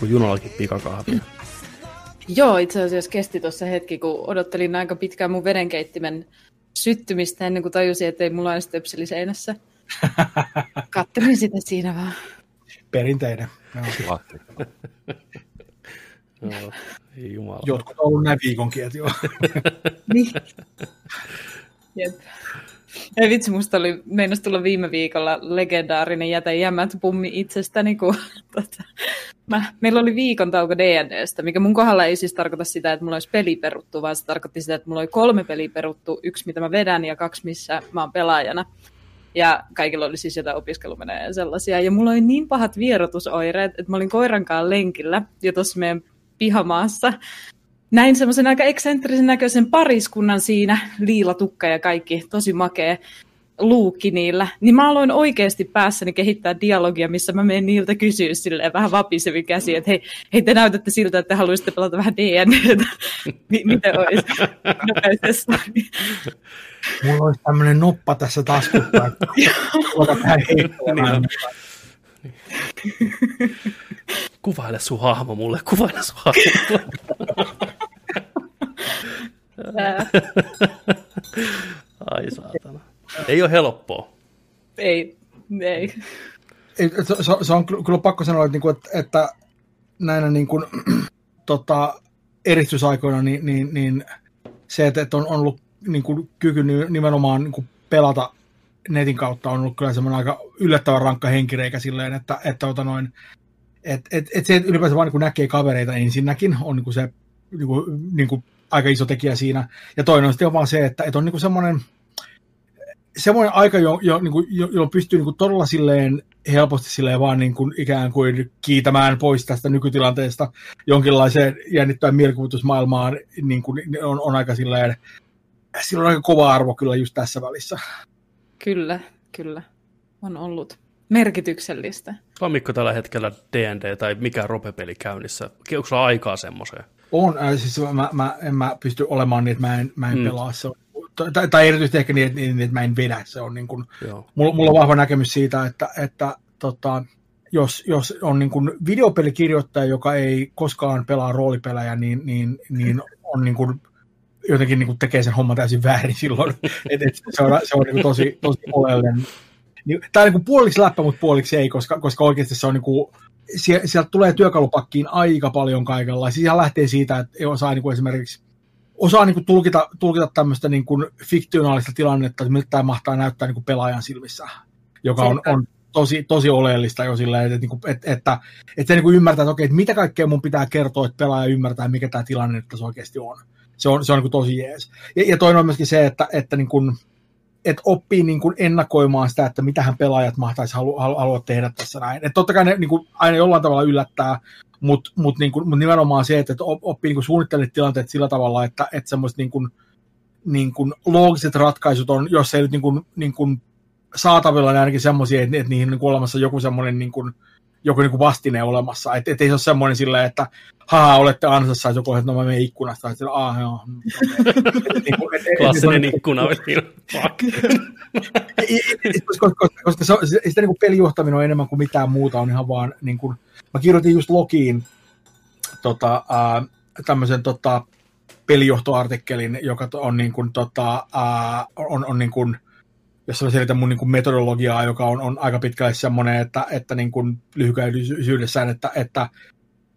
kuin junallakin pikakahvia. Joo, itse asiassa kesti tuossa hetki, kun odottelin aika pitkään mun vedenkeittimen syttymistä ennen kuin tajusin, että ei mulla ole stöpseli seinässä. Kattelin sitä siinä vaan. Perinteinen. Ei jumala. Jotkut on ollut näin viikonkin, että joo. Niin. Jep. Ei vitsi, musta oli, meinas tulla viime viikolla legendaarinen jätä jämät pummi itsestäni, kun tota, mä, meillä oli viikon tauko D&Dstä, mikä mun kohdalla ei siis tarkoita sitä, että mulla olisi peli peruttu, vaan se tarkoitti sitä, että mulla oli kolme peliä peruttu, yksi mitä mä vedän ja kaksi missä mä oon pelaajana. Ja kaikilla oli siis jotain opiskelumenejä ja sellaisia. Ja mulla oli niin pahat vierotusoireet, että mä olin koirankaan lenkillä jo tuossa meidän pihamaassa. Näin semmoisen aika eksentrisen näköisen pariskunnan siinä, liilatukka ja kaikki, tosi makea luukki niillä, niin mä aloin oikeasti päässäni kehittää dialogia, missä mä menen niiltä kysyä silleen vähän vapisevin käsi, että hei, hei te näytätte siltä, että te haluaisitte pelata vähän DNAtä. Miten olisi nopeasti? Mulla olisi tämmöinen noppa tässä taskussa, että tähän heittämään. Kuvaile sun hahmo mulle, kuvaile sun hahmo. Ai saatana. Ei ole helppoa. Ei, ei. Se, se, se on kyllä pakko sanoa, että, niinku, että, että näinä niin kuin, tota, eristysaikoina niin, niin, niin se, että, että on, on ollut niin kuin, kyky nimenomaan niin kuin pelata netin kautta on ollut kyllä semmoinen aika yllättävän rankka henkireikä silleen, että, että ota noin, et, et, et se, että ylipäänsä vaan niin näkee kavereita ensinnäkin on niin kuin se niin kuin, niin kuin aika iso tekijä siinä. Ja toinen on sitten vaan se, että, että on niin kuin semmoinen, semmoinen aika, jo, jo, niin kuin, jo, jolloin pystyy niin kuin todella silleen helposti silleen vaan niin kuin ikään kuin kiitämään pois tästä nykytilanteesta jonkinlaiseen jännittävän mielikuvitusmaailmaan niin kuin on, on aika silleen, sillä on aika kova arvo kyllä just tässä välissä. Kyllä, kyllä. On ollut merkityksellistä. On Mikko tällä hetkellä D&D tai mikä ropepeli käynnissä? Onko sulla aikaa semmoiseen? On, äh, siis mä, mä, en mä pysty olemaan niin, että mä en, mä en mm. pelaa. Se on, tai, tai erityisesti ehkä niin, että, niin, että mä en vedä. Se on niin kuin, mulla, mulla on vahva näkemys siitä, että, että tota, jos, jos on niin kuin videopelikirjoittaja, joka ei koskaan pelaa roolipelejä, niin, niin, niin on niin kuin jotenkin niin kuin tekee sen homman täysin väärin silloin. Et, et se on, se on niin kuin tosi, tosi oleellinen. Niin, tämä on niin kuin puoliksi läppä, mutta puoliksi ei, koska, koska oikeasti se on niin kuin, sieltä tulee työkalupakkiin aika paljon kaikenlaisia. Siis lähtee siitä, että osaa niin kuin esimerkiksi osaa niin kuin tulkita, tulkita tämmöistä niin kuin fiktionaalista tilannetta, että miltä tämä mahtaa näyttää niin kuin pelaajan silmissä, joka on, on tosi, tosi oleellista jo silleen, että, että, että, että, että se niin kuin ymmärtää, että okei, että mitä kaikkea mun pitää kertoa, että pelaaja ymmärtää, mikä tämä tilanne nyt tässä oikeasti on. Se on, se on niin tosi jees. Ja, ja toinen on myöskin se, että, että niin kuin, että oppii niin kuin ennakoimaan sitä, että mitä hän pelaajat mahtaisi halu, halu, halua tehdä tässä näin. Että totta kai ne niin kuin, aina jollain tavalla yllättää, mutta mut, niin mut nimenomaan se, että, oppii niin kuin suunnittelemaan tilanteet sillä tavalla, että, että semmoiset niin kuin, niin kuin loogiset ratkaisut on, jos ei nyt niin kuin, niin kuin saatavilla, niin ainakin semmoisia, että, että niihin on niin olemassa joku semmoinen niin kuin, joku niin kuin vastine olemassa. Että et ei se ole semmoinen silleen, että haa, olette ansassa, että joku, että no mä menen ikkunasta. Että ah, joo. Niinku, Klassinen ikkuna. koska, sitä niin pelijohtaminen on enemmän kuin mitään muuta, on ihan vaan, niin kuin, mä kirjoitin just Lokiin tota, äh, tämmöisen tota, pelijohtoartikkelin, joka on niin kuin, tota, äh, on, on niin kuin, jos mä selitän mun niin kuin metodologiaa, joka on, on aika pitkälle semmoinen, että, että niin kuin lyhykäisyydessään, että, että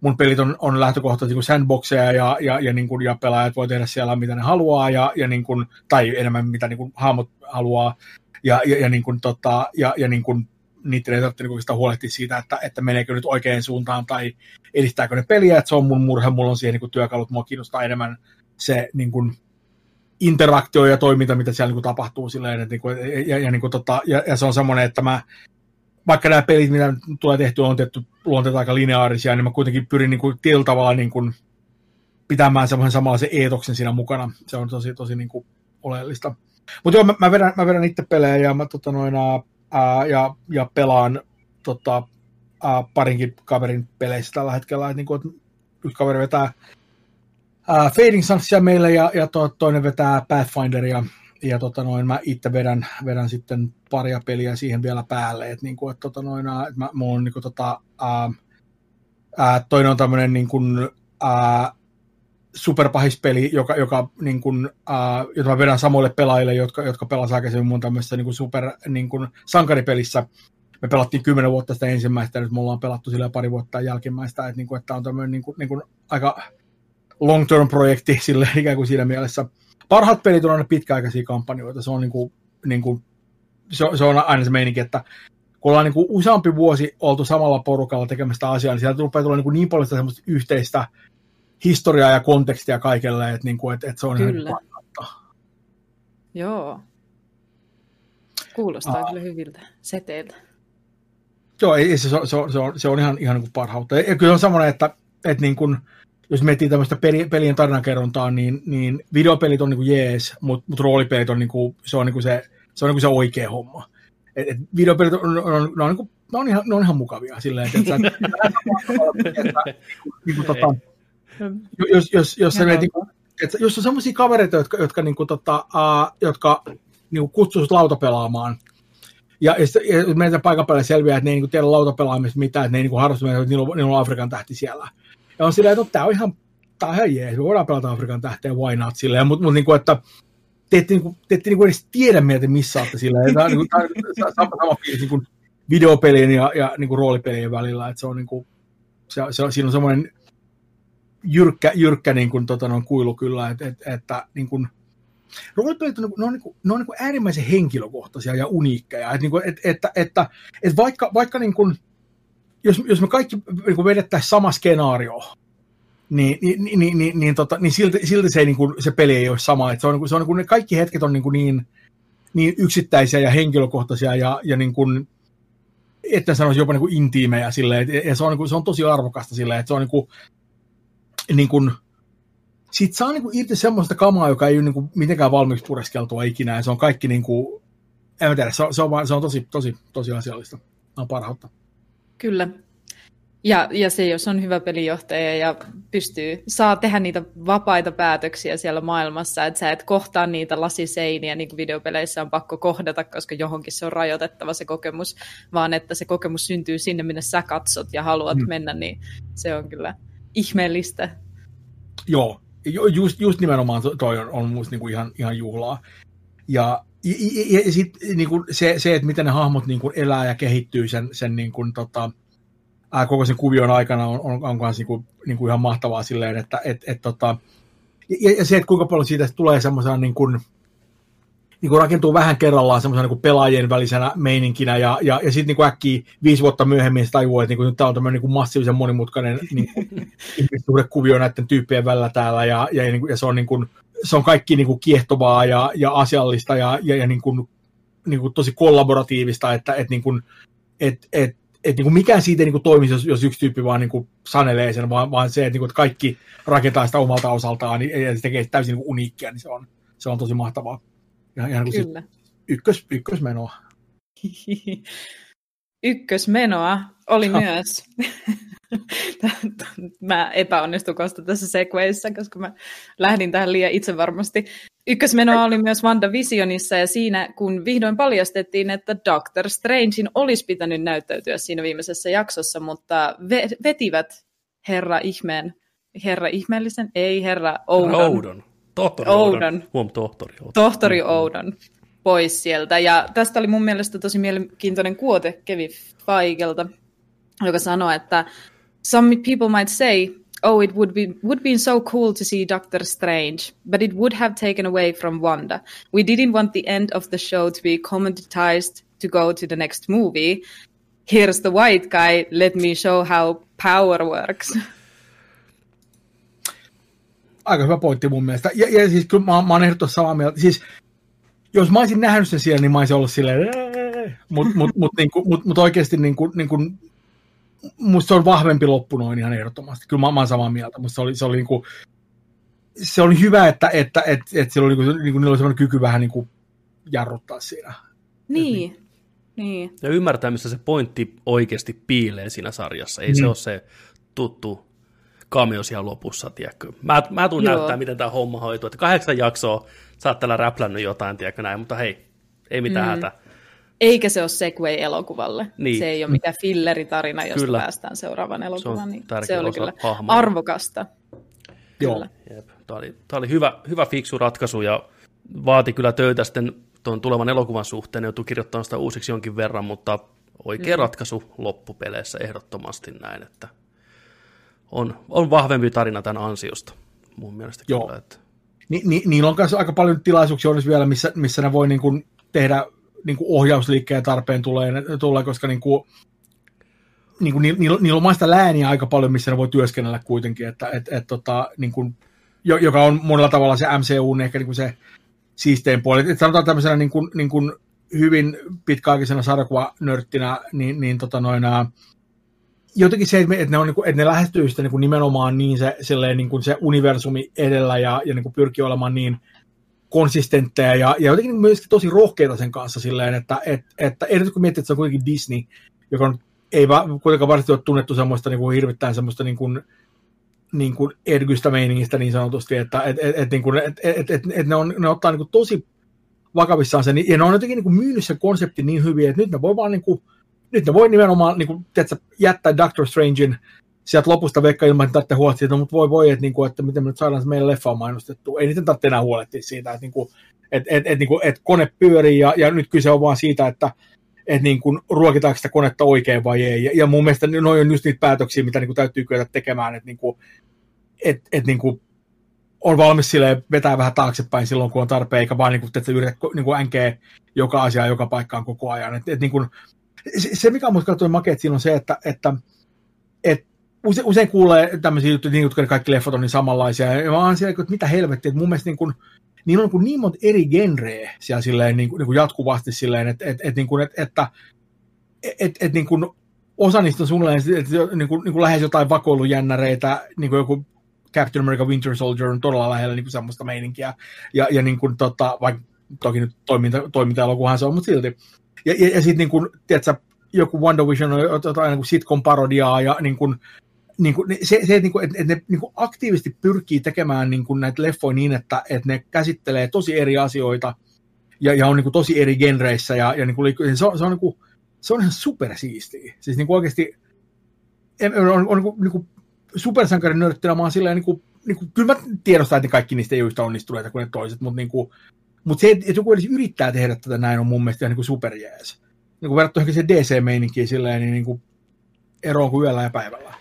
mun pelit on, on lähtökohtaisesti niin sandboxeja ja, ja, ja, niin kuin, ja pelaajat voi tehdä siellä mitä ne haluaa, ja, ja niin kuin, tai enemmän mitä niin kuin hahmot haluaa, ja, ja, ja, niin kuin, tota, ja, ja niin kuin, niiden ei tarvitse niin huolehtia siitä, että, että meneekö nyt oikein suuntaan tai edistääkö ne peliä, että se on mun murhe, mulla on siihen niin kuin työkalut, mua kiinnostaa enemmän se niin kuin, interaktio ja toiminta, mitä siellä niin kuin, tapahtuu silleen, että, niin kuin, ja, ja, niin kuin, tota, ja, ja, se on semmoinen, että mä, vaikka nämä pelit, mitä tulee tehty, on tehty luonteelta aika lineaarisia, niin mä kuitenkin pyrin niin kuin, tietyllä tavalla niin kuin, pitämään semmoisen samanlaisen eetoksen siinä mukana. Se on tosi, tosi niin kuin, oleellista. Mutta joo, mä, mä, vedän, mä vedän itse pelejä ja, mä, tota, noin, ää, ja, ja pelaan tota, ää, parinkin kaverin peleissä tällä hetkellä. Et, niin kuin, yksi kaveri vetää uh, Fading Sunsia meille ja, ja to, toinen vetää Pathfinderia ja tota noin, mä itse vedän, vedän sitten paria peliä siihen vielä päälle, että niinku, et, tota noin, et mä, mulla on niinku, tota, uh, Ää, toinen on tämmöinen niin kuin, ää, superpahispeli, joka, joka niin kuin, ää, jota mä vedän samoille pelaajille, jotka, jotka pelasivat aikaisemmin mun tämmöisessä niin kuin super niin kuin sankaripelissä. Me pelattiin kymmenen vuotta sitä ensimmäistä, ja nyt me ollaan pelattu sillä pari vuotta jälkimmäistä, että, niin kuin, että on tämmöinen niin kuin, niin kuin aika long-term projekti sille ikään kuin siinä mielessä. Parhaat pelit on aina pitkäaikaisia kampanjoita, se on, niin kuin, niin kuin, se, se on aina se meininki, että kun ollaan niin kuin useampi vuosi oltu samalla porukalla tekemästä asiaa, niin sieltä rupeaa tulla niin, kuin niin paljon sitä semmoista yhteistä historiaa ja kontekstia kaikelle, että, niin kuin, että, että se on kyllä. ihan Joo. Kuulostaa Aa. kyllä hyviltä seteiltä. Joo, ei, se, se, se, on, se, on, se on ihan, ihan niin kuin parhautta. Ja kyllä on semmoinen, että, että niin kuin, jos miettii tämmöistä peli, pelien tarinankerrontaa, niin, niin videopelit on niin kuin jees, mutta mut roolipelit on, niin kuin, se, on niin kuin se, se, on niin kuin se oikea homma. Et, et videopelit on, on, on, on, niin kuin, ne on, ihan, ne on ihan mukavia silleen, että, että, että niin kuin, tota, jos, jos, jos, se, niin kuin, että jos on sellaisia kavereita, jotka, jotka, niin kuin, tota, uh, jotka niin kuin kutsuisivat lautapelaamaan, ja, ja, ja meidän paikan päälle selviää, että ne ei niin tiedä lautapelaamista mitään, että ne ei niin harrastu, että niillä on, niillä on Afrikan tähti siellä. Ja on silleen, että tämä on ihan, tämä on ihan jees, me voidaan pelata Afrikan tähteen, why not, silleen, mutta mut, niin kuin, että te ette, niin kuin, te ette niin kuin edes tiedä, mitä te missaatte silleen. Tämä on, niin kuin, tämä on sama, sama fiilis niin kuin videopelien ja, ja niin kuin roolipelien välillä, että se on niin kuin, se, se, siinä on semmoinen jyrkkä, jyrkkä niin kuin, tota, noin kuilu kyllä, että, että, että niin kuin, roolipelit on, ne on, niin kuin, ne on niin kuin äärimmäisen henkilökohtaisia ja uniikkeja. Että, niin kuin, että, että, että, että vaikka, vaikka niin kuin, jos, jos me kaikki niin vedettäisiin sama skenaario, niin, niin, niin, niin, niin, niin, tota, niin silti, silti se, niin kuin, se peli ei ole sama. Että se on, se on, niin kuin, ne kaikki hetket on niin, kuin niin, niin yksittäisiä ja henkilökohtaisia ja, ja niin kuin, että sanoisi jopa niin kuin intiimejä silleen, ja se on, niin kuin, se on tosi arvokasta silleen, että se on niin kuin, niin kuin, siitä saa niin kuin irti semmoista kamaa, joka ei ole niin kuin mitenkään valmiiksi pureskeltua ikinä, ja se on kaikki niin kuin, en mä tiedä, se on, se on, se on tosi, tosi, tosi asiallista. on parhautta. Kyllä. Ja, ja se, jos on hyvä pelijohtaja ja pystyy, saa tehdä niitä vapaita päätöksiä siellä maailmassa, että sä et kohtaa niitä lasiseiniä, niin kuin videopeleissä on pakko kohdata, koska johonkin se on rajoitettava se kokemus, vaan että se kokemus syntyy sinne, minne sä katsot ja haluat mm. mennä, niin se on kyllä ihmeellistä. Joo, just, just nimenomaan toi on, on musta niinku ihan, ihan juhlaa. Ja, ja, ja, ja sit, niinku se, se, että miten ne hahmot niinku elää ja kehittyy sen, sen niinku, tota, ää, koko sen kuvion aikana on, on, on kans niinku, niinku ihan mahtavaa silleen, että et, et, tota, ja, ja, se, että kuinka paljon siitä tulee semmoisena niin kuin, niin kuin rakentuu vähän kerrallaan semmoisena niin pelaajien välisenä meininkinä, ja, ja, ja sitten niin äkkiä viisi vuotta myöhemmin se tajuu, että niin kuin, nyt tämä on tämmöinen niin massiivisen monimutkainen niin kuvio näiden tyyppien välillä täällä, ja, ja, ja, ja se, on, niin kuin, se on kaikki niin kuin kiehtovaa ja, ja asiallista ja, ja, ja niin kuin, niin kuin tosi kollaboratiivista, että et, niin kuin, et, et, et, niin kuin mikään siitä ei niin kuin toimisi, jos, jos yksi tyyppi vaan niin kuin sanelee sen, vaan, vaan se, että, niin kuin, että kaikki rakentaa sitä omalta osaltaan niin, ja se tekee täysin niin kuin uniikkia, niin se on, se on tosi mahtavaa. Ihan, ihan Kyllä. Ykkös, ykkösmenoa. ykkösmenoa oli myös. mä epäonnistun kosta tässä segwayssä, koska mä lähdin tähän liian itsevarmasti. Ykkösmenoa oli myös WandaVisionissa ja siinä, kun vihdoin paljastettiin, että Doctor Strangein olisi pitänyt näyttäytyä siinä viimeisessä jaksossa, mutta ve- vetivät herra ihmeen, herra ihmeellisen, ei herra Oudon. Oudon. Tohtori Oudon. Oudon. Huom, tohtori Oudon. Tohtori Oudon pois sieltä. Ja tästä oli mun mielestä tosi mielenkiintoinen kuote Kevin Feigelta, joka sanoi, että some people might say, oh, it would be would been so cool to see Doctor Strange, but it would have taken away from Wanda. We didn't want the end of the show to be commoditized to go to the next movie. Here's the white guy, let me show how power works. aika hyvä pointti mun mielestä. Ja, ja siis kyllä mä, mä oon ehdottomasti samaa mieltä. Siis, jos mä olisin nähnyt sen siellä, niin mä olisin ollut silleen, mutta mut, mut, niinku, mut, mut oikeasti niinku, niinku, musta se on vahvempi loppu noin ihan ehdottomasti. Kyllä mä, mä oon samaa mieltä, mutta se oli, se oli, niinku, se oli hyvä, että, että, että, että, sillä oli, niinku, niinku, niillä oli sellainen kyky vähän niinku jarruttaa siinä. Niin. Et, niin. Niin. Ja ymmärtää, missä se pointti oikeasti piilee siinä sarjassa. Ei mm. se ole se tuttu cameo siellä lopussa, tiedätkö. Mä, mä tuun Joo. näyttää, miten tämä homma hoituu. Että kahdeksan jaksoa, sä oot täällä räplännyt jotain, tiedätkö näin, mutta hei, ei mitään mm. hätä. Eikä se ole segue elokuvalle. Niin. Se ei ole mikään filleritarina, josta kyllä. päästään seuraavan elokuvan. Niin se, se oli kyllä hahmoa. arvokasta. Joo. Jep. Tämä oli, tämä oli hyvä, hyvä fiksu ratkaisu ja vaati kyllä töitä sitten tuon tulevan elokuvan suhteen. Joutui kirjoittamaan sitä uusiksi jonkin verran, mutta oikea mm. ratkaisu loppupeleissä ehdottomasti näin, että on, on vahvempi tarina tämän ansiosta mun mielestä Joo. kyllä. Että... Ni, ni, niillä on myös aika paljon tilaisuuksia olisi vielä, missä, missä ne voi niin kuin tehdä niin kuin ohjausliikkeen tarpeen tulee, tulee koska niin kuin, niin kuin, niillä, niillä on maista lääniä aika paljon, missä ne voi työskennellä kuitenkin, että et, et, tota, niin kuin, joka on monella tavalla se MCU, ehkä niin kuin se siistein puoli. Et sanotaan tämmöisenä niin kuin, niin kuin hyvin pitkäaikaisena sarjakuvanörttinä, niin, niin tota noin, jotenkin se, että ne, on, niin kuin, että ne lähestyy sitä niin kuin nimenomaan niin se, silleen, niin kuin se universumi edellä ja, ja niin kuin pyrkii olemaan niin konsistentteja ja, ja jotenkin myöskin tosi rohkeita sen kanssa silleen, että, että, että erityisesti kun miettii, että se on kuitenkin Disney, joka on, ei va, kuitenkaan varsinaisesti ole tunnettu semmoista niin kuin hirvittäin semmoista niin kuin, niin kuin ergystä meiningistä niin sanotusti, että et, et, et, niin kuin, et, et, et, et ne, on, ne ottaa niin kuin tosi vakavissaan sen, ja ne on jotenkin niin kuin myynyt sen konseptin niin hyvin, että nyt ne voi vaan niin kuin, nyt ne voi nimenomaan niin kuin, tiedätkö, jättää Doctor Strangein sieltä lopusta veikka ilman, että tarvitsee huolehtia, että no, mutta voi voi, että, niin kuin, että miten me nyt saadaan se meidän leffaa mainostettua. Ei niiden tarvitse enää huolehtia siitä, että, niin kuin, että, että, että, niin kuin, että kone pyörii ja, ja nyt kyse on vaan siitä, että, että niin kuin, ruokitaanko sitä konetta oikein vai ei. Ja, ja mun mielestä noin on just niitä päätöksiä, mitä niin kuin, täytyy kyetä tekemään, että, niin kuin, että, että niin kuin, on valmis sille vetää vähän taaksepäin silloin, kun on tarpeen, eikä vaan niin kuin, että yritä niin kuin änkeä joka asia joka paikkaan koko ajan. Et, et, niin kuin, se, mikä on musta makeet siinä on se, että, että, että usein, usein kuulee tämmöisiä juttuja, niin, että kaikki leffot on niin samanlaisia, ja mä oon siellä, että mitä helvettiä, että mun mielestä niin kuin, niillä on niin, niin monta eri genreä siellä silleen, niin kuin, niin kuin jatkuvasti silleen, että, että, että, niin kuin, että, että, että, että, että niin kuin, osa niistä on suunnilleen että, niin kuin, niin kuin lähes jotain vakoilujännäreitä, niin kuin joku Captain America Winter Soldier on todella lähellä niin kuin semmoista meininkiä, ja, ja niin kuin, tota, vaikka toki nyt toiminta, toiminta-elokuvahan se on, mutta silti. Ja, ja, ja sitten niin kuin, tiedätkö, joku Wonder Vision on jotain niin kuin sitcom-parodiaa ja niin kuin, niin kuin, se, se että, niin että ne niin kuin aktiivisesti pyrkii tekemään niin kuin näitä leffoja niin, että, että ne käsittelee tosi eri asioita ja, ja on niin kuin tosi eri genreissä ja, ja niin kuin, se on, se on, niin kuin, se on ihan supersiistiä. Siis niin kuin oikeasti on, on, on niin kuin, niin kuin supersankarin nörttinä, mä oon silleen niin kuin, niin kuin, kyllä mä tiedostan, että kaikki niistä ei ole yhtä onnistuneita kuin ne toiset, mutta, niin kuin, mutta se, että joku edes yrittää tehdä tätä näin, on mun mielestä ihan niin superjees. Niin kuin verrattuna se DC-meininkiin silleen, niin, niin kuin ero kuin yöllä ja päivällä.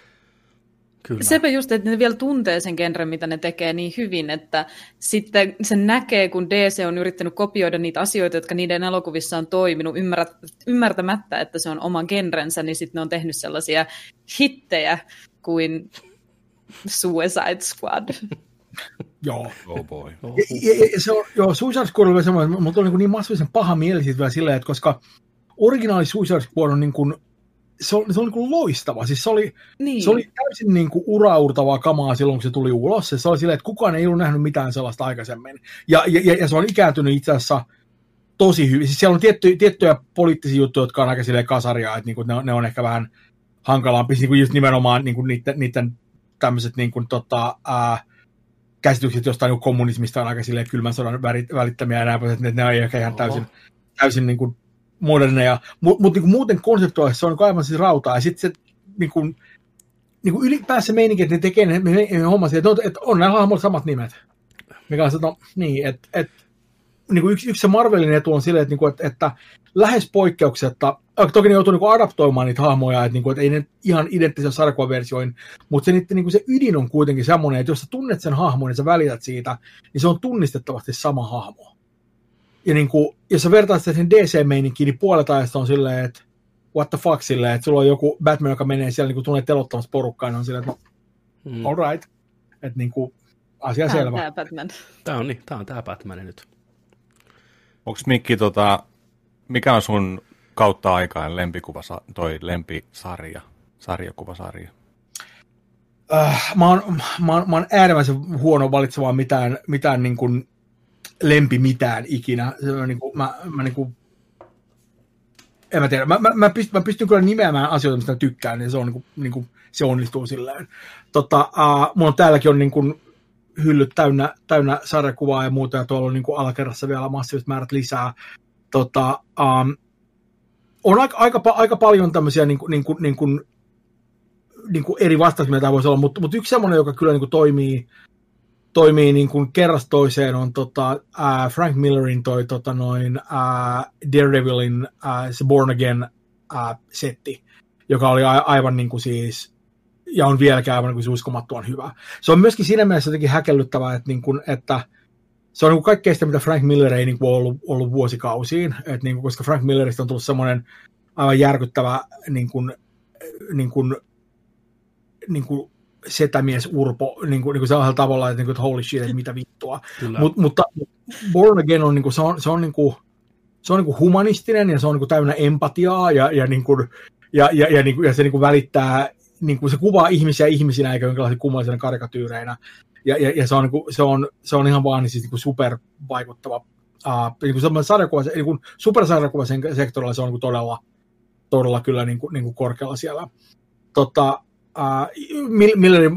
Kyllä. Sepä just, että ne vielä tuntee sen genren, mitä ne tekee niin hyvin, että sitten sen näkee, kun DC on yrittänyt kopioida niitä asioita, jotka niiden elokuvissa on toiminut, ymmärtämättä, että se on oma genrensä, niin sitten ne on tehnyt sellaisia hittejä kuin Suicide Squad. Joo. Oh boy. Oh. Ja, ja, ja se on, joo, Suicide Squad oli semmoinen, mutta on niin, niin massiivisen paha mieli siitä vielä silleen, että koska originaali Suicide Squad on niin kuin se oli, se oli niin loistava. Siis se oli, niin. se oli täysin niin kuin uraurtavaa kamaa silloin, kun se tuli ulos. Se oli silleen, että kukaan ei ollut nähnyt mitään sellaista aikaisemmin. Ja, ja, ja se on ikääntynyt itse asiassa tosi hyvin. Siis siellä on tietty, tiettyjä poliittisia juttuja, jotka on aika silleen kasaria, että niin kuin ne, on, ne on ehkä vähän hankalampi, niin kuin just nimenomaan niin kuin niiden, niiden tämmöiset niin kuin, tota, ää, käsitykset jostain niin kommunismista on aika silleen kylmän sodan välittämiä ja näin, että ne, on ehkä ihan täysin, täysin niin kuin moderneja, mutta mut, niinku muuten konseptuaalisesti se on niinku aivan siis rautaa, ja sitten se niinku, niinku ylipäänsä meininki, että ne tekee ne, ne, ne hommat, että on, että on näillä hahmoilla samat nimet. Mikä on se, no, niin, että et, niinku yksi, yksi se Marvelin etu on silleen, että, niinku, että, että lähes poikkeuksetta, äh, toki ne joutuu niinku adaptoimaan niitä hahmoja, että, niinku, että ei ne ihan identtisiä sarkuaversioin, mutta se, niinku, se ydin on kuitenkin semmoinen, että jos sä tunnet sen hahmon ja sä välität siitä, niin se on tunnistettavasti sama hahmo ja niin kuin, jos sä vertaat sen DC-meininkiin, niin puolet ajasta on silleen, että what the fuck silleen, että sulla on joku Batman, joka menee siellä niin kuin tunnet telottamassa porukkaa, niin on silleen, että no, mm. all right. Että niin kuin, asia tämä selvä. Tämä Batman. Tämä on, niin, tämä on tämä Batman nyt. Onko Mikki, tota, mikä on sun kautta aikaan lempikuva, toi lempisarja, sarjakuvasarja? Uh, mä, oon, mä, oon, mä oon äärimmäisen huono valitsemaan mitään, mitään niin kuin lempi mitään ikinä. Se on niin kuin, mä, mä niin kuin, en mä tiedä. Mä, mä, mä, pystyn, mä pystyn kyllä nimeämään asioita, mistä tykkään, niin se, on, niin kuin, niin kuin, se onnistuu silleen. Tota, uh, mulla on täälläkin on niin kuin, hyllyt täynnä, täynnä sarjakuvaa ja muuta, ja tuolla on niin kuin alakerrassa vielä massiiviset määrät lisää. Tota, um, on aika, aika, aika paljon tämmöisiä niin kuin, niin kuin, niin kuin, niin kuin eri vastauksia, mitä voisi olla, mutta, mutta yksi semmoinen, joka kyllä niin kuin toimii, toimii niin kuin kerrasta toiseen, on tota, uh, Frank Millerin toi tota noin, uh, Daredevilin uh, se Born Again uh, setti, joka oli a- aivan niin kuin siis, ja on vieläkään aivan niin kuin siis uskomattoman hyvä. Se on myöskin siinä mielessä jotenkin häkellyttävää, että, niin kuin, että se on niin kaikkea sitä, mitä Frank Miller ei niin kuin ollut, ollut vuosikausiin, että niin kuin, koska Frank Milleristä on tullut semmoinen aivan järkyttävä niin kuin, niin kuin, niin kuin setämies Urpo niin kuin, niin kuin sellaisella tavalla, että, niin kuin, että holy shit, että mitä vittua. Mut, mutta Born Again on, niin kuin, se on, se on, niin kuin, se on niin kuin humanistinen ja se on niin kuin täynnä empatiaa ja, ja, niin kuin, ja, ja, ja, niin kuin, ja se niin kuin välittää, niin kuin se kuvaa ihmisiä ihmisinä eikä jonkinlaisen kummallisena karikatyyreinä. Ja, ja, ja se, on, niin kuin, se, on, se on ihan vaan niin siis, niin kuin super vaikuttava. Uh, niin kuin sarjakuva, niin supersarjakuva sen sektorilla se on niin kuin todella, todella kyllä niin kuin, niin kuin korkealla siellä. Tota, Uh,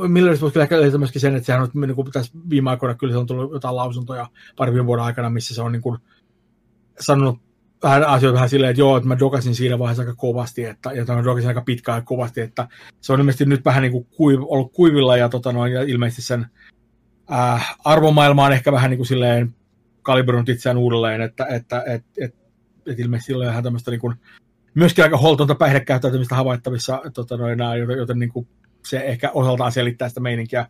Milleristä voisi kyllä myöskin sen, että sehän on niin kuin tässä viime aikoina kyllä se on tullut jotain lausuntoja parin vuoden aikana, missä se on niin kuin sanonut vähän asioita vähän silleen, että joo, että mä dokasin siinä vaiheessa aika kovasti, että, ja mä dokasin aika pitkään kovasti, että se on ilmeisesti nyt vähän niin kuin kuiv, ollut kuivilla ja, tota noin, ja ilmeisesti sen äh, arvomaailma on ehkä vähän niin kuin silleen kalibroinut itseään uudelleen, että, että et, et, et ilmeisesti on ihan tämmöistä niin kuin, myöskin aika holtonta päihdekäyttäytymistä havaittavissa, tota noin, joten, joten niin kuin se ehkä osaltaan selittää sitä meininkiä,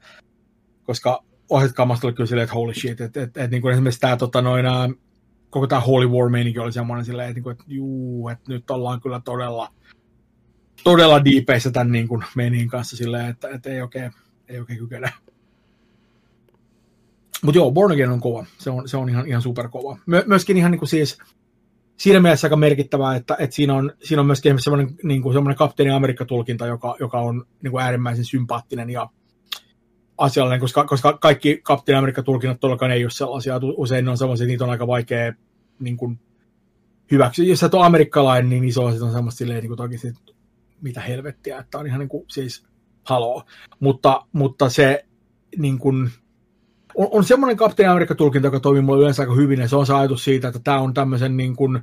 koska ohjat kammasta oli kyllä silleen, että holy shit, että et, et, niin kuin esimerkiksi tämä tota noin, koko tämä Holy War meininki oli semmoinen silleen, että, niin että juu, että nyt ollaan kyllä todella, todella diipeissä tämän niin kuin meinin kanssa silleen, että, että ei oikein, ei oikein kykene. Mutta joo, Born Again on kova. Se on, se on ihan, ihan superkova. My, myöskin ihan niin kuin siis siinä mielessä aika merkittävää, että, että siinä, on, siinä on myöskin semmoinen, niin kuin semmoinen kapteeni Amerikka-tulkinta, joka, joka on niin kuin äärimmäisen sympaattinen ja asiallinen, koska, koska kaikki kapteeni Amerikka-tulkinnat todellakaan ei ole sellaisia. Usein ne on sellaisia, niitä on aika vaikea niin kuin, hyväksyä. Jos sä oot amerikkalainen, niin iso on semmoista silleen, niin kuin toki sit, mitä helvettiä, että on ihan niin kuin, siis haloo. Mutta, mutta se niin kuin, on, on semmoinen kapteeni Amerikka-tulkinta, joka toimii mulle yleensä aika hyvin, ja se on se ajatus siitä, että tämä on tämmöisen niin kuin,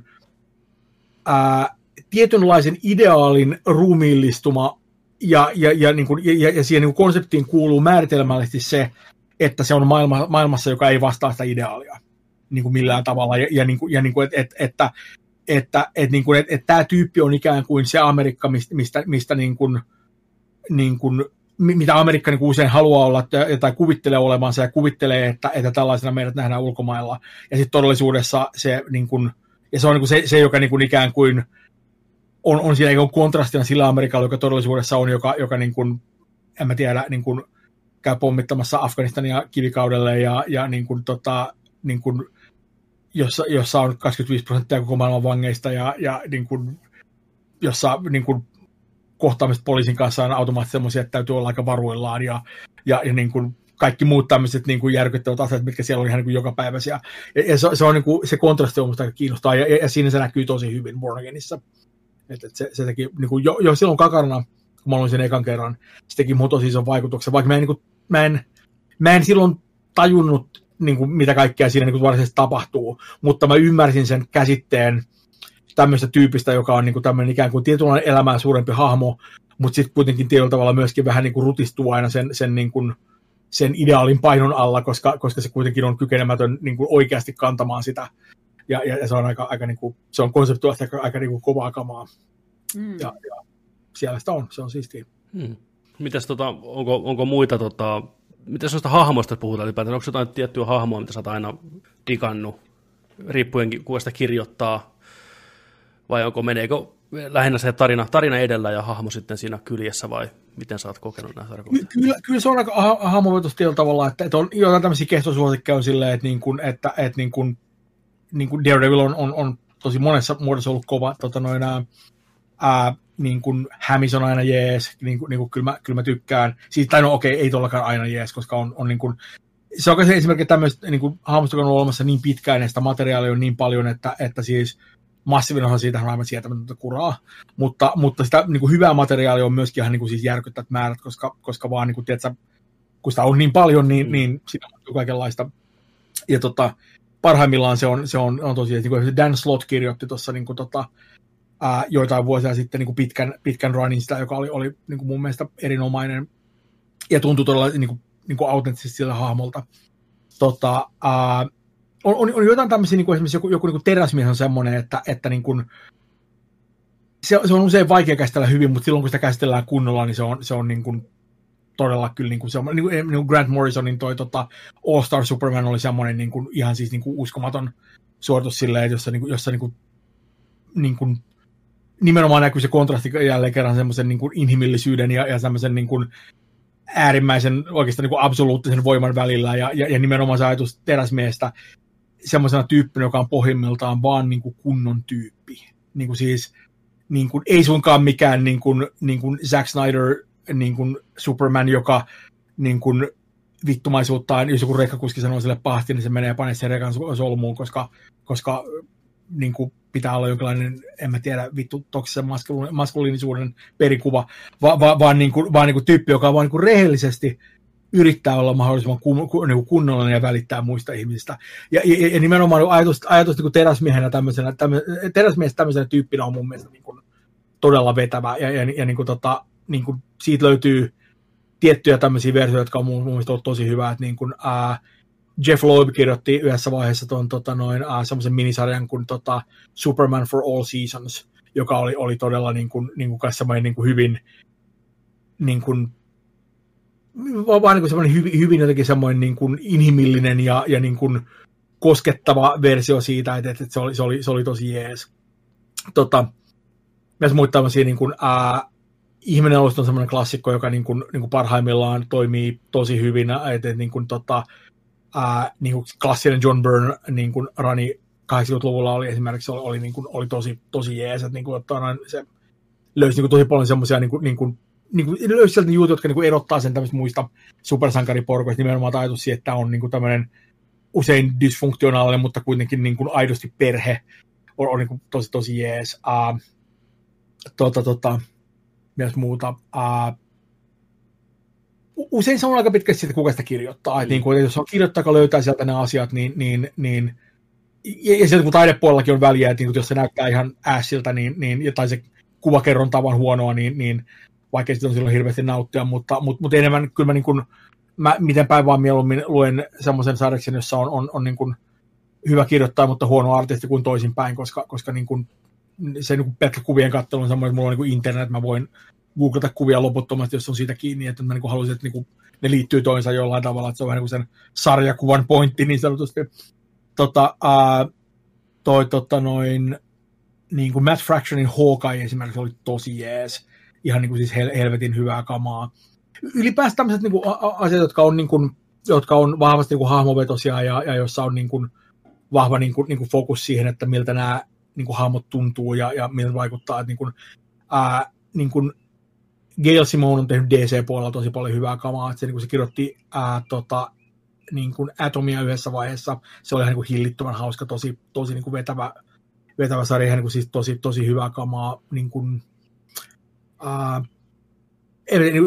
ää, tietynlaisen ideaalin ruumiillistuma, ja, ja, ja, niin kuin, ja, ja siihen niin kuin konseptiin kuuluu määritelmällisesti se, että se on maailma, maailmassa, joka ei vastaa sitä ideaalia niin kuin millään tavalla, ja, ja, niin kuin, ja niin kuin, et, et, että että, et, niin kuin, et, et tämä tyyppi on ikään kuin se Amerikka, mistä, mistä, mistä niin kuin, niin kuin mitä Amerikka niin usein haluaa olla tai kuvittelee olevansa ja kuvittelee, että, että tällaisena meidät nähdään ulkomailla. Ja sitten todellisuudessa se, niin kuin, ja se on niin se, se, joka niin kuin ikään kuin on, on siinä niin kontrastina sillä Amerikalla, joka todellisuudessa on, joka, joka niin kuin, en mä tiedä, niin kuin, käy pommittamassa Afganistania kivikaudelle ja, ja niin kuin, tota, niin kuin, jossa, jossa on 25 prosenttia koko maailman vangeista ja, ja niin kuin, jossa niin kuin, kohtaamiset poliisin kanssa on automaattisesti sellaisia, että täytyy olla aika varuillaan ja, ja, ja niin kuin kaikki muut tämmöiset niin kuin järkyttävät asiat, mitkä siellä on ihan niin kuin jokapäiväisiä. Ja, ja se, se, on niin kuin, se kontrasti on musta kiinnostaa ja, ja, ja, siinä se näkyy tosi hyvin Born Againissa. Et, et se, se teki niin kuin jo, jo silloin kakarana, kun mä olin sen ekan kerran, se teki mun tosi ison vaikutuksen, vaikka mä en, niin kuin, mä en, mä en silloin tajunnut, niin kuin, mitä kaikkea siinä niin kuin varsinaisesti tapahtuu, mutta mä ymmärsin sen käsitteen, tämmöistä tyypistä, joka on niin kuin tämmöinen ikään kuin tietynlainen elämää suurempi hahmo, mutta sitten kuitenkin tietyllä tavalla myöskin vähän niin kuin rutistuu aina sen, sen, niin kuin, sen ideaalin painon alla, koska, koska se kuitenkin on kykenemätön niin kuin oikeasti kantamaan sitä. Ja, ja, ja se on aika, aika niin kuin, se on konseptuaalisesti aika, aika niin kuin kovaa kamaa. Mm. Ja, ja siellä sitä on, se on siistiä. Hmm. Mitäs tota, onko, onko muita, tota, mitä sellaista hahmoista puhutaan ylipäätään? Onko jotain tiettyä hahmoa, mitä sä oot aina digannut, riippuen kuka sitä kirjoittaa, vai onko meneekö lähinnä se tarina, tarina edellä ja hahmo sitten siinä kyljessä vai miten sä oot kokenut nämä sarjakuvat? Kyllä, kyllä se on aika hahmovetus tietyllä tavalla, että, että on jotain tämmöisiä kehtosuosikkeja on silleen, että, niin kuin, että, että niin kuin, niin kuin Daredevil on, on, on, tosi monessa muodossa ollut kova, tota noin, ää, niin kuin Hämis on aina jees, niin kuin, niin kuin kyllä, mä, kyllä mä tykkään. Siis, tai no okei, okay, ei tollakaan aina jees, koska on, on niin kuin, se on se esimerkiksi tämmöistä niin hahmosta, on olemassa niin pitkään ja sitä materiaalia on niin paljon, että, että siis massiivinen osa siitä on aivan sietämätöntä kuraa, mutta, mutta sitä niin kuin hyvää materiaalia on myöskin ihan niin kuin siis järkyttävät määrät, koska, koska vaan niin kuin, tiedätkö, kun sitä on niin paljon, niin, mm. niin sitä on kaikenlaista. Ja tota, parhaimmillaan se on, se on, on tosiaan, niin kuin Dan Slot kirjoitti tuossa niin kuin, tota, ää, joitain vuosia sitten niin kuin pitkän, pitkän runin sitä, joka oli, oli niin kuin mun mielestä erinomainen ja tuntui todella niin kuin, niin kuin autenttisesti sillä hahmolta. Tota, ää, on, on, on, jotain tämmöisiä, niin kuin esimerkiksi joku, joku niin kuin teräsmies on semmoinen, että, että niin kuin, se, se, on usein vaikea käsitellä hyvin, mutta silloin kun sitä käsitellään kunnolla, niin se on, se on niin kuin, todella kyllä niin kuin se on, niin kuin, niin kuin Grant Morrisonin toi tota, All Star Superman oli semmoinen niin kuin, ihan siis niin kuin uskomaton suoritus silleen, jossa, niin kuin, jossa niin kuin, niin kuin, nimenomaan näkyy se kontrasti jälleen kerran semmoisen niin kuin inhimillisyyden ja, ja semmoisen niin kuin, äärimmäisen oikeastaan niin kuin absoluuttisen voiman välillä ja, ja, ja nimenomaan se ajatus teräsmiestä semmoisena tyyppinä, joka on pohjimmiltaan vaan niin kuin kunnon tyyppi. Niin kuin siis niin kuin, ei suinkaan mikään niin kuin, niin kuin Zack Snyder niin kuin Superman, joka niin kuin, vittumaisuuttaan, jos joku rekkakuski sanoo sille pahasti, niin se menee panee sen rekan solmuun, koska, koska niin kuin pitää olla jonkinlainen, en mä tiedä, vittu toksisen maskuliinisuuden perikuva, va, va, vaan, niin kuin, vaan niin kuin tyyppi, joka vaan niin kuin rehellisesti yrittää olla mahdollisimman kun, kun, niin kuin kunnollinen ja välittää muista ihmisistä. Ja, ja, ja nimenomaan ajatus, ajatus niin teräsmiehenä tämmöisenä, tämmöisenä, teräsmies tämmöisenä tyyppinä on mun mielestä niin kuin todella vetävä, ja, ja, ja niin kuin tota, niin kuin siitä löytyy tiettyjä tämmöisiä versioita, jotka on mun, mun mielestä ollut tosi hyvää, niin kuin, ää, Jeff Loeb kirjoitti yhdessä vaiheessa tuon tota, noin, äh, semmoisen minisarjan kuin tota, Superman for All Seasons, joka oli, oli todella niin kuin, niin kuin niin kuin hyvin niin kuin, vaan niin semmoinen hyvin, hyvin jotenkin semmoinen niin kuin inhimillinen ja, ja niin kuin koskettava versio siitä, että, että se, oli, se, oli, se oli tosi jees. Tota, myös muita tämmöisiä niin kuin, ää, Ihminen on semmoinen klassikko, joka niin kuin, niin kuin parhaimmillaan toimii tosi hyvin, että niin kuin, tota, ää, niin kuin klassinen John Byrne niin kuin rani 80-luvulla oli esimerkiksi oli, oli, niin kuin, oli tosi, tosi jees, että, niin kuin, että se löysi niin kuin, tosi paljon semmoisia niin kuin, niin kuin, niin kuin, löysi sieltä juttuja, jotka niin kuin erottaa sen tämmöistä muista supersankariporkoista, nimenomaan ajatus siitä, että on niin kuin tämmöinen usein dysfunktionaalinen, mutta kuitenkin niin kuin aidosti perhe, on, on niin kuin tosi, tosi jees. Uh, tota, tota, myös muuta. Uh, usein se on aika pitkästi siitä, kuka sitä kirjoittaa. Mm. Niin kuin, jos on kirjoittaja, joka löytää sieltä ne asiat, niin, niin, niin ja, ja sieltä kun taidepuolellakin on väliä, että niin, jos se näyttää ihan ässiltä, niin, niin, tai se kuvakerron tavan huonoa, niin, niin vaikka sitä on silloin hirveästi nauttia, mutta, mutta, mutta enemmän kyllä mä, niin kuin, mä miten päin vaan mieluummin luen semmoisen sarjaksen, jossa on, on, on niin kuin hyvä kirjoittaa, mutta huono artisti kuin toisinpäin, koska, koska niin kuin, se niin kuin pelkkä kuvien kattelu on semmoinen, että mulla on niin kuin internet, mä voin googlata kuvia loputtomasti, jos on siitä kiinni, että mä niin haluaisin, että niin kuin ne liittyy toinsa jollain tavalla, että se on vähän niin kuin sen sarjakuvan pointti niin sanotusti. Tota, ää, toi tota noin, niin kuin Matt Fractionin Hawkeye esimerkiksi oli tosi jees. Ihan niin kuin siis hel- helvetin hyvää kamaa. Ylipäänsä tämmöiset niin kuin asiat, jotka on, niin kuin, jotka on vahvasti niin kuin hahmovetosia ja, ja jossa on niin kuin, vahva niin kuin, niin kuin fokus siihen, että miltä nämä niin kuin hahmot tuntuu ja, ja miltä vaikuttaa. Että niin kuin, ää, niin kuin Gail Simone on tehnyt DC-puolella tosi paljon hyvää kamaa, että se, niin kuin se kirjoitti ää, tota, niin kuin Atomia yhdessä vaiheessa, se oli ihan niin kuin hillittömän hauska, tosi, tosi niin kuin vetävä, vetävä sarja, ihan niin kuin siis tosi, tosi hyvää kamaa, niin kuin, ää,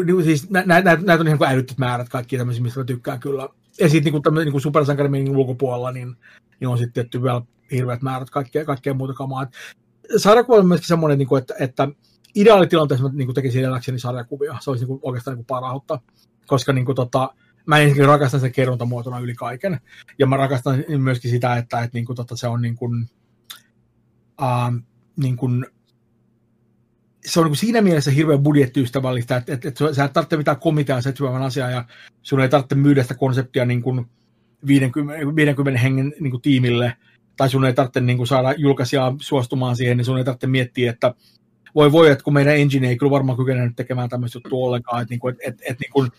niin, siis nä, nä, nä, näitä on ihan kuin älyttömät määrät kaikki tämmöisiä, mistä mä tykkään kyllä. Ja sitten niin kuin, niin supersankariminin ulkopuolella, niin, niin on sitten tietty vielä hirveät määrät kaikkea, kaikkea muuta kamaa. Sarjakuva on myöskin semmoinen, niin kuin, että, että ideaalitilanteessa mä niin tekisin edelläkseni sarjakuvia. Se olisi niin kuin, oikeastaan niin kuin parhautta, koska niin kuin, tota, mä ensinnäkin rakastan sen kerrontamuotona yli kaiken. Ja mä rakastan myöskin sitä, että, että niin kuin, tota, se on niin kuin, uh, niin kuin, se on niin kuin siinä mielessä hirveän budjettiystävällistä, että, että, että sä et tarvitse mitään komiteaa seitsemän asiaa ja sun ei tarvitse myydä sitä konseptia niin kuin 50, 50 hengen niin kuin tiimille, tai sun ei tarvitse niin kuin saada julkaisijaa suostumaan siihen, niin sun ei tarvitse miettiä, että voi voi, että kun meidän engine ei kyllä varmaan kykene tekemään tämmöistä juttua ollenkaan, että, niinku, että, että, että niin kuin,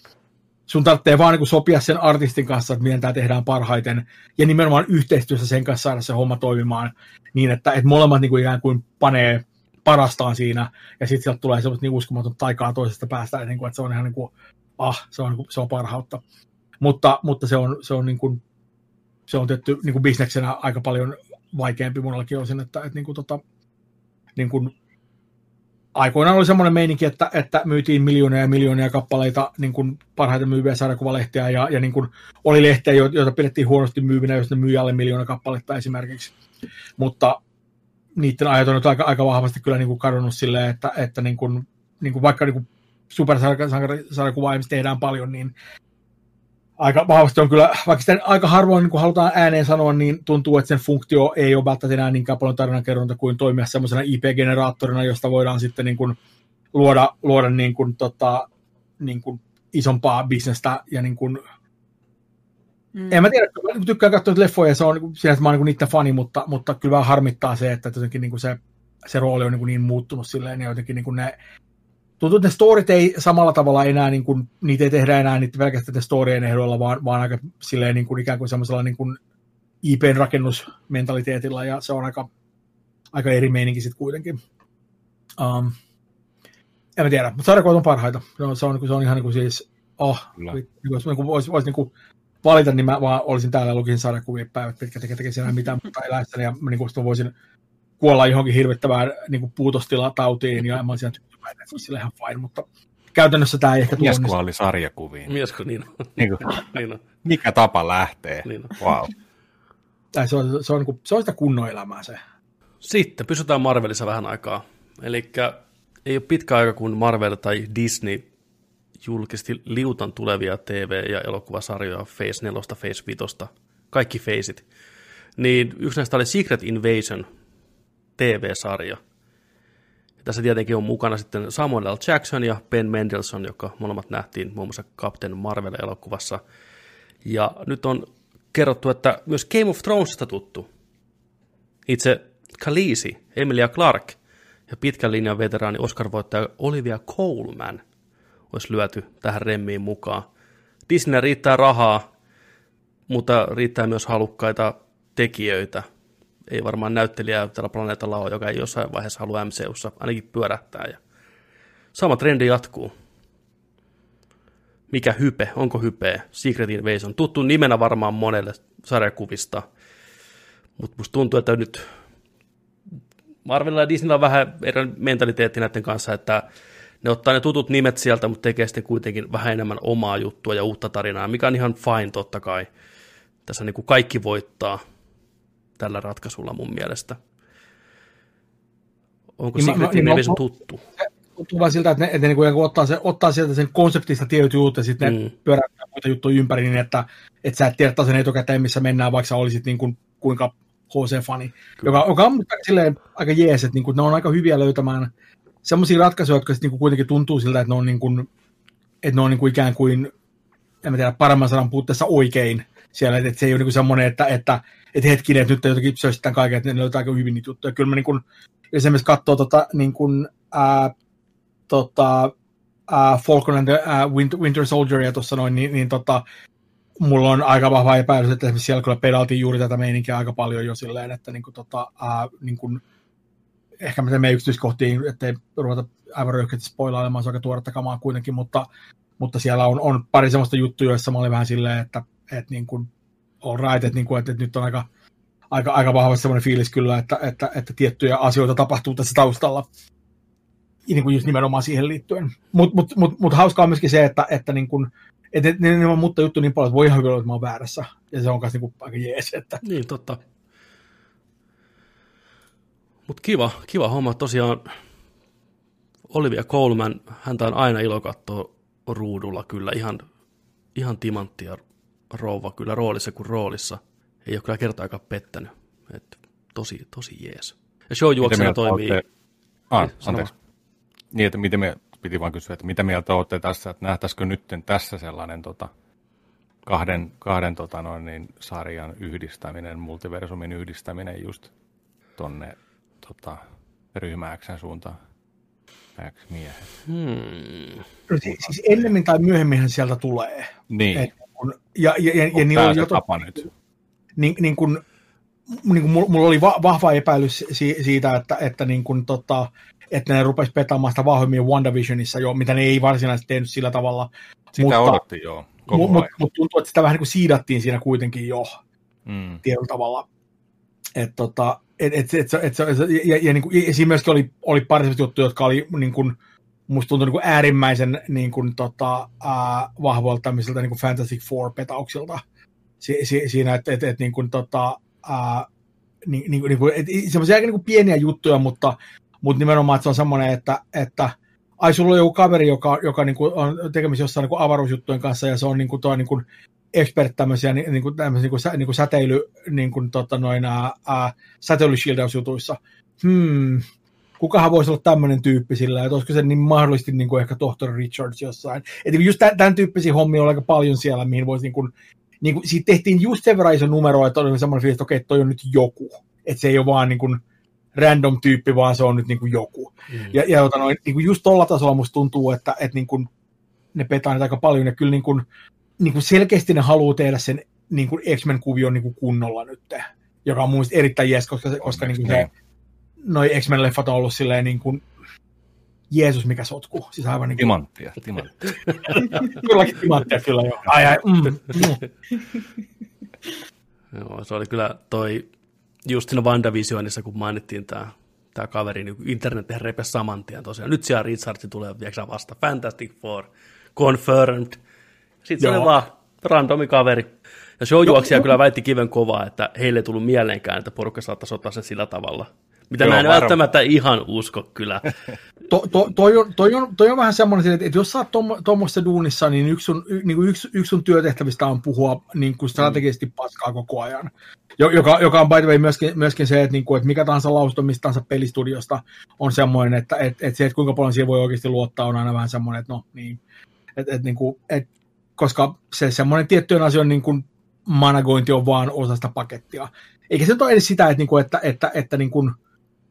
sun tarvitsee vaan niin kuin sopia sen artistin kanssa, että miten tämä tehdään parhaiten, ja nimenomaan yhteistyössä sen kanssa saada se homma toimimaan niin, että, että molemmat niin kuin ikään kuin panee parastaan siinä, ja sitten sieltä tulee semmoista niin uskomaton taikaa toisesta päästä, niin kuin, että se on ihan niin kuin, ah, se on, niin kuin, se on parhautta. Mutta, mutta se on, se on, niin kuin, se on tietty niin kuin bisneksenä aika paljon vaikeampi monellakin osin, että, että niin kuin, tota, niin kuin aikoinaan oli semmoinen meininki, että, että myytiin miljoonia ja miljoonia kappaleita niin kuin parhaiten myyviä sarjakuvalehtiä ja, ja niin kuin oli lehtejä, joita pidettiin huonosti myyvinä, jos ne myi alle miljoona kappaletta esimerkiksi. Mutta niiden ajat on nyt aika, aika vahvasti kyllä niin kuin kadonnut silleen, että, että niin kuin, niin kuin vaikka niin kuin supersarjakuvaa tehdään paljon, niin aika vahvasti on kyllä, vaikka sitä aika harvoin niin kun halutaan ääneen sanoa, niin tuntuu, että sen funktio ei ole välttämättä enää niinkään paljon tarinankerronta kuin toimia semmoisena IP-generaattorina, josta voidaan sitten niin kuin luoda, luoda niin kuin, tota, niin kuin isompaa bisnestä ja niin kuin, Mm. En mä tiedä, mä tykkään katsoa leffoja, se on niin siinä, että mä oon niin niiden fani, mutta, mutta kyllä vähän harmittaa se, että jotenkin niin kuin se, se rooli on niin, niin muuttunut silleen, ja jotenkin niin kuin ne, tuntuu, että ne storit ei samalla tavalla enää, niin kuin, niitä ei tehdä enää niitä pelkästään storien ehdoilla, vaan, vaan aika silleen niin kuin, ikään kuin semmoisella niin kuin IPn rakennusmentaliteetilla, ja se on aika, aika eri meininki sitten kuitenkin. Um, en mä tiedä, mutta sarjakuvat on parhaita. Se on, se on, se on ihan niin kuin siis, oh, niin jos niin voisi vois, niin kuin valita, niin mä vaan olisin täällä lukisin sarjakuvia päivät pitkä tekee tekee enää mitään muuta eläessäni, ja niin kuin voisin kuolla johonkin hirvittävään niin kuin puutostilatautiin, ja mä olisin tyytyväinen, että se olisi ihan fine, mutta käytännössä tämä ei ehkä tuo. Mies oli sarjakuviin. Mies niin on. niin kuin, niin on. Mikä tapa lähtee. Niin on. Wow. Tai se on, se, on, niin se on sitä kunnon elämää se. Sitten pysytään Marvelissa vähän aikaa. Eli ei ole pitkä aika, kun Marvel tai Disney julkisti liutan tulevia TV- ja elokuvasarjoja Phase 4, Phase 5, kaikki Phaseit. Niin yksi näistä oli Secret Invasion TV-sarja. Ja tässä tietenkin on mukana sitten Samuel L. Jackson ja Ben Mendelsohn, joka molemmat nähtiin muun muassa Captain Marvel-elokuvassa. Ja nyt on kerrottu, että myös Game of Thronesista tuttu. Itse Khaleesi, Emilia Clark ja pitkän linjan veteraani Oscar-voittaja Olivia Colman olisi lyöty tähän remmiin mukaan. Disney riittää rahaa, mutta riittää myös halukkaita tekijöitä. Ei varmaan näyttelijää tällä planeetalla ole, joka ei jossain vaiheessa halua MCUssa ainakin pyörähtää. Ja sama trendi jatkuu. Mikä hype? Onko hype? Secret Invasion. Tuttu nimenä varmaan monelle sarjakuvista. Mutta musta tuntuu, että nyt Marvelilla ja Disneyllä on vähän eri mentaliteetti näiden kanssa, että ne ottaa ne tutut nimet sieltä, mutta tekee sitten kuitenkin vähän enemmän omaa juttua ja uutta tarinaa, mikä on ihan fine totta kai. Tässä niin kuin kaikki voittaa tällä ratkaisulla mun mielestä. Onko niin, Secret niin, Invasion tuttu? Tuntuu vaan siltä, että ne, että ne niin ottaa, se, ottaa sieltä sen konseptista tietyt jutut ja sitten mm. ne pyöräyttää muita juttuja ympäri niin, että, että sä et tiedä sen etukäteen, missä mennään, vaikka sä olisit niin kuin, kuinka HC-fani, joka, joka on silleen aika jees, että niin kuin, ne on aika hyviä löytämään semmoisia ratkaisuja, jotka sitten niin kuitenkin tuntuu siltä, että ne on, niin kuin, että ne on niin kuin ikään kuin, en mä tiedä, paremman sanan puutteessa oikein siellä, että se ei ole niin semmoinen, että, että, että hetkinen, että nyt jotenkin söistään kaiken, että ne löytää aika hyvin niitä juttuja. Kyllä mä niin kuin, esimerkiksi katsoo tota, niin kuin, ää, tota, ää, Falcon and the ää, Winter, Winter Soldieria tuossa noin, niin, niin tota, mulla on aika vahva epäilys, että esimerkiksi siellä kyllä pedaltiin juuri tätä meininkiä aika paljon jo silleen, että niin kuin, tota, ää, niin kuin, ehkä mä menen yksityiskohtiin, ettei ruveta aivan röyhkeästi spoilailemaan, se on aika tuoretta kamaa kuitenkin, mutta, mutta siellä on, on pari semmoista juttuja, joissa mä olin vähän silleen, että, että niin kuin, all right, että, niin kuin, että, että nyt on aika, aika, aika vahvasti semmoinen fiilis kyllä, että, että, että tiettyjä asioita tapahtuu tässä taustalla, niin kuin just nimenomaan siihen liittyen. Mutta mut, mut, mut hauskaa on myöskin se, että, että niin kuin, että ne, ne, ne on mutta juttu niin paljon, että voi ihan hyvin olla, että mä oon väärässä. Ja se on myös niin aika jees. Että... Niin, totta. Mutta kiva, kiva homma. Tosiaan Olivia Colman, häntä on aina ilo katsoa ruudulla kyllä ihan, ihan timanttia rouva kyllä roolissa kuin roolissa. Ei ole kyllä kertaakaan pettänyt. Et tosi, tosi jees. Ja showjuoksena toimii... Olette... Ah, anteeksi. Niin, että miten me, piti vaan kysyä, että mitä mieltä olette tässä, että nähtäisikö nyt tässä sellainen tota, kahden, kahden tota noin, niin, sarjan yhdistäminen, multiversumin yhdistäminen just tonne tota, ryhmääksän suuntaan? X-miehet. Hmm. Siis, siis ennemmin tai myöhemmin sieltä tulee. Niin. Et, kun, ja, ja, ja, ja niin on jo tapa nyt. Niin, niin kun, niin kun mulla oli va- vahva epäilys si- siitä, että, että, niin kun, tota, että ne rupesi petaamaan sitä vahvemmin WandaVisionissa jo, mitä ne ei varsinaisesti tehnyt sillä tavalla. Sitä mutta, odotti joo. Mutta mut, mut tuntuu, että sitä vähän niin kuin siidattiin siinä kuitenkin jo mm. tietyllä tavalla. Että tota, et, et, et, et, et, et, ja, ja, niin kuin, siinä myöskin oli, oli pari juttuja, jotka oli niin kuin, musta tuntui niin kuin äärimmäisen niin kuin, tota, äh, vahvoilta tämmöisiltä niin kuin Fantastic Four-petauksilta si, si, siinä, että et, et, niin kuin, tota, äh, niin, niin, niin kuin, semmoisia aika niin kuin pieniä juttuja, mutta, mutta nimenomaan, että se on semmoinen, että, että ai sulla on joku kaveri, joka, joka niin kuin on tekemisissä jossain niin kuin avaruusjuttujen kanssa, ja se on niin kuin, toi, niin kuin expert tämmöisiä niin, niin kuin, tämmöisiä, niin kuin, sä, niin kuin säteily, niin kuin, tota, noin, ää, säteilyshieldaujutuissa. Hmm, kukahan voisi olla tämmöinen tyyppi sillä, että olisiko se niin mahdollisesti niin kuin ehkä tohtori Richards jossain. Että just tämän, tämän tyyppisiä hommia on aika paljon siellä, mihin voisi niin kuin, niin kuin, siitä tehtiin just sen verran iso numero, että oli semmoinen fiilis, että okei, toi on nyt joku. Että se ei ole vaan niin kuin random tyyppi, vaan se on nyt niin kuin joku. Mm. Ja, ja jota noin, niin kuin just tuolla tasolla musta tuntuu, että, että niin kuin ne petaa aika paljon, ja kyllä niin kuin, niin kuin selkeästi ne haluaa tehdä sen niin kuin X-Men-kuvion niin kuin kunnolla nyt, joka on mun erittäin jees, koska, koska niin kuin se, noi X-Men-leffat on ollut silleen niin kuin, Jeesus, mikä sotku. Siis aivan niin kuin... Timanttia. timanttia. Kylläkin timanttia, kyllä joo. Ai, ai, mm, mm. joo, se oli kyllä toi, just siinä WandaVisionissa, kun mainittiin tämä tämä kaveri, niin internet repesi saman tien tosiaan. Nyt siellä Richard tulee vasta. Fantastic Four, confirmed. Sitten se oli vaan randomi kaveri. Ja showjuoksija kyllä väitti kiven kovaa, että heille ei tullut mieleenkään, että porukka saattaisi ottaa sen sillä tavalla. Mitä Joo, mä en varma. välttämättä ihan usko kyllä. to, to, toi, on, toi, on, toi on vähän semmoinen, että, että jos sä oot tuommoisessa duunissa, niin yksi sun, niin kuin yksi, yksi sun työtehtävistä on puhua niin kuin strategisesti mm. paskaa koko ajan. Joka, joka on by the way myöskin, myöskin se, että, niin kuin, että mikä tahansa lausunto mistä tahansa pelistudiosta on semmoinen, että, että, että se, että kuinka paljon siihen voi oikeasti luottaa, on aina vähän semmoinen, että no niin, että, että, niin kuin, että koska se semmoinen tiettyjen asioiden niin kuin managointi on vaan osa sitä pakettia. Eikä se nyt ole edes sitä, että, niin kuin, että, että, että, niin kuin,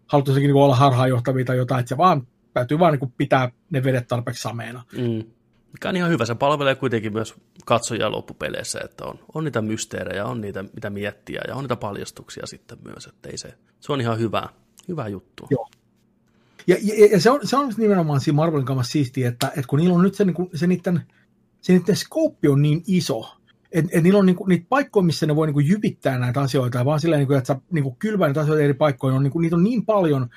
haluttaisikin niin olla harhaanjohtavia tai jotain, että se vaan täytyy vaan niin pitää ne vedet tarpeeksi sameena. Mm. Mikä on ihan hyvä. Se palvelee kuitenkin myös katsojia loppupeleissä, että on, on niitä mysteerejä, on niitä, mitä miettiä ja on niitä paljastuksia sitten myös. Että ei se, se on ihan hyvä, hyvä juttu. Joo. Ja, ja, ja se, on, se on nimenomaan siinä Marvelin kanssa siistiä, että, että kun niillä on nyt se, niin kuin, se niiden, se skooppi on niin iso, että et niillä on niinku, niitä paikkoja, missä ne voi niinku jypittää näitä asioita, vaan silleen, niinku, että sä niinku kylvää näitä asioita eri paikkoihin, on, niinku, niitä on niin paljon,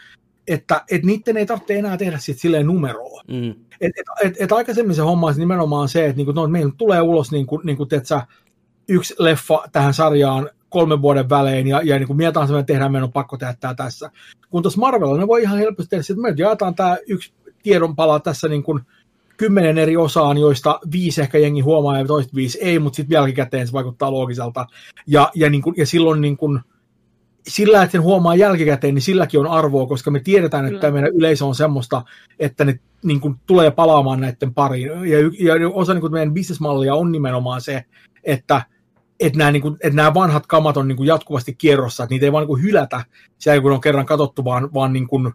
että et niiden ei tarvitse enää tehdä sit silleen numeroa. Mm. Et, et, et, et aikaisemmin se homma olisi nimenomaan se, että niinku, no, meillä tulee ulos niinku, niinku, sä, yksi leffa tähän sarjaan kolmen vuoden välein, ja, ja niin kuin mitä tahansa me tehdään, meidän on pakko tehdä tämä tässä. Kun tuossa Marvelilla ne voi ihan helposti tehdä, että me jaetaan tämä yksi tiedonpala tässä niin kuin kymmenen eri osaan, joista viisi ehkä jengi huomaa ja toista viisi ei, mutta sitten jälkikäteen se vaikuttaa loogiselta. Ja, ja, niin kuin, ja silloin niin kuin, sillä, että sen huomaa jälkikäteen, niin silläkin on arvoa, koska me tiedetään, että Kyllä. meidän yleisö on semmoista, että ne niin kuin, tulee palaamaan näiden pariin. Ja, ja osa niin kuin, meidän bisnesmallia on nimenomaan se, että että nämä, niin kuin, että nämä vanhat kamat on niin kuin jatkuvasti kierrossa, että niitä ei vaan niin kuin hylätä siellä, kun on kerran katsottu, vaan, vaan niin kuin,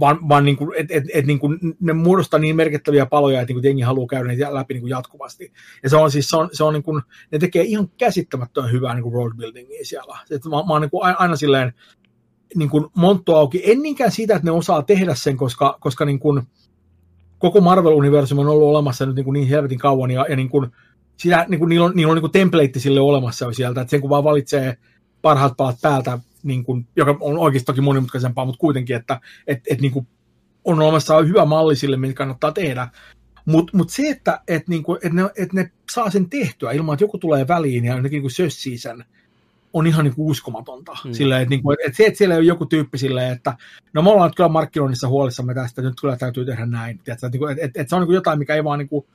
vaan, vaan niin kuin, et, et, et, niin kuin ne muodostaa niin merkittäviä paloja, että niin kuin jengi haluaa käydä niitä läpi niin kuin jatkuvasti. Ja se on siis, se on, se on niin kuin, ne tekee ihan käsittämättömän hyvää niin kuin roadbuildingia siellä. Et mä, mä oon niin kuin aina silleen niin kuin monttu auki, en niinkään siitä, että ne osaa tehdä sen, koska, koska niin kuin, koko Marvel-universumi on ollut olemassa nyt niin, kuin niin helvetin kauan, ja, ja niin kuin, sitä, niin kuin, niillä on, niillä on niin kuin template sille olemassa sieltä, että sen kun vaan valitsee parhaat palat päältä niin kuin, joka on oikeasti toki monimutkaisempaa, mutta kuitenkin, että et, et, niin kuin, on olemassa hyvä malli sille, mitä kannattaa tehdä. Mutta mut se, että et, niin kuin, et ne, et ne saa sen tehtyä ilman, että joku tulee väliin ja jotenkin niin sössii sen, on ihan niin kuin uskomatonta. Mm. Silleen, että, niin kuin, että se, että siellä on joku tyyppi silleen, että no me ollaan nyt kyllä markkinoinnissa huolissamme tästä, nyt kyllä täytyy tehdä näin. Että, että, että, että se on niin kuin jotain, mikä ei vaan niin kuin,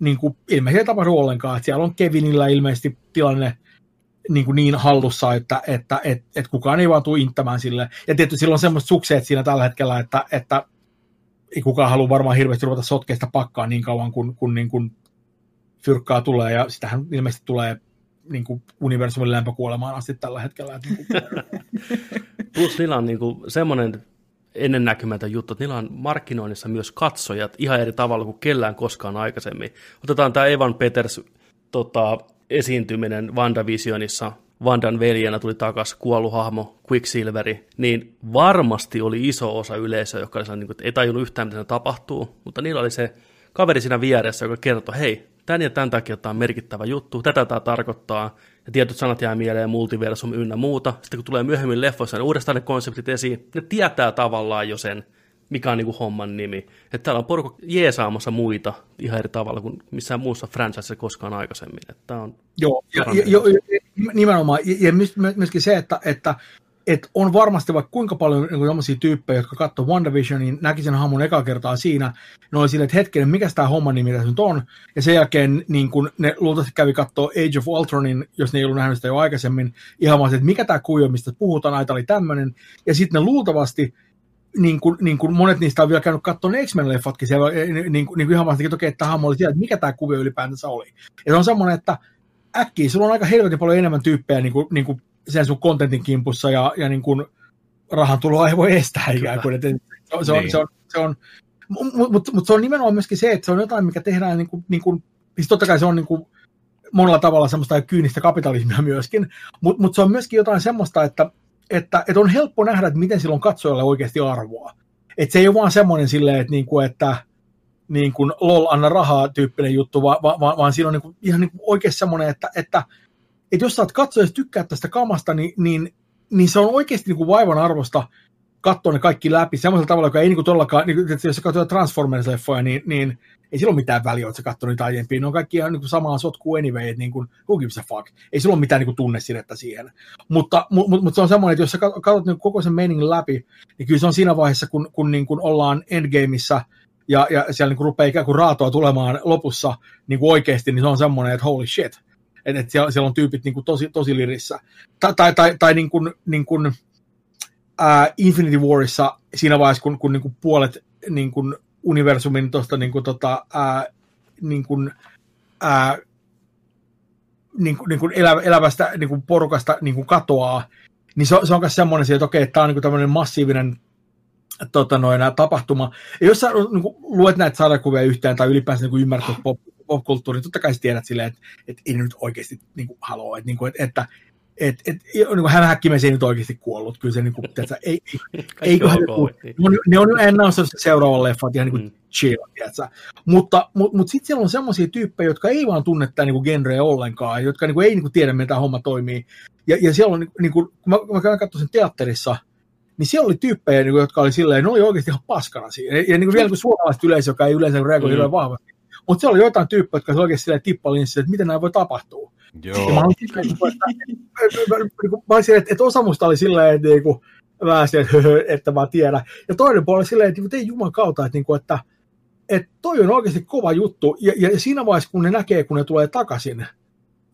niin kuin, ilmeisesti ei tapahdu ollenkaan. Että siellä on Kevinillä ilmeisesti tilanne niin, kuin niin hallussa, että, että et, et kukaan ei vaan tule inttämään sille. Ja tietysti silloin on semmoiset sukseet siinä tällä hetkellä, että, että ei kukaan halua varmaan hirveästi ruveta sotkeista pakkaa niin kauan, kun, kun niin kuin fyrkkaa tulee, ja sitähän ilmeisesti tulee niin kuin universumin lämpökuolemaan asti tällä hetkellä. Niin. Plus niillä on niin kuin semmoinen ennennäkymätön juttu, että niillä on markkinoinnissa myös katsojat ihan eri tavalla kuin kellään koskaan aikaisemmin. Otetaan tämä Evan Peters tota, esiintyminen WandaVisionissa, Vandan veljenä tuli takaisin kuollut hahmo, Quicksilveri, niin varmasti oli iso osa yleisöä, joka oli sellainen, että ei tajunnut yhtään, mitä tapahtuu, mutta niillä oli se kaveri siinä vieressä, joka kertoi, hei, tämän ja tämän takia tämä on merkittävä juttu, tätä tämä tarkoittaa, ja tietyt sanat jää mieleen, multiversum ynnä muuta. Sitten kun tulee myöhemmin leffoissa ne uudestaan ne konseptit esiin, ne tietää tavallaan jo sen, mikä on niin kuin homman nimi. Että täällä on porukka jeesaamassa muita ihan eri tavalla kuin missään muussa franchiseissa koskaan aikaisemmin. Että on Joo, ja, ja, jo, nimenomaan. Ja myöskin se, että, että et on varmasti vaikka kuinka paljon niin sellaisia tyyppejä, jotka katsoo WandaVisionin, näki sen hahmon eka kertaa siinä, ne oli silleen, että hetkinen, mikä tämä homman nimi tässä nyt on, ja sen jälkeen niin kun ne luultavasti kävi katsoa Age of Ultronin, jos ne ei ollut nähnyt sitä jo aikaisemmin, ihan vaan että mikä tämä kuvio, mistä puhutaan, aita oli tämmöinen, ja sitten ne luultavasti niin kuin, niin kuin monet niistä on vielä käynyt katsomaan X-Men-leffatkin siellä, niin kuin, niin kuin ihan vasta, että okei, että hahmo oli siellä, että mikä tämä kuvio ylipäätänsä oli. Ja se on semmoinen, että äkkiä sulla on aika helvetin paljon enemmän tyyppejä niin kuin, niin kuin sen sun kontentin kimpussa ja, ja niin kuin rahan tuloa ei voi estää ikään kuin. Että se, on, niin. se on, se on, mutta mut, mut se on nimenomaan myöskin se, että se on jotain, mikä tehdään niin kuin, niin kuin siis totta kai se on niin kuin monella tavalla semmoista kyynistä kapitalismia myöskin, mutta mut se on myöskin jotain semmoista, että, että, että on helppo nähdä, että miten silloin katsojalle oikeasti arvoa. Että se ei ole vaan semmoinen silleen, että, niin kuin, että niin kuin lol, anna rahaa tyyppinen juttu, vaan, vaan, vaan siinä on niin kuin, ihan niin oikeasti semmoinen, että, että että jos sä oot katsoa ja tykkää tästä kamasta, niin, niin, niin se on oikeasti niin kuin vaivan arvosta katsoa ne kaikki läpi semmoisella tavalla, joka ei niin todellakaan, niin että jos sä katsot Transformers-leffoja, niin, niin ei sillä ole mitään väliä, että sä katsot niitä aiempia. Ne on kaikki ihan niin samaa sotkua anyway, että niin kuin, who gives a fuck. Ei sillä ole mitään niin tunnesidettä siihen. Mutta, mutta, mutta se on semmoinen, että jos sä katsot niin koko sen meiningin läpi, niin kyllä se on siinä vaiheessa, kun, kun niin kuin ollaan Endgameissa, ja, ja siellä niin kuin rupeaa ikään kuin raatoa tulemaan lopussa niin kuin oikeasti, niin se on semmoinen, että holy shit että et siellä, siellä on tyypit niin kuin tosi, tosi lirissä. Tai, tai, tai, tai niin kuin, niin kuin, ää, Infinity Warissa siinä vaiheessa, kun, kun niin kuin puolet niin kuin universumin tuosta niin kuin, tota, ää, niin kuin, ää, niin kuin, niin kuin elä, elävästä niin kuin porukasta niin kuin katoaa, niin se, se on myös semmoinen, että okei, tämä on niin tämmöinen massiivinen tota noin, tapahtuma. Ja jos sä niin kuin, luet näitä sarjakuvia yhteen tai ylipäänsä niin ymmärrät pop, popkulttuuri, totta kai sä tiedät silleen, että, että ei nyt oikeasti niin kuin, haloo, että, niin kuin, että, että et, et, niin kuin hän häkkimesi ei nyt oikeasti kuollut. Kyllä se niin kuin, tiedätkö, ei, ei, ei okay, ne, ne on announced seuraavan leffan ihan niin kuin mm. chill, tiedätkö. Mutta, mutta, mutta sitten siellä on semmoisia tyyppejä, jotka ei vaan tunne tämän niin genreä ollenkaan, jotka niin kuin, ei niin kuin, tiedä, miten tämä homma toimii. Ja, ja siellä on, niin kuin, kun mä, mä katsoin sen teatterissa, niin siellä oli tyyppejä, niin kuin, jotka oli silleen, ne oli oikeasti ihan paskana siinä. Ja, ja niin kuin vielä kuin suomalaiset yleisö, joka ei yleensä reagoi mm. vahvasti, mutta siellä oli jotain tyyppejä, jotka oikeasti tippalinssissä, että miten näin voi tapahtua. Joo. Ja mä olisin, että, että osa musta oli silleen, että, niin kuin, vähän että, mä tiedän. Ja toinen puoli silleen, että ei juman kautta, että, niin että, että toi on oikeasti kova juttu. Ja, ja siinä vaiheessa, kun ne näkee, kun ne tulee takaisin,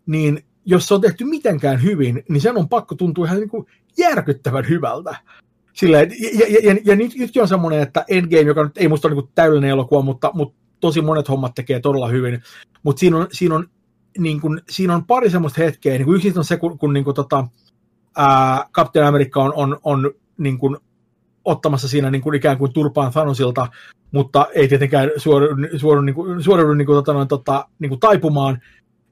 niin jos se on tehty mitenkään hyvin, niin sen on pakko tuntua ihan niin kuin järkyttävän hyvältä. Sillä, ja, ja, ja, ja nyt, nytkin on semmoinen, että Endgame, joka nyt ei musta ole niin täydellinen elokuva, mutta, mutta tosi monet hommat tekee todella hyvin, mutta siinä on, siinä on, niin kuin, siinä on pari semmoista hetkeä, niin yksi on se, kun, kun niin kuin, tota, ää, Captain America on, on, on niin kuin, ottamassa siinä niin kuin, ikään kuin turpaan Thanosilta, mutta ei tietenkään suoriudu, niin niin tota, noin, tota, niin taipumaan.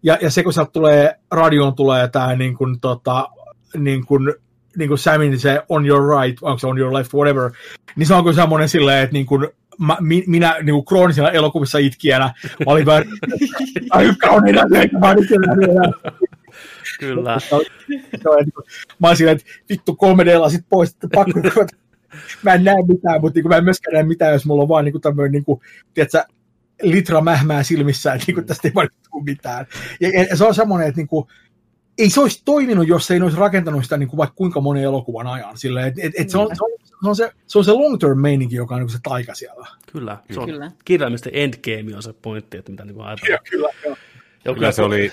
Ja, ja se, kun sieltä tulee, radioon tulee tämä niin kuin, tota, niin kuin, niin kuin Samin se on your right, onko se on your left, whatever, niin se on kuin semmoinen silleen, että niin kuin, mä, minä niin kuin kroonisena elokuvissa itkijänä, mä olin vähän, mä Kyllä. mä olin silleen, että vittu 3D sit pois, että pakko mä en näe mitään, mutta niin kuin, mä en myöskään näe mitään, jos mulla on vaan niin kuin tämmöinen, niin kuin, tiedätkö, litra mähmää silmissään, niin kuin tästä ei vaan mitään. Ja, ja, se on semmoinen, että niin kuin, ei se olisi toiminut, jos ei olisi rakentanut sitä niin kuin vaikka kuinka monen elokuvan ajan. Sille, et, et, et se, on, se, on, se, on se, se on se long term meininki, joka on niin se taika siellä. Kyllä, se on kyllä. kirjaimisesti endgame on se pointti, että mitä niin ajatellaan. Kyllä, kyllä, joo. kyllä se oli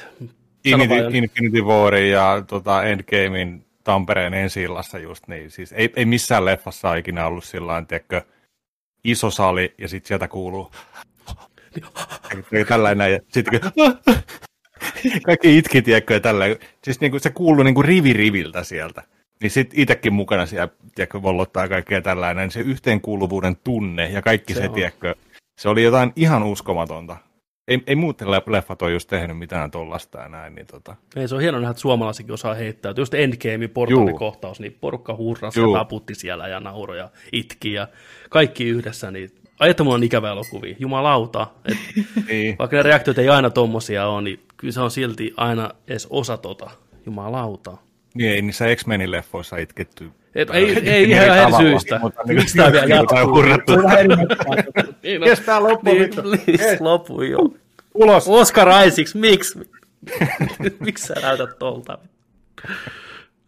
Infinity, Infinity Warin ja tota, Endgamein Tampereen ensi just niin. Siis ei, ei missään leffassa ikinä ollut sillä tiedätkö, iso sali ja sitten sieltä kuuluu tällainen ja sitten kaikki itki, tiedätkö, ja tällä. Siis niin kuin, se kuuluu niin kuin rivi riviltä sieltä. Niin sitten itsekin mukana siellä, tiedätkö, vollottaa kaikkea tällainen. Se yhteenkuuluvuuden tunne ja kaikki se, se tiedätkö, se oli jotain ihan uskomatonta. Ei, ei muuten leffat ole just tehnyt mitään tollasta ja näin. Niin tota. Ei, se on hienoa nähdä, että suomalaisikin osaa heittää. Just Endgame, portaalikohtaus, niin porukka hurrasi ja taputti siellä ja nauroi ja itki ja kaikki yhdessä, niin ajattelin, on ikävä elokuvia, jumalauta. Et, niin. Vaikka ne reaktiot ei aina tommosia ole, niin kyllä se on silti aina edes osa tota, jumalauta. Niin, ei niissä X-Menin leffoissa itketty. Et, ei, ei, ei ihan eri syystä. Miksi tämä vielä jatkuu? Kestää loppu. Niin, please, lopu jo. Ulos. Oscar Isaacs, miksi? miksi sä näytät tolta?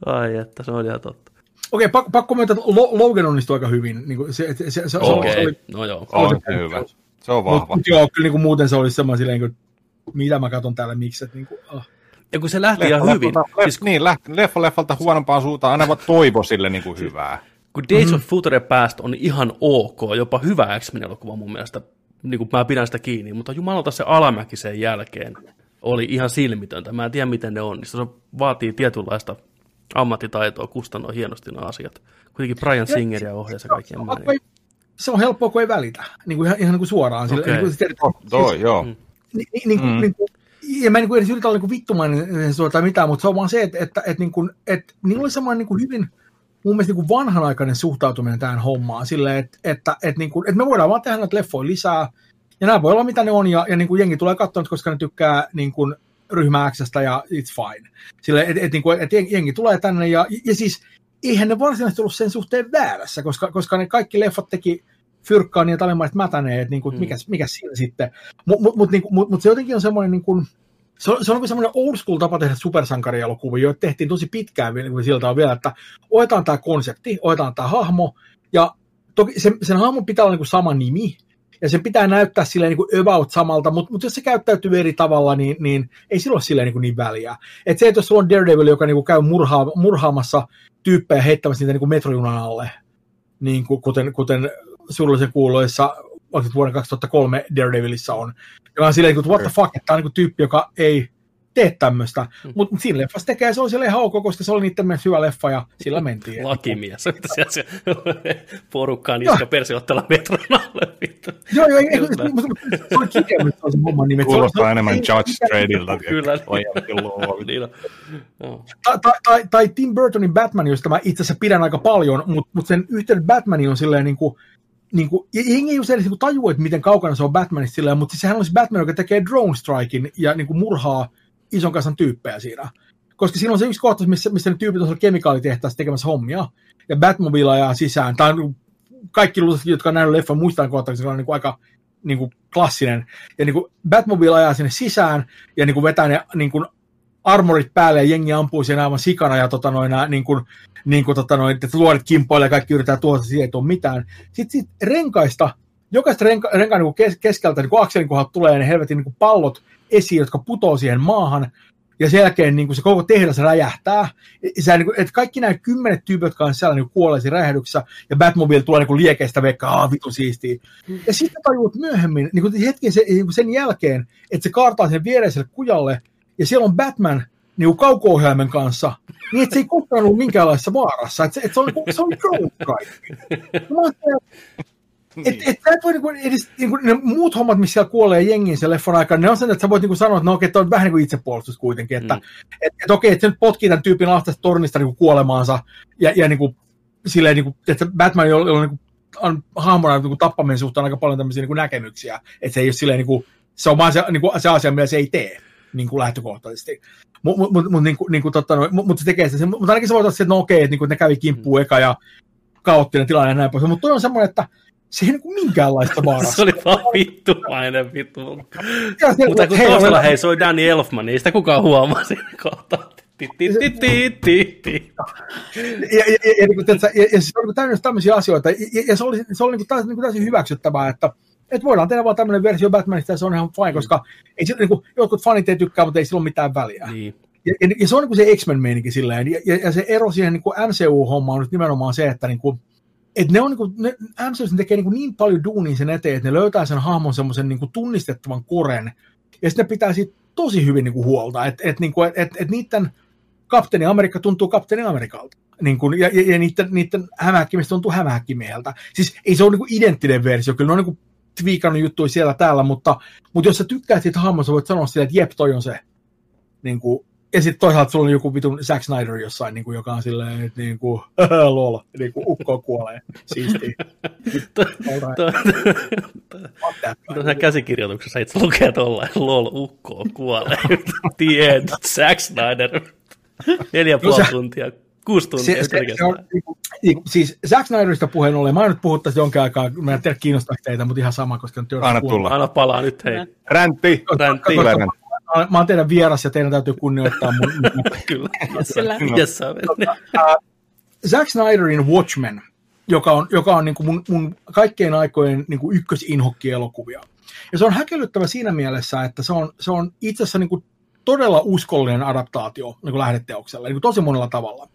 Ai että, se on ihan totta. Okei, pakko, pakko myöntää, että Logan onnistui aika hyvin. Niin kuin se, se, se, se, okay. se oli, no joo. On se hyvä. Se on vahva. Mut, joo, kyllä niin kuin muuten se olisi semmoinen silleen, niin kuin, mitä mä katson täällä, miksi. Että, niin kuin, oh. Ja kun se lähti ihan hyvin. Leff, siis, niin, lähti, leffa leffalta huonompaan suuntaan, aina vaan toivo sille niin kuin hyvää. Kun Days mm-hmm. of Future Past on ihan ok, jopa hyvä X-Men-elokuva mun mielestä, niin kuin mä pidän sitä kiinni, mutta jumalauta se alamäki sen jälkeen oli ihan silmitöntä. Mä en tiedä, miten ne onnistuu. Se vaatii tietynlaista ammattitaitoa, kustannoi hienosti nämä asiat. Kuitenkin Brian Singer ja ohjaa se kaikkien se, se on helppoa, kun ei välitä. Niin kuin ihan, ihan niin kuin suoraan. Sille, okay. niin kuin, oh, toi, siis, joo. Niin, niin, niin, mm. niin, ja mä en niin edes yritä olla niin vittumainen tai mitään, mutta se on vaan se, että, että, että, niin kuin, että niillä oli semmoinen niin kuin hyvin mun mielestä niin kuin vanhanaikainen suhtautuminen tähän hommaan, silleen, että, että, että, niin kuin, että me voidaan vaan tehdä näitä leffoja lisää, ja nämä voi olla mitä ne on, ja, ja niin kuin jengi tulee katsomaan, koska ne tykkää niin kuin, ryhmä Xstä, ja it's fine. Sille, et, et, niin kuin, et jengi tulee tänne, ja, ja siis eihän ne varsinaisesti ollut sen suhteen väärässä, koska, koska ne kaikki leffat teki fyrkkaa niin, että mätäneet, niin kuin, mm. mikä, mikä siinä sitten. Mutta mut, mut, niin, mut, mut se jotenkin on semmoinen, niin kuin, se on, se on semmoinen old school tapa tehdä supersankarielokuvia, joita tehtiin tosi pitkään niin siltä on vielä, että otetaan tämä konsepti, otetaan tämä hahmo, ja toki sen, sen hahmon pitää olla niin kuin sama nimi, ja sen pitää näyttää silleen niin about samalta, mutta, mutta jos se käyttäytyy eri tavalla, niin, niin ei sillä ole silleen niin, niin väliä. Et se, että jos sulla on Daredevil, joka niin kuin käy murhaa, murhaamassa tyyppejä heittämässä niitä niin kuin metrojunan alle, niin kuin, kuten, kuten surullisen kuuluissa vuoden 2003 Daredevilissa on, joka on silleen, että what the fuck, että tämä on niin tyyppi, joka ei tee tämmöistä. Mm. Mutta siinä leffassa tekee, se on siellä ihan ok, koska se oli niiden mielestä hyvä leffa ja sillä mentiin. Lakimies, että siellä se porukkaan niska persiottella metron alle. Joo, joo, ei, se oli kikemmin se homman nimi. Kuulostaa enemmän Judge Straigilta. Kyllä. Niin tai, Tim Burtonin Batman, josta mä itse asiassa pidän aika paljon, mutta mut sen yhteyden Batmanin on silleen niin kuin, niin kuin, jengi ei edes niin tajua, että miten kaukana se on Batmanista silleen, mutta siis sehän on se Batman, joka tekee drone strikein ja niin kuin murhaa ison kansan tyyppejä siinä. Koska siinä on se yksi kohtaus, missä, missä ne tyypit on kemikaalitehtaassa tekemässä hommia, ja Batmobile ajaa sisään. Tämä on kaikki luultavasti, jotka on nähnyt leffan, muistaa kohtauksen, se on niin kuin aika niin kuin klassinen. Ja niin kuin Batmobile ajaa sinne sisään, ja niin kuin vetää ne niin kuin armorit päälle, ja jengi ampuu sen aivan sikana, ja tota noin, niin kuin, niin kuin, tota noin, että luodet kimpoilee, ja kaikki yrittää tuoda, siihen ei tule mitään. Sitten sit renkaista, jokaista renka, renkaan niin keskeltä, niin kuin akselin kohdalta tulee ne helvetin niin kuin pallot esiin, jotka putoo siihen maahan, ja sen jälkeen niin kuin se koko tehdas räjähtää. Se, niin kuin, että kaikki nämä kymmenet tyypit, jotka on siellä niin kuolleisi räjähdyksessä, ja Batmobile tulee niin liekeistä vekka, aah, vitu siistiä. Ja sitten tajuut myöhemmin, niin kuin hetken sen, niin kuin sen jälkeen, että se kaartaa sen viereiselle kujalle, ja siellä on Batman niin kauko kanssa, niin että se ei koskaan ollut minkäänlaisessa vaarassa. Että se, että se on, se on drone kaikki. Niin. Et, et sä et voi niinku edes, niinku, ne muut hommat, missä siellä kuolee jengiin sen leffon aikana, ne on sen, että sä voit niinku sanoa, että no okei, okay, on vähän niin kuin itsepuolustus kuitenkin, että mm. et, et, okei, okay, että se nyt potkii tämän tyypin ahtasta tornista niinku kuolemaansa, ja, ja niinku, silleen, niinku, että Batman on, on, niinku, on hahmona niinku, tappamisen suhteen aika paljon tämmöisiä niinku, näkemyksiä, että se ei ole silleen, niinku, se on vaan se, niinku, se asia, millä se ei tee niin kuin lähtökohtaisesti. Mutta mut, mut, niin kuin, niin kuin, totta, mut, mut se tekee sitä, mutta ainakin se voi olla että no okei, että, niin kuin, ne kävi kimppuun mm. eka ja kaoottinen tilanne ja näin pois. Mutta toi on semmoinen, että se ei niin minkäänlaista vaarasta. se oli vaan vittumainen vittu. Mutta kun hei, taustalla hei, soi Danny Elfman, niin sitä kukaan huomaa siinä kohtaa. Ja, niin se oli täynnä tämmöisiä asioita, ja, se oli, se oli niin täysin, niin täysin hyväksyttävää, että, että voidaan tehdä vaan tämmöinen versio Batmanista, ja se on ihan fine, koska ei, niin kuin, jotkut fanit ei tykkää, mutta ei sillä ole mitään väliä. Niin. Ja, ja, ja, se on niin kuin se X-Men-meininki silleen, ja, ja, ja se ero siihen niin kuin MCU-hommaan on nyt nimenomaan se, että niin kuin, et ne on niinku, ne, MCU tekee niinku niin paljon duunia sen eteen, että ne löytää sen hahmon semmoisen niinku tunnistettavan koren, ja sitten ne pitää siitä tosi hyvin niinku huolta, että et, niinku, et, et, et niiden kapteeni Amerikka tuntuu kapteeni Amerikalta. Niin kun, ja, ja, ja niiden, niiden hämähäkkimistä tuntuu hämähäkkimieheltä. Siis ei se ole niinku identtinen versio, kyllä ne on niinku twiikannut juttuja siellä täällä, mutta, mutta jos sä tykkäät siitä hahmosta, voit sanoa sille, että jep, toi on se. Niin kuin, ja sitten toisaalta sulla on joku vitun Zack Snyder jossain, niin kuin, joka on silleen, että niin kuin, lol, niin kuin ukko kuolee. Siistiä. Tuossa käsikirjoituksessa itse lukee tuolla, lol, ukko kuolee. The end, Zack Snyder. Neljä puoli no, tuntia, kuusi tuntia. Se, se, se on, niinku, niinku, siis Zack Snyderista puheen ollen, mä nyt puhuttaisi jonkin aikaa, mä en tiedä kiinnostaako teitä, mutta ihan sama, koska nyt Anna tulla. Anna palaa nyt, hei. Räntti. Räntti mä oon teidän vieras ja teidän täytyy kunnioittaa mun. Kyllä, kyllä. Yes, Zack Snyderin Watchmen, joka on, joka on niin kuin mun, mun kaikkein aikojen niin kuin ykkösinhokki-elokuvia. Ja se on häkellyttävä siinä mielessä, että se on, se on itse asiassa niin kuin todella uskollinen adaptaatio niin kuin lähdeteokselle, niin kuin tosi monella tavalla.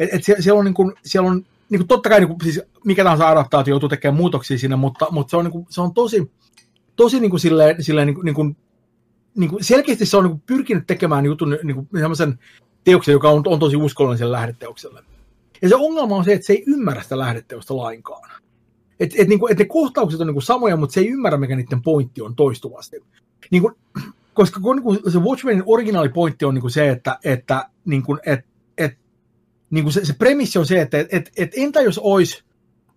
Et, et siellä, on, niin kuin, siellä on niin kuin totta kai niin kuin, siis mikä tahansa adaptaatio joutuu tekemään muutoksia siinä, mutta, mutta se, on, niin kuin, se on tosi, tosi niin kuin silleen, silleen niin kuin, niin kuin, niin kuin selkeästi se on niin kuin pyrkinyt tekemään jutun niin kuin sellaisen teoksen, joka on, on tosi uskollinen sille lähdeteokselle. Ja se ongelma on se, että se ei ymmärrä sitä lähdeteosta lainkaan. Et, et, niin et ne kohtaukset on niin kuin samoja, mutta se ei ymmärrä, mikä niiden pointti on toistuvasti. Niin kuin, koska kun, niin kuin se Watchmenin originaalipointti on niin kuin se, että, että niin kuin, et, et, niin kuin se, se premissi on se, että et, et, et entä jos olisi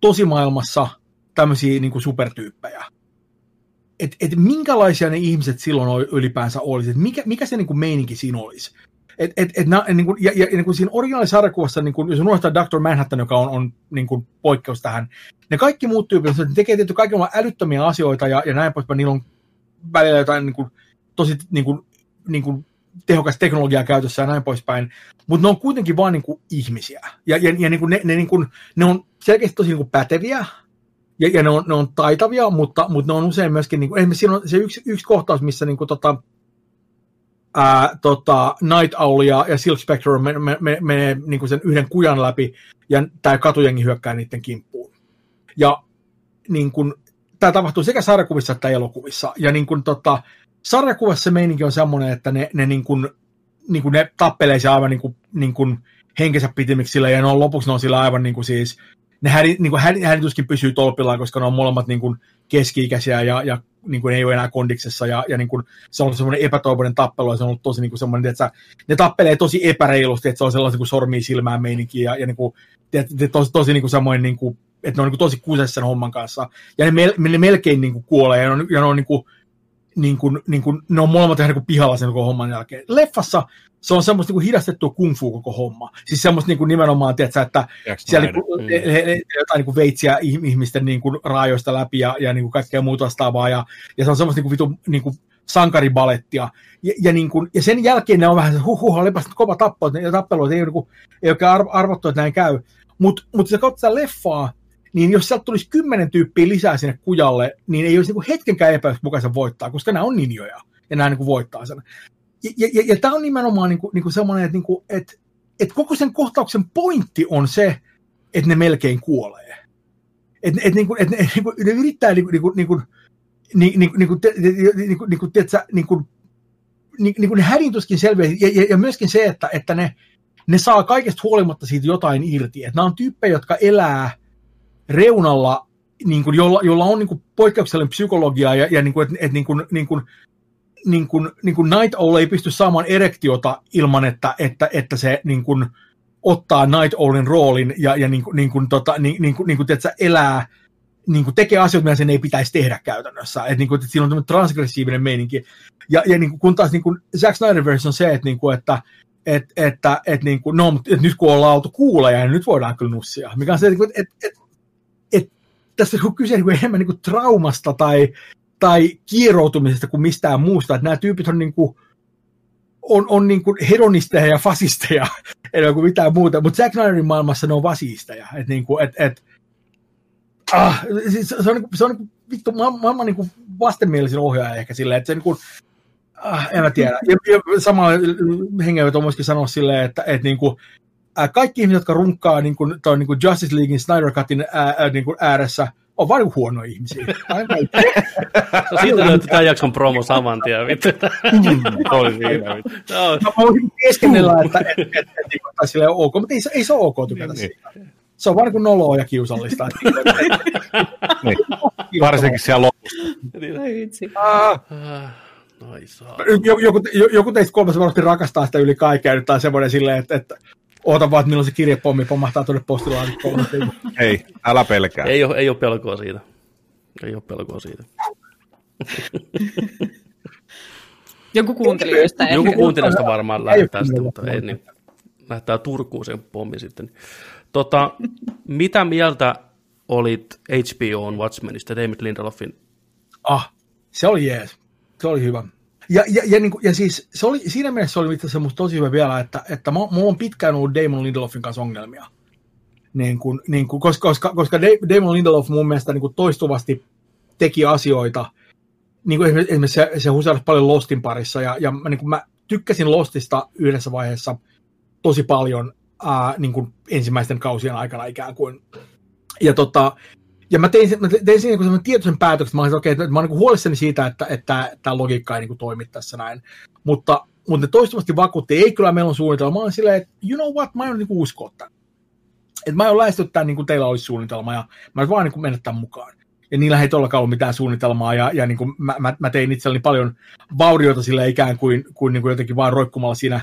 tosimaailmassa tämmöisiä niin supertyyppejä, että et minkälaisia ne ihmiset silloin ylipäänsä olisi, että mikä, mikä se niin kuin meininki siinä olisi. Et, et, et, na, niin kuin, ja, ja niin kuin siinä originaalisarjakuvassa, niin kuin, jos unohtaa Dr. Manhattan, joka on, on niin kuin poikkeus tähän, ne kaikki muut tyypit, ne tekee tietysti kaikilla älyttömiä asioita ja, ja näin poispäin, niillä on välillä jotain niin kuin, tosi niin kuin, niin kuin, tehokas teknologia käytössä ja näin poispäin, mutta ne on kuitenkin vain niin ihmisiä. Ja, ja, ja niin kuin ne, ne, niin kuin, ne on selkeästi tosi niin kuin päteviä, ja, ja ne, on, ne on taitavia, mutta, mutta ne on usein myöskin, niin kuin, esimerkiksi siinä on se yksi, yksi kohtaus, missä niin kuin, tota, ää, tota, Night Owl ja, ja Silk Spectre menee me, me, me, niin sen yhden kujan läpi, ja tämä katujengi hyökkää niiden kimppuun. Ja niin kuin, tämä tapahtuu sekä sarjakuvissa että elokuvissa. Ja niin kuin, tota, sarjakuvassa meininki on semmoinen, että ne, ne, niin kuin, niin kuin ne tappelee se aivan niin kuin, niin kuin henkensä pitimiksi sillä, ja ne on, lopuksi ne on sillä aivan niin kuin siis, ne häri, niin kuin härituskin pysyy tolpillaan, koska ne on molemmat niin kuin keski-ikäisiä ja, ja niin kuin ei ole enää kondiksessa, ja, ja niin kuin, se on ollut semmoinen epätoivoinen tappelu, ja se on ollut tosi niin kuin semmoinen, että ne tappelee tosi epäreilusti, että se on sellainen kuin sormia silmään meininki, ja, ja niin kuin, että, tosi, tosi niin kuin semmoinen, niin kuin, että ne on niin kuin tosi kusessa sen homman kanssa, ja ne, mel, ne melkein niin kuin kuolee, ja ne on, ja ne on niin kuin, niin kuin, niin kuin, ne on molemmat ihan niin pihalla sen koko homman jälkeen. Leffassa se on semmoista niin kuin hidastettua kung fu koko homma. Siis semmoista niin kuin nimenomaan, tiedätkö, että Jaks siellä niin kuin, mm. he, he, jotain niin kuin veitsiä ihmisten niin kuin raajoista läpi ja, ja niin kuin kaikkea muuta vastaavaa. Ja, ja se on semmoista niin kuin vitu niin kuin sankaribalettia. Ja, ja, niin kuin, ja sen jälkeen ne on vähän se, huh, huh, olipas kova tappelu, ja tappelu, ei, niin kuin, ei oikein arvottu, että näin käy. Mutta mut se katsoo sitä leffaa, niin jos sieltä tulisi kymmenen tyyppiä lisää sinne kujalle, niin ei olisi niin hetkenkään epäilys, kuka se voittaa, koska nämä on ninjoja, ja nämä niin kuin voittaa sen. Ja, ja, ja, ja tämä on nimenomaan niin kuin, niin kuin semmoinen, että, niin kuin, että, että koko sen kohtauksen pointti on se, että ne melkein kuolee. Että et, niin et, niin ne yrittää niin kuin, niin kuin, niin kuin, niin, kuin, kuin ne hädintuskin selviää, ja, ja, ja myöskin se, että, että ne, ne saa kaikesta huolimatta siitä jotain irti. Että nämä on tyyppejä, jotka elää reunalla, niin kuin, jolla, jolla on niin kuin, poikkeuksellinen psykologia ja, ja niin kuin, että, että niin kuin, niin kuin, niin kuin, niin kuin Night Owl ei pysty saamaan erektiota ilman, että, että, että se niin kuin, ottaa Night Owlin roolin ja, ja niin kuin, niin kuin, tota, niin, niin kuin, niin kuin, tiedätkö, elää, niin kuin tekee asioita, mitä sen ei pitäisi tehdä käytännössä. Että, niin kuin, että siinä on tämmöinen transgressiivinen meininki. Ja, ja niin kuin, kun taas niin kuin Zack Snyder version on se, että, niin kuin, että että, että, että, niin kuin, no, että nyt kun ollaan oltu kuuleja, niin nyt voidaan kyllä nussia. Mikä on se, että, että, että tässä on kyse niin kuin enemmän niin kuin traumasta tai, tai kieroutumisesta kuin mistään muusta. Että nämä tyypit on, niin kuin, on, on niin kuin hedonisteja ja fasisteja enemmän kuin mitään muuta. Mutta Zack Snyderin maailmassa ne on vasisteja. Että niin kuin, et, et, ah, siis se on, se on niin kuin, vittu, maailman niin kuin vastenmielisin ohjaaja ehkä silleen, että se niin kuin, ah, en mä tiedä. Ja, ja samalla hengenveto myöskin sanoa silleen, että, että niin kuin, ää, kaikki ihmiset, jotka runkkaa niin kuin, toi, niin kuin Justice Leaguein Snyder Cutin ää, ää, niin kuin ääressä, on vain huonoja ihmisiä. no, siitä löytyy tämän jakson promo saman tien, vittu. Oli siinä, vittu. No. Mä voisin keskennellä, että et, et, et, et, et, sille on ok, mutta ei, ei se ole ok tykätä niin, siitä. Se on vaan niin noloa ja kiusallista. niin. Varsinkin siellä lopussa. Ei vitsi. Ah. Joku, joku, joku teistä kolmessa varmasti rakastaa sitä yli kaikkea, nyt on semmoinen silleen, että, että Oota vaan, että milloin se kirjepommi pomahtaa tuonne postilaatikkoon. Ei, älä pelkää. Ei ole, ei ole pelkoa siitä. Ei ole pelkoa siitä. Joku kuuntelijoista Joku kuuntelijoista varmaan lähettää sitä, mutta ei niin. Lähettää Turkuun sen pommi sitten. Tota, mitä mieltä olit HBOn Watchmenista, David Lindelofin? Ah, se oli jees. Se oli hyvä. Ja, ja, ja, niin kuin, ja siis se oli, siinä mielessä se oli itse asiassa tosi hyvä vielä, että, että mulla on pitkään ollut Damon Lindelofin kanssa ongelmia. Niin kuin, niin kuin, koska, koska, koska Damon Lindelof mun mielestä niin kuin toistuvasti teki asioita, niin kuin esimerkiksi se, se husarasi paljon Lostin parissa, ja, ja mä, niin kuin mä tykkäsin Lostista yhdessä vaiheessa tosi paljon ää, niin kuin ensimmäisten kausien aikana ikään kuin. Ja, tota, ja mä tein, mä tein siinä niin tietoisen päätöksen, että mä olin, okay, että mä olen niin huolissani siitä, että, että tämä logiikka ei niin toimi tässä näin. Mutta, mutta ne toistuvasti vakuutti, ei kyllä meillä on suunnitelma. Mä olin silleen, että you know what, mä en niin uskoa tämän. Että mä oon lähestynyt tämän, niin kuin teillä olisi suunnitelma, ja mä vaan niin kuin mennä tämän mukaan. Ja niillä ei todellakaan ollut mitään suunnitelmaa, ja, ja niin kuin mä, mä, mä, tein itselleni paljon vaurioita sille ikään kuin, kuin, niin kuin jotenkin vaan roikkumalla siinä,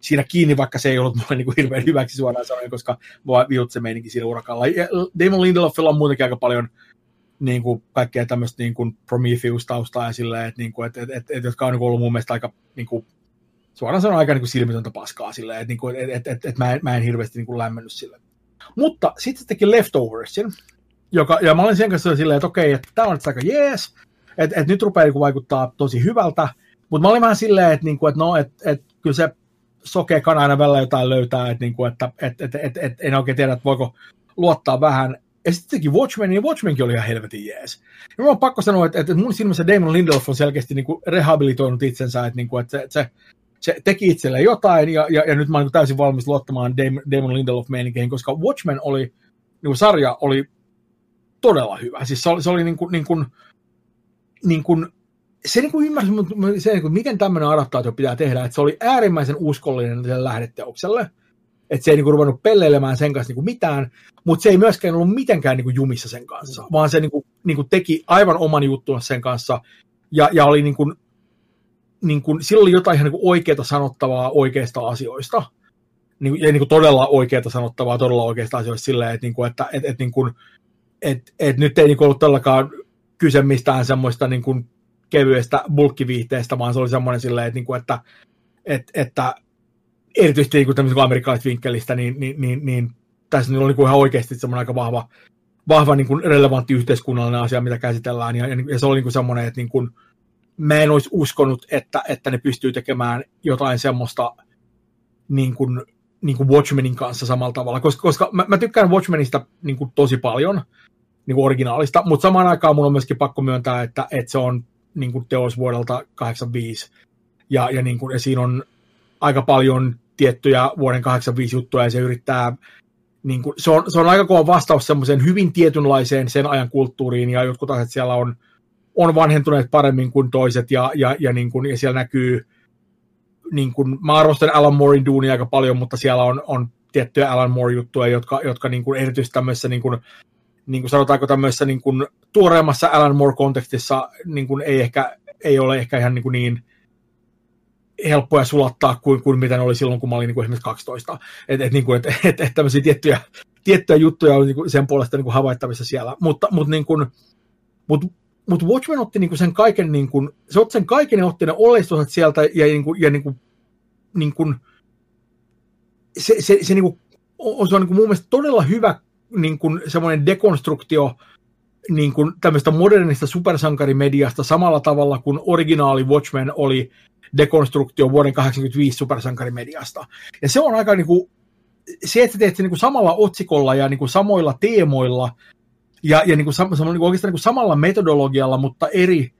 siinä kiinni, vaikka se ei ollut mulle niin kuin hirveän hyväksi suoraan sanoen, koska vaan viut se meininki siinä urakalla. Ja Damon Lindelofilla on muutenkin aika paljon niin kuin kaikkea tämmöistä niin kuin Prometheus-taustaa ja silleen, että, niin kuin, että, että, että, että, jotka on niin ollut mun mielestä aika niin kuin, suoraan sanoen aika niin kuin silmitöntä paskaa silleen, että, niin kuin, että, että, että, että mä, en, mä en hirveästi niin kuin lämmennyt sille. Mutta sitten se teki Leftoversin, joka, ja mä olin sen kanssa silleen, että okei, että tämä on nyt aika jees, että, että nyt rupeaa niin vaikuttaa tosi hyvältä, mutta mä olin vähän silleen, että, niin kuin, että no, että, että kyllä se sokea kana aina välillä jotain löytää, että, niin kuin, että, että, että, että, että en oikein tiedä, että voiko luottaa vähän. Ja sitten teki Watchmen, ja Watchmenkin oli ihan helvetin jees. Ja mä on pakko sanoa, että, että mun silmissä Damon Lindelof on selkeästi niin kuin rehabilitoinut itsensä, että, niin kuin, että se, se, se teki itselleen jotain, ja, ja, ja nyt mä olen täysin valmis luottamaan Damon, Damon Lindelof-meininkeihin, koska Watchmen oli, niin sarja oli todella hyvä. Siis se oli, se oli niin kuin, niin kuin, niin kuin se niin kuin ymmärsi, se, niin kuin, miten tämmöinen adaptaatio pitää tehdä, että se oli äärimmäisen uskollinen sen lähdeteokselle, että se ei niin kuin, ruvennut pelleilemään sen kanssa niin kuin mitään, mutta se ei myöskään ollut mitenkään niin kuin, jumissa sen kanssa, vaan se niin kuin, niin kuin, teki aivan oman juttunsa sen kanssa, ja, ja oli niin kuin, niin kuin, sillä oli jotain ihan niin oikeaa sanottavaa oikeista asioista, niin, ja niin kuin todella oikeaa sanottavaa todella oikeista asioista silleen, että, niin kuin, että et, et, niin kuin, et, et nyt ei niin kuin ollut todellakaan kyse mistään semmoista niin kuin kevyestä bulkkiviihteestä, vaan se oli semmoinen silleen, että, niin kuin, että, että, että erityisesti niin tämmöisen amerikkalaisesta vinkkelistä, niin, niin, niin, niin tässä oli niin kuin ihan oikeasti semmoinen aika vahva, vahva niin kuin relevantti yhteiskunnallinen asia, mitä käsitellään, ja, ja se oli niin kuin semmoinen, että niin kuin, mä en olisi uskonut, että, että ne pystyy tekemään jotain semmoista niin kuin, niin kuin Watchmenin kanssa samalla tavalla, koska, koska mä, mä tykkään Watchmenista niin kuin tosi paljon, niin kuin originaalista, mutta samaan aikaan mun on myöskin pakko myöntää, että, että se on niin kuin teos vuodelta 85, ja, ja, niin kuin, ja siinä on aika paljon tiettyjä vuoden 85 juttuja, ja se yrittää, niin kuin, se, on, se on aika kova vastaus semmoiseen hyvin tietynlaiseen sen ajan kulttuuriin, ja jotkut asiat siellä on, on vanhentuneet paremmin kuin toiset, ja, ja, ja, niin kuin, ja siellä näkyy, niin kuin, mä arvostan Alan Moorein duunia aika paljon, mutta siellä on, on tiettyjä Alan Moore-juttuja, jotka, jotka niin kuin erityisesti tämmöisessä niin kuin, niin kuin sanotaanko tämmöisessä niin kuin tuoreemmassa Alan Moore-kontekstissa niin kuin ei, ehkä, ei ole ehkä ihan niin, kuin niin helppoja sulattaa kuin, kuin mitä ne oli silloin, kun mä olin niin kuin esimerkiksi 12. Että et, niin kuin, et, et, et tämmöisiä tiettyjä, tiettyjä juttuja on niin kuin sen puolesta niin kuin havaittavissa siellä. Mutta, mutta, niin kuin, mutta mutta Watchmen otti niinku sen kaiken, niinku, se otti sen kaiken ja otti ne oleistusat sieltä ja, niinku, ja niinku, niinku, se, se, se, niinku, on, se on niinku mun mielestä todella hyvä niin kuin semmoinen dekonstruktio niin kuin tämmöistä modernista supersankarimediasta samalla tavalla kuin originaali Watchmen oli dekonstruktio vuoden 85 supersankarimediasta. Ja se on aika niin kuin, se, että teet sen niin kuin samalla otsikolla ja niin kuin samoilla teemoilla ja, ja niin kuin, sam, sam, niin kuin oikeastaan niin kuin samalla metodologialla, mutta eri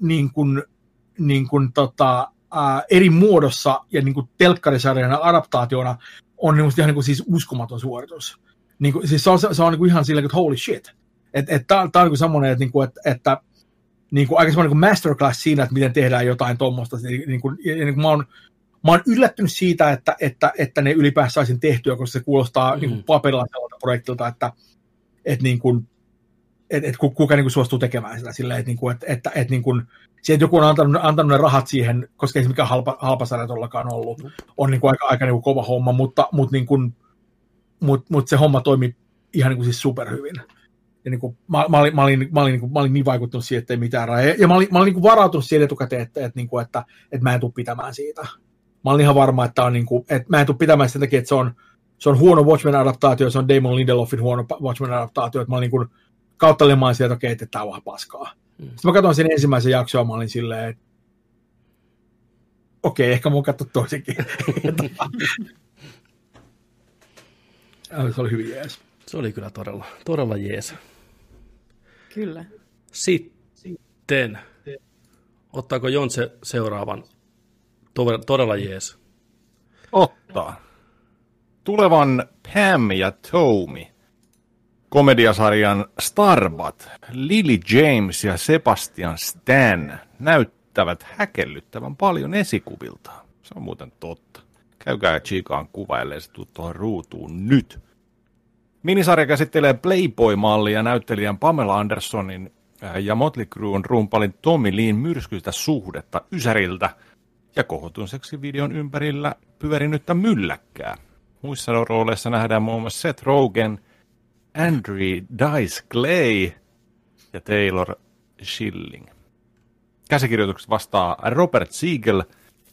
niin kuin, niin kuin, tota, ää, eri muodossa ja niin kuin telkkarisarjana adaptaationa on niin ihan niin kuin, siis uskomaton suoritus niin kuin, siis se on, se on niin kuin ihan silleen, että holy shit. Että et, tämä on niin semmoinen, että, niin kuin, että, että niin kuin, aika semmoinen niin masterclass siinä, että miten tehdään jotain tuommoista. Niin, kuin, ja, niin kuin mä, oon, mä oon yllättynyt siitä, että, että, että ne ylipäänsä saisin tehtyä, koska se kuulostaa mm. niin kuin paperilla sellaiselta projektilta, että, että niin kuin, että, että kuka niin kuin suostuu tekemään sitä silleen, että, niin kuin, että, että, että, niin kuin, se, että joku on antanut, antanut ne rahat siihen, koska ei se mikään halpa, halpa sarja ollut, on niin kuin aika, aika niin kuin kova homma, mutta, mutta niin kuin, mutta mut se homma toimi ihan niin kuin siis superhyvin. Ja niin kuin, mä, mä, olin, mä, olin, mä, olin, niin kuin, mä olin niin vaikuttunut siihen, että ei mitään rajaa. Ja mä olin, mä olin niin kuin varautunut siihen etukäteen, että, että, niin kuin, että, että mä en tule pitämään siitä. Mä olin ihan varma, että, on niin kuin, että mä en tule pitämään sen takia, että se on, se on huono Watchmen-adaptaatio, se on Damon Lindelofin huono Watchmen-adaptaatio, että mä olin niin kuin kautta lemaan sieltä, että okei, että tämä on vähän paskaa. Mm. Sitten mä katsoin sen ensimmäisen jakson ja mä olin silleen, että okei, ehkä mä oon katsottu toisenkin. se oli hyvin jees. Se oli kyllä todella, todella jees. Kyllä. Sitten, ottaako Jonse seuraavan todella jees? Ottaa. Tulevan Pam ja Tomi komediasarjan Starbat, Lily James ja Sebastian Stan näyttävät häkellyttävän paljon esikuvilta. Se on muuten totta. Käykää Chikaan ellei se tuu tuohon ruutuun nyt. Minisarja käsittelee Playboy-mallia näyttelijän Pamela Andersonin äh, ja Motley Crue'n rumpalin Tommy Leen myrskyistä suhdetta Ysäriltä ja kohotun seksivideon ympärillä pyörinyttä mylläkkää. Muissa rooleissa nähdään muun muassa Seth Rogen, Andrew Dice Clay ja Taylor Schilling. Käsikirjoitukset vastaa Robert Siegel,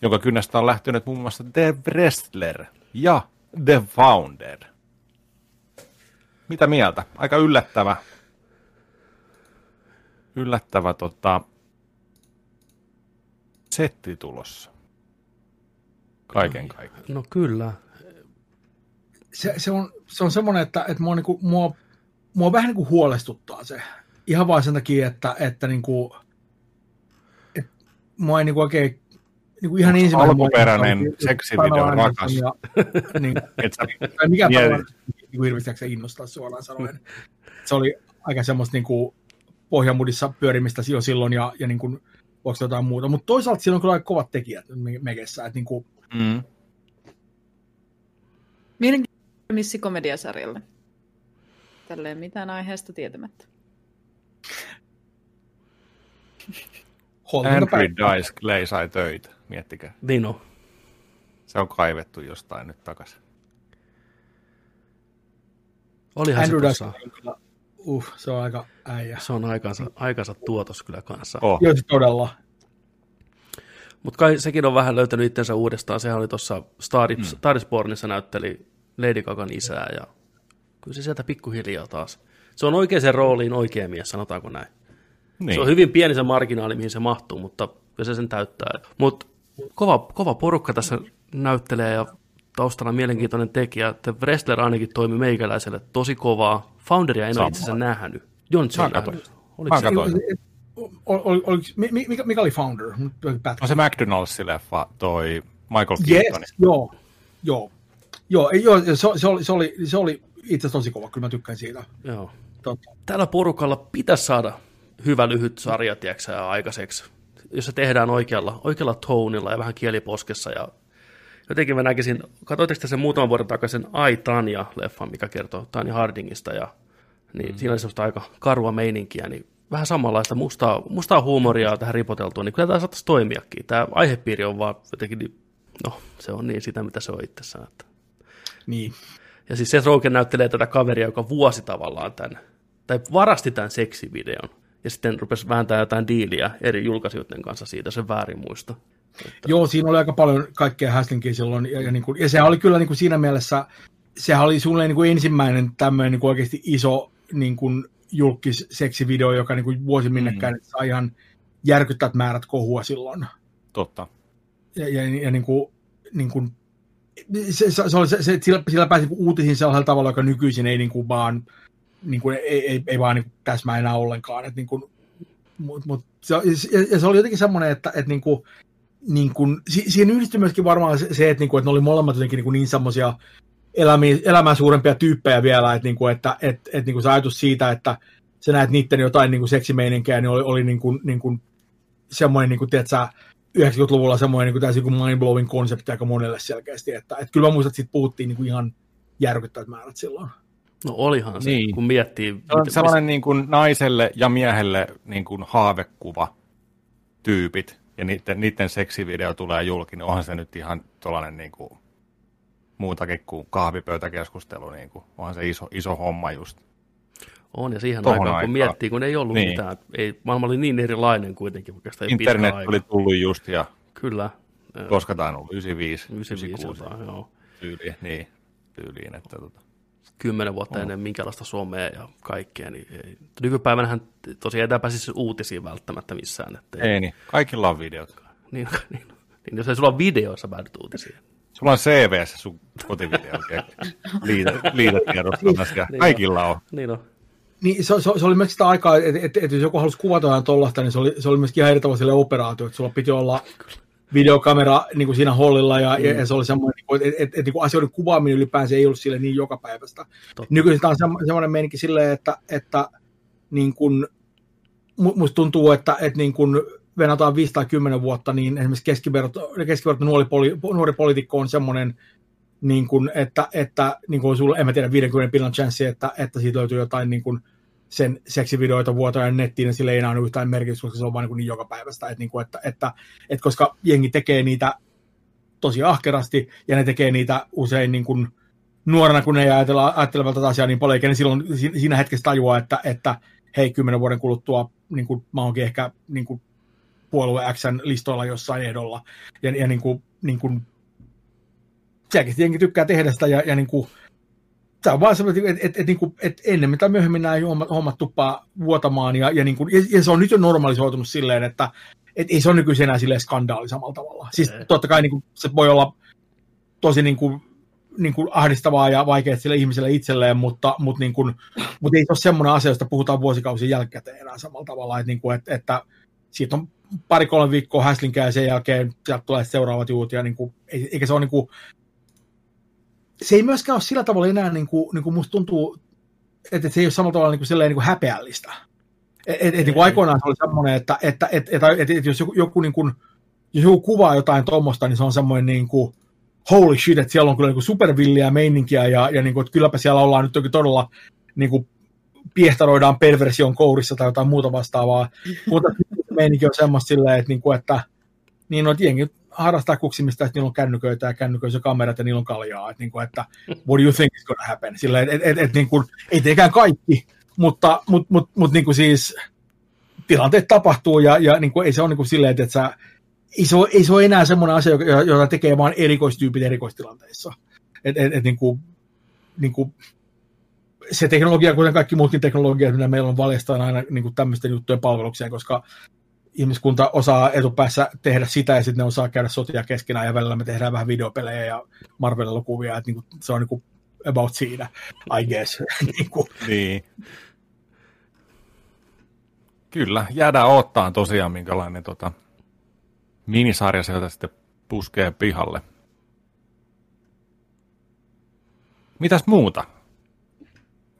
jonka kynästä on lähtenyt muun muassa The Wrestler ja The Founder. Mitä mieltä? Aika yllättävä. Yllättävä tota, setti tulossa. Kaiken kaikkiaan. No kyllä. Se, se, on, se on semmoinen, että, että mua, niinku, mua, mua vähän niinku huolestuttaa se. Ihan vain sen takia, että, että niinku, että mua ei niinku oikein niin kuin ihan Onko ensimmäinen alkuperäinen seksivideo on rakas. Ja, niin, Et sä, tai mikä tavalla niin hirveästi innostaa suoraan sanoen. Se oli aika semmoista niin kuin pohjamudissa pyörimistä jo silloin ja, ja niin kuin, voiko jotain muuta. Mutta toisaalta siinä on kyllä aika kovat tekijät me- mekessä. Että niin kuin, mm, Mielenkiintoinen missi komediasarjalle. Tälleen mitään aiheesta tietämättä. Andrew. Dice Clay sai töitä, miettikää. Niin on. Se on kaivettu jostain nyt takaisin. Olihan Andrew se tuossa. Uh, se on aika äijä. Se on aikansa, aikansa tuotos kyllä kanssa. Oh, Joo, todella. Mutta kai sekin on vähän löytänyt itsensä uudestaan. Sehän oli tuossa Star, mm. Näytteli Lady Gagan isää ja kyllä se sieltä pikkuhiljaa taas. Se on oikeaan rooliin oikea mies, sanotaanko näin. niin. Se on hyvin pieni se marginaali, mihin se mahtuu, mutta kyllä se sen täyttää. Mutta kova, kova porukka tässä näyttelee ja taustalla mielenkiintoinen tekijä. The Wrestler ainakin toimi meikäläiselle tosi kovaa. Founderia en ole itse asiassa nähnyt. Jontsi on Mä katoin. nähnyt. Oliko Mä se? katoin. Ol, ol, ol, mikä, mikä oli Founder? Pätkä. On se McDonald's-leffa, toi Michael Yes, Keaton. joo, joo. Joo, ei, joo se, se, oli, se, oli, se oli itse asiassa tosi kova, kyllä mä tykkään siitä. Joo. Totta. Tällä porukalla pitäisi saada hyvä lyhyt sarja, tiedätkö, aikaiseksi, jos se tehdään oikealla, oikealla tonilla ja vähän kieliposkessa. Ja jotenkin mä näkisin, katsoitteko te sen muutaman vuoden takaisin Ai Tanja-leffan, mikä kertoo Tanya Hardingista, ja niin mm. siinä oli semmoista aika karua meininkiä, niin vähän samanlaista mustaa, mustaa huumoria tähän ripoteltua, niin kyllä tämä saattaisi toimiakin. Tämä aihepiiri on vaan jotenkin, niin- no se on niin sitä, mitä se on itsessään. Että. Niin. Ja siis Seth Rogen näyttelee tätä kaveria, joka vuosi tavallaan tämän, tai varasti tämän seksivideon, ja sitten rupesi vääntämään jotain diiliä eri julkaisijoiden kanssa siitä, sen väärin muista. Joo, siinä oli aika paljon kaikkea häslinkiä silloin, ja, ja, niin kuin, ja sehän oli kyllä niin kuin siinä mielessä, sehän oli suunnilleen niin kuin ensimmäinen tämmöinen niin kuin oikeasti iso niin kuin julkis seksivideo, joka niin kuin vuosi minnekään mm. sai ihan järkyttävät määrät kohua silloin. Totta. Ja, ja, ja niin kuin, niin kuin, se, se, se, oli, se, sillä, sillä pääsi niin uutisiin sellaisella tavalla, joka nykyisin ei niin kuin vaan, niin kuin, ei, ei, ei vaan niin täsmää enää ollenkaan. Et niin kuin, mut, mut, se, ja, ja se oli jotenkin semmoinen, että, että niin kuin, niin kuin, si, siihen yhdistyi myöskin varmaan se, että, niin kuin, että ne oli molemmat jotenkin niin, niin semmoisia elämiä, elämää suurempia tyyppejä vielä, että, niin kuin, että, että, että niin kuin se ajatus siitä, että sä näet niiden jotain niin kuin seksimeininkiä, niin oli, oli niin kuin, niin kuin semmoinen, niin kuin, tiedätkö, 90-luvulla semmoinen niin kuin, täysin kuin mind-blowing konsepti aika monelle selkeästi, että, että kyllä mä muistan, että siitä puhuttiin niin kuin ihan järkyttävät määrät silloin. No olihan se, Niin. kun miettii. Se on sellainen niin kuin naiselle ja miehelle niin kuin haavekuva tyypit, ja niiden, niiden seksivideo tulee julki, niin onhan se nyt ihan tuollainen niin kuin muutakin kuin kahvipöytäkeskustelu, niin kuin, onhan se iso, iso homma just. On, ja siihen tohon aikaan, kun aikaan. miettii, kun ei ollut Niin. mitään, ei, maailma oli niin erilainen kuitenkin oikeastaan Internet oli tullut just, ja Kyllä, koska tämä on ollut 95, 95 96 jotain, joo. tyyliin, niin, tyyliin, että tota. Kymmenen vuotta oh. ennen minkälaista somea ja kaikkea, niin ei. nykypäivänähän tosiaan ei tämä pääsisi uutisiin välttämättä missään. Että ei, ei niin, kaikilla on videot. niin, niin, niin, jos ei sulla ole videoissa päädyt uutisiin. Sulla on CV sun kotivideo. liitetiedostamas ja niin kaikilla on. Niin on. Niin, se, se, se oli myös sitä aikaa, että et, et, jos joku halusi kuvata jotain tollasta, niin se oli, se oli myöskin ihan eri tavalla operaatio, että sulla piti olla videokamera niin kuin siinä hollilla, ja, mm. ja se oli semmoinen, niin että et, et, niin asioiden kuvaaminen ylipäänsä ei ollut sille niin joka päivästä. Nykyisin tämä on semmoinen meininki silleen, että, että niin kuin, musta tuntuu, että, että niin kuin venataan 5 tai 10 vuotta, niin esimerkiksi keskiverto, keskiverto nuori, poli, nuori poliitikko on semmoinen, niin kuin, että, että niin kuin sulla, en mä tiedä, 50 pinnan chanssi, että, että siitä löytyy jotain niin kuin, sen seksivideoita vuotoja nettiin, niin sillä ei enää ole yhtään merkitystä, koska se on vain niin, niin joka päivästä. Että, niin kuin, että, että, että, koska jengi tekee niitä tosi ahkerasti, ja ne tekee niitä usein niin kuin, nuorena, kun ne ei ajatella, ajattelevat tätä asiaa niin paljon, eikä ne silloin siinä hetkessä tajua, että, että hei, kymmenen vuoden kuluttua niin kuin, mä oonkin ehkä niin kuin, puolue Xn listoilla jossain ehdolla. Ja, ja niin kuin, niin kuin, selkeästi jengi tykkää tehdä sitä, ja, ja niin kuin, tämä on vaan semmoinen, että et, et, niin kuin, et ennemmin tai myöhemmin nämä hommat, hommat tuppaa vuotamaan, ja, ja, niin kuin, ja, ja se on nyt jo normalisoitunut silleen, että et ei se ole nykyisin enää silleen skandaali samalla tavalla. Siis totta kai niin kuin, se voi olla tosi niin kuin, niin kuin ahdistavaa ja vaikeaa sille ihmiselle itselleen, mutta, mutta, niin kuin, mutta ei se ole semmoinen asia, josta puhutaan vuosikausien jälkikäteen enää samalla tavalla, että, niin kuin, että, että siitä on pari-kolme viikkoa häslinkää ja sen jälkeen sieltä tulee seuraavat juut, ja niin kuin, eikä se ole niin kuin, se ei myöskään ole sillä tavalla enää, niin kuin, niin kuin musta tuntuu, että se ei ole samalla tavalla niin kuin, silleen, niin kuin häpeällistä. Et, et, et, niin kuin aikoinaan se oli semmoinen, että, että, että, että, että, että jos joku, joku, niin kuin, jos joku kuvaa jotain tuommoista, niin se on semmoinen niin kuin, holy shit, että siellä on kyllä niin supervilliä meininkiä ja, ja niin kuin, että kylläpä siellä ollaan nyt toki todella niin kuin, piehtaroidaan perversion kourissa tai jotain muuta vastaavaa. Mutta meininki on semmoista silleen, että, niin kuin, että niin on, jengi harrastaa kuksimista, että niillä on kännyköitä ja kännyköissä kamerat ja niillä on kaljaa. Että, niin kuin, että what do you think is gonna happen? Silleen, että et, et, et, niin kuin, ei tekään kaikki, mutta mut, mut, mut, niin kuin siis tilanteet tapahtuu ja, ja niin kuin, ei se ole niin kuin silleen, että, että sä, ei, se ole, ei se ole enää semmoinen asia, jota tekee vain erikoistyypit erikoistilanteissa. Et, et, et, niin kuin, niin kuin, se teknologia, kuten kaikki muutkin teknologiat, mitä meillä on valjastaa aina niin kuin tämmöisten juttujen palvelukseen, koska ihmiskunta osaa etupäässä tehdä sitä ja sitten ne osaa käydä sotia keskenään ja välillä me tehdään vähän videopelejä ja Marvel-elokuvia, että niin kuin, se on niin kuin about siinä, I guess. niin, kuin. niin. Kyllä, jäädään ottaan tosiaan, minkälainen tota, minisarja sieltä sitten puskee pihalle. Mitäs muuta?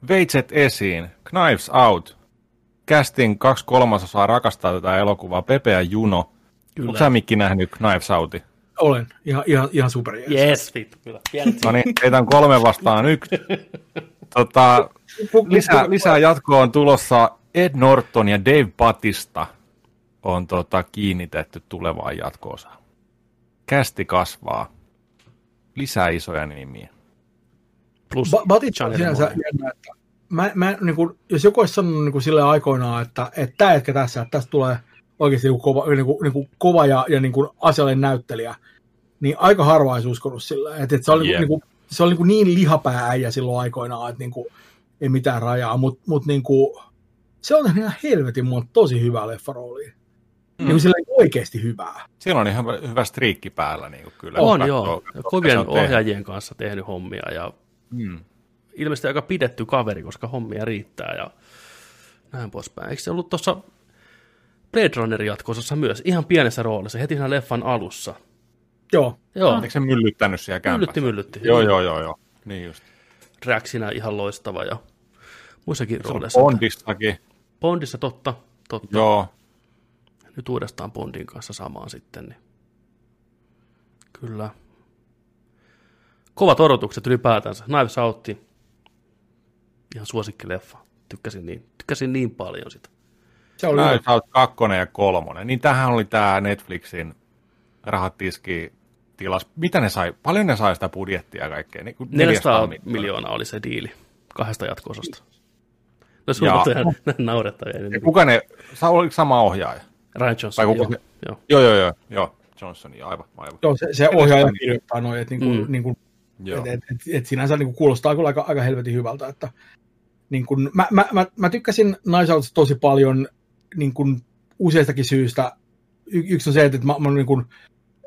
Veitset esiin, Knives Out, casting kaksi kolmasosaa rakastaa tätä elokuvaa, Pepe ja Juno. Kyllä. Onko sä Mikki nähnyt Knives Outin? Olen, ihan, ihan, ihan super. Yes, vittu, kyllä. no niin, teitä kolme vastaan yksi. Tota, lisää, lisää jatkoa on tulossa Ed Norton ja Dave Batista on tota, kiinnitetty tulevaan jatkoosaan. Kästi kasvaa. Lisää isoja nimiä. Plus ba- Batista on sinänsä jännä, että mä, mä, niin kuin, jos joku olisi sanonut niin kuin sille aikoinaan, että, että tämä hetki tässä, että tästä tulee oikeasti niin kuin kova, niin kuin, niin kuin kova ja, ja niin kuin asiallinen näyttelijä, niin aika harva olisi uskonut sillä. Että, että se oli, yeah. niin kuin, se oli niin, kuin niin lihapää äijä silloin aikoinaan, että niin kuin, ei mitään rajaa, mutta mut, niin kuin, se on ihan helvetin monta tosi hyvää leffaroolia. Mm. Niin sillä oikeasti hyvää. Siinä on ihan hyvä striikki päällä. Niin kuin kyllä. On joo. Kovien ohjaajien kanssa tehnyt hommia ja mm ilmeisesti aika pidetty kaveri, koska hommia riittää ja näin poispäin. Eikö se ollut tuossa Blade Runnerin jatkoisessa myös, ihan pienessä roolissa, heti siinä leffan alussa? Joo. joo. Eikö se myllyttänyt siellä kämpässä? Myllytti, myllytti. Joo, joo, joo, joo. Niin just. Räksinä ihan loistava ja muissakin rooleissa. Bondistakin. Bondissa, totta, totta. Joo. Nyt uudestaan Bondin kanssa samaan sitten. Niin. Kyllä. Kovat odotukset ylipäätänsä. Knives Out, ihan suosikkileffa. Tykkäsin niin, tykkäsin niin paljon sitä. Se oli Knives Out kakkonen ja kolmonen. Niin tähän oli tämä Netflixin rahatiski tilas. Mitä ne sai? Paljon ne sai sitä budjettia ja kaikkea? Niin 400 miljoonaa oli se diili kahdesta jatko-osasta. No sun on naurettavia. Ja kuka ne, oliko sama ohjaaja? Ryan Johnson, kuka, joo. Joo, joo, joo, joo. Johnson, aivan, aivan. Joo, se, se ohjaaja kirjoittaa noin, että niin kuin, mm. niin kuin et, et, et, et sinänsä niin kuin kuulostaa kyllä aika, aika helvetin hyvältä. Että, niin kuin, mä, mä, mä, mä, tykkäsin Nice tosi paljon niin kuin, useistakin syystä. Y, yksi on se, että mä, mä niin kuin,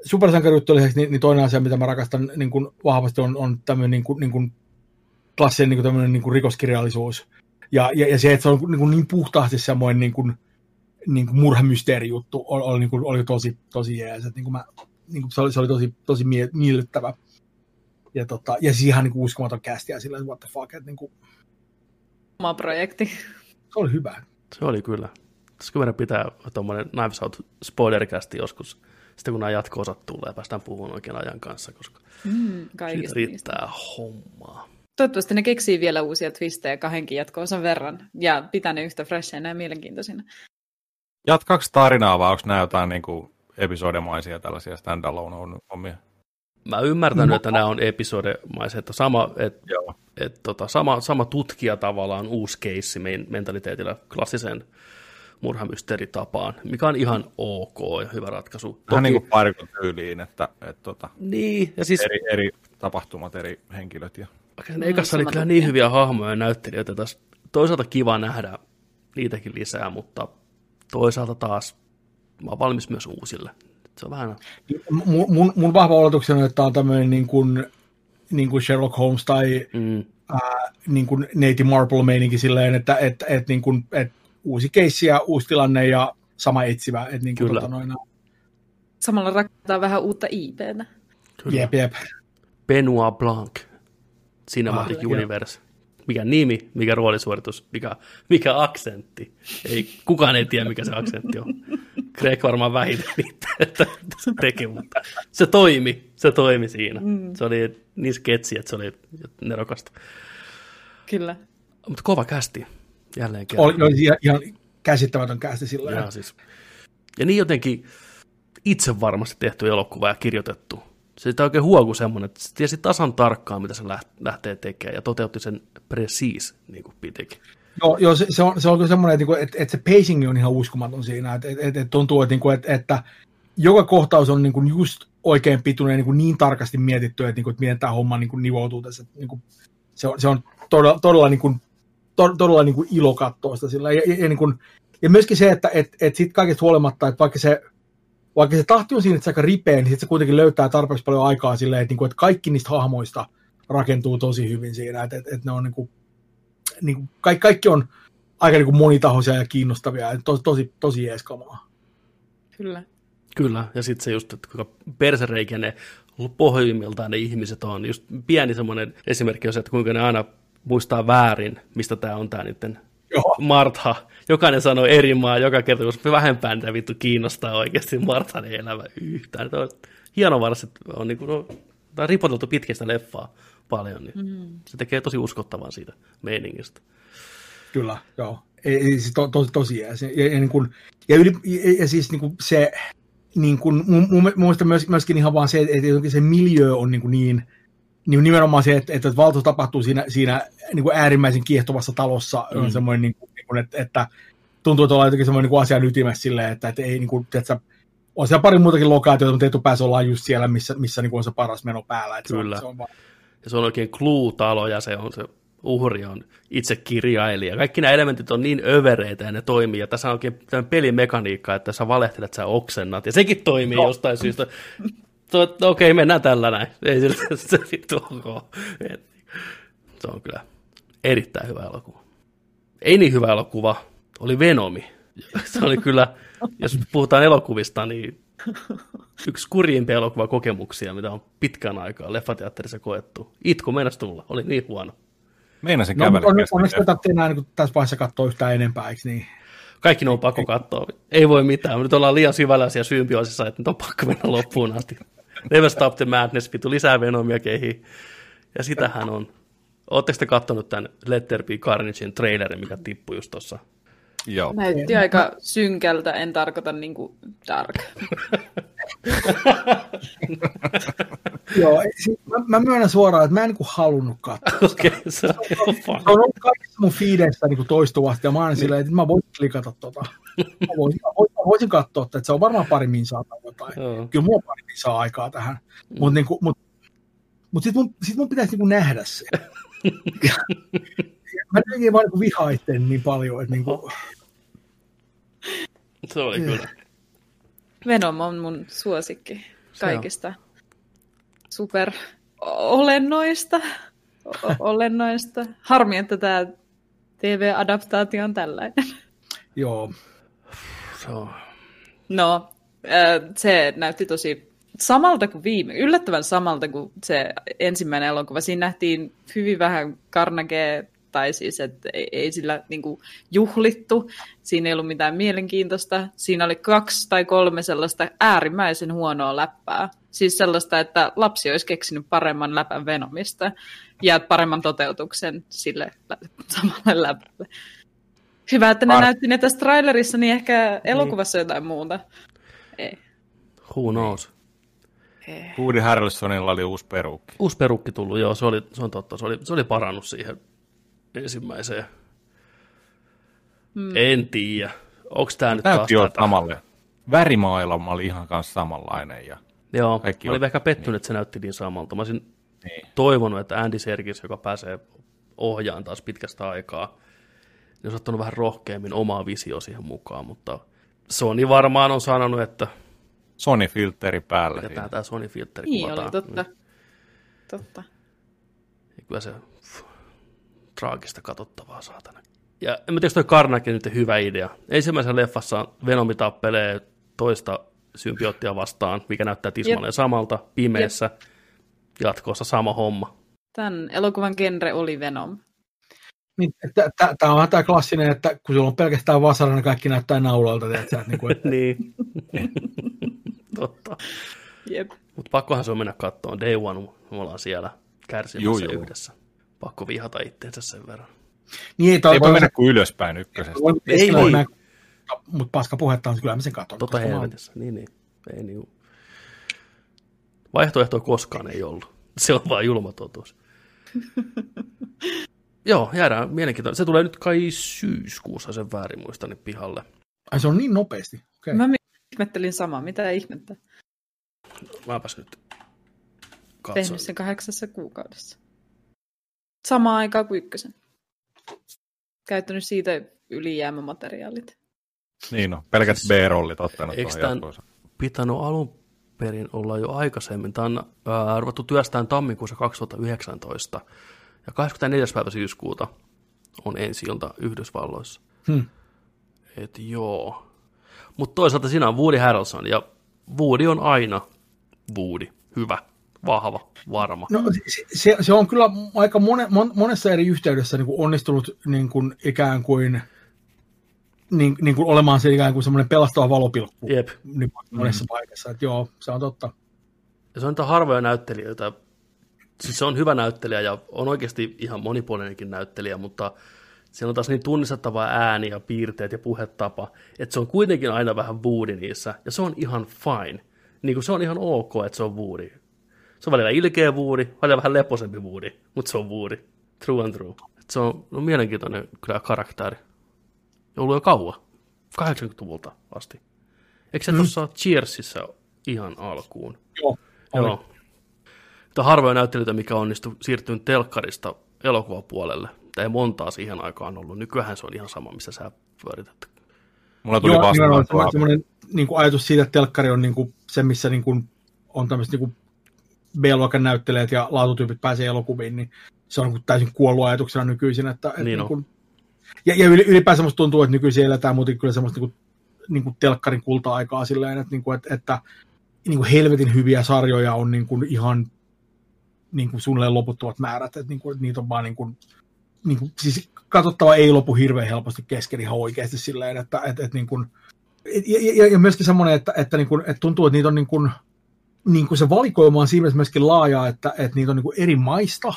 supersankarijuttu lisäksi, niin, niin, toinen asia, mitä mä rakastan niin kuin vahvasti, on, on tämmöinen niin kuin, niin kuin klassinen niin tämmöinen niin kuin rikoskirjallisuus. Ja, ja, ja, se, että se on niin, kuin niin puhtaasti semmoinen niin kuin, niin kuin murhamysteerijuttu, oli, oli, niin oli tosi, tosi jees. Että niin mä, niin kuin se, oli, se oli tosi, tosi mie- miellyttävä. Ja, tota, ja siis ihan niin uskomaton kästi ja sillä what the fuck. Että niin kuin... Oma projekti. Se oli hyvä. Se oli kyllä. Pitäisikö meidän pitää tuommoinen Knives Out spoilercasti joskus, sitten kun nämä jatko-osat tulee ja päästään puhumaan oikein ajan kanssa, koska mm, siitä riittää niistä. hommaa. Toivottavasti ne keksii vielä uusia twistejä kahdenkin jatko-osan verran ja pitää ne yhtä freshina ja mielenkiintoisina. Jatkaako tarinaa vai onko nämä jotain niin kuin episodemaisia tällaisia standalone-omia? Mä ymmärtänyt, no. että nämä on episodemaisia, että sama, et, et, tota, sama, sama tutkija tavallaan uusi keissi mentaliteetillä klassiseen murhamysteeritapaan, mikä on ihan ok ja hyvä ratkaisu. Toki... Vähän niin kuin parikon tyyliin, että, että tota, niin, ja siis... eri, eri tapahtumat, eri henkilöt. Ja... Vaikka sen ekassa oli kyllä niin hyviä hahmoja ja näyttelijöitä, tässä toisaalta kiva nähdä niitäkin lisää, mutta toisaalta taas mä oon valmis myös uusille. Se on vähän... Mun, mun, mun vahva oletuksena on, että tämä on tämmöinen niin kuin, niin kuin Sherlock Holmes tai mm. äh, niin kuin Nate Marple-meininki silleen, että, että, että, niin kuin, että uusi keissi ja uusi tilanne ja sama etsivä. Että niin kuin Kyllä. Tota noin, Samalla rakentaa vähän uutta IPtä. Kyllä. Jep, jep. Benoit Blanc, Cinematic ah, Universe. Jep. Mikä nimi, mikä roolisuoritus, mikä, mikä aksentti. Ei, kukaan ei tiedä, mikä se aksentti on. Greg varmaan vähiten että se teki, mutta se toimi, se toimi siinä. Mm. Se oli niin sketsi, että se oli nerokasta. Kyllä. Mutta kova kästi, jälleen kerran. Oli, oli ihan, ihan käsittämätön kästi silloin. Ja, siis. ja niin jotenkin itse varmasti tehty elokuva ja kirjoitettu. Se sitä oikein huoku semmoinen, että se tiesi tasan tarkkaan, mitä se lähtee tekemään, ja toteutti sen precis, niin kuin pitikin. Joo, joo se, se, on, se on kyllä semmoinen, että, että, että se pacing on ihan uskomaton siinä, että, että, että tuntuu, että, että, että joka kohtaus on niin kuin just oikein pituinen niin, niin tarkasti mietitty, että, niin kuin, että miten tämä homma niin kuin nivoutuu tässä. Niin kuin, se, on, se on todella, todella, niin kuin, to, todella niin kuin ilo katsoa sitä sillä. Ja, ja, ja, niin kuin, ja myöskin se, että et, et sit kaikesta huolimatta, että vaikka se, vaikka se tahti on siinä, että se aika ripeä, niin sit se kuitenkin löytää tarpeeksi paljon aikaa silleen, että, niin kuin, että kaikki niistä hahmoista rakentuu tosi hyvin siinä, että, että, että ne on niin kuin, niin kuin, kaikki, kaikki on aika niin kuin monitahoisia ja kiinnostavia, ja tosi, tosi, tosi jees kamaa. Kyllä. Kyllä, ja sitten se just, että kuinka persereikä ne pohjimmiltaan ne ihmiset on. Just pieni semmoinen esimerkki on se, että kuinka ne aina muistaa väärin, mistä tämä on tämä niiden Joo. Martha. Jokainen sanoo eri maa joka kerta, koska vähempään tämä vittu kiinnostaa oikeasti Marthan elämä yhtään. Tämä on hieno varsin, on, niin kuin, no, tämä on ripoteltu pitkästä leffaa paljon, niin mm. se tekee tosi uskottavan siitä meiningistä. Kyllä, joo. Ei, ei, siis to, to, tosi ja, ja, ja, niin kuin, ja, yli, ja, ja siis niin kuin se, niin kuin, mun, mun, mun mielestä myös, myöskin ihan vaan se, että se miljö on niin, kuin niin niin nimenomaan se, että, että valtuus tapahtuu siinä, siinä niin kuin äärimmäisen kiehtovassa talossa, mm. on semmoinen, niin kuin, niin että, että tuntuu, että ollaan jotenkin semmoinen niin asian ytimessä silleen, että, että ei niin kuin, että on siellä pari muutakin lokaatiota, mutta etupäässä ollaan just siellä, missä, missä niin kuin on se paras meno päällä. Että Kyllä. Se on, se on vaan... Ja se on oikein clue-talo ja se on se uhri on itse kirjailija. Kaikki nämä elementit on niin övereitä ja ne toimii. Ja tässä on oikein pelimekaniikka, että sä valehtelet, että sä oksennat. Ja sekin toimii no. jostain syystä. Okei, okay, mennään tällä näin. Ei sillä se vittu ok. Se on kyllä erittäin hyvä elokuva. Ei niin hyvä elokuva, oli Venomi. Se oli kyllä, jos puhutaan elokuvista, niin yksi kurjimpia elokuvakokemuksia, mitä on pitkän aikaa leffateatterissa koettu. Itku meinas tulla, oli niin huono. Meinasin no. On, onneksi tätä enää niin tässä vaiheessa katsoa yhtään enempää, eikö niin? Kaikki ne on pakko katsoa. Ei voi mitään. Nyt ollaan liian syvällä siellä syympiosissa, että nyt on pakko mennä loppuun asti. Never Stop the Madness, vitu lisää Venomia kehiin. Ja sitähän on. Oletteko te katsonut tämän Letter Carnagein trailerin, mikä tippui just tuossa? Joo. Näytti aika synkältä, en tarkoita niin kuin dark. Joo, siis mä, mä myönnän suoraan, että mä en niin kuin halunnut katsoa Okei, okay, se on, se on ollut kaikissa mun feedeissä niin toistuvasti, ja mä oon silleen, että mä voisin klikata tota. Mä voisin, mä voisin, mä voisin katsoa, että se on varmaan pari minsaa tai jotain. Joo. Kyllä mulla pari minsaa aikaa tähän. Mm. Mutta niin mut, mut sitten mun, sit mun pitäisi niin kuin nähdä se. mä jotenkin vaan niin vihaa itseäni niin paljon, että niin kuin... Se oli kyllä. Venom on mun suosikki. kaikista super olennoista. olennoista. Harmi, että tämä TV-adaptaatio on tällainen. Joo. So. No, se näytti tosi samalta kuin viime, yllättävän samalta kuin se ensimmäinen elokuva. Siinä nähtiin hyvin vähän Carnage, tai siis, että ei, ei sillä niin kuin, juhlittu. Siinä ei ollut mitään mielenkiintoista. Siinä oli kaksi tai kolme sellaista äärimmäisen huonoa läppää. Siis sellaista, että lapsi olisi keksinyt paremman läpän Venomista ja paremman toteutuksen sille samalle läpälle. Hyvä, että ne Ar- näytti ne tässä trailerissa, niin ehkä elokuvassa niin. jotain muuta. Ei. Who knows? Woody Harrelsonilla oli uusi perukki. Uusi perukki tullut, joo, se, oli, se on totta. Se oli, se oli parannut siihen ensimmäiseen. Hmm. En tiedä. Onko tämä nyt Näytti taas tätä? samalle. Värimaailma oli ihan kanssa samanlainen. Ja joo, mä olin ehkä pettynyt, niin. että se näytti niin samalta. Mä olisin niin. toivonut, että Andy Serkis, joka pääsee ohjaan taas pitkästä aikaa, niin olisi ottanut vähän rohkeammin omaa visio siihen mukaan, mutta Sony varmaan on sanonut, että Sony-filteri päälle. Pidetään tämä Sony-filteri Niin kuvataan. oli, totta. totta. Ja kyllä se traagista katsottavaa saatana. Ja en tiedä, toi Karnake nyt hyvä idea. Ensimmäisessä leffassa Venomi tappelee toista symbioottia vastaan, mikä näyttää tismalleen yep. samalta, pimeässä. Jatkossa sama homma. Tämän elokuvan genre oli Venom. Niin, Tämä on tämä klassinen, että kun sulla on pelkästään vasara, niin kaikki näyttää naulalta. Tiedätkö, niin, kuin, että... niin. Totta. Jep. Mutta pakkohan se on mennä katsomaan. Day One, me ollaan siellä kärsimässä joo, yhdessä. Pakko vihata itteensä sen verran. Niin, ei, toi, ei voi mennä kuin ylöspäin ykkösestä. Ei, ei, ei. Mennä, mutta paska puhetta on, kyllä mä sen katson. Tota helvetissä, niin, niin. Ei niin. Vaihtoehtoa koskaan ei ollut. Se on vain julma totuus. Joo, jäädään mielenkiintoinen. Se tulee nyt kai syyskuussa sen väärin muistani pihalle. Ai se on niin nopeasti. Okay. Mä ihmettelin samaa. Mitä ihmettä? Mäpäs nyt katson. Tehnyt sen kahdeksassa kuukaudessa. Samaan aikaan kuin ykkösen. Käyttänyt siitä ylijäämämateriaalit. Niin no, pelkät siis, B-rollit ottanut Eikö tämän pitänyt alun perin olla jo aikaisemmin? Tämä on ää, ruvettu työstään tammikuussa 2019 ja 24. päivä syyskuuta on ensi ilta Yhdysvalloissa. Hmm. Et joo. Mutta toisaalta siinä on Woody Harrelson, ja Woody on aina Woody. Hyvä, vahva, varma. No, se, se on kyllä aika mone, mon, monessa eri yhteydessä niin kuin onnistunut niin kuin ikään kuin, niin, niin kuin olemaan se ikään kuin semmoinen pelastava valopilkku Jep. Niin monessa mm. paikassa. Että joo, se on totta. Ja se on niitä harvoja näyttelijöitä, siis se on hyvä näyttelijä ja on oikeasti ihan monipuolinenkin näyttelijä, mutta siellä on taas niin tunnistettava ääni ja piirteet ja puhetapa, että se on kuitenkin aina vähän Woody niissä, ja se on ihan fine. Niin kuin se on ihan ok, että se on Woody. Se on välillä ilkeä Woody, välillä vähän leposempi Woody, mutta se on Woody. True and true. Et se on no, mielenkiintoinen kyllä karakteri. Ja ollut jo kauan. 80-luvulta asti. Eikö se mm. tuossa Cheersissa ihan alkuun? Joo. Joo. Tämä harvoja näyttelyitä, mikä onnistui siirtyä telkkarista elokuvapuolelle. Tämä ei montaa siihen aikaan ollut. Nykyään se on ihan sama, missä sä pyörität. Mulla tuli Joo, vastaan. Joo, semmoinen niin kuin ajatus siitä, että telkkari on niin kuin se, missä niin kuin on tämmöiset niin kuin B-luokan näyttelijät ja laatutyypit pääsee elokuviin, niin se on niin täysin kuollut ajatuksena nykyisin. Että, että niin niin kuin, ja, ja ylipäänsä musta tuntuu, että nykyisin eletään muuten kyllä semmoista niin kuin, niin kuin telkkarin kulta-aikaa silleen, että, niin kuin, että, että niin kuin helvetin hyviä sarjoja on niin kuin ihan niin kuin suunnilleen loputtomat määrät, että, niin kuin, että niitä on vaan niin kuin, niin kuin, siis katsottava ei lopu hirveän helposti kesken ihan oikeasti silleen, että, että, että niin kuin, ja, ja, ja, myöskin semmoinen, että, että, niin kuin, että tuntuu, että niitä on niin kuin, niin kuin se valikoima on siinä myöskin laaja, että, että niitä on niin kuin eri maista,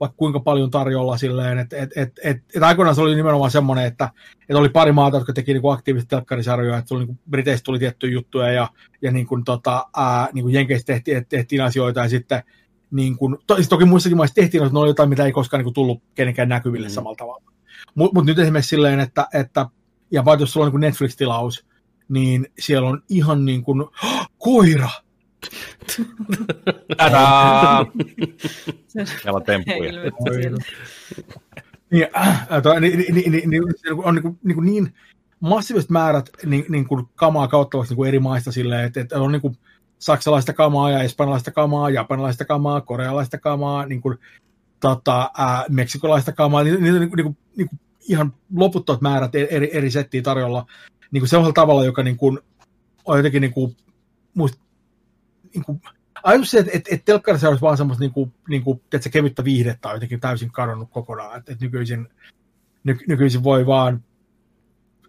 vaikka kuinka paljon tarjolla silleen, että et, et, et, et aikoinaan se oli nimenomaan semmoinen, että, että oli pari maata, jotka teki niinku aktiivisesti telkkarisarjoja, että niinku, Briteistä tuli tiettyjä juttuja ja, ja niin kuin, tota, ää, niin kuin Jenkeistä tehtiin, tehtiin asioita ja sitten niin kuin, to, siis toki muissakin maissa tehtiin, että ne oli jotain, mitä ei koskaan niin kuin, tullut kenenkään näkyville mm. samalla tavalla. Mutta mut nyt esimerkiksi silleen, että, että ja vaikka jos sulla on niin Netflix-tilaus, niin siellä on ihan niin kuin, koira! Tadaa! Siellä on temppuja. niin, äh, niin, niin, niin, niin, on niin, niin, niin massiiviset määrät niin, niin kuin kamaa kauttavaksi niin kuin eri maista silleen, että, että on niin kuin, saksalaista kamaa ja espanjalaista kamaa, japanilaista kamaa, korealaista kamaa, niin kuin, tota, ää, meksikolaista kamaa, niin, niin, niin, niin, niin kuin ihan loputtomat määrät eri, eri settiä tarjolla niin kuin sellaisella tavalla, joka niin kuin, on jotenkin niin kuin, muist, niin kuin, ajatus se, että, että, että telkkarissa olisi vaan semmoista niin kuin, niin kuin, että kevyttä viihdettä on jotenkin täysin kadonnut kokonaan, että, että nykyisin, ny, nykyisin voi vaan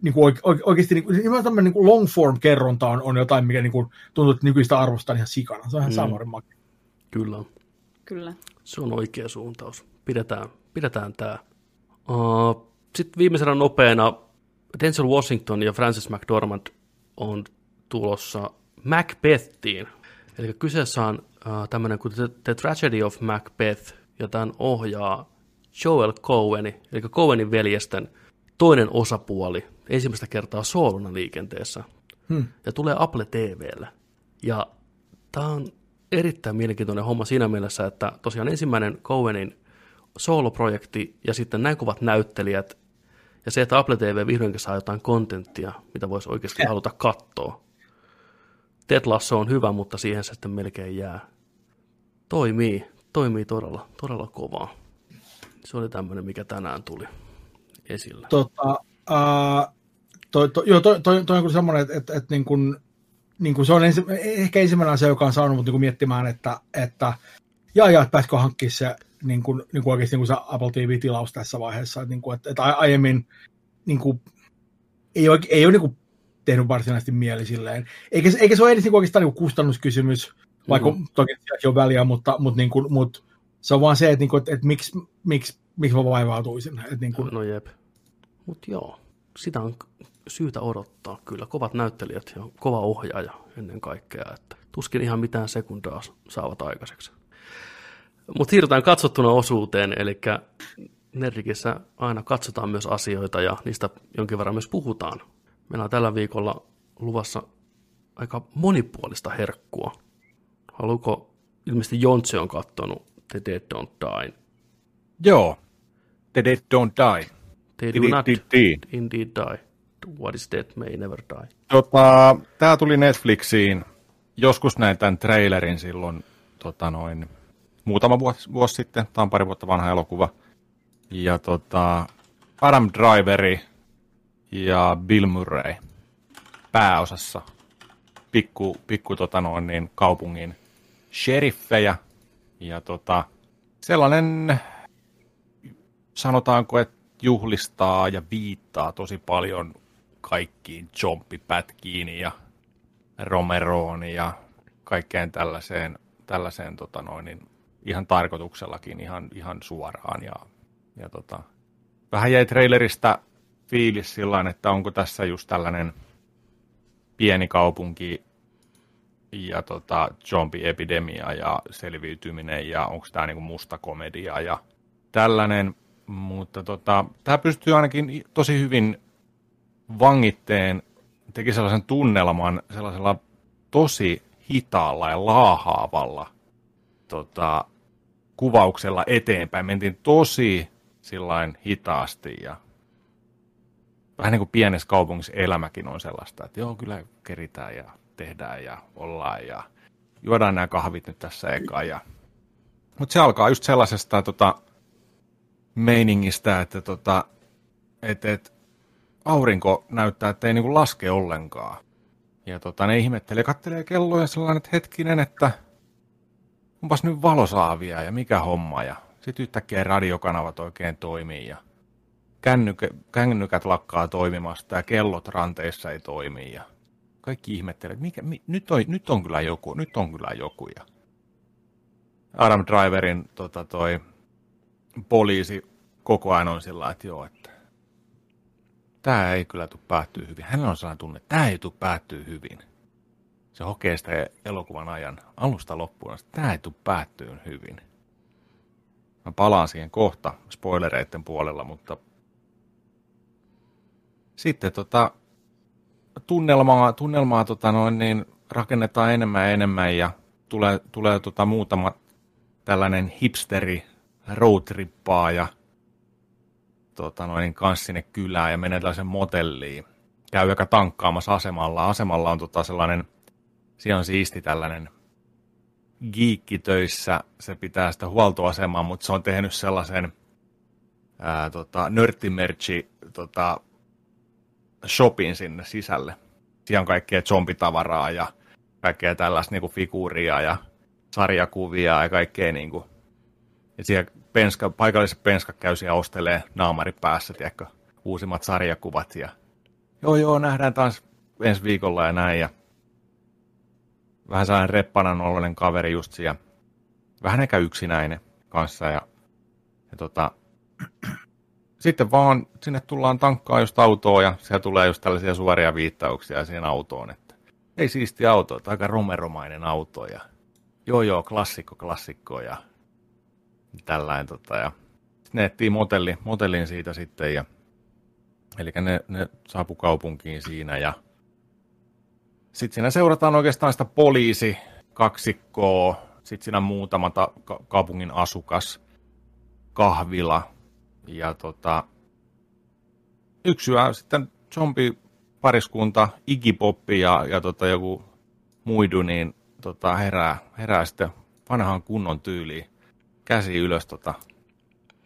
niin kuin oike, oikeasti niin kuin, niin kuin long form kerronta on, on jotain, mikä niin kuin, tuntuu, että nykyistä arvostaa ihan sikana. Se on ihan mm. Kyllä. Kyllä. Se on oikea suuntaus. Pidetään, pidetään tämä. Uh, Sitten viimeisenä nopeana Denzel Washington ja Francis McDormand on tulossa Macbethiin. Eli kyseessä on uh, tämmöinen kuin The, The Tragedy of Macbeth, ja tämän ohjaa Joel Cohen, eli Cohenin veljesten toinen osapuoli, ensimmäistä kertaa soolona liikenteessä, hmm. ja tulee Apple TVlle. Ja tämä on erittäin mielenkiintoinen homma siinä mielessä, että tosiaan ensimmäinen Cohenin sooloprojekti ja sitten näin kovat näyttelijät ja se, että Apple TV vihdoinkin saa jotain kontenttia, mitä voisi oikeasti haluta katsoa. Ted Lasso on hyvä, mutta siihen se sitten melkein jää. Toimii, toimii todella, todella kovaa. Se oli tämmöinen, mikä tänään tuli esille. Tota, uh, toi, toi, joo, toi, toi, toi on kyllä semmoinen, että, että, että niin kuin, niin kuin se on ensi, ehkä ensimmäinen asia, joka on saanut mut niin miettimään, että, että jaa, jaa, että pääsikö hankkia se niin kuin, niin kuin oikeasti niin kuin se Apple TV-tilaus tässä vaiheessa. Että, niin kuin, että, että aiemmin niin kuin, ei ole, ei ole niin kuin, tehnyt varsinaisesti mieli silleen. Eikä, eikä se ole edes niin kuin, oikeastaan niin kustannuskysymys, vaikka mm-hmm. toki sielläkin on väliä, mutta, mutta, niin kuin, mutta se on vaan se, että, niin kuin, että, että miksi, miksi, miksi mä vaivautuisin. Että, niin kuin... No jep. Mutta joo, sitä on syytä odottaa kyllä. Kovat näyttelijät ja kova ohjaaja ennen kaikkea. Että tuskin ihan mitään sekundaa saavat aikaiseksi. Mutta siirrytään katsottuna osuuteen, eli Nerdikissä aina katsotaan myös asioita ja niistä jonkin verran myös puhutaan. Meillä on tällä viikolla luvassa aika monipuolista herkkua. Haluuko, ilmeisesti Jontse on katsonut The Dead Don't Die. Joo, The Dead Don't Die. They do not indeed. indeed die. What is dead may never die. Tota, Tämä tuli Netflixiin. Joskus näin tämän trailerin silloin tota noin, muutama vuosi, vuosi sitten. Tämä on pari vuotta vanha elokuva. Ja tota, Adam Driveri ja Bill Murray pääosassa. Pikku, pikku tota noin, niin, kaupungin sheriffejä. Ja tota, sellainen, sanotaanko, että juhlistaa ja viittaa tosi paljon kaikkiin jompipätkiin ja Romeroon ja kaikkeen tällaiseen, tällaiseen tota noin, niin ihan tarkoituksellakin ihan, ihan suoraan. Ja, ja tota, vähän jäi trailerista fiilis sillä että onko tässä just tällainen pieni kaupunki ja tota, zombie-epidemia ja selviytyminen ja onko tämä niinku musta komedia ja tällainen, mutta tota, tämä pystyy ainakin tosi hyvin vangitteen, teki sellaisen tunnelman sellaisella tosi hitaalla ja laahaavalla tota, kuvauksella eteenpäin. Mentiin tosi sillain hitaasti ja vähän niin kuin pienessä kaupungissa elämäkin on sellaista, että joo, kyllä keritään ja tehdään ja ollaan ja juodaan nämä kahvit nyt tässä eka. Ja... Mutta se alkaa just sellaisesta tota, meiningistä, että tota, et, et, aurinko näyttää, että ei niinku laske ollenkaan. Ja tota, ne ihmettelee, kattelee kelloja sellainen, että hetkinen, että onpas nyt valosaavia ja mikä homma. Ja sitten yhtäkkiä radiokanavat oikein toimii ja kännykä, kännykät lakkaa toimimasta ja kellot ranteissa ei toimi. Ja kaikki ihmettelee, että mikä, mi, nyt, on, nyt on kyllä joku, nyt on kyllä joku. Ja Adam Driverin tota, toi, poliisi koko ajan on sillä että joo, että tämä ei kyllä tule päättyä hyvin. Hänellä on sellainen tunne, että tämä ei tule päättyä hyvin. Se hokee sitä elokuvan ajan alusta loppuun, että tämä ei tule päättyä hyvin. Mä palaan siihen kohta spoilereiden puolella, mutta sitten tota, tunnelmaa, tunnelmaa tota noin, niin rakennetaan enemmän ja enemmän ja tulee, tulee tota muutama tällainen hipsteri roadtrippaa ja tota, noin, kanssa sinne kylään ja menee tällaisen motelliin. Käy joka tankkaamassa asemalla. Asemalla on tota, sellainen Siinä on siisti tällainen giikkitöissä, se pitää sitä huoltoasemaa, mutta se on tehnyt sellaisen ää, tota, nörttimerchi tota, shopin sinne sisälle. Siellä on kaikkea zombitavaraa ja kaikkea tällaista niin kuin figuuria ja sarjakuvia ja kaikkea niin kuin. Ja siellä penska, paikalliset penskat käy siellä ostelee naamari päässä, tiedätkö, uusimmat sarjakuvat ja joo joo, nähdään taas ensi viikolla ja näin ja vähän sellainen reppanan oloinen kaveri just siellä, vähän ehkä yksinäinen kanssa ja, ja tota, sitten vaan sinne tullaan tankkaa just autoa ja siellä tulee just tällaisia suoria viittauksia siihen autoon, että ei siisti auto, että aika romeromainen auto ja joo joo, klassikko, klassikko ja tällainen tota ja sitten ne etsii motelli, motellin siitä sitten ja eli ne, ne saapu kaupunkiin siinä ja sitten siinä seurataan oikeastaan sitä poliisi, kaksikkoa, sitten siinä muutama ta- ka- kaupungin asukas, kahvila ja tota, yksi yö sitten zombi pariskunta, igipoppi ja, ja tota, joku muidu, niin tota, herää, herää sitten vanhaan kunnon tyyliin käsi ylös tota,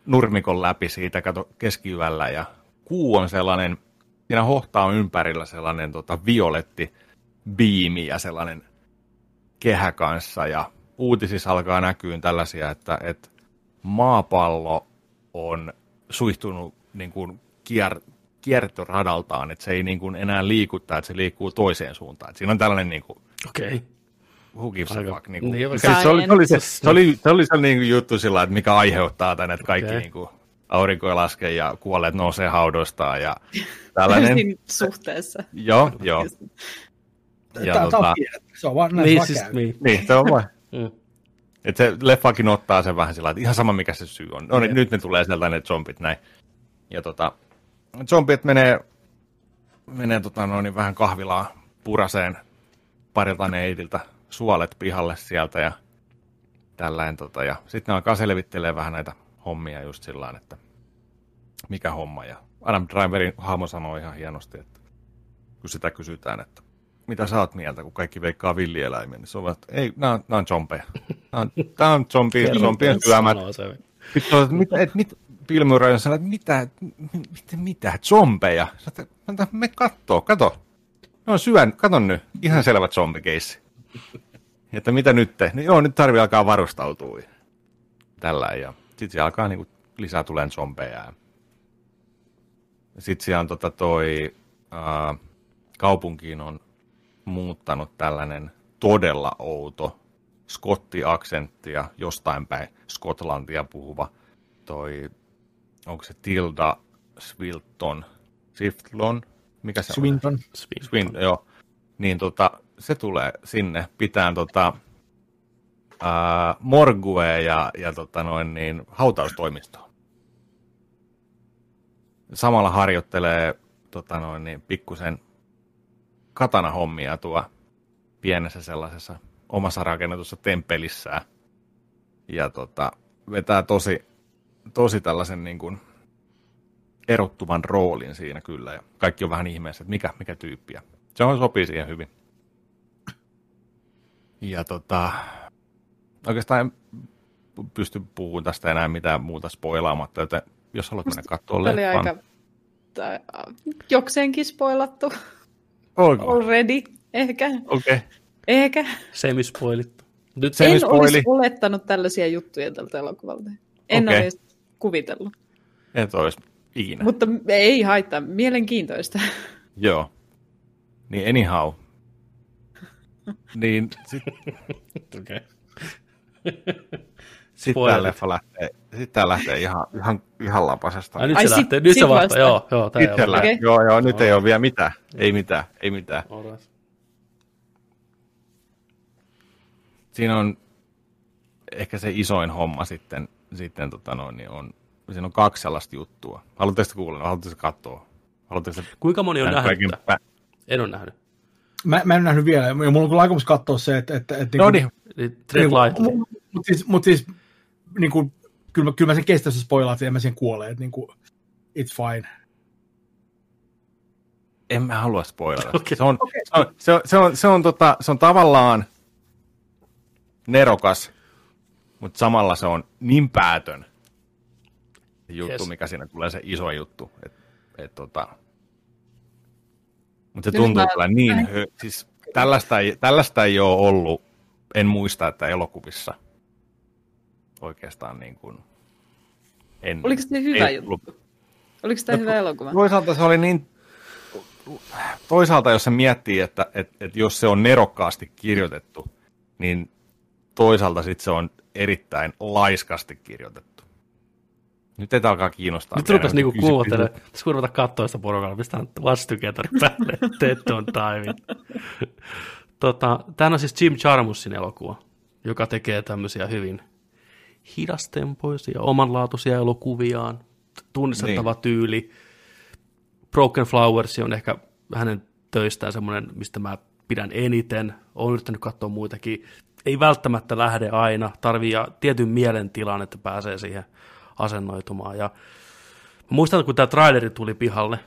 nurmikon läpi siitä kato, keskiyöllä ja kuu on sellainen, siinä hohtaa on ympärillä sellainen tota, violetti biimi ja sellainen kehä kanssa ja uutisissa alkaa näkyä tällaisia, että, että maapallo on suihtunut niin kuin kier, kiertoradaltaan, että se ei niin kuin enää liikuttaa, että se liikkuu toiseen suuntaan. Että siinä on tällainen niin kuin, Okei. Okay. who gives a fuck. Niin kuin, Niin, se, se, oli, se, oli, se, se, oli, se oli se niin kuin juttu sillä, että mikä aiheuttaa tänne, että kaikki Okei. niin kuin, aurinko laskee ja kuolleet nousee haudoistaan ja tällainen. Suhteessa. joo, joo. Ja Tämä tota- on tiedetty. Se on vaan näin Niin, vaan siis, niin. Niin, se on vain. Mm. Et se leffakin ottaa sen vähän sillä että ihan sama mikä se syy on. No niin, nyt ne tulee sieltä ne zombit näin. Ja tota, zombit menee, menee tota noin, niin vähän kahvilaa puraseen parilta neidiltä suolet pihalle sieltä ja tällainen. Tota, ja sitten ne alkaa selvittelee vähän näitä hommia just sillä että mikä homma. Ja Adam Driverin hahmo sanoi ihan hienosti, että kun sitä kysytään, että mitä sä oot mieltä, kun kaikki veikkaa villieläimiä, niin se on, että ei, nämä on, nämä on zombeja. On, tämä on zombi, zombien syömät. Se. Sitten että mitä, että mit, sanoi, että mitä, mitä, mitä, zombeja? Sanoin, me kattoo, kato. No syön, kato nyt, ihan selvä zombikeissi. Että mitä nyt te? No joo, nyt tarvii alkaa varustautua. Tällä ja sitten siellä alkaa niinku lisää tulee zombeja. Sitten siellä on tota toi, ää, kaupunkiin on muuttanut tällainen todella outo skottiaksenttia jostain päin Skotlantia puhuva toi, onko se Tilda Swilton, Swiftlon, mikä se on? Swinton. Swin, joo. Niin tota, se tulee sinne pitään tota, ää, morgue ja, ja tota noin niin, hautaustoimistoa. Samalla harjoittelee tota noin niin, pikkusen katana-hommia tuo pienessä sellaisessa omassa rakennetussa temppelissään. Ja tota, vetää tosi, tosi tällaisen niin kuin erottuvan roolin siinä kyllä. Ja kaikki on vähän ihmeessä, että mikä, mikä tyyppi. Ja Se on sopii siihen hyvin. Ja tota, oikeastaan en pysty puhumaan tästä enää mitään muuta spoilaamatta, joten jos haluat mennä katsomaan leffan. aika jokseenkin spoilattu Onko? already. Ehkä. Okei. Okay. Ehkä. Semispoilittu. Nyt Se- en olisi olettanut tällaisia juttuja tältä elokuvalta. En okay. olisi kuvitellut. Et olisi ikinä. Mutta ei haittaa. Mielenkiintoista. Joo. Niin anyhow. niin Okei. Sit Spoilerit. tää leffa lähtee, sit tää lähtee ihan, ihan, ihan lapasesta. Ai, nyt Ai, se sit- lähtee. Nyt sit se vasta. vasta. Joo, joo. Tää Sitten ei lä- Okei. Joo, joo, nyt ei ole vielä mitään. Ei mitään, ei mitään. ole. Alright. Siinä on ehkä se isoin homma sitten, sitten tota noin, niin on, siinä on kaksi sellaista juttua. Haluatteko te kuulla, haluatteko te katsoa? Haluatteko te Kuinka moni on nähdä nähnyt pä- En ole nähnyt. Mä, mä en nähnyt vielä, ja mulla on kyllä aikomus katsoa se, että... että, että No niin, Eli Tread lightly. Mutta siis, mut siis niin kuin, kyllä, mä, kyllä mä sen kestän, jos spoilaat, ja mä sen kuolee, että niin kuin, it's fine. en mä halua spoilata. Okay. Se, on, okay. se, on, se, on, se, on, se, on, tota, se on tavallaan nerokas, mutta samalla se on niin päätön juttu, yes. mikä siinä tulee se iso juttu. Et, et, tota, mutta se tuntuu kyllä niin, siis tällaista ei, tällaista ei ole ollut, en muista, että elokuvissa oikeastaan niin kuin, en, Oliko se hyvä juttu? Ollut. Oliko tämä no, hyvä elokuva? Toisaalta se oli niin, toisaalta jos se miettii, että, että, että jos se on nerokkaasti kirjoitettu, niin toisaalta sitten se on erittäin laiskasti kirjoitettu. Nyt ei alkaa kiinnostaa. Nyt rupesi niinku kuuntelemaan. Tässä kun ruveta katsoa sitä porukalla, mistä on Watch Together päälle, Dead on Time. tota, tämä on siis Jim Jarmusin elokuva, joka tekee tämmöisiä hyvin hidastempoisia, omanlaatuisia elokuviaan, tunnistettava niin. tyyli. Broken Flowers on ehkä hänen töistään semmoinen, mistä mä pidän eniten. Olen yrittänyt katsoa muitakin. Ei välttämättä lähde aina, tarvii tietyn mielentilan, että pääsee siihen asennoitumaan. Ja mä muistan, kun tämä traileri tuli pihalle,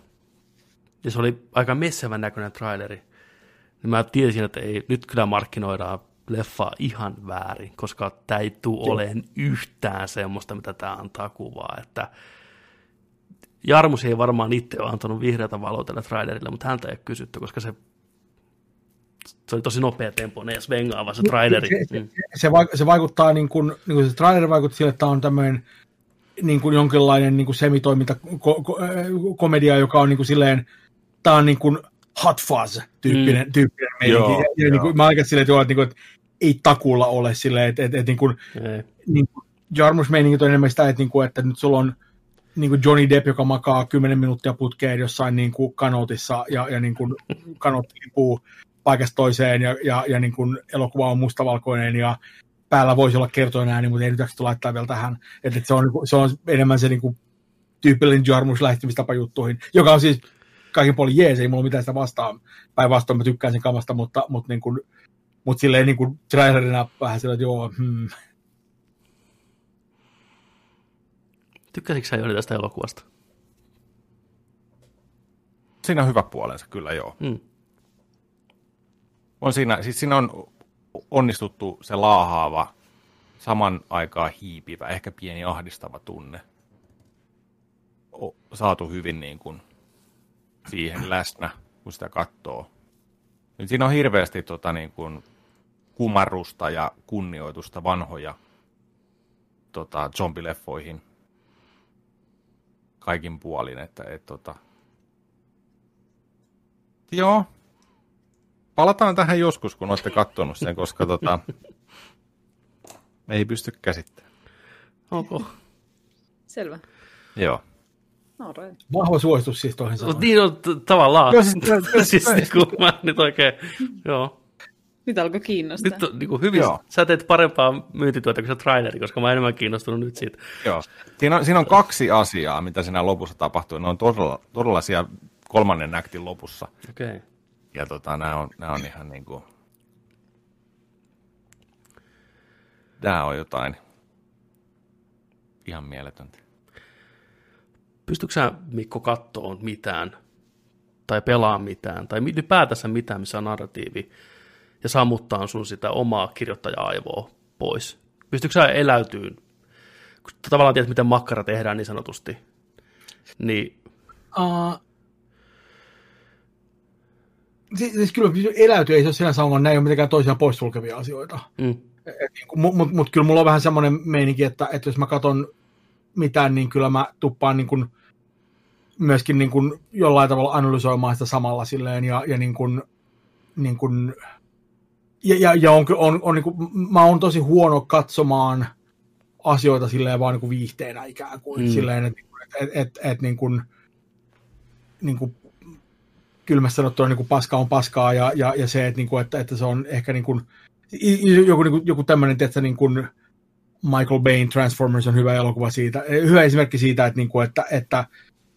ja se oli aika messevän näköinen traileri, niin mä tiesin, että ei, nyt kyllä markkinoidaan leffa ihan väärin, koska tämä ei tule olemaan yhtään semmoista, mitä tämä antaa kuvaa, että Jarmus ei varmaan itse ole antanut vihreätä valoa tälle trailerille, mutta häntä ei ole kysytty, koska se, se oli tosi nopea tempo, ja svengaava se traileri. Se, se, se, se vaikuttaa, niin kuin, niin kuin se traileri vaikuttaa sille, että tämä on tämmöinen niin kuin jonkinlainen niin kuin semitoiminta ko, ko, komedia, joka on niin kuin silleen, tämä on niin kuin hot fuzz-tyyppinen mm. tyyppinen meininki. Joo, ja, ja niin kuin, mä ajattelen silleen, että, joo, että, niin kuin, että ei takulla ole silleen, että, että, että niin kuin, niin kuin Jarmus-meiningit on enemmän sitä, että, niin kuin, että nyt sulla on niin kuin Johnny Depp, joka makaa 10 minuuttia putkeen jossain niin kuin kanotissa ja, ja niin kuin kanot liipuu paikasta toiseen ja, ja, ja niin kuin elokuva on mustavalkoinen ja päällä voisi olla kertoinen ääni, mutta ei nyt laittaa vielä tähän. Että se, on, se on enemmän se niin kuin, tyypillinen Jarmus lähestymistapa juttuihin, joka on siis kaikin puolin jees, ei mulla mitään sitä vastaan. Päinvastoin mä tykkään sen kamasta, mutta, mutta, niin kuin, mutta silleen niin kuin trailerina vähän sillä, että joo, hmm, Tykkäsitkö sä Joni tästä elokuvasta? Siinä on hyvä puolensa, kyllä joo. Mm. On siinä, siis siinä on onnistuttu se laahaava, saman aikaa hiipivä, ehkä pieni ahdistava tunne. O, saatu hyvin niin kuin siihen läsnä, kun sitä katsoo. Nyt siinä on hirveästi tota, niin kuin kumarrusta ja kunnioitusta vanhoja tota, zombileffoihin kaikin puolin, että et, tota... Joo. Palataan tähän joskus, kun olette katsonut sen, koska tota, ei pysty käsittämään. Onko? Selvä. Joo. No, Vahva suositus siis toihin sanoen. Niin on t- tavallaan. Joo, siis, siis niin kuin mä nyt oikein, joo. Nyt alkoi kiinnostaa. Nyt on niin kuin hyvin, Joo. sä teet parempaa myyntityötä kuin se traileri, koska mä enemmän kiinnostunut nyt siitä. Joo. Siinä on, siinä on kaksi asiaa, mitä siinä lopussa tapahtuu. Ne on todella, todella siellä kolmannen aktin lopussa. Okei. Okay. Ja tota, nämä on, nämä on ihan niin kuin... Tämä on jotain ihan mieletöntä. Pystytkö sä, Mikko, kattoon mitään, tai pelaa mitään, tai ylipäätänsä mitään, missä on narratiivi, ja sammuttaa sun sitä omaa kirjoittaja-aivoa pois. Pystytkö sä eläytyyn? Kun tavallaan tiedät, miten makkara tehdään niin sanotusti. Niin... Uh, siis, siis kyllä eläytyy, ei se ole sinänsä ongelma, näin ei ole mitenkään toisiaan poissulkevia asioita. Mm. Niin Mutta mut, mut kyllä mulla on vähän semmoinen meininki, että, että jos mä katson mitään, niin kyllä mä tuppaan niin kuin, myöskin niin kuin jollain tavalla analysoimaan sitä samalla silleen, ja, ja niin kuin, niin kuin, ja, ja, ja on, on, on, niin kuin, mä oon tosi huono katsomaan asioita silleen vaan niin kuin viihteenä ikään kuin. Mm. Silleen, että et, et, et, niin kuin, niin kuin kylmässä sanottuna niin kuin paska on paskaa ja, ja, ja se, että, niin kuin, että, että se on ehkä niin kuin, joku, niin kuin, joku tämmöinen, että niin kuin Michael Bain Transformers on hyvä elokuva siitä, hyvä esimerkki siitä, että, niin kuin, että, että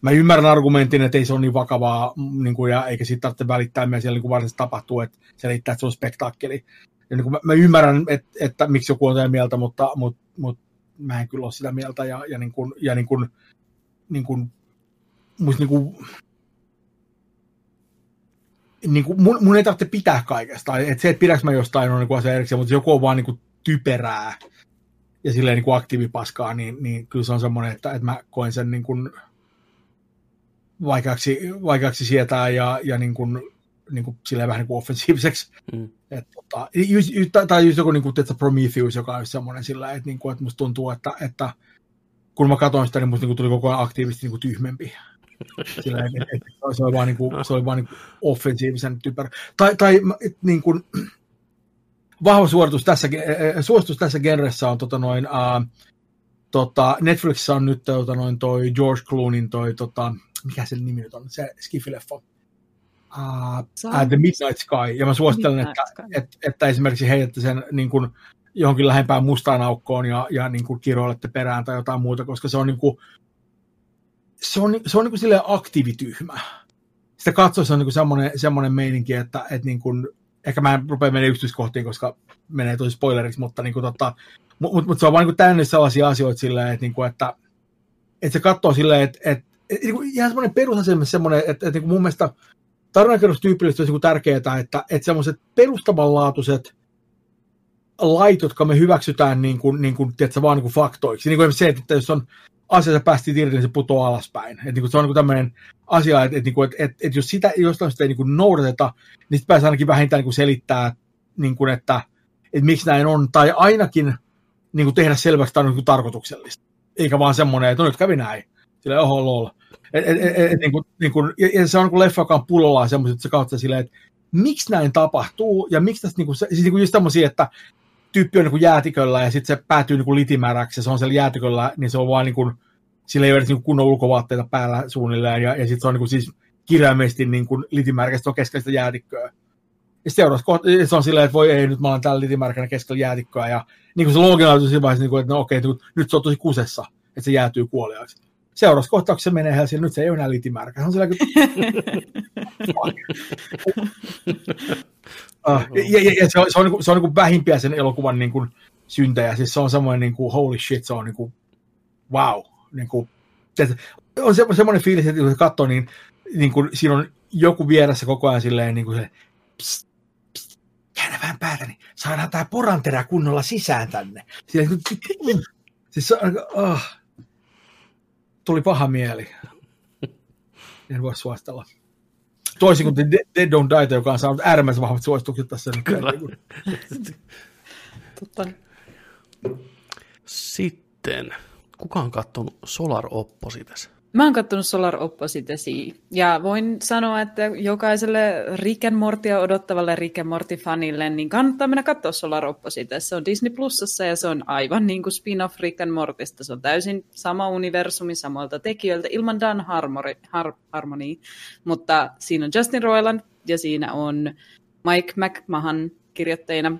mä ymmärrän argumentin, että ei se ole niin vakavaa, niin kuin, ja eikä siitä tarvitse välittää, mitä siellä niin varsinaisesti tapahtuu, että se riittää, että se on spektaakkeli. Ja niin kuin mä, mä, ymmärrän, että, että, miksi joku on sitä mieltä, mutta, mutta, mutta mä en kyllä ole sitä mieltä, ja, ja, niin kuin, ja niin kuin, niin kuin, musta niin kuin, niin kuin, mun, mun ei tarvitse pitää kaikesta. Et se, että pidäks mä jostain on niin asia erikseen, mutta joku on vaan niin kuin typerää ja silleen niin kuin aktiivipaskaa, niin, niin kyllä se on semmoinen, että, että mä koen sen niin kuin vaikeaksi, vaikeaksi sietää ja, ja niin kuin, niin kuin, silleen vähän niin kuin offensiiviseksi. Mm. Et, tota, just, tai just joku niin kuin, että Prometheus, joka on semmoinen sillä, että, niin kuin, että musta tuntuu, että, että kun mä katsoin sitä, niin musta niin kuin, tuli koko ajan aktiivisesti niin kuin tyhmempi. Sillä, et, et, se oli vaan, niin kuin, se oli vaan niin kuin offensiivisen typerä. Tai, tai et, niin kuin, vahva suoritus tässä, suositus tässä genressä on tota noin, uh, tota, Netflixissä on nyt tota noin toi George Clooneyn toi, tota, mikä sen nimi nyt on, se Skifi-leffa. Uh, uh, The Midnight Sky, ja mä suosittelen, että, että, että, esimerkiksi heitätte sen niin kuin, johonkin lähempään mustaan aukkoon ja, ja niin kuin kiroilette perään tai jotain muuta, koska se on niin kuin, se on, se on niin kuin silleen aktiivityhmä. Sitä katsoessa on niin kuin semmoinen, semmoinen meininki, että, että niin kuin, ehkä mä en rupea menemään yksityiskohtiin, koska menee tosi spoileriksi, mutta niin kuin, tota, mut, mut se on vaan niin täynnä sellaisia asioita silleen, että, niin kuin, että, että se katsoo silleen, että, että, ihan semmoinen perusasema semmoinen, että, että niin mun mielestä tarinankerrostyypillisesti olisi niin tärkeää, että, että semmoiset perustavanlaatuiset lait, jotka me hyväksytään niin kuin, niin kuin, tiedätkö, vaan niin kuin faktoiksi. Niin kuin se, että jos on asia päästi irti, niin se putoaa alaspäin. Et, niin kuin, se on niin tämmöinen asia, että, että, että, että, että jos sitä jostain sitä ei niin kuin noudateta, niin sitten pääsee ainakin vähintään niin kuin selittää, niin kuin, että, että miksi näin on, tai ainakin niin kuin tehdä selväksi, että tämä on niin kuin tarkoituksellista. Eikä vaan semmoinen, että no nyt kävi näin. Sillä oho lol. Et, et, et, et, niin kuin, niin kuin, ja se on niin kuin leffa, joka on pullollaan semmoiset, että se kautta silleen, että miksi näin tapahtuu, ja miksi tässä, niin kuin, siis niin kuin just tämmöisiä, että tyyppi on niin kuin jäätiköllä ja sitten se päätyy niin kuin litimäräksi ja se on siellä jäätiköllä, niin se on vaan niin kuin, sillä ei ole edes niin kunnon ulkovaatteita päällä suunnilleen ja, ja sitten se on niin kuin siis kirjaimellisesti niin kuin litimärkä, se on keskellä sitä jäätikköä. Ja seuraavaksi kohta, se on silleen, että voi ei, nyt mä olen täällä litimärkänä keskellä jäätikköä ja niin kuin se looginen on siinä vaiheessa, niin kuin, että no okei, nyt se on tosi kusessa, että se jäätyy kuoliaaksi. Seuraavassa kohtauksessa se menee Helsingin, nyt se ei ole enää litimärkä. Se on sillä Uh, ja, ja, ja se on, se on, niin kuin, se on niin kuin vähimpiä sen elokuvan niin kuin, syntejä. Siis se on semmoinen niin kuin, holy shit, se on niin kuin, wow. Niin kuin, on se, semmoinen fiilis, että kun se katsoo, niin, niin kuin, siinä on joku vieressä koko ajan silleen niin kuin se, pst, pst, käännä vähän päätä, niin saadaan tämä poranterä kunnolla sisään tänne. Silleen, siis, oh, tuli paha mieli. En voi suostella. Toisin kuin Dead Don't Die, joka on saanut äärimmäisen vahvat suositukset tässä. Kyllä. Totta. Sitten, kuka on katsonut Solar Opposites? Mä oon katsonut Solar Oppositesi ja voin sanoa, että jokaiselle Rick and Mortia odottavalle Rick and Morty-fanille niin kannattaa mennä katsoa Solar Opposites. Se on Disney Plusassa ja se on aivan niin kuin spin-off Rick and Mortista. Se on täysin sama universumi samoilta tekijöiltä ilman Dan Harmony, Har, mutta siinä on Justin Roiland ja siinä on Mike McMahon kirjoittajina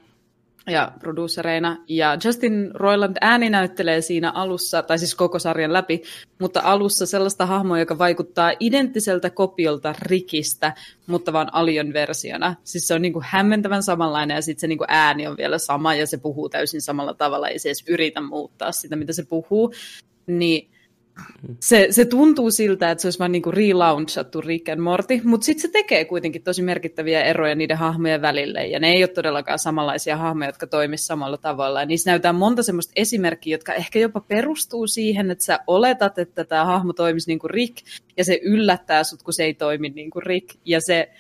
ja producereina. Ja Justin Roiland ääni näyttelee siinä alussa, tai siis koko sarjan läpi, mutta alussa sellaista hahmoa, joka vaikuttaa identtiseltä kopiolta Rikistä, mutta vaan Alion versiona. Siis se on niin kuin hämmentävän samanlainen ja sitten se niin kuin ääni on vielä sama ja se puhuu täysin samalla tavalla, ei se edes yritä muuttaa sitä, mitä se puhuu. Niin se, se tuntuu siltä, että se olisi vain niin relaunchattu Rick and Morty, mutta sitten se tekee kuitenkin tosi merkittäviä eroja niiden hahmojen välille, ja ne ei ole todellakaan samanlaisia hahmoja, jotka toimisivat samalla tavalla. Ja niissä näytetään monta semmoista esimerkkiä, jotka ehkä jopa perustuu siihen, että sä oletat, että tämä hahmo toimisi niin kuin Rick, ja se yllättää sut, kun se ei toimi niin kuin Rick, ja se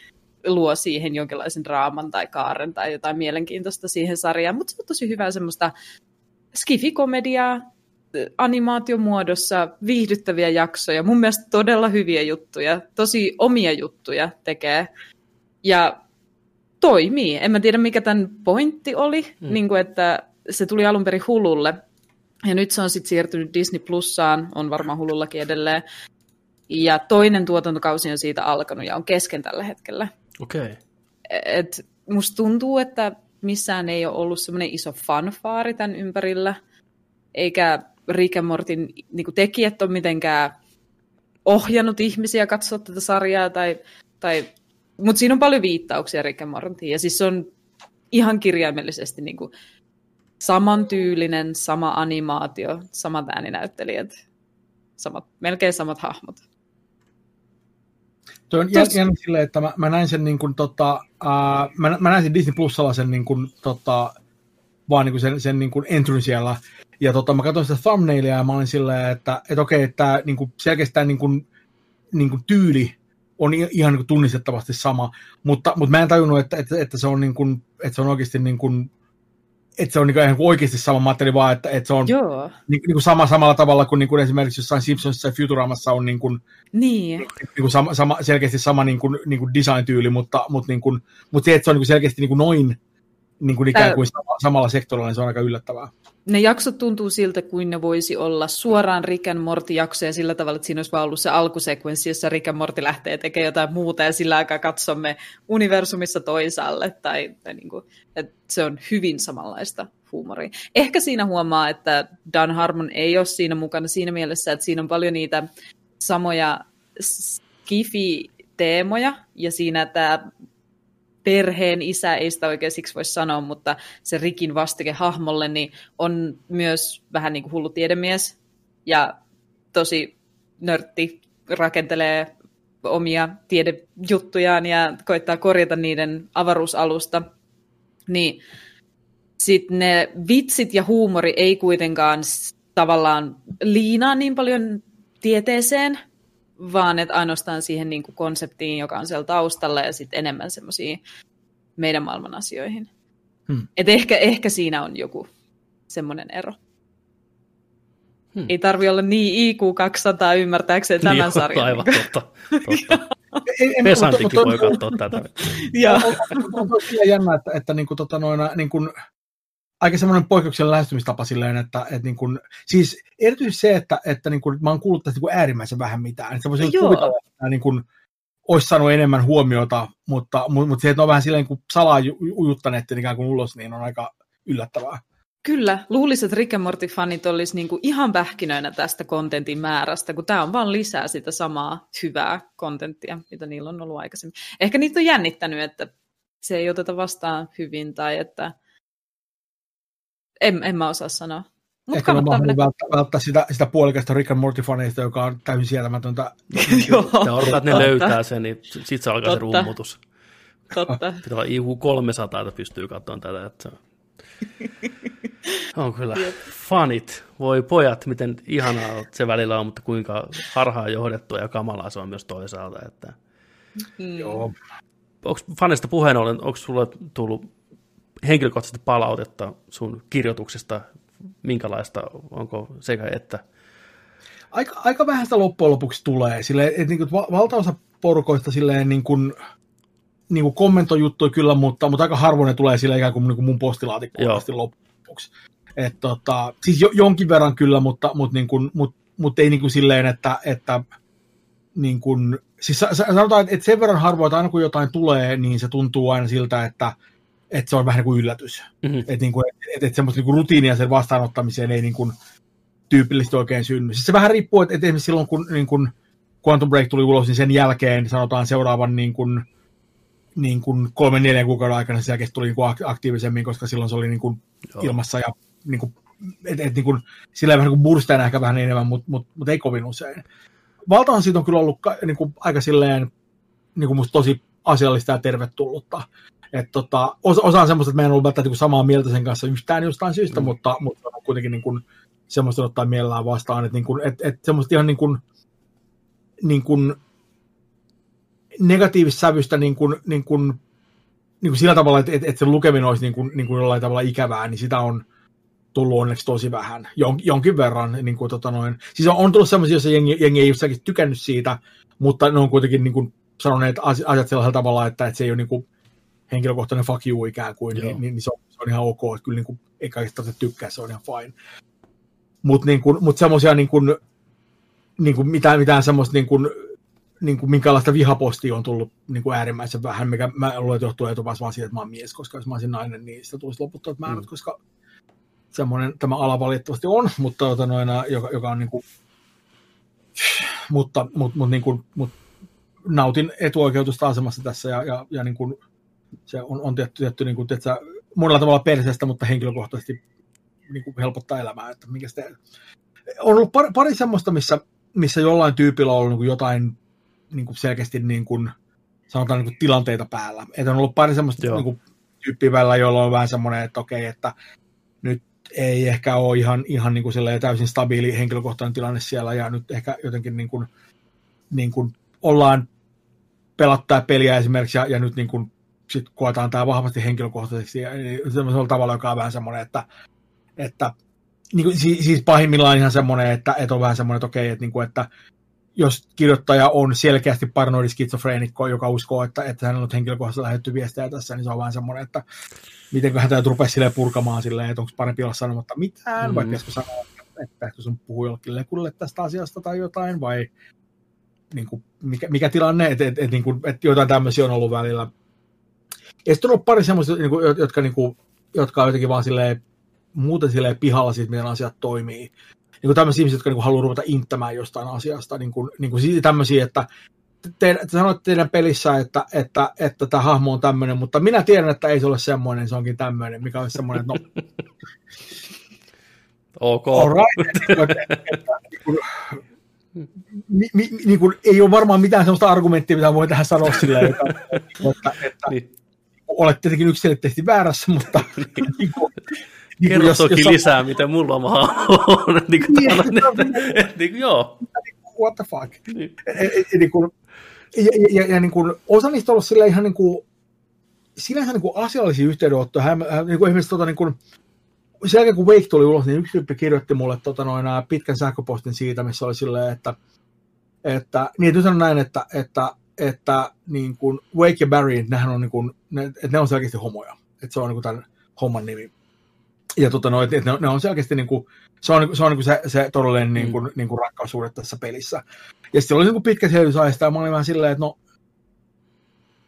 luo siihen jonkinlaisen draaman tai kaaren tai jotain mielenkiintoista siihen sarjaan, mutta se on tosi hyvää semmoista skifikomediaa, animaatiomuodossa viihdyttäviä jaksoja, mun mielestä todella hyviä juttuja, tosi omia juttuja tekee ja toimii. En mä tiedä, mikä tämän pointti oli, mm. niin kuin, että se tuli alun perin Hululle ja nyt se on sitten siirtynyt Disney Plussaan, on varmaan Hulullakin edelleen. Ja toinen tuotantokausi on siitä alkanut ja on kesken tällä hetkellä. Okei. Okay. Et musta tuntuu, että missään ei ole ollut semmoinen iso fanfaari tämän ympärillä, eikä Rick and Mortin niin tekijät on mitenkään ohjannut ihmisiä katsoa tätä sarjaa, tai, tai, mutta siinä on paljon viittauksia Rick and Mortiin, ja siis se on ihan kirjaimellisesti niin kuin samantyylinen, sama animaatio, samat ääninäyttelijät, samat, melkein samat hahmot. Tuo on Tos... jännä silleen, että mä, mä näin sen niin kuin, tota, uh, mä, mä näin sen Disney Plusalla sen niin kuin, tota, vaan niin kuin sen, sen niin kuin entry siellä. Ja tota, mä katsoin sitä thumbnailia ja mä olin silleen, että, että okei, että niin kuin, selkeästi tämä niin kuin, niin kuin tyyli on ihan niin kuin tunnistettavasti sama, mutta, mutta mä en tajunnut, että, että, että, se, on niin kuin, että se on oikeasti niin kuin, että se on niin kuin oikeasti sama materiaali, vaan että, että se on Joo. Niin, niin kuin sama samalla tavalla kuin, niin kuin esimerkiksi jossain Simpsonsissa ja Futuramassa on niin kuin, niin. Niin kuin sama, sama, selkeästi sama niin kuin, niin kuin design-tyyli, mutta, mutta, niin kuin, mutta se, että se on niin kuin selkeästi niin kuin noin niin kuin ikään kuin samalla sektorilla, niin se on aika yllättävää. Ne jaksot tuntuu siltä, kuin ne voisi olla suoraan Rick and Morty-jaksoja sillä tavalla, että siinä olisi vaan ollut se alkusekvenssi, jossa Rick and Morty lähtee tekemään jotain muuta ja sillä aikaa katsomme universumissa toisaalle. Tai, tai niin kuin, että se on hyvin samanlaista huumoria. Ehkä siinä huomaa, että Dan Harmon ei ole siinä mukana siinä mielessä, että siinä on paljon niitä samoja skifi-teemoja, ja siinä tämä perheen isä, ei sitä oikein siksi voi sanoa, mutta se Rikin vastike hahmolle niin on myös vähän niin kuin hullu tiedemies ja tosi nörtti, rakentelee omia tiedejuttujaan ja koittaa korjata niiden avaruusalusta, niin sitten ne vitsit ja huumori ei kuitenkaan tavallaan liinaa niin paljon tieteeseen, vaan että ainoastaan siihen niin kuin konseptiin, joka on siellä taustalla, ja sitten enemmän semmoisia meidän maailman asioihin. Hmm. Et ehkä, ehkä siinä on joku semmoinen ero. Hmm. Ei tarvi olla niin IQ 200 ymmärtääkseen tämän niin, sarjan. Aivan totta. totta. Pesantikin voi katsoa tätä. Joo. On tosiaan jännä, että, että niin kuin, tota, noina, niin kuin, aika semmoinen poikkeuksellinen lähestymistapa silleen, että, että niin kuin, siis erityisesti se, että, että niin kuin, mä oon kuullut tästä niin kuin äärimmäisen vähän mitään. Että voisin kuvitella, että niin kuin, olisi saanut enemmän huomiota, mutta, mutta se, että on vähän silleen kuin salaa ujuttaneet ikään kuin ulos, niin on aika yllättävää. Kyllä, luulisin, että Rick and Morty-fanit olisi niinku ihan pähkinöinä tästä kontentin määrästä, kun tämä on vain lisää sitä samaa hyvää kontenttia, mitä niillä on ollut aikaisemmin. Ehkä niitä on jännittänyt, että se ei oteta vastaan hyvin tai että en, en mä osaa sanoa. Mut Ehkä on mahdollista välttää, välttää sitä, sitä puolikasta Rick and Morty-faneista, joka on täysin sietämätöntä. Joo. Ja odotat, että ne löytää sen, niin sitten se alkaa Totta. se rummutus. Totta. Pitää olla IQ 300, että pystyy katsomaan tätä. Että on kyllä fanit. Voi pojat, miten ihanaa se välillä on, mutta kuinka harhaa johdettua ja kamalaa se on myös toisaalta. Että... Mm. Joo. Onko fanista puheen ollen, onko sulle tullut henkilökohtaisesti palautetta sun kirjoituksesta, minkälaista, onko sekä että? Aika, aika vähän sitä loppujen lopuksi tulee, sille, että niin kuin, valtaosa porukoista silleen niin kuin, niin kuin kommentoi juttuja kyllä, mutta, mutta aika harvoin ne tulee sille ikään kuin, niin kuin mun postilaatikkoon asti lopuksi. Et, tota, siis jo, jonkin verran kyllä, mutta, mutta, niin kuin, mutta, mutta ei niin kuin silleen, että, että niin kuin, siis sanotaan, että sen verran harvoin, että aina kun jotain tulee, niin se tuntuu aina siltä, että että se on vähän niin kuin yllätys. Mm-hmm. Että niin kuin, et, et semmoista niin kuin rutiinia sen vastaanottamiseen ei niin kuin tyypillisesti oikein synny. Siis se vähän riippuu, että, että esimerkiksi silloin kun niin kuin Quantum Break tuli ulos, niin sen jälkeen sanotaan seuraavan niin kuin, niin kuin kolmen neljän kuukauden aikana se jälkeen tuli niin kuin aktiivisemmin, koska silloin se oli niin kuin ilmassa ja niin kuin, et, et, niin kuin, sillä vähän niin kuin ehkä vähän enemmän, mutta mut, mut ei kovin usein. Valtahan siitä on kyllä ollut niin kuin, aika silleen niin kuin musta tosi asiallista ja tervetullutta. Et tota, osa, osa on semmoista, että meidän on ollut välttämättä niinku samaa mieltä sen kanssa yhtään jostain syystä, mm. mutta, mutta on kuitenkin niin kuin, semmoista ottaa mielellään vastaan, että niin kuin, et, et semmoista ihan niin kuin, niin kuin negatiivista sävystä niin kuin, niin kuin, niin kuin sillä tavalla, että, että, sen lukeminen olisi niin kuin, niin kuin jollain tavalla ikävää, niin sitä on tullut onneksi tosi vähän, Jon, jonkin verran. Niin kuin, tota noin. Siis on, on tullut semmoisia, joissa jengi, jengi ei jossakin tykännyt siitä, mutta ne on kuitenkin niin kuin, sanoneet asiat sellaisella tavalla, että, että se ei ole niin kuin, henkilökohtainen fuck you ikään kuin, niin, niin, niin se, on, se on ihan ok, että kyllä niin kuin, ei kaikista tykkää, se on ihan fine. Mutta niin mut semmoisia niin kuin, niin kuin mitään, mitään semmoista niin kuin, niin kuin minkälaista vihapostia on tullut niin kuin äärimmäisen vähän, mikä mä luulen, että johtuu etupäässä vaan siitä, että mä oon mies, koska jos mä olisin nainen, niin sitä tulisi loputtomat määrät, mm. koska semmoinen tämä ala valitettavasti on, mutta tota noina, joka, joka on niin kuin, mutta, mutta, mutta, niin kuin, mutta nautin etuoikeutusta asemassa tässä ja, ja, ja niin kuin, se on, on tietty, tietty niin kuin, tietysti, monella tavalla perseestä, mutta henkilökohtaisesti niin kuin helpottaa elämää. Että minkä On ollut pari, pari semmoista, missä, missä jollain tyypillä on ollut niin jotain niin kuin selkeästi niin kuin, sanotaan niin kuin tilanteita päällä. Että on ollut pari semmoista niin kuin, tyyppiä välillä, joilla on vähän semmoinen, että okei, että nyt ei ehkä ole ihan, ihan niin kuin täysin stabiili henkilökohtainen tilanne siellä, ja nyt ehkä jotenkin niin kuin, niin kuin ollaan pelattaa peliä esimerkiksi, ja, ja nyt niin kuin, sit koetaan tämä vahvasti henkilökohtaisesti, ja semmoisella tavalla, joka on vähän semmoinen, että, että niin kuin, siis pahimmillaan ihan semmoinen, että, että on vähän semmoinen, että okei, että, niin kuin, että jos kirjoittaja on selkeästi paranoidi skitsofreenikko, joka uskoo, että, että hän on henkilökohtaisesti lähetty viestejä tässä, niin se on vähän semmoinen, että miten hän täytyy rupea silleen purkamaan silleen, että onko parempi olla sanomatta mitään, mm. vai pitäisikö sanoa, että ehkä sun puhuu jollekin lekulle tästä asiasta tai jotain, vai niin kuin, mikä, mikä tilanne, että et, et, niin kuin, et jotain tämmöisiä on ollut välillä. Ja sitten on ollut pari semmoista, niin kuin, jotka, niin kuin, jotka on jotenkin vaan silleen, muuten silleen pihalla siitä, miten asiat toimii. Niin kuin tämmöisiä ihmisiä, jotka niin kuin, haluaa ruveta inttämään jostain asiasta, niin kuin, niin kuin tämmöisiä, että te, te sanoitte teidän pelissä, että, että, että tämä hahmo on tämmöinen, mutta minä tiedän, että ei se ole semmoinen, se onkin tämmöinen, mikä on semmoinen, että no... ok. All right. että, että, että, mi, mi, niin kuin, ei ole varmaan mitään sellaista argumenttia, mitä voi tähän sanoa silleen, että, että, että niin. Olet tietenkin yksilöllisesti väärässä, mutta niin kuin, niin Kerro jos, toki jos lisää, on... miten mulla on. niin kuin niin, että, niin kuin, joo. What the fuck? Niin. E, e, e, niin kuin, ja, ja, ja niin kuin, osa niistä on ollut sille ihan niin kuin, sinänsä niin kuin asiallisia yhteydenottoja. Hän, niin kuin esimerkiksi tota, niin kuin, sen jälkeen kun Wake tuli ulos, niin yksi tyyppi kirjoitti mulle tota, noin, pitkän sähköpostin siitä, missä oli silleen, että, että niin, että näin, että, että, että niin kuin Wake ja Barry, nehän on, niin kuin, ne, että ne on selkeästi homoja. Että se on niin kuin tämän homman nimi. Ja tota, no, että ne, ne on selkeästi niin kuin, se on, se on niin se, se todellinen niin kuin, mm. niin kuin rakkaussuhde tässä pelissä. Ja sitten oli niin kuin pitkä selvitysajasta, ja mä olin vähän silleen, että no,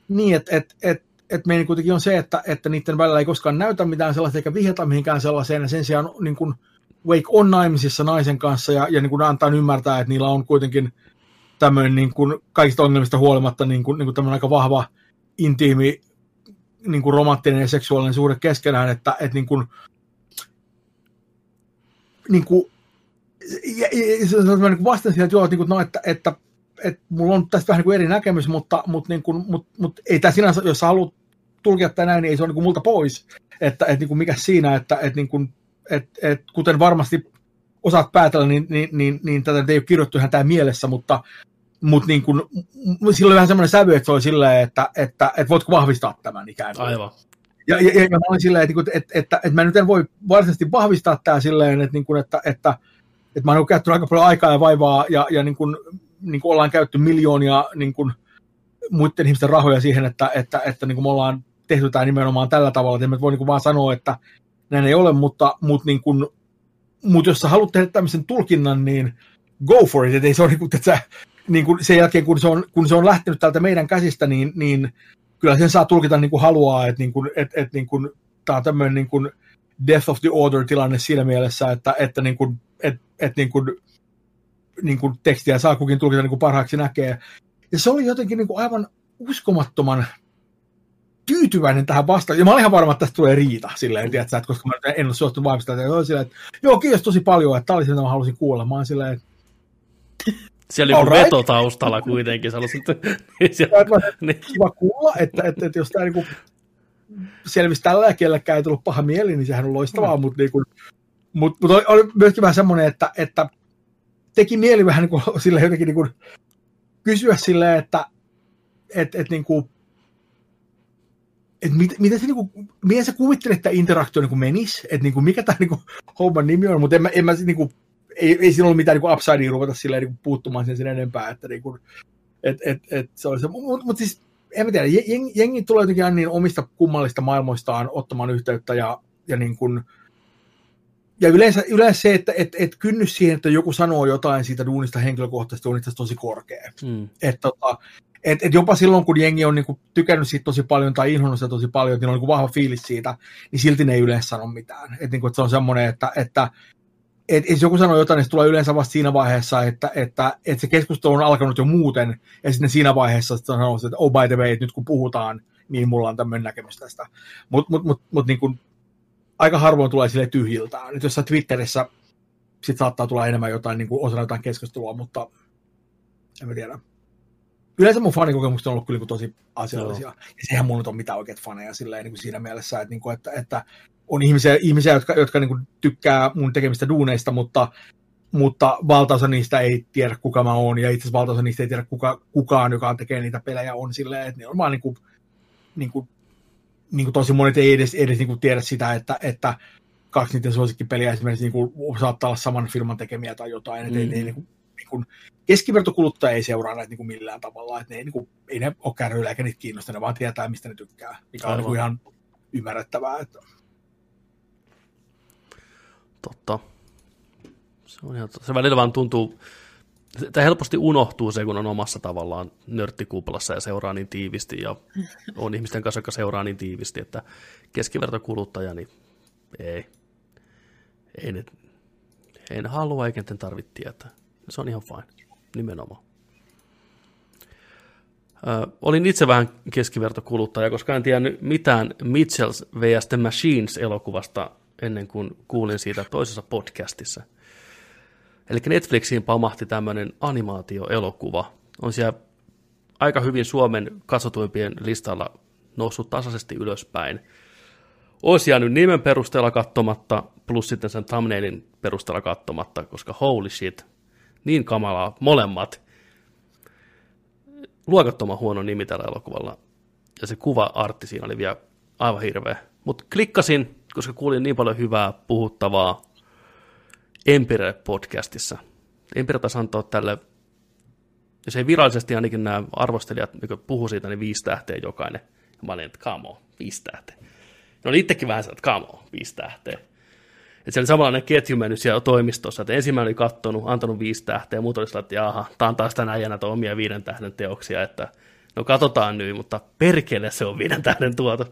niin, että et, et, et meidän kuitenkin on se, että, että niiden välillä ei koskaan näytä mitään sellaista, eikä vihjata mihinkään sellaiseen, ja sen sijaan niin kuin Wake on naimisissa naisen kanssa, ja, ja niin kuin antaa ymmärtää, että niillä on kuitenkin tämmöinen niin kuin kaikista ongelmista huolimatta niin kuin, niin kuin tämmöinen aika vahva, intiimi, niin kuin romanttinen ja seksuaalinen suhde keskenään, että, että niin kuin, niin kuin, ja, ja, se on niin vastasin siihen, että joo, että, niin kuin, no, että, että, että mulla on tästä vähän niin kuin eri näkemys, mutta, mutta, niin kuin, mutta, mutta ei tämä sinänsä, jos haluat tulkia tätä näin, niin ei se ole niin kuin multa pois. Että, että niin kuin mikä siinä, että, että, niin kuin, että, että kuten varmasti osaat päätellä, niin, niin, niin, niin tätä ei ole kirjoittu ihan tämä mielessä, mutta, mutta niin kuin, sillä oli vähän semmoinen sävy, että se oli silleen, että, että, että voitko vahvistaa tämän ikään kuin. Aivan. Ja, ja, ja, ja mä olin silleen, että, että, että, että, että mä nyt en voi varsinaisesti vahvistaa tämä silleen, että, että, että, että, että mä oon käyttänyt aika paljon aikaa ja vaivaa ja, ja niin kuin, niin kuin ollaan käytetty miljoonia niin kuin, muiden ihmisten rahoja siihen, että, että, että niin kuin me ollaan tehty tämä nimenomaan tällä tavalla, että en voi niin kuin vaan sanoa, että näin ei ole, mutta, mutta, niin kuin, mutta jos sä haluat tehdä tämmöisen tulkinnan, niin go for it, että ei se ole niin kuin, että sä, niin kuin sen jälkeen, kun se, on, kun se on lähtenyt täältä meidän käsistä, niin, niin kyllä sen saa tulkita niin kuin haluaa, että, niin kuin, että, että niin kuin, tämä on tämmöinen niin kuin death of the order tilanne siinä mielessä, että, että, niin kuin, että, että niin kuin, niin kuin tekstiä saa kukin tulkita niin kuin parhaaksi näkee. Ja se oli jotenkin niin kuin aivan uskomattoman tyytyväinen tähän vastaan. Ja mä olin ihan varma, että tästä tulee riita silleen, tiedätkö, että koska mä en ole suostunut vahvistamaan. Että, silleen, että joo, kiitos tosi paljon, että tämä oli se, mitä mä halusin kuulla. Mä olin silleen, että siellä oli right. veto taustalla kuitenkin. Halusin, niin siellä, niin. Kiva kuulla, että, että, että jos tämä niin selvisi tällä ja kellekään ei tullut paha mieli, niin sehän on loistavaa, mm. mutta niin kuin, mut, mut oli, oli myöskin vähän semmoinen, että, että teki mieli vähän niin kuin, sille jotenkin niin kuin, kysyä silleen, että et, et, niin kuin, et mit, miten, se, niin kuin, miten sä kuvittelet, että interaktio niin menisi, että niin kuin, mikä tämä niin homman nimi on, mutta en mä, en mä niin kuin, ei, ei siinä ollut mitään niin upsidea ruveta silleen niin puuttumaan sen, sen enempää, että niin kuin, et, et, et, se oli se, mutta mut siis en mä tiedä, jengi, jengi tulee jotenkin aina niin omista kummallista maailmoistaan ottamaan yhteyttä ja, ja niin kuin, ja yleensä, yleensä se, että et, et kynnys siihen, että joku sanoo jotain siitä duunista henkilökohtaisesti on itse tosi korkea. Mm. Et, tota, et, et jopa silloin, kun jengi on niinku tykännyt siitä tosi paljon tai inhonnut sitä tosi paljon, että on niinku vahva fiilis siitä, niin silti ne ei yleensä sano mitään. Et, niinku, et se on semmoinen, että, että et, jos joku sanoo jotain, niin se tulee yleensä vasta siinä vaiheessa, että, että, että se keskustelu on alkanut jo muuten, ja sitten siinä vaiheessa sitten sanoo, että oh by the way, nyt kun puhutaan, niin mulla on tämmöinen näkemys tästä. Mutta mut, mut, mut, niin aika harvoin tulee sille tyhjiltään. Nyt jossain Twitterissä sit saattaa tulla enemmän jotain niin kuin osana jotain keskustelua, mutta en mä tiedä. Yleensä mun fanikokemukset on ollut kyllä niin tosi asiallisia. Joo. Ja sehän mun nyt on mitään oikeat faneja silleen, niin kuin siinä mielessä, että, niin kuin, että, että on ihmisiä, ihmisiä jotka, jotka niin kuin tykkää mun tekemistä duuneista, mutta, mutta valtaosa niistä ei tiedä, kuka mä oon, ja itse asiassa valtaosa niistä ei tiedä, kuka, kukaan, joka tekee niitä pelejä, on silleen, että ne on vaan niin kuin, niin kuin, niin kuin tosi monet ei edes, edes niin kuin tiedä sitä, että, että kaksi niiden suosikkipeliä esimerkiksi niin kuin, saattaa olla saman firman tekemiä tai jotain, mm. ei, ei niin kuin, niin kuin, keskivertokuluttaja ei seuraa näitä niin kuin millään tavalla, että ne ei, niin kuin, ei ne ole kärryillä eikä niitä kiinnosta, ne vaan tietää, mistä ne tykkää, mikä on niin ihan ymmärrettävää. Että... Totta. Se, on ihan, se välillä vaan tuntuu, Tämä helposti unohtuu se, kun on omassa tavallaan nörttikuplassa ja seuraa niin tiivisti ja on ihmisten kanssa, jotka seuraa niin tiivisti, että keskivertokuluttaja, niin ei. Ei ne, ei ne halua eikä tarvitse tietää. Se on ihan fine, nimenomaan. Ö, olin itse vähän keskivertokuluttaja, koska en tiennyt mitään Mitchells vs. The Machines-elokuvasta ennen kuin kuulin siitä toisessa podcastissa. Eli Netflixiin pamahti tämmöinen animaatioelokuva. On siellä aika hyvin Suomen katsotuimpien listalla noussut tasaisesti ylöspäin. Olisi jäänyt nimen perusteella katsomatta, plus sitten sen thumbnailin perusteella katsomatta, koska holy shit, niin kamalaa molemmat. Luokattoman huono nimi tällä elokuvalla. Ja se kuva-artti siinä oli vielä aivan hirveä. Mutta klikkasin, koska kuulin niin paljon hyvää puhuttavaa Empire-podcastissa. Empire taisi antaa tälle, jos ei virallisesti ainakin nämä arvostelijat niin puhu siitä, niin viisi tähteä jokainen. Ja mä olin, että come on, viisi tähteä. Ne oli itsekin vähän että come on, viisi tähteä. Että se oli samanlainen ketju mennyt siellä toimistossa, että ensimmäinen oli kattonut, antanut viisi tähteä, ja muut oli että jaha, tämä on taas tänään näitä omia viiden tähden teoksia, että no katsotaan nyt, mutta perkele se on viiden tähden tuoto.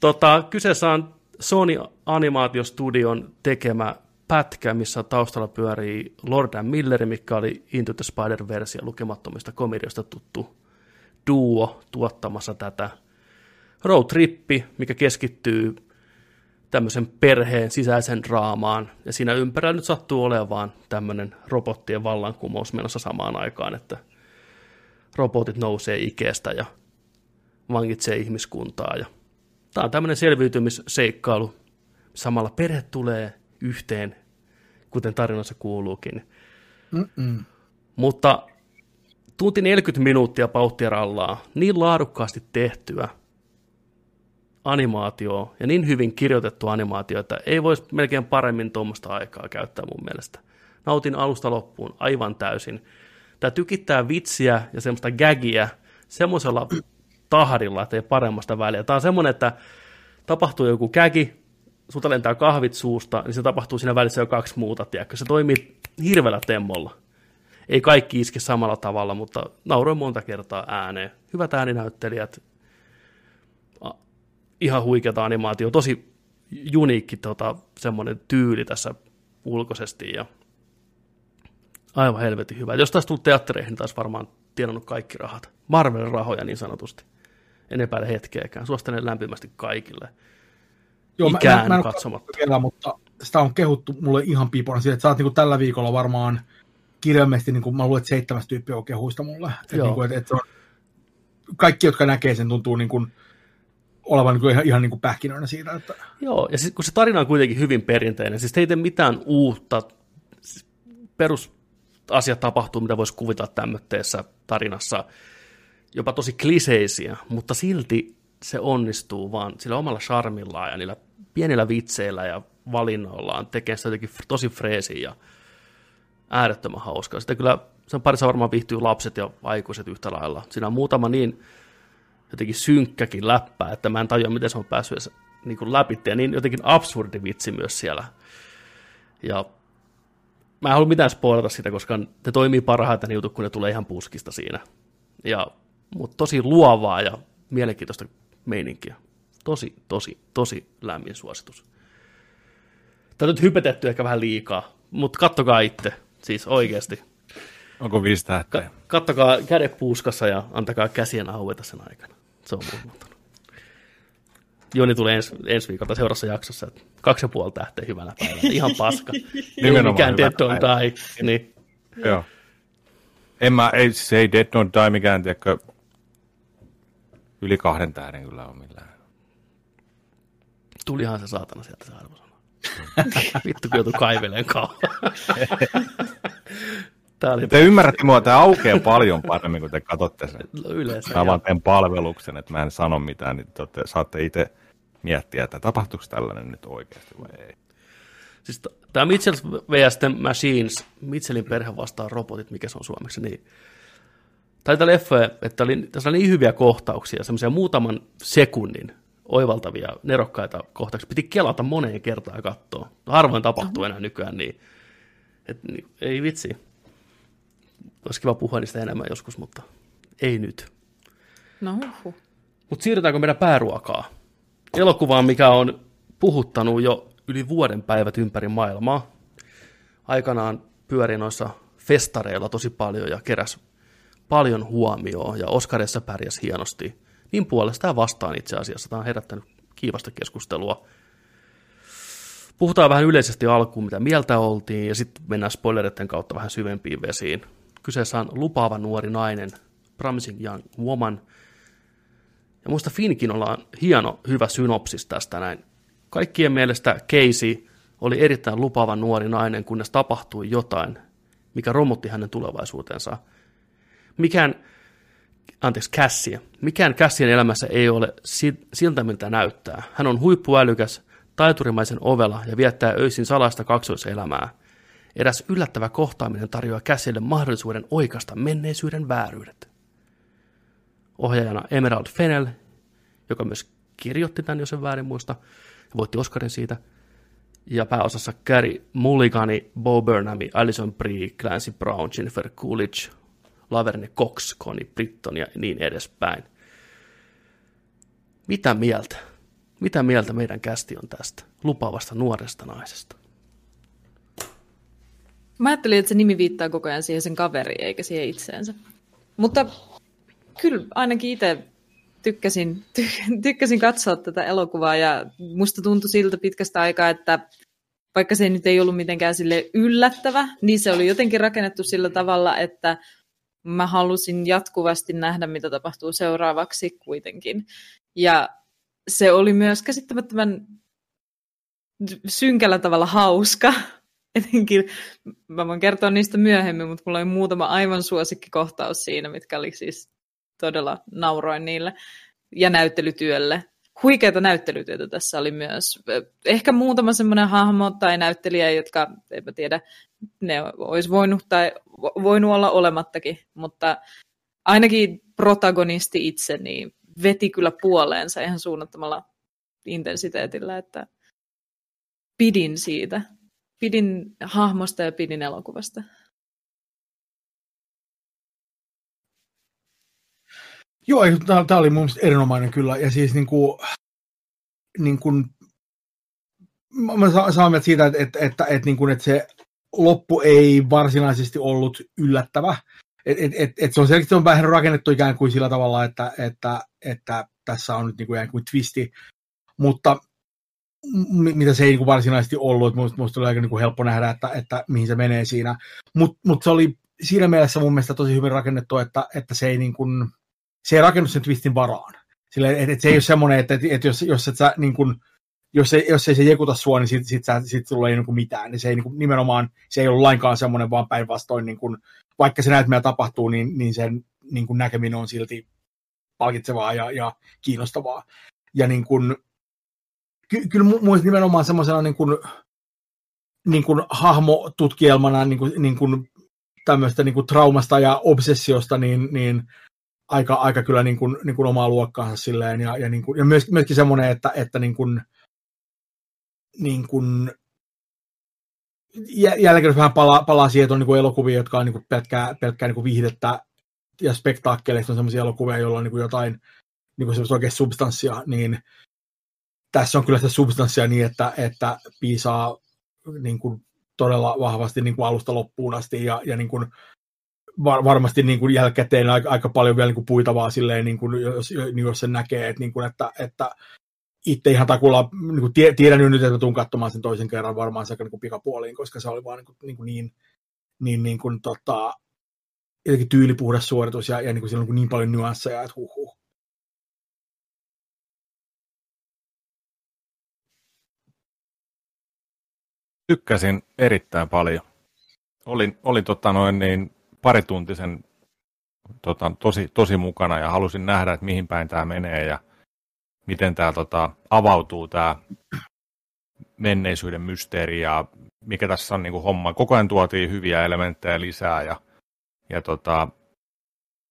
Tota, kyseessä on Sony Animaatiostudion tekemä pätkä, missä taustalla pyörii Lord and Miller, mikä oli Into the Spider-Verse lukemattomista komedioista tuttu duo tuottamassa tätä. Road Trippi, mikä keskittyy tämmöisen perheen sisäisen draamaan, ja siinä ympärillä nyt sattuu olemaan tämmöinen robottien vallankumous menossa samaan aikaan, että robotit nousee ikeestä ja vangitsee ihmiskuntaa. Ja tämä on tämmöinen selviytymisseikkailu. Samalla perhe tulee yhteen, kuten tarinassa kuuluukin. Mm-mm. Mutta tunti 40 minuuttia pauttia rallaa, niin laadukkaasti tehtyä animaatio ja niin hyvin kirjoitettu animaatio, että ei voisi melkein paremmin tuommoista aikaa käyttää mun mielestä. Nautin alusta loppuun aivan täysin. Tämä tykittää vitsiä ja semmoista gagia semmoisella tahdilla, että ei paremmasta väliä. Tämä on semmoinen, että tapahtuu joku kägi, sulta lentää kahvit suusta, niin se tapahtuu siinä välissä jo kaksi muuta, tiedätkö? Se toimii hirveällä temmolla. Ei kaikki iske samalla tavalla, mutta nauroin monta kertaa ääneen. Hyvät ääninäyttelijät, ihan huikeata animaatio, tosi uniikki tota, semmoinen tyyli tässä ulkoisesti ja aivan helvetin hyvä. Jos taas tullut teattereihin, niin taas varmaan tienannut kaikki rahat. Marvel-rahoja niin sanotusti. En epäile hetkeäkään. Suosittelen lämpimästi kaikille. Joo, ikään mä, mä, mä en katsomatta. Vielä, mutta sitä on kehuttu mulle ihan piipona siitä, että sä oot niin tällä viikolla varmaan kirjaimellisesti, niin kuin, mä luulen, että seitsemäs tyyppiä on kehuista mulle. Että, niin kuin, että, että on, kaikki, jotka näkee sen, tuntuu niin kuin, olevan niin kuin ihan, ihan niin kuin pähkinöinä siitä. Että... Joo, ja sit, kun se tarina on kuitenkin hyvin perinteinen, siis ei tee mitään uutta, siis perusasiat tapahtuu, mitä voisi kuvitella tämmöisessä tarinassa, jopa tosi kliseisiä, mutta silti se onnistuu vaan sillä omalla charmillaan ja niillä pienillä vitseillä ja valinnoillaan tekee sitä jotenkin tosi freesiä ja äärettömän hauskaa. Sitten kyllä sen parissa varmaan viihtyy lapset ja aikuiset yhtä lailla. Siinä on muutama niin jotenkin synkkäkin läppää, että mä en tajua, miten se on päässyt edes niin kuin läpi, ja niin jotenkin absurdi vitsi myös siellä. Ja mä en halua mitään spoilata sitä, koska ne toimii parhaiten jutut, kun ne tulee ihan puskista siinä. Ja, mutta tosi luovaa ja mielenkiintoista meininkiä. Tosi, tosi, tosi lämmin suositus. Tämä on nyt hypetetty ehkä vähän liikaa, mutta kattokaa itse, siis oikeasti. Onko viisi tähteä? Ka- kattokaa kädet puuskassa ja antakaa käsien aueta sen aikana. Se on muuttunut. Joni tulee ens, ensi viikolla seuraavassa jaksossa, että kaksi ja puoli tähteä hyvänä päivänä. Ihan paska. Ei mikään dead on die. Niin. Joo. En mä, ei, se ei Dead Not Die mikään, tiedäkö, yli kahden tähden kyllä on millään. Tulihan se saatana sieltä se arvosana. Vittu, kun joutui kaiveleen kauan. oli... Te ymmärrätte mua, tämä aukeaa paljon paremmin, kun te katsotte sen. No yleensä. Mä vaan teen palveluksen, että mä en sano mitään, niin te saatte itse miettiä, että tapahtuuko tällainen nyt oikeasti vai ei. Siis tämä Mitchell vs. The Machines, Mitchellin perhe vastaan robotit, mikä se on suomeksi, niin tai leffoja, että oli, tässä oli niin hyviä kohtauksia, semmoisia muutaman sekunnin oivaltavia, nerokkaita kohtauksia. Piti kelata moneen kertaan katsoa. Harvoin tapahtuu enää nykyään, niin, et, niin ei vitsi. Olisi kiva puhua niistä enemmän joskus, mutta ei nyt. No Mutta siirrytäänkö meidän pääruokaa? Elokuvaan, mikä on puhuttanut jo yli vuoden päivät ympäri maailmaa. Aikanaan pyöri noissa festareilla tosi paljon ja keräs paljon huomioon ja Oscarissa pärjäs hienosti. Niin puolestaan vastaan itse asiassa. Tämä on herättänyt kiivasta keskustelua. Puhutaan vähän yleisesti alkuun, mitä mieltä oltiin, ja sitten mennään spoilereiden kautta vähän syvempiin vesiin. Kyseessä on lupaava nuori nainen, Promising Young Woman. Ja muista Finkin ollaan hieno, hyvä synopsis tästä näin. Kaikkien mielestä Casey oli erittäin lupaava nuori nainen, kunnes tapahtui jotain, mikä romutti hänen tulevaisuutensa. Mikään, anteeksi, Cassie. Mikään Cassien elämässä ei ole siltä, miltä näyttää. Hän on huippuälykäs, taiturimaisen ovela ja viettää öisin salaista kaksoiselämää. Eräs yllättävä kohtaaminen tarjoaa Cassielle mahdollisuuden oikasta menneisyyden vääryydet. Ohjaajana Emerald Fennell, joka myös kirjoitti tämän, jos en väärin muista, voitti Oscarin siitä. Ja pääosassa Gary Mulligani, Bo Burnham, Alison Brie, Clancy Brown, Jennifer Coolidge, Laverne Cox, Connie Britton ja niin edespäin. Mitä mieltä? Mitä mieltä meidän kästi on tästä lupaavasta nuoresta naisesta? Mä ajattelin, että se nimi viittaa koko ajan siihen sen kaveriin, eikä siihen itseensä. Mutta kyllä ainakin itse tykkäsin, ty- tykkäsin katsoa tätä elokuvaa ja musta tuntui siltä pitkästä aikaa, että vaikka se nyt ei ollut mitenkään sille yllättävä, niin se oli jotenkin rakennettu sillä tavalla, että mä halusin jatkuvasti nähdä, mitä tapahtuu seuraavaksi kuitenkin. Ja se oli myös käsittämättömän synkällä tavalla hauska. Etenkin, mä voin kertoa niistä myöhemmin, mutta mulla oli muutama aivan suosikkikohtaus siinä, mitkä oli siis todella nauroin niille ja näyttelytyölle. Huikeita näyttelytyötä tässä oli myös. Ehkä muutama semmoinen hahmo tai näyttelijä, jotka, en tiedä, ne olisi voinut, tai voinut olla olemattakin, mutta ainakin protagonisti itse niin veti kyllä puoleensa ihan suunnattomalla intensiteetillä, että pidin siitä. Pidin hahmosta ja pidin elokuvasta. Joo, tämä oli mun erinomainen kyllä. Ja siis niin kuin, niin kuin, mä saan mieltä siitä, että, että, että, että, niin kuin, että se loppu ei varsinaisesti ollut yllättävä. Et, et, et, et se on selkeästi on vähän rakennettu ikään kuin sillä tavalla, että, että, että tässä on nyt niin kuin ikään kuin twisti, mutta mitä se ei niin varsinaisesti ollut, musta, musta oli aika niin helppo nähdä, että, että mihin se menee siinä. Mutta mut se oli siinä mielessä mun mielestä tosi hyvin rakennettu, että, että se ei niin kuin, se ei rakennu sen twistin varaan. Sille, et, et se ei ole semmoinen, että, että, että jos, jos et sä niin kuin, jos ei, jos ei se jekuta sua, niin sit, sit, sit sulla ei niin kuin mitään. Niin se ei niin kuin, nimenomaan, se ei ole lainkaan semmoinen, vaan päinvastoin, niin vaikka se näytelmä tapahtuu, niin, niin sen niin näkeminen on silti palkitsevaa ja, ja kiinnostavaa. Ja niin kuin, ky, kyllä mun nimenomaan semmoisena niin kuin, niin kuin hahmotutkielmana niin kuin, niin kuin tämmöistä niin kuin traumasta ja obsessiosta, niin, niin aika, aika kyllä niin kuin, niin kuin omaa luokkaansa silleen, ja, ja, niin kuin, ja myös, myöskin semmoinen, että, että niin kuin, niin kuin, jälkeen vähän palaa, palaa siihen, että on niin elokuvia, jotka on niin kuin pelkkää, pelkkää niin kuin viihdettä ja spektaakkeleista on sellaisia elokuvia, joilla on niin kuin jotain niin kuin oikein substanssia, niin tässä on kyllä sitä substanssia niin, että, että piisaa niin kuin todella vahvasti niin kuin alusta loppuun asti ja, ja niin kuin var, varmasti niin kuin jälkikäteen aika, aika paljon vielä niin kuin puitavaa silleen, niin kuin, jos, niin jos sen näkee, että, niin kuin, että, että itse ihan takulla niin kuin tie, tiedän nyt, että tuun katsomaan sen toisen kerran varmaan sekä niin kuin pikapuoliin, koska se oli vaan niin, kuin, niin, kuin niin, niin, niin kuin, tota, jotenkin tyylipuhdas suoritus ja, ja niin kuin siellä on niin paljon nyansseja, että huh, Tykkäsin erittäin paljon. Olin, olin tota noin niin parituntisen tota, tosi, tosi mukana ja halusin nähdä, että mihin päin tämä menee ja miten tämä tota, avautuu tämä menneisyyden mysteeri ja mikä tässä on niin kuin homma. Koko ajan tuotiin hyviä elementtejä lisää ja, ja tota,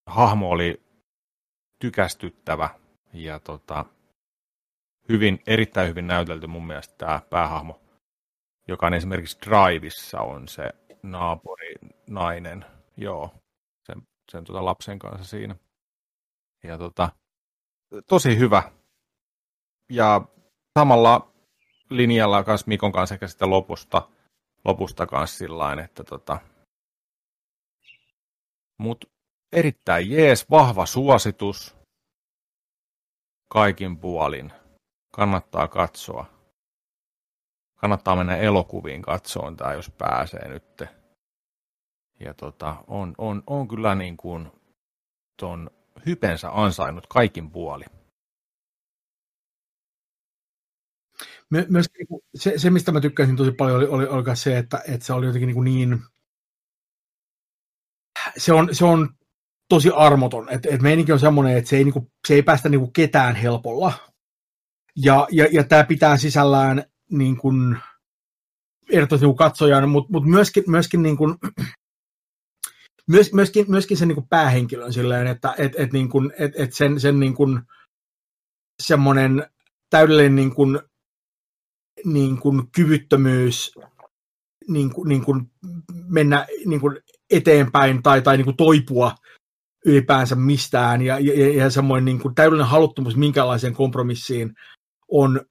hahmo oli tykästyttävä ja tota, hyvin, erittäin hyvin näytelty mun mielestä tämä päähahmo, joka on esimerkiksi Driveissa on se naapuri nainen, joo, sen, sen tota lapsen kanssa siinä. Ja tota, tosi hyvä. Ja samalla linjalla kanssa Mikon kanssa sekä sitten lopusta, lopusta kanssa sillä että tota, mut erittäin jees, vahva suositus kaikin puolin. Kannattaa katsoa. Kannattaa mennä elokuviin katsoon tämä, jos pääsee nyt. Ja tota, on, on, on kyllä niin kuin ton hypensä ansainnut kaikin puolin. My, myös niinku se, se, mistä mä tykkäsin tosi paljon, oli, oli, oli se, että, että se oli jotenkin niin, niin se on, se on tosi armoton. Et, et meininki on semmoinen, että se ei, niinku, se ei päästä niinku ketään helpolla. Ja, ja, ja tämä pitää sisällään niin kuin, ehdottomasti niin katsojan, mutta mut myöskin, myöskin, niin kuin, myös, myöskin, myöskin sen niin kuin päähenkilön silleen, että et, et, niin kuin, et, et sen, sen niin kuin, semmoinen täydellinen niin kuin, niin kuin kyvyttömyys niin kuin, niin kuin mennä niin kuin eteenpäin tai, tai niin kuin toipua ylipäänsä mistään. Ja, ja, ja semmoinen niin kuin täydellinen haluttomuus minkälaiseen kompromissiin on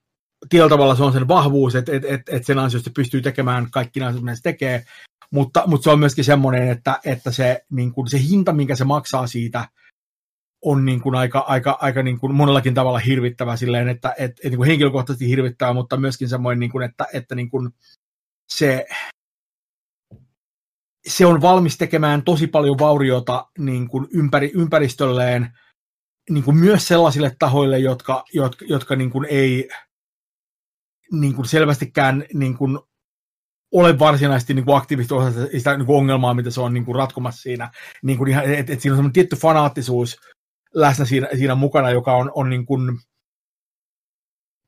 tietyllä tavalla se on sen vahvuus, että et, et, et sen ansiosta pystyy tekemään kaikki nämä, mitä se tekee, mutta, mutta se on myöskin semmoinen, että, että se, niin kuin, se hinta, minkä se maksaa siitä, on niin kuin aika, aika, aika niin kuin monellakin tavalla hirvittävä silleen, että et, et, niin kuin henkilökohtaisesti hirvittävä, mutta myöskin semmoinen, niin kuin, että, että niin kuin se, se on valmis tekemään tosi paljon vauriota niin kuin ympäri, ympäristölleen, niin kuin myös sellaisille tahoille, jotka, jotka, jotka niin kuin ei niin kuin selvästikään niin kuin ole varsinaisesti niin aktiivisesti osa sitä niin kuin ongelmaa, mitä se on niin kuin ratkomassa siinä. Niin kuin ihan, et, et siinä on semmoinen tietty fanaattisuus läsnä siinä, siinä mukana, joka on, on niin kuin,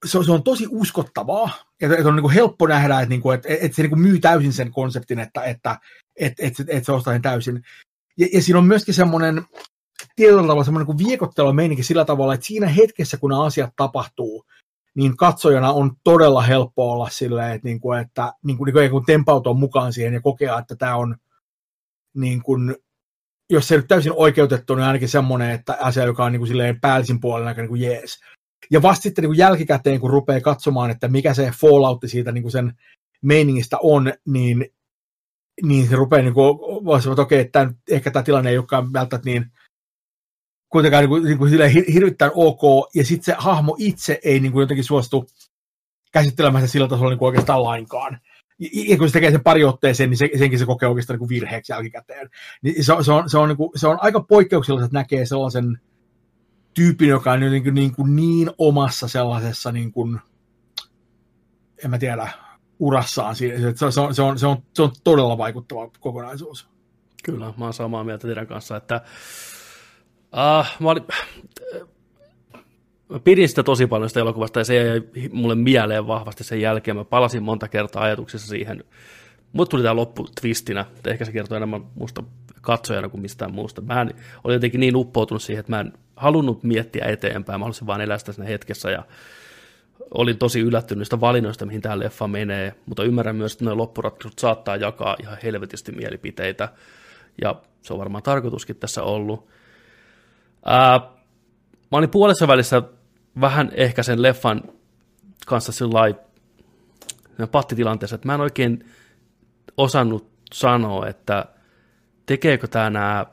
se on, se on tosi uskottavaa, että, että on niin kuin helppo nähdä, että, niin kuin, että, että se niin kuin myy täysin sen konseptin, että, että, että, että, että se ostaa sen täysin. Ja, ja siinä on myöskin semmoinen tietyllä tavalla semmoinen kuin viekottelua meininki sillä tavalla, että siinä hetkessä, kun nämä asiat tapahtuu, niin katsojana on todella helppo olla silleen, että, niin kuin, että niin kuin, niin kuin tempautua mukaan siihen ja kokea, että tämä on niin kuin, jos se nyt täysin oikeutettu, niin ainakin semmoinen, että asia, joka on niin kuin silleen päällisin puolella aika niin kuin jees. Ja vasta sitten niin kuin jälkikäteen, kun rupeaa katsomaan, että mikä se falloutti siitä niin kuin sen meiningistä on, niin, niin se rupeaa niin kuin, voisi että okei, että ehkä tämä tilanne ei olekaan välttämättä niin kuitenkaan niin kuin, niin kuin hirvittävän ok, ja sitten se hahmo itse ei niin kuin jotenkin suostu käsittelemään sitä sillä tasolla niin kuin oikeastaan lainkaan. Ja kun se tekee sen pari otteeseen, niin se, senkin se kokee oikeastaan niin kuin virheeksi jälkikäteen. Niin se, se, on, se, on, niin kuin, se on aika poikkeuksellista, että näkee sellaisen tyypin, joka on niin, kuin, niin, kuin niin omassa sellaisessa, niin kuin, en mä tiedä, urassaan. Se, se, on, se, on, se, on, se on todella vaikuttava kokonaisuus. Kyllä, mä oon samaa mieltä teidän kanssa, että Uh, mä, olin, mä pidin sitä tosi paljon sitä elokuvasta ja se jäi mulle mieleen vahvasti sen jälkeen. Mä palasin monta kertaa ajatuksissa siihen. Mutta tuli tämä loppu twistinä, ehkä se kertoo enemmän musta katsojana kuin mistään muusta. Mä en, olin jotenkin niin uppoutunut siihen, että mä en halunnut miettiä eteenpäin, mä halusin vain elää sitä siinä hetkessä ja olin tosi yllättynyt niistä valinnoista, mihin tämä leffa menee, mutta ymmärrän myös, että nuo loppuratkaisut saattaa jakaa ihan helvetisti mielipiteitä, ja se on varmaan tarkoituskin tässä ollut. Ää, mä olin puolessa välissä vähän ehkä sen leffan kanssa sillä pattitilanteessa, että mä en oikein osannut sanoa, että tekeekö tämä nämä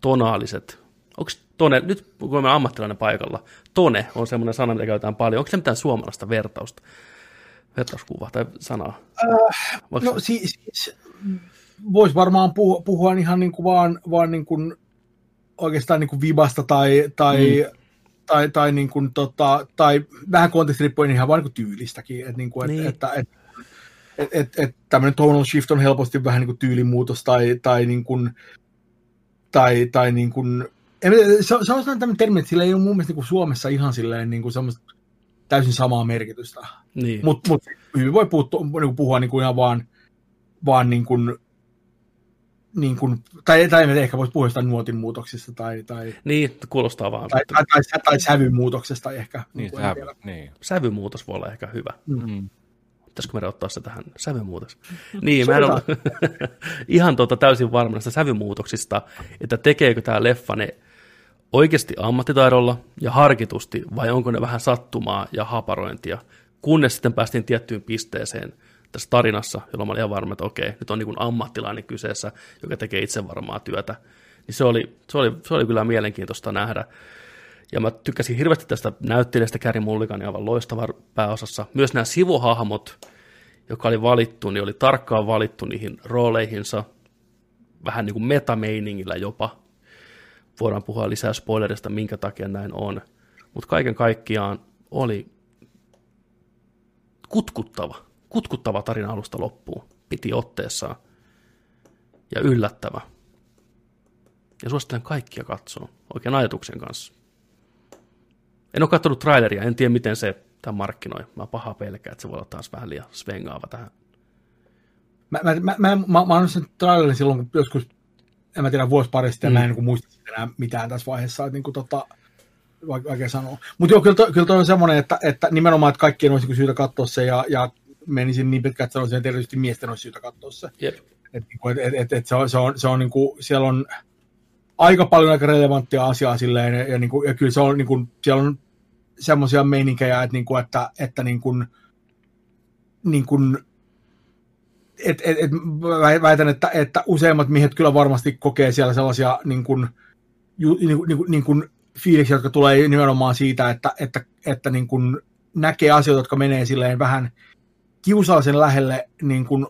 tonaaliset, onko tone, nyt kun olemme ammattilainen paikalla, tone on semmoinen sana, mitä käytetään paljon, onko se mitään suomalaista vertausta, vertauskuvaa tai sanaa? Äh, no siis, siis voisi varmaan puhua, puhua ihan niin kuin vaan, vaan niin kuin oikeastaan niin kuin vibasta tai, tai, mm. tai, tai, niin kuin, tota, tai vähän kontekstiriippuen ihan vaan niin kuin tyylistäkin. Että, niin kuin, niin. että, että, että, että, että tämmöinen tonal shift on helposti vähän niin kuin tyylimuutos tai, tai, niin kuin, tai, tai niin kuin, se, se on tämmöinen termi, että sillä ei ole mun mielestä niin kuin Suomessa ihan silleen niin kuin semmoista täysin samaa merkitystä. Niin. Mutta mut, hyvin voi puhua, niin kuin puhua niin kuin ihan vaan, vaan niin kuin, niin kuin, tai, tai ehkä voisi puhua jostain nuotin muutoksista tai, tai, niin, kuulostaa vaan. Tai, tai, tai, tai, tai sävymuutoksesta ehkä. Niin, niin, sävy, niin. Sävymuutos voi olla ehkä hyvä. Mm-hmm. Pitäisikö meidän ottaa se tähän sävymuutos? Niin, mä en ole ihan tuota täysin varma näistä sävymuutoksista, että tekeekö tämä leffa ne oikeasti ammattitaidolla ja harkitusti, vai onko ne vähän sattumaa ja haparointia, kunnes sitten päästiin tiettyyn pisteeseen tässä tarinassa, jolloin mä olin ihan varma, että okei, nyt on niin kuin ammattilainen kyseessä, joka tekee itse varmaa työtä. Niin se oli, se oli, se oli kyllä mielenkiintoista nähdä. Ja mä tykkäsin hirveästi tästä näyttelijästä Käri Mullikan aivan loistava pääosassa. Myös nämä sivuhahmot, joka oli valittu, niin oli tarkkaan valittu niihin rooleihinsa, vähän niin kuin metameiningillä jopa, voidaan puhua lisää spoilerista, minkä takia näin on. Mutta kaiken kaikkiaan oli kutkuttava, kutkuttava tarina alusta loppuun. Piti otteessaan. Ja yllättävä. Ja suosittelen kaikkia katsoa oikein ajatuksen kanssa. En ole katsonut traileria, en tiedä miten se tämä markkinoi. Mä paha pelkää, että se voi olla taas vähän liian svengaava tähän. Mä, mä, mä, mä, mä, mä sen trailerin silloin, kun joskus en mä tiedä, vuosi parista, mm. mä en niin muista enää mitään tässä vaiheessa, että niin kuin, tota, vaikea sanoa. Mutta joo, kyllä toi, kyllä toi on semmoinen, että, että nimenomaan, että kaikkien olisi niin syytä katsoa se, ja, ja menisin niin pitkään, että sanoisin, että erityisesti miesten olisi syytä katsoa se. Yep. Et, et, et, et, et se on, se on, se on niin kuin, siellä on aika paljon aika relevanttia asiaa silleen, ja, ja, niin kuin, ja kyllä se on, niin kuin, siellä on semmoisia meininkejä, että, niin kuin, että, että niin kuin, niin kuin, et, et, et, väitän, että, että useimmat miehet kyllä varmasti kokee siellä sellaisia niin kuin, ju, niin, kuin, niin, kuin, niin kuin fiiliksiä, jotka tulee nimenomaan siitä, että, että, että niin kuin näkee asioita, jotka menee silleen vähän kiusallisen lähelle niin kuin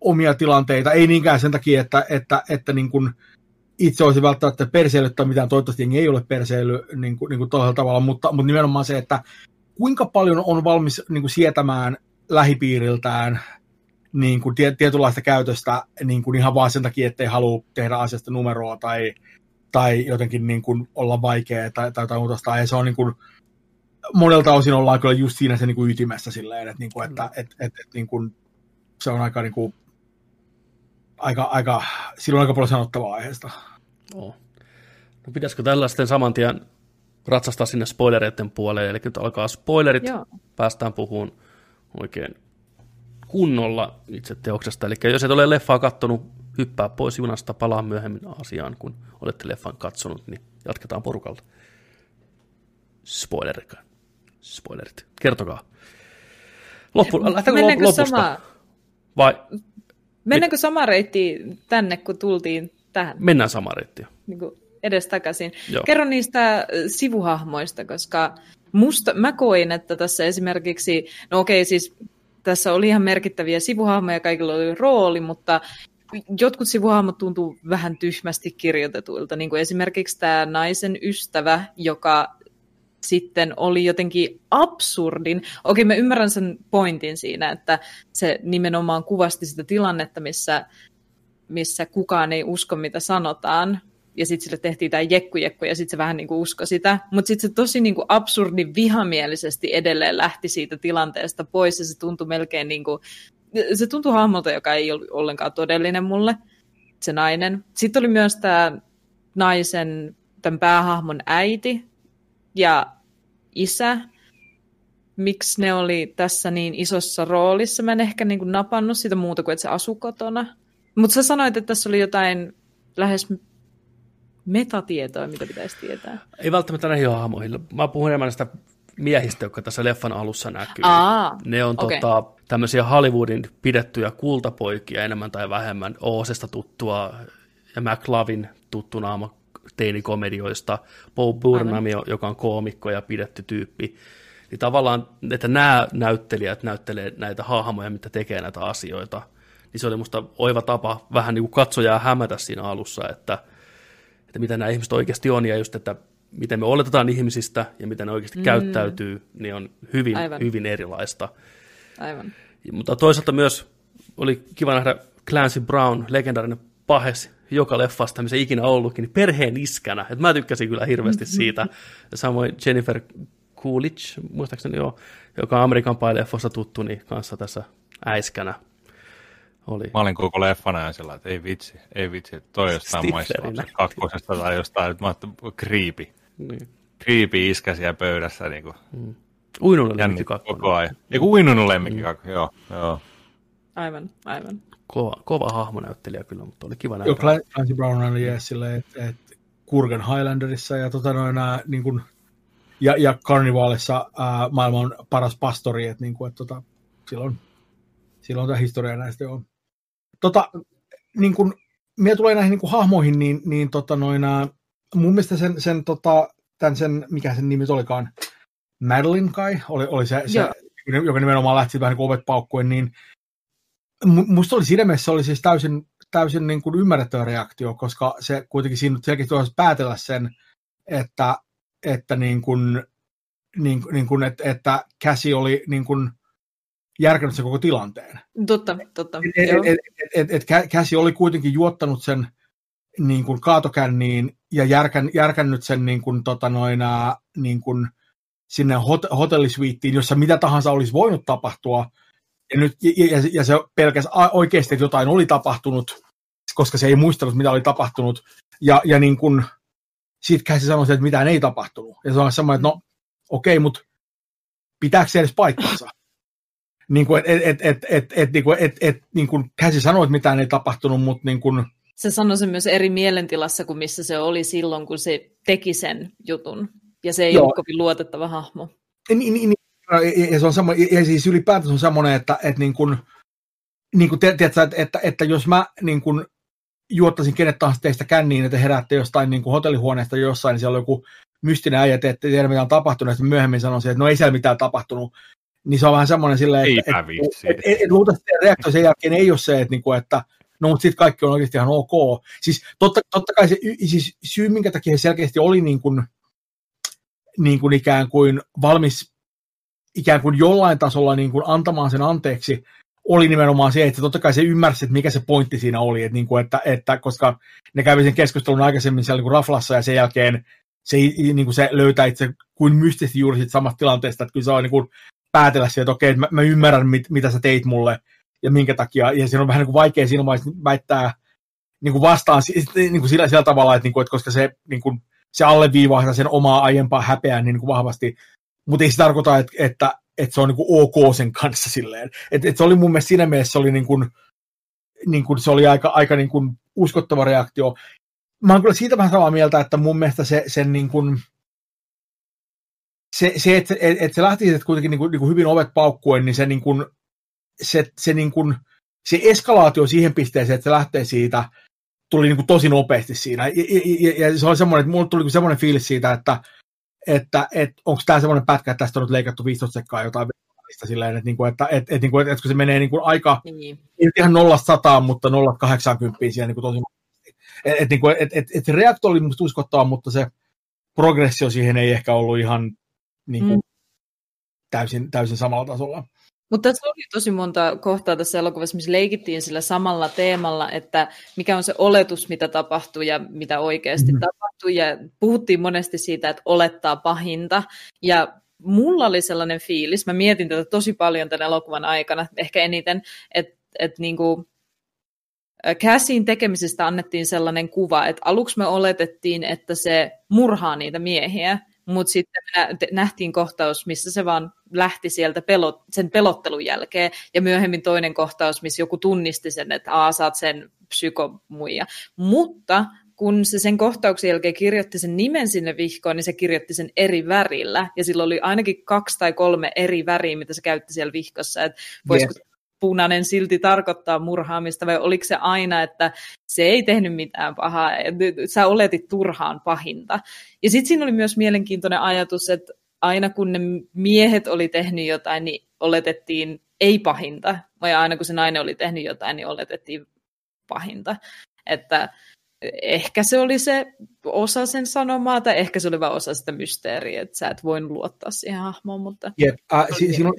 omia tilanteita, ei niinkään sen takia, että, että, että niin kuin itse olisi välttämättä perseily tai mitään, toivottavasti ei ole perseily niin kuin, niin kuin tavalla, mutta, mutta nimenomaan se, että kuinka paljon on valmis niin kuin sietämään lähipiiriltään niin kuin tietynlaista käytöstä niin kuin ihan vaan sen takia, ettei halua tehdä asiasta numeroa tai, tai jotenkin niin kuin olla vaikea tai, tai jotain muuta. Ja se on niin kuin, monelta osin ollaan kyllä just siinä se niin kuin ytimessä silleen, että, niin kuin, että et, et, et, niin kuin, se on aika, niin kuin, aika, aika, silloin aika paljon sanottavaa aiheesta. Oh. No pitäisikö tällaisten saman tien ratsastaa sinne spoilereiden puolelle, eli nyt alkaa spoilerit, Joo. päästään puhumaan oikein kunnolla itse teoksesta. Eli jos et ole leffaa kattonut, hyppää pois junasta, palaa myöhemmin asiaan, kun olette leffan katsonut, niin jatketaan porukalla. Spoilerit. Spoilerit. Kertokaa. Loppu, Mennäänkö lopusta? Sama... Vai? Mennäänkö sama reitti tänne, kun tultiin tähän? Mennään sama reitti. Niin edes takaisin. Joo. Kerro niistä sivuhahmoista, koska musta, mä koin, että tässä esimerkiksi, no okei, siis tässä oli ihan merkittäviä sivuhahmoja, kaikilla oli rooli, mutta jotkut sivuhahmot tuntuu vähän tyhmästi kirjoitetuilta, niin kuin esimerkiksi tämä naisen ystävä, joka sitten oli jotenkin absurdin. Okei, mä ymmärrän sen pointin siinä, että se nimenomaan kuvasti sitä tilannetta, missä, missä kukaan ei usko, mitä sanotaan, ja sitten sille tehtiin tämä jekku-jekku, ja sitten se vähän niin kuin usko sitä. Mutta sitten se tosi niin kuin absurdi vihamielisesti edelleen lähti siitä tilanteesta pois, ja se tuntui melkein niin kuin, se tuntui hahmolta, joka ei ollut ollenkaan todellinen mulle, se nainen. Sitten oli myös tämä naisen, tämän päähahmon äiti ja isä, miksi ne oli tässä niin isossa roolissa. Mä en ehkä niin kuin napannut sitä muuta kuin, että se asui kotona. Mutta sä sanoit, että tässä oli jotain lähes metatietoa, mitä pitäisi tietää? Ei välttämättä näihin hahmoihin. Mä puhun enemmän näistä miehistä, jotka tässä leffan alussa näkyy. Aa, ne on okay. tota, tämmöisiä Hollywoodin pidettyjä kultapoikia enemmän tai vähemmän. Oosesta tuttua ja McLavin tuttu naama teinikomedioista. Bo Burnham, Aivan. joka on koomikko ja pidetty tyyppi. Niin tavallaan, että nämä näyttelijät näyttelee näitä hahmoja, mitä tekee näitä asioita, niin se oli musta oiva tapa vähän niin kuin katsojaa hämätä siinä alussa, että, että mitä nämä ihmiset oikeasti on, ja just, että miten me oletetaan ihmisistä ja miten ne oikeasti mm. käyttäytyy, niin on hyvin, Aivan. hyvin erilaista. Aivan. Mutta toisaalta myös oli kiva nähdä Clancy Brown, legendaarinen pahes joka leffasta, missä ikinä ollutkin, niin perheen iskänä. Et mä tykkäsin kyllä hirveästi siitä. Samoin Jennifer Coolidge, muistaakseni joo, joka on Amerikan Pie-leffossa tuttu, niin kanssa tässä äiskänä oli. Mä olin koko leffan ajan sillä, että ei vitsi, ei vitsi, toi jostain maissa kakkosesta tai jostain, että mä ajattelin, kriipi. Niin. Kriipi iskä siellä pöydässä. Niin kuin. Mm. Uinunut lemmikki kakkonen. Koko ajan. Eiku uinunut lemmikki kakkonen, joo, joo. Aivan, aivan. Kova, kova hahmonäyttelijä kyllä, mutta oli kiva nähdä. Joo, Clancy Brown oli jees silleen, että, että Kurgan Highlanderissa ja tota noin, nämä, niin kuin, ja, ja Carnivalissa ää, maailman paras pastori, että, niin kuin, että tota, silloin, silloin tämä historia näistä on. Tota, niin kuin, mitä tulee näihin niin kuin hahmoihin, niin, niin tota noin, ää, mun mielestä sen, sen, tota, tämän sen, mikä sen nimi olikaan, Madeline kai, oli, oli se, se joka nimenomaan lähti vähän niin ovet paukkuen, niin musta oli siinä mielessä oli siis täysin, täysin niin kuin ymmärrettävä reaktio, koska se kuitenkin siinä selkeästi olisi päätellä sen, että, että, niin kuin, niin, niin kuin, että, että käsi oli niin kuin järkännyt sen koko tilanteen. Totta, totta. Et, et, et, et, et, käsi oli kuitenkin juottanut sen niin kuin kaatokänniin ja järkän, järkännyt sen niin kuin, tota noin, niin kuin sinne hot, hotellisviittiin, jossa mitä tahansa olisi voinut tapahtua, ja, nyt, ja, ja se pelkäs oikeasti, että jotain oli tapahtunut, koska se ei muistanut, mitä oli tapahtunut, ja, ja niin kuin, sitten se sanoi, että mitään ei tapahtunut. Ja se on semmoinen, että no okei, okay, mutta pitääkö se edes paikkansa? niin kuin, et, et, et, et, et, niin kuin, et, et, niin kuin käsi sanoi, että mitään ei tapahtunut, mutta niin kuin, se sanoi sen myös eri mielentilassa kuin missä se oli silloin, kun se teki sen jutun. Ja se ei Joo. ole kovin luotettava hahmo. Niin, niin, niin ja, se on semmo, ja siis ylipäätään se on semmoinen, että, että, niin kuin, niin kuin, tiedätkö, että, että, että, jos mä niin kuin, juottaisin kenet tahansa teistä känniin, että heräätte jostain niin kuin hotellihuoneesta jossain, niin siellä on joku mystinen äijä, että ette tiedä mitä on tapahtunut, ja myöhemmin sanoisin, että no ei siellä mitään tapahtunut, niin se on vähän semmoinen silleen, että et, et, et, et, luultavasti reaktio sen jälkeen ei ole se, että, niin kuin, että no mutta sitten kaikki on oikeasti ihan ok. Siis totta, totta kai se siis syy, minkä takia se selkeästi oli niin kuin, niin kuin ikään kuin valmis ikään kuin jollain tasolla niin kuin antamaan sen anteeksi, oli nimenomaan se, että totta kai se ymmärsi, että mikä se pointti siinä oli, että, niin kuin, että, että koska ne kävi sen keskustelun aikaisemmin siellä niin kuin raflassa ja sen jälkeen se, niin kuin se löytää itse kuin mystisesti juuri siitä samasta tilanteesta, että kyllä se on niin kuin päätellä siihen, että okei, mä, mä ymmärrän, mit, mitä sä teit mulle ja minkä takia, ja siinä on vähän niin kuin vaikea siinä vaiheessa väittää niin kuin vastaan niin kuin sillä, sillä tavalla, että, niin kuin, että koska se, niin kuin, se alleviivaa sen omaa aiempaa häpeää niin kuin vahvasti, mutta ei se tarkoita, että, että, että se on niin ok sen kanssa silleen. Et, et se oli mun mielestä siinä mielessä se oli, niin kuin, niin kuin, se oli aika, aika niin kuin uskottava reaktio. Mä oon kyllä siitä vähän samaa mieltä, että mun mielestä se, sen niin kuin, se, se että, että, että se lähti siitä kuitenkin niin kuin, niin kuin hyvin ovet paukkuen, niin se, niin kuin, se, se, niin kuin, se eskalaatio siihen pisteeseen, että se lähtee siitä, tuli niin kuin tosi nopeasti siinä. Ja, ja, ja se oli semmoinen, että mulle tuli niin semmoinen fiilis siitä, että, että et, onko tämä semmoinen pätkä, että tästä on nyt leikattu 15 sekkaa jotain silleen, että, niinku, että, että, että, että, että kun se menee niinku aika, niin. ei ihan 0 100, mutta 0 80 siellä niinku tosi että, että, että, että, että, että reaktio oli musta uskottava, mutta se progressio siihen ei ehkä ollut ihan niin kuin, mm. täysin, täysin samalla tasolla. Mutta tässä oli tosi monta kohtaa tässä elokuvassa, missä leikittiin sillä samalla teemalla, että mikä on se oletus, mitä tapahtuu ja mitä oikeasti mm. tapahtuu. Ja puhuttiin monesti siitä, että olettaa pahinta. Ja mulla oli sellainen fiilis, mä mietin tätä tosi paljon tämän elokuvan aikana, ehkä eniten, että, että niin kuin, Käsin tekemisestä annettiin sellainen kuva, että aluksi me oletettiin, että se murhaa niitä miehiä, mutta sitten me nähtiin kohtaus, missä se vaan lähti sieltä pelot, sen pelottelun jälkeen, ja myöhemmin toinen kohtaus, missä joku tunnisti sen, että aa, oot sen psykomuija. Mutta kun se sen kohtauksen jälkeen kirjoitti sen nimen sinne vihkoon, niin se kirjoitti sen eri värillä, ja sillä oli ainakin kaksi tai kolme eri väriä, mitä se käytti siellä vihkossa, että voisiko yes punainen silti tarkoittaa murhaamista, vai oliko se aina, että se ei tehnyt mitään pahaa, sä oletit turhaan pahinta. Ja sitten siinä oli myös mielenkiintoinen ajatus, että aina kun ne miehet oli tehnyt jotain, niin oletettiin ei pahinta. Ja aina kun se nainen oli tehnyt jotain, niin oletettiin pahinta. Että ehkä se oli se osa sen sanomaa, tai ehkä se oli vain osa sitä mysteeriä, että sä et voinut luottaa siihen hahmoon, mutta... Jep, äh, si- siinä on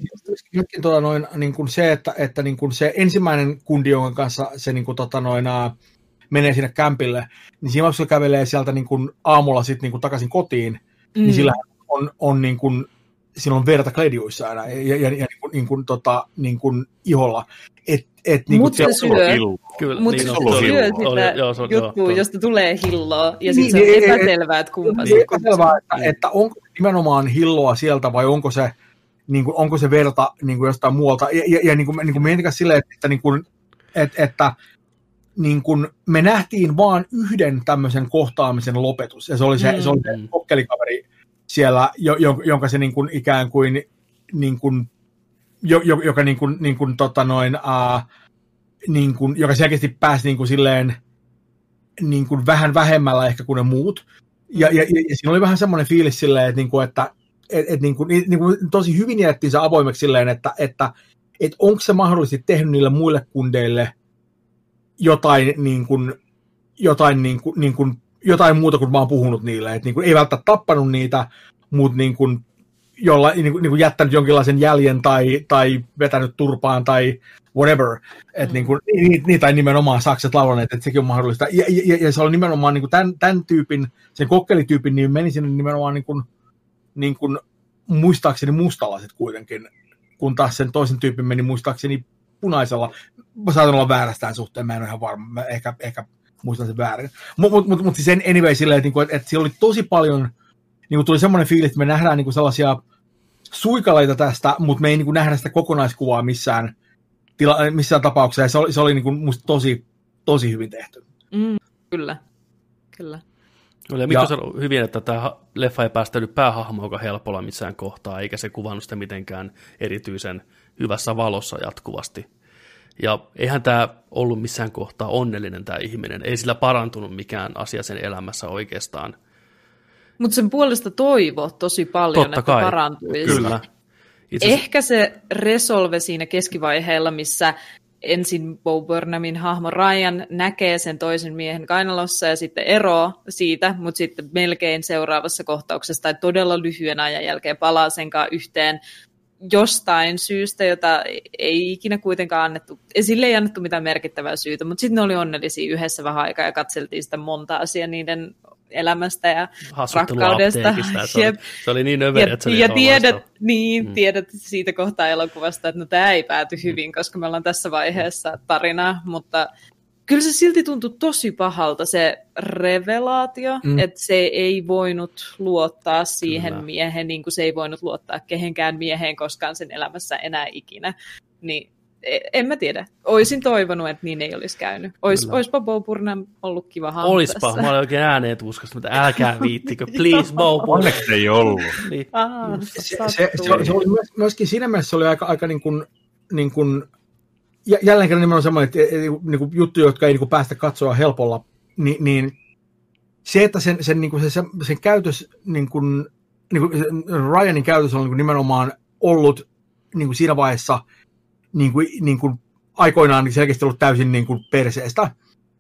myöskin tota noin, niin kuin se, että, että niin kuin se ensimmäinen kundi, jonka kanssa se niin kuin, tota noin, äh, menee sinne kämpille, niin siinä kun kävelee sieltä niin kuin aamulla sit, niin kuin takaisin kotiin, niin mm. niin sillä on, on niin kuin, siinä on verta kledjuissa aina ja, ja, ja niin kuin, niin kuin, tota, niin kuin iholla. Et, et, niin Mutta se syö, Kyllä, Mut niin, se syö sitä oli, joo, se on, juttua, joo, josta tulee hilloa, ja sitten niin, se on niin, epäselvää, että kumpa niin, se epäselvää, että, niin. että onko nimenomaan hilloa sieltä, vai onko se, niin kuin, onko se verta niin kuin jostain muualta. Ja, ja, ja niin kuin, niin kuin mietinkää silleen, että, että, niin kuin, että, että niin kuin me nähtiin vaan yhden tämmöisen kohtaamisen lopetus, ja se oli se, mm. se, oli se mm. kokkelikaveri siellä, jo, jonka se niin kuin ikään kuin, niin kuin jo, jo, joka niin kuin, niin kuin, tota noin, uh, niin kuin, joka selkeästi pääsi niin kuin silleen niin kuin vähän vähemmällä ehkä kuin ne muut. Ja, ja, ja, siinä oli vähän semmoinen fiilis silleen, että, niin kuin, että et, et, niin kuin, niin kuin, tosi hyvin jätettiin se avoimeksi silleen, että, että et onko se mahdollisesti tehnyt niille muille kundeille jotain, niin kuin, jotain, niin kuin, niin kuin, jotain muuta kuin vaan puhunut niille. Et, niin kuin, ei välttämättä tappanut niitä, mutta niin kuin, jolla niin kuin, niin kuin jättänyt jonkinlaisen jäljen tai, tai vetänyt turpaan tai whatever. Että mm. niin kuin, niitä ei nimenomaan sakset laulanneet, että sekin on mahdollista. Ja, ja, ja se oli nimenomaan niin kuin tämän, tämän tyypin, sen kokkelityypin, niin meni sinne nimenomaan niin kuin, niin kuin, muistaakseni mustalaiset kuitenkin, kun taas sen toisen tyypin meni muistaakseni punaisella. Mä saatan olla väärästään suhteen, mä en ole ihan varma, mä ehkä, ehkä muistan sen väärin. Mutta mut, mut, mut siis anyway silleen, että, niinku, että, että siellä oli tosi paljon, niin kuin tuli semmoinen fiilis, että me nähdään niin kuin sellaisia suikaleita tästä, mutta me ei niin kuin nähdä sitä kokonaiskuvaa missään, tila, missään tapauksessa. Ja se oli, se oli niin kuin musta tosi, tosi hyvin tehty. Mm, kyllä, kyllä. Oli, ja Mikko sanoi hyvin, että tämä leffa ei päästänyt päähahmoa helpolla missään kohtaa, eikä se kuvannut sitä mitenkään erityisen hyvässä valossa jatkuvasti. Ja eihän tämä ollut missään kohtaa onnellinen tämä ihminen. Ei sillä parantunut mikään asia sen elämässä oikeastaan – mutta sen puolesta toivo tosi paljon, Totta että kai. parantuisi. Kyllä. Itse Ehkä se resolve siinä keskivaiheella, missä ensin Bo Burnhamin hahmo Ryan näkee sen toisen miehen kainalossa ja sitten ero siitä, mutta sitten melkein seuraavassa kohtauksessa tai todella lyhyen ajan jälkeen palaa senkaan yhteen jostain syystä, jota ei ikinä kuitenkaan annettu, sille ei annettu mitään merkittävää syytä, mutta sitten ne oli onnellisia yhdessä vähän aikaa ja katseltiin sitä monta asiaa niiden elämästä ja rakkaudesta. Se oli, se oli niin överi, että se Ja tiedät, niin, mm. tiedät siitä kohtaa elokuvasta, että no tämä ei pääty mm. hyvin, koska me ollaan tässä vaiheessa tarinaa, mutta kyllä se silti tuntui tosi pahalta se revelaatio, mm. että se ei voinut luottaa siihen kyllä. miehen, niin kuin se ei voinut luottaa kehenkään mieheen koskaan sen elämässä enää ikinä. Niin E, en mä tiedä. Oisin toivonut, että niin ei olisi käynyt. Ois, oispa Bo Burnham ollut kiva hahmo Oispa, tässä. mä olen oikein ääneen tuskasta, mutta älkää viittikö, please Bo Burnham. Onneksi ei ollut. niin. Aha, se, se, se, se, oli myöskin siinä mielessä se oli aika, aika niin kuin, niin kuin jälleen kerran nimenomaan semmoinen, että niin kuin juttuja, jotka ei niin kuin päästä katsoa helpolla, niin, niin se, että sen, sen, niin kuin se, sen käytös, niin kuin, niin kuin Ryanin käytös on niin kuin nimenomaan ollut niin kuin siinä vaiheessa – niin kuin, niin kuin aikoinaan niin selkeästi ollut täysin niin kuin perseestä.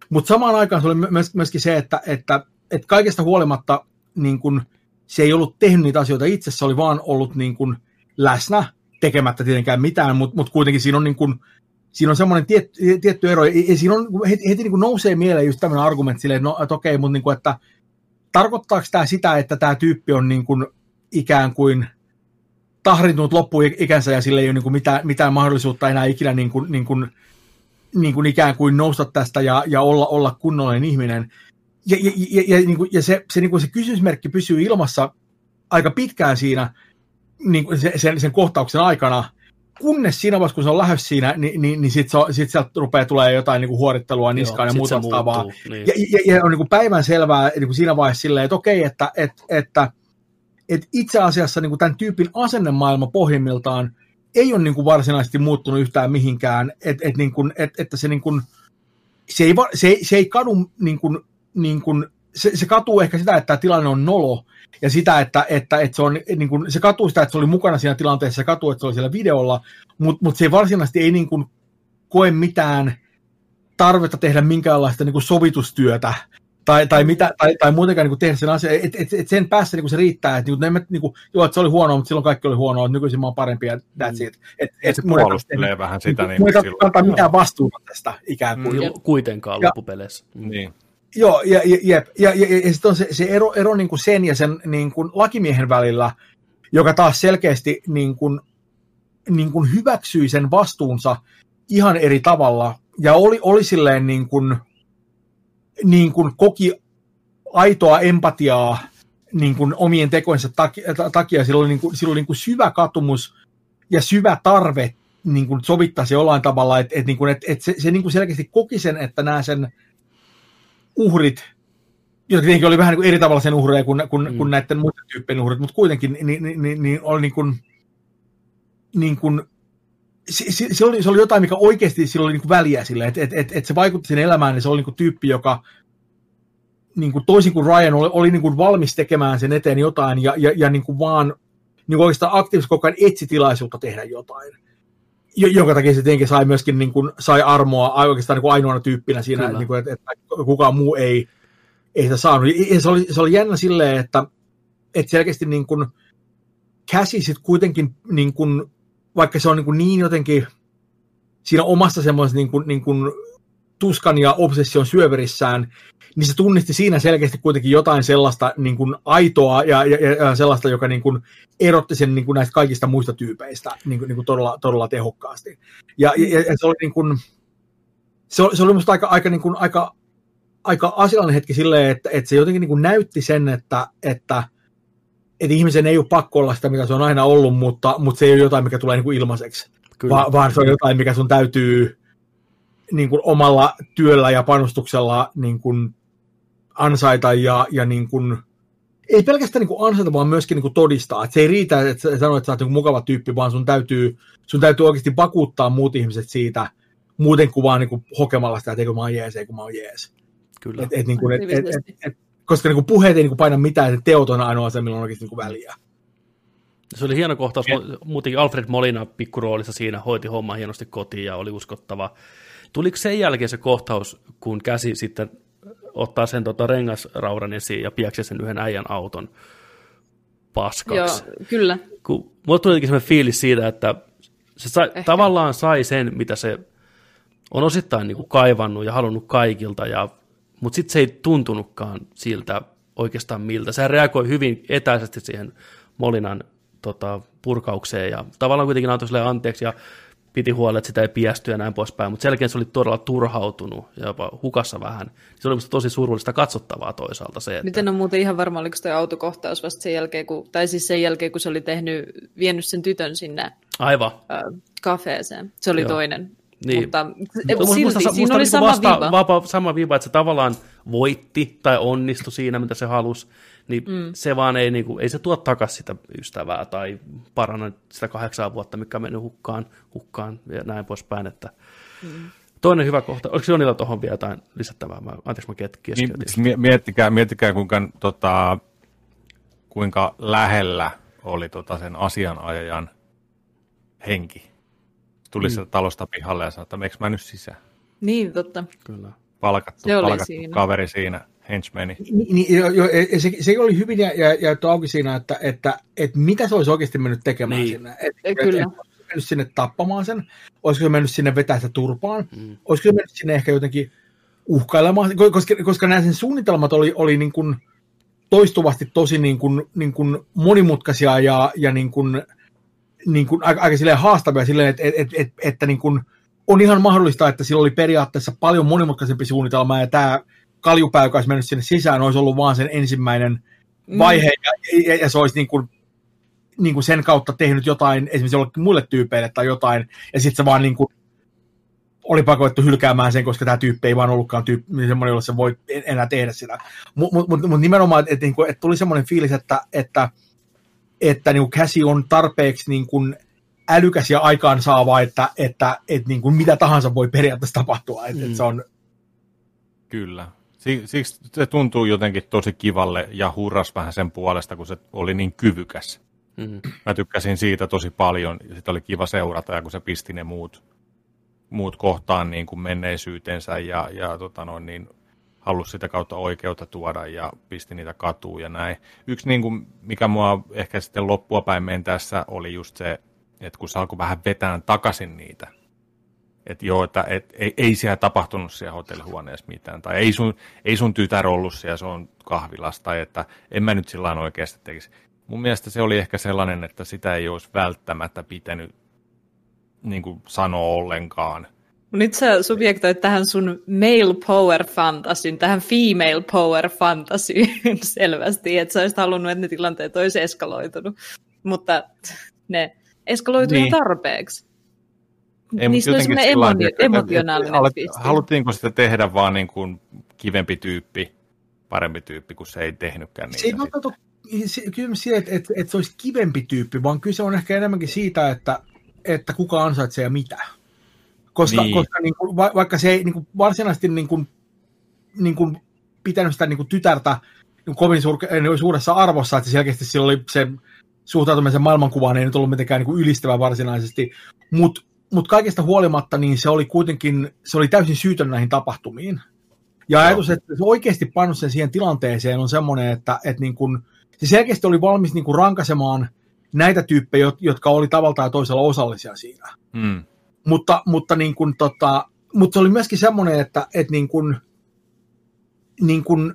Mutta samaan aikaan se oli myöskin se, että, että, että kaikesta huolimatta niin kuin, se ei ollut tehnyt niitä asioita itse, se oli vaan ollut niin kuin, läsnä, tekemättä tietenkään mitään, mutta mut kuitenkin siinä on, niin kuin, siinä on semmoinen tiet, tietty ero, ja siinä on, heti, heti niin kuin nousee mieleen just tämmöinen argumentti silleen, että, no, että okei, mutta niin kuin, että tarkoittaako tämä sitä, että tämä tyyppi on niin kuin, ikään kuin tahrintunut loppuikänsä ja sillä ei ole niin kuin mitään, mitään mahdollisuutta enää ikinä niin kuin, niin kuin, niin kuin ikään kuin nousta tästä ja, ja olla, olla kunnollinen ihminen. Ja, ja, ja, ja, niin kuin, ja se, se, niin kuin se kysymysmerkki pysyy ilmassa aika pitkään siinä niin kuin sen, sen kohtauksen aikana, kunnes siinä vaiheessa, kun se on lähes siinä, niin, niin, niin sitten sit sieltä rupeaa tulee jotain niin kuin huorittelua niskaan Joo, ja muuta vastaavaa. Niin. Ja, ja, ja on niin päivän selvää niin kuin siinä vaiheessa silleen, että okei, että, että, että että itse asiassa niin kuin tämän tyypin asennemaailma pohjimmiltaan ei ole niin kuin varsinaisesti muuttunut yhtään mihinkään, että et, niin kuin, et, että se, niin kuin, se, ei, se, ei, se ei kadu niin kuin, niin kuin se, se katuu ehkä sitä, että tämä tilanne on nolo, ja sitä, että, että, että se, on, niin kuin, se katuu sitä, että se oli mukana siinä tilanteessa, se katuu, että se oli siellä videolla, mutta mut se varsinaisesti ei niin kuin, koe mitään tarvetta tehdä minkäänlaista niin kuin sovitustyötä tai, tai, mitä, tai, tai muutenkaan niin kuin tehdä sen asian, että et, et sen päässä niin kuin se riittää, että, niin kuin, niin kuin, joo, että se oli huonoa, mutta silloin kaikki oli huonoa, että nykyisin mä oon parempi ja that's it. Et, et, se puolustelee vähän sitä. Niin, niin ei kantaa mitään vastuuta tästä ikään kuin. Mm, kuitenkaan loppupeleissä. Niin. Joo, ja, ja, ja, ja, ja, ja sitten on se, se ero, ero niin kuin sen ja sen niin kuin lakimiehen välillä, joka taas selkeästi niin kuin, niin kuin hyväksyi sen vastuunsa ihan eri tavalla, ja oli, oli silleen niin kuin, niin kuin koki aitoa empatiaa niin kuin omien tekoinsa takia, sillä oli, niin kuin, sillä oli niin kuin syvä katumus ja syvä tarve niin kuin sovittaa se jollain tavalla, että et, niin et, et se, se niin kuin selkeästi koki sen, että nämä sen uhrit, jotka tietenkin oli vähän niin kuin eri tavalla sen uhreja kuin, kuin, mm. kuin näiden muiden tyyppien uhrit, mutta kuitenkin niin, niin, niin, niin oli niin kuin, niin kuin se, se, se, oli, se oli jotain, mikä oikeasti sillä oli niin kuin väliä sille, että et, et, et se vaikutti sinne elämään, niin se oli niin kuin tyyppi, joka niin kuin toisin kuin Ryan oli, oli niin kuin valmis tekemään sen eteen jotain ja, ja, ja niin kuin vaan niin kuin oikeastaan aktiivisesti koko ajan etsi tilaisuutta tehdä jotain. Jonka takia se tietenkin sai myöskin niin kuin, sai armoa oikeastaan niin kuin ainoana tyyppinä siinä, niin kuin, että, että kukaan muu ei, ei sitä saanut. Ja se, oli, se oli jännä silleen, että, että selkeästi niin kuin, käsi sitten kuitenkin niin kuin, vaikka se on niin, kuin niin jotenkin siinä omassa semmoisessa niin kuin, niin kuin tuskan ja obsession syöverissään, niin se tunnisti siinä selkeästi kuitenkin jotain sellaista niin kuin aitoa ja, ja, ja sellaista, joka niin kuin erotti sen niin kuin näistä kaikista muista tyypeistä niin kuin, niin kuin todella, todella tehokkaasti. Ja, ja, ja se oli niin kuin, se oli, se oli musta aika, aika, niin kuin, aika, aika asiallinen hetki silleen, että, että se jotenkin niin kuin näytti sen, että, että että ihmisen ei ole pakko olla sitä, mitä se on aina ollut, mutta, mutta se ei ole jotain, mikä tulee niin kuin ilmaiseksi, Va, vaan se on jotain, mikä sun täytyy niin kuin omalla työllä ja panostuksella niin kuin ansaita ja, ja niin kuin, ei pelkästään niin kuin ansaita, vaan myöskin niin kuin todistaa. Että se ei riitä, että sä sanoit, että sä oot niin mukava tyyppi, vaan sun täytyy, sun täytyy oikeasti vakuuttaa muut ihmiset siitä, muuten kuin vaan niin kuin hokemalla sitä, että eikö mä oon jees, eikö mä oon jees. Kyllä. Et, et, niin kuin, et, et, et, et, koska niin kuin puheet ei niin kuin paina mitään, että teot on ainoa se, millä on oikeasti niin kuin väliä. Se oli hieno kohtaus, muutenkin Alfred Molina pikkuroolissa siinä hoiti homma hienosti kotiin ja oli uskottava. Tuliko sen jälkeen se kohtaus, kun käsi sitten ottaa sen tota rengasraudan esiin ja piäksi sen yhden äijän auton paskaksi? Joo, kyllä. Kun, mulla tuli sellainen fiilis siitä, että se sai, tavallaan sai sen, mitä se on osittain niin kuin kaivannut ja halunnut kaikilta, ja, mutta sitten se ei tuntunutkaan siltä oikeastaan miltä. Se reagoi hyvin etäisesti siihen Molinan tota, purkaukseen ja tavallaan kuitenkin antoi sille anteeksi ja piti huolta, että sitä ei piästy ja näin poispäin, mutta selkeästi se oli todella turhautunut ja jopa hukassa vähän. Se oli minusta tosi surullista katsottavaa toisaalta se. Että... Nyt en ole muuten ihan varma, oliko tuo autokohtaus vasta sen jälkeen, kun, tai siis sen jälkeen, kun se oli tehnyt, vienyt sen tytön sinne Aivan. Äh, kafeeseen. Se oli Joo. toinen. Niin. Mutta Mutta silti, musta, siinä musta oli sama vasta, viiva. Vapa, sama viiva, että se tavallaan voitti tai onnistui siinä, mitä se halusi, niin mm. se vaan ei, niin kuin, ei se tuo takaisin sitä ystävää tai paranna sitä kahdeksan vuotta, mikä on mennyt hukkaan, hukkaan ja näin poispäin. Että mm. Toinen hyvä kohta. Oliko Jonilla tuohon vielä jotain lisättävää? Mä, anteeksi, mä keskeytin. Niin, miettikää, miettikää kuinka, tota, kuinka lähellä oli tota sen asianajajan henki. Tuli mm. sieltä talosta pihalle ja sanoi, että meneekö mä nyt sisään? Niin, totta. Kyllä. Palkattu, se palkattu siinä. kaveri siinä henchmeni. Niin, niin, jo, jo, se, se oli hyvin ja, ja, ja auki siinä, että, että, että mitä se olisi oikeasti mennyt tekemään niin. sinne. Et, et, Kyllä. Et, et, mennyt sinne tappamaan sen, olisiko se mennyt sinne vetää sitä turpaan, mm. olisiko se mennyt sinne ehkä jotenkin uhkailemaan, koska, koska nämä sen suunnitelmat oli, oli niin kuin toistuvasti tosi niin kuin, niin kuin monimutkaisia ja, ja niin kuin, niin kuin aika, aika silleen haastavia silleen, että, että, että, että niin kuin on ihan mahdollista, että sillä oli periaatteessa paljon monimutkaisempi suunnitelma ja tämä kaljupää, joka olisi mennyt sinne sisään, olisi ollut vaan sen ensimmäinen mm. vaihe, mm. ja, ja se olisi niin kuin, niin kuin sen kautta tehnyt jotain esimerkiksi jollekin muille tyypeille tai jotain, ja sitten se vaan niin kuin oli pakotettu hylkäämään sen, koska tämä tyyppi ei vaan ollutkaan tyyppi, niin semmoinen, jolla se voi enää tehdä sitä. Mutta mut, mut, mut nimenomaan, että, että, että tuli semmoinen fiilis, että, että, että niin kuin käsi on tarpeeksi niin kuin älykäs ja aikaansaava, että, että, että niin kuin mitä tahansa voi periaatteessa tapahtua. Että, mm. että se on... Kyllä Siksi se tuntuu jotenkin tosi kivalle ja hurras vähän sen puolesta, kun se oli niin kyvykäs. Mm. Mä tykkäsin siitä tosi paljon ja sitä oli kiva seurata ja kun se pisti ne muut, muut kohtaan niin kuin menneisyytensä ja, ja tota noin, niin halusi sitä kautta oikeutta tuoda ja pisti niitä katuun ja näin. Yksi, niin kuin, mikä mua ehkä sitten loppua päin mentäessä, oli just se, että kun se alkoi vähän vetää takaisin niitä. Että joo, että et, ei, ei siellä tapahtunut siellä hotellihuoneessa mitään. Tai ei sun, ei sun tytär ollut siellä, se on kahvilassa. Tai että en mä nyt sillä oikeasti tekisi. Mun mielestä se oli ehkä sellainen, että sitä ei olisi välttämättä pitänyt niin kuin sanoa ollenkaan – nyt sä subjektoit tähän sun male power fantasyin, tähän female power fantasyin selvästi, että sä olisit halunnut, että ne tilanteet olisi eskaloitunut. Mutta ne eskaloitui niin. tarpeeksi. Ei, Niistä on semmoinen emotio- emotionaalinen halut, Haluttiinko sitä tehdä vaan niin kuin kivempi tyyppi, parempi tyyppi, kun se ei tehnytkään niin. Se ei kyllä se, että, että, että se olisi kivempi tyyppi, vaan kyse on ehkä enemmänkin siitä, että, että kuka ansaitsee ja mitä. Koska, niin. koska niin kuin, va, vaikka se ei niin kuin, varsinaisesti niin kuin, niin kuin, pitänyt sitä niin kuin, tytärtä niin kovin suur, niin suuressa arvossa, että selkeästi sillä oli se suhtautumisen maailmankuvaan ei nyt ollut mitenkään niin kuin ylistävä varsinaisesti, mutta mut kaikesta huolimatta niin se oli kuitenkin, se oli täysin syytön näihin tapahtumiin. Ja ajatus, että se oikeasti pannut sen siihen tilanteeseen on semmoinen, että, että niin kuin, se selkeästi oli valmis niin kuin rankasemaan näitä tyyppejä, jotka oli tavallaan tai toisella osallisia siinä. Mm. Mutta, mutta, niin kuin, tota, mutta se oli myöskin semmoinen, että, että niin kuin, niin kuin,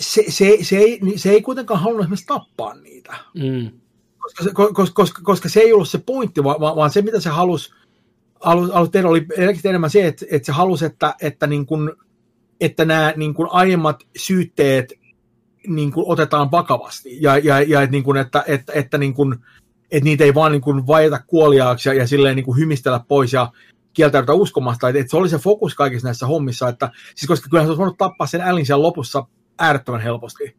se, se, se, ei, se ei kuitenkaan halunnut esimerkiksi tappaa niitä. Mm. Koska, koska, koska, koska se ei ollut se pointti, vaan, vaan se, mitä se halusi, halusi, halusi tehdä, oli enemmän se, että, että se halusi, että, että, niin kuin, että nämä niin kuin aiemmat syytteet niin kuin otetaan vakavasti. Ja, ja, ja että, niin kuin, että, että, että niin kuin, että niitä ei vaan niin kuin vaieta kuoliaaksi ja, ja silleen niin kuin hymistellä pois ja kieltäytyä uskomasta, että, että se oli se fokus kaikissa näissä hommissa, että siis koska kyllähän se olisi voinut tappaa sen Älin siellä lopussa äärettömän helposti.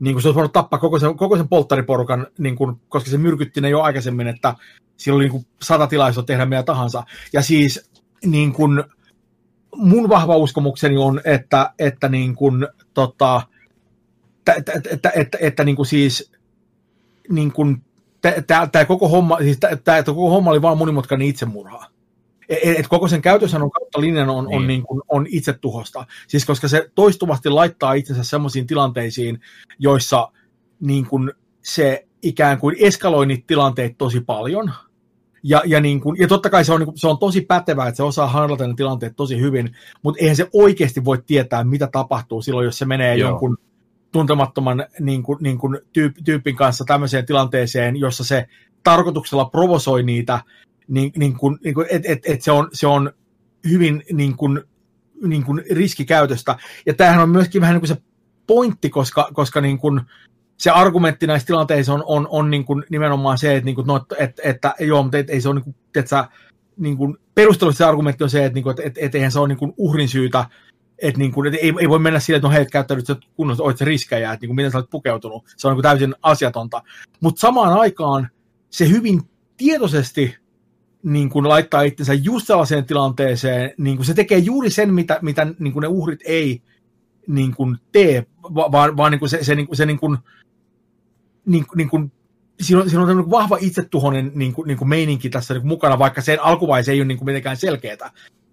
Niin kuin se olisi voinut tappaa koko sen, koko sen polttariporukan, niin kuin, koska se myrkytti ne jo aikaisemmin, että sillä oli niin kuin sata tilaisuutta tehdä mitä tahansa. Ja siis niin kuin, mun vahva uskomukseni on, että, että niin kuin, tota, että, että, että, että, että, että niin kuin siis niin kuin tämä koko homma, siis koko homma oli vain monimutkainen itsemurha. Et, e, et koko sen käytössä on kautta linjan on, niin. on, niin kuin, on itsetuhosta. Siis koska se toistuvasti laittaa itsensä sellaisiin tilanteisiin, joissa niin kuin se ikään kuin eskaloi niitä tilanteita tosi paljon. Ja, ja, niin kuin, ja totta kai se on, niin kuin, se on tosi pätevää, että se osaa handlata ne tilanteet tosi hyvin, mutta eihän se oikeasti voi tietää, mitä tapahtuu silloin, jos se menee Joo. jonkun tuntemattoman niin kuin, niin kuin tyyp, tyypin kanssa tämmöiseen tilanteeseen, jossa se tarkoituksella provosoi niitä, niin, niin kuin, niin kuin, että et, et se, on, se on hyvin niin kuin, niin kuin riskikäytöstä. Ja tämähän on myöskin vähän niin kuin se pointti, koska, koska niin kuin se argumentti näissä tilanteissa on, on, on niin kuin nimenomaan se, että, niin kuin, no, että, että, että joo, mutta et, ei se ole niin kuin, että niin kuin, perustelusti se argumentti on se, että, niin kuin, että, että, että eihän se ole niin kuin uhrin syytä, että niin kuin, et ei, ei, voi mennä sille, että no hei, käyttäydyt sä kunnossa, oot se riskejä, että niin kuin, miten sä olet pukeutunut. Se on niin kuin täysin asiatonta. Mutta samaan aikaan se hyvin tietoisesti niin kuin laittaa itsensä just sellaiseen tilanteeseen, niin kuin se tekee juuri sen, mitä, mitä niin kuin ne uhrit ei niin kuin tee, vaan, vaan niin kuin se, se, niin kuin, se niin kuin, niin, niin kuin, siinä on, siinä on vahva itsetuhoinen niin kuin, niin kuin meininki tässä niin kuin mukana, vaikka sen alkuvaihe ei ole niin kuin mitenkään selkeää.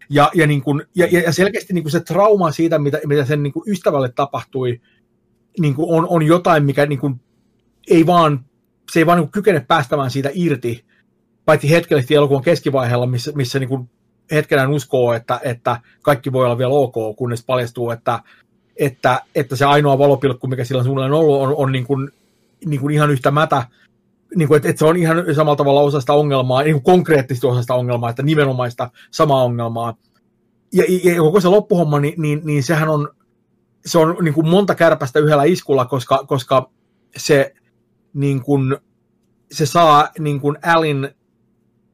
Ja, ja, niin kuin, ja, ja selkeästi niin kuin se trauma siitä, mitä, mitä sen niin kuin ystävälle tapahtui, niin kuin on, on jotain, mikä niin kuin ei vaan, se ei vaan niin kuin kykene päästämään siitä irti, paitsi hetkellisesti elokuvan keskivaiheella, missä, missä niin kuin hetkenään uskoo, että, että kaikki voi olla vielä ok, kunnes paljastuu, että, että, että se ainoa valopilkku, mikä sillä suunnilleen on ollut, on, on niin kuin, niin kuin ihan yhtä mätä niin kuin, että, että se on ihan samalla tavalla osa sitä ongelmaa, niin kuin konkreettisesti osa sitä ongelmaa, että nimenomaista samaa ongelmaa. Ja, ja koko se loppuhomma, niin, niin, niin sehän on, se on niin kuin monta kärpästä yhdellä iskulla, koska, koska se, niin kuin, se saa niin kuin Alin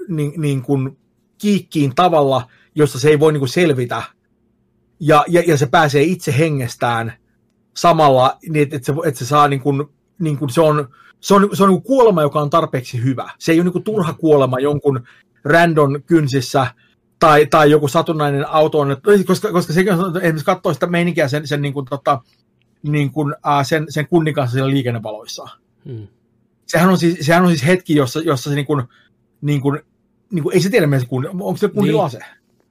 niin, niin kuin kiikkiin tavalla, josta se ei voi niin kuin selvitä. Ja, ja, ja se pääsee itse hengestään samalla, niin että se, että se saa niin kuin, niin kuin se on, se on, se on niin kuolema, joka on tarpeeksi hyvä. Se ei ole niin turha kuolema jonkun random kynsissä tai, tai joku satunnainen auto on, koska, koska sekin on, esimerkiksi katsoo sitä meininkiä sen, sen, niin kuin, tota, niin kuin, äh, sen, sen kunnin kanssa siellä liikennevaloissa. Hmm. Sehän, on siis, sehän on siis hetki, jossa, jossa se niin kuin, niin kuin, niin kuin, ei se tiedä, kun, onko se kunnin niin. lase.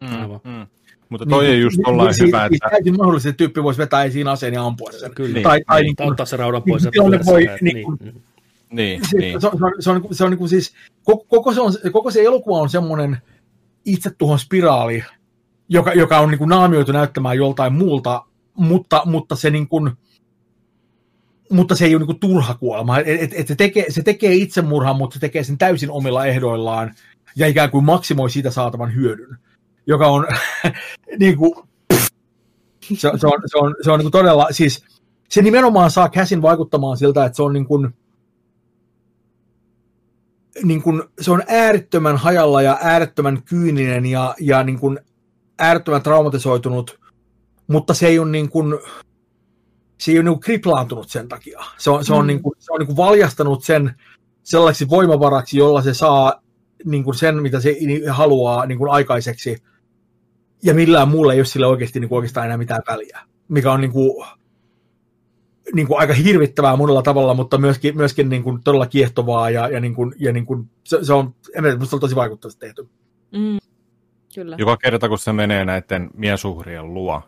Mm, mm. Mutta toi niin, ei just niin, niin, hyvä, että... Täysin mahdollisesti että tyyppi voisi vetää esiin aseen ja ampua sen. Kyllä, tai, niin, tai, niin, tai ottaa se raudan pois. Niin, voi, niin, niin, niin, niin, niin. Se, on, se on, se on niin kuin siis, koko, koko, se on, koko se elokuva on semmoinen itsetuhon spiraali, joka, joka on niin kuin naamioitu näyttämään joltain muulta, mutta, mutta se niin kuin, mutta se ei ole niin kuin turha kuolema. Et, et, et se, tekee, se tekee itsemurhan, mutta se tekee sen täysin omilla ehdoillaan ja ikään kuin maksimoi siitä saatavan hyödyn, joka on niin kuin, se, se, on, se on, se on niin kuin todella, siis se nimenomaan saa käsin vaikuttamaan siltä, että se on niin kuin, niin kuin, se on äärettömän hajalla ja äärettömän kyyninen ja, ja niin kuin äärettömän traumatisoitunut, mutta se ei ole niin kuin, se ei ole niin kuin kriplaantunut sen takia. Se on, se on, mm. niin kuin, se on niin kuin valjastanut sen sellaiseksi voimavaraksi, jolla se saa niin kuin sen, mitä se haluaa niin kuin aikaiseksi, ja millään muulla ei ole sille oikeasti niin kuin oikeastaan enää mitään väliä, mikä on niin kuin, niin kuin aika hirvittävää monella tavalla, mutta myöskin, myöskin niin kuin todella kiehtovaa ja, ja, niin kuin, ja niin kuin, se, se on, en tiedä, on tosi vaikuttavasti tehty. Mm, kyllä. Joka kerta, kun se menee näiden miesuhrien luo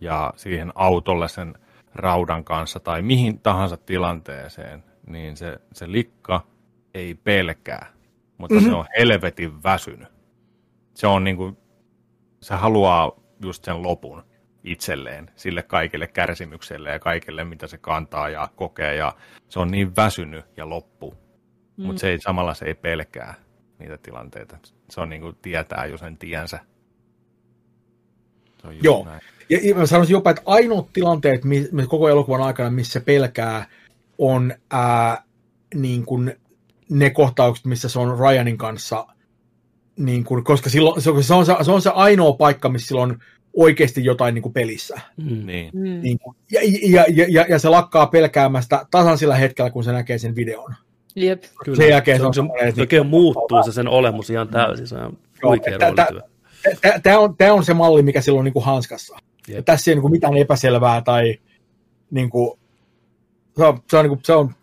ja siihen autolle sen raudan kanssa tai mihin tahansa tilanteeseen, niin se, se likka ei pelkää, mutta mm-hmm. se on helvetin väsynyt. Se on niin kuin, se haluaa just sen lopun itselleen, sille kaikille kärsimykselle ja kaikille, mitä se kantaa ja kokee. Ja se on niin väsynyt ja loppu, mm. mutta se ei, samalla se ei pelkää niitä tilanteita. Se on niin kuin tietää jo sen tiensä. Se Joo. Näin. Ja, ja mä sanoisin jopa, että ainoat tilanteet missä koko elokuvan aikana, missä pelkää, on ää, niin kuin ne kohtaukset, missä se on Ryanin kanssa, niin kuin, koska silloin, se, on, se, on se, se on se ainoa paikka, missä silloin oikeasti jotain niin kuin pelissä. Mm. Niin. Mm. Niin kuin, ja, ja, ja, ja, ja se lakkaa pelkäämästä tasan sillä hetkellä, kun se näkee sen videon. Jep. Kyllä. Sen jälkeen se, on se, se, se niin, muuttuu se sen olemus ihan täysin. Se on huikea Tämä on, on se malli, mikä silloin niin kuin hanskassa. Jep. Tässä ei ole niin mitään epäselvää tai niin kuin, se on, se on, niin kuin, se on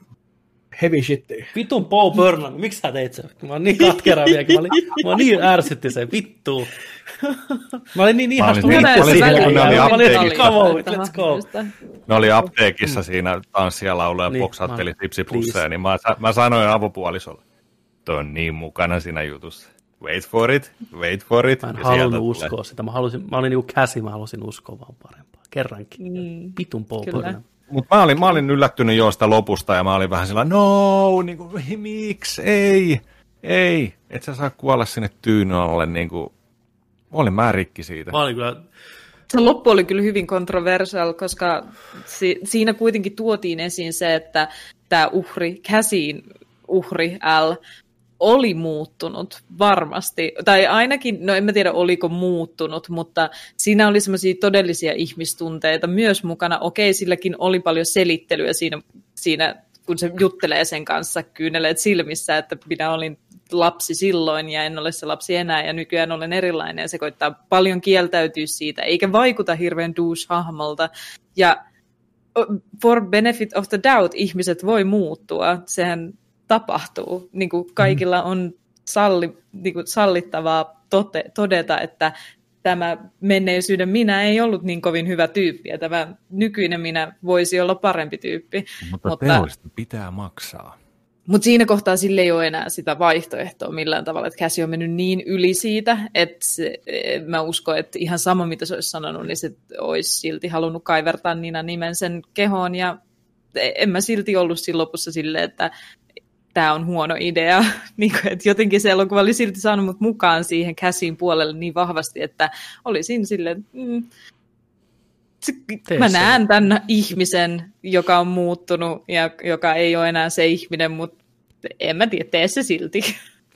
heavy shit. Vitun Paul Burnham, miksi sä teit sen? Mä oon niin katkera vielä, mä olin, mä olin niin ärsytti sen, vittu. Mä olin niin ihastunut. Mä olin niin, kun ne oli apteekissa. let's go. Ne oli apteekissa siinä tanssia lauluja ja niin, boksatteli tipsipusseja, niin mä, mä sanoin avopuolisolle, toi on niin mukana siinä jutussa. Wait for it, wait for it. Mä en halunnut uskoa tulee. sitä. Mä, halusin, mä olin niinku käsi, mä halusin uskoa vaan parempaa. Kerrankin. Mm. Pitun Paul Burnham. Mutta mä olin, mä olin yllättynyt jo sitä lopusta ja mä olin vähän sillä, no, niin kuin, miksi, ei, ei, et sä saa kuolla sinne tyynyn alle, niin kuin, mä olin mä rikki siitä. Mä olin kyllä... Se loppu oli kyllä hyvin kontroversial, koska si- siinä kuitenkin tuotiin esiin se, että tämä uhri, käsiin uhri L, oli muuttunut varmasti, tai ainakin, no en mä tiedä oliko muuttunut, mutta siinä oli semmoisia todellisia ihmistunteita myös mukana. Okei, silläkin oli paljon selittelyä siinä, siinä kun se juttelee sen kanssa kyyneleet silmissä, että minä olin lapsi silloin ja en ole se lapsi enää ja nykyään olen erilainen ja se koittaa paljon kieltäytyä siitä, eikä vaikuta hirveän douche-hahmolta. Ja for benefit of the doubt ihmiset voi muuttua, sehän tapahtuu. Niin kuin kaikilla on salli, niin kuin sallittavaa tote, todeta, että tämä menneisyyden minä ei ollut niin kovin hyvä tyyppi, ja tämä nykyinen minä voisi olla parempi tyyppi. Mutta, mutta teoista pitää maksaa. Mutta siinä kohtaa sille ei ole enää sitä vaihtoehtoa millään tavalla, että käsi on mennyt niin yli siitä, että se, mä uskon, että ihan sama mitä se olisi sanonut, niin se olisi silti halunnut kaivertaa Nina nimen sen kehoon, ja en mä silti ollut siinä lopussa silleen, että tämä on huono idea. niin kuin, että jotenkin se elokuva oli silti saanut mut mukaan siihen käsiin puolelle niin vahvasti, että olisin silleen, mm, mä näen tämän ihmisen, joka on muuttunut ja joka ei ole enää se ihminen, mutta en mä tiedä, tee se silti.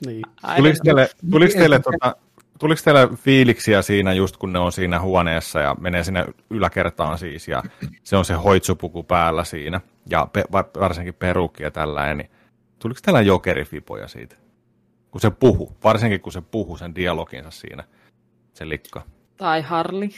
Niin. Tuliko teille, tuliko, teille, tuota, tuliko teille fiiliksiä siinä just kun ne on siinä huoneessa ja menee sinne yläkertaan siis ja se on se hoitsupuku päällä siinä ja pe, varsinkin perukki ja tällainen, niin Tuliko tällä jokerifipoja siitä? Kun se puhu, varsinkin kun se puhu sen dialoginsa siinä. se likka. Tai Harli.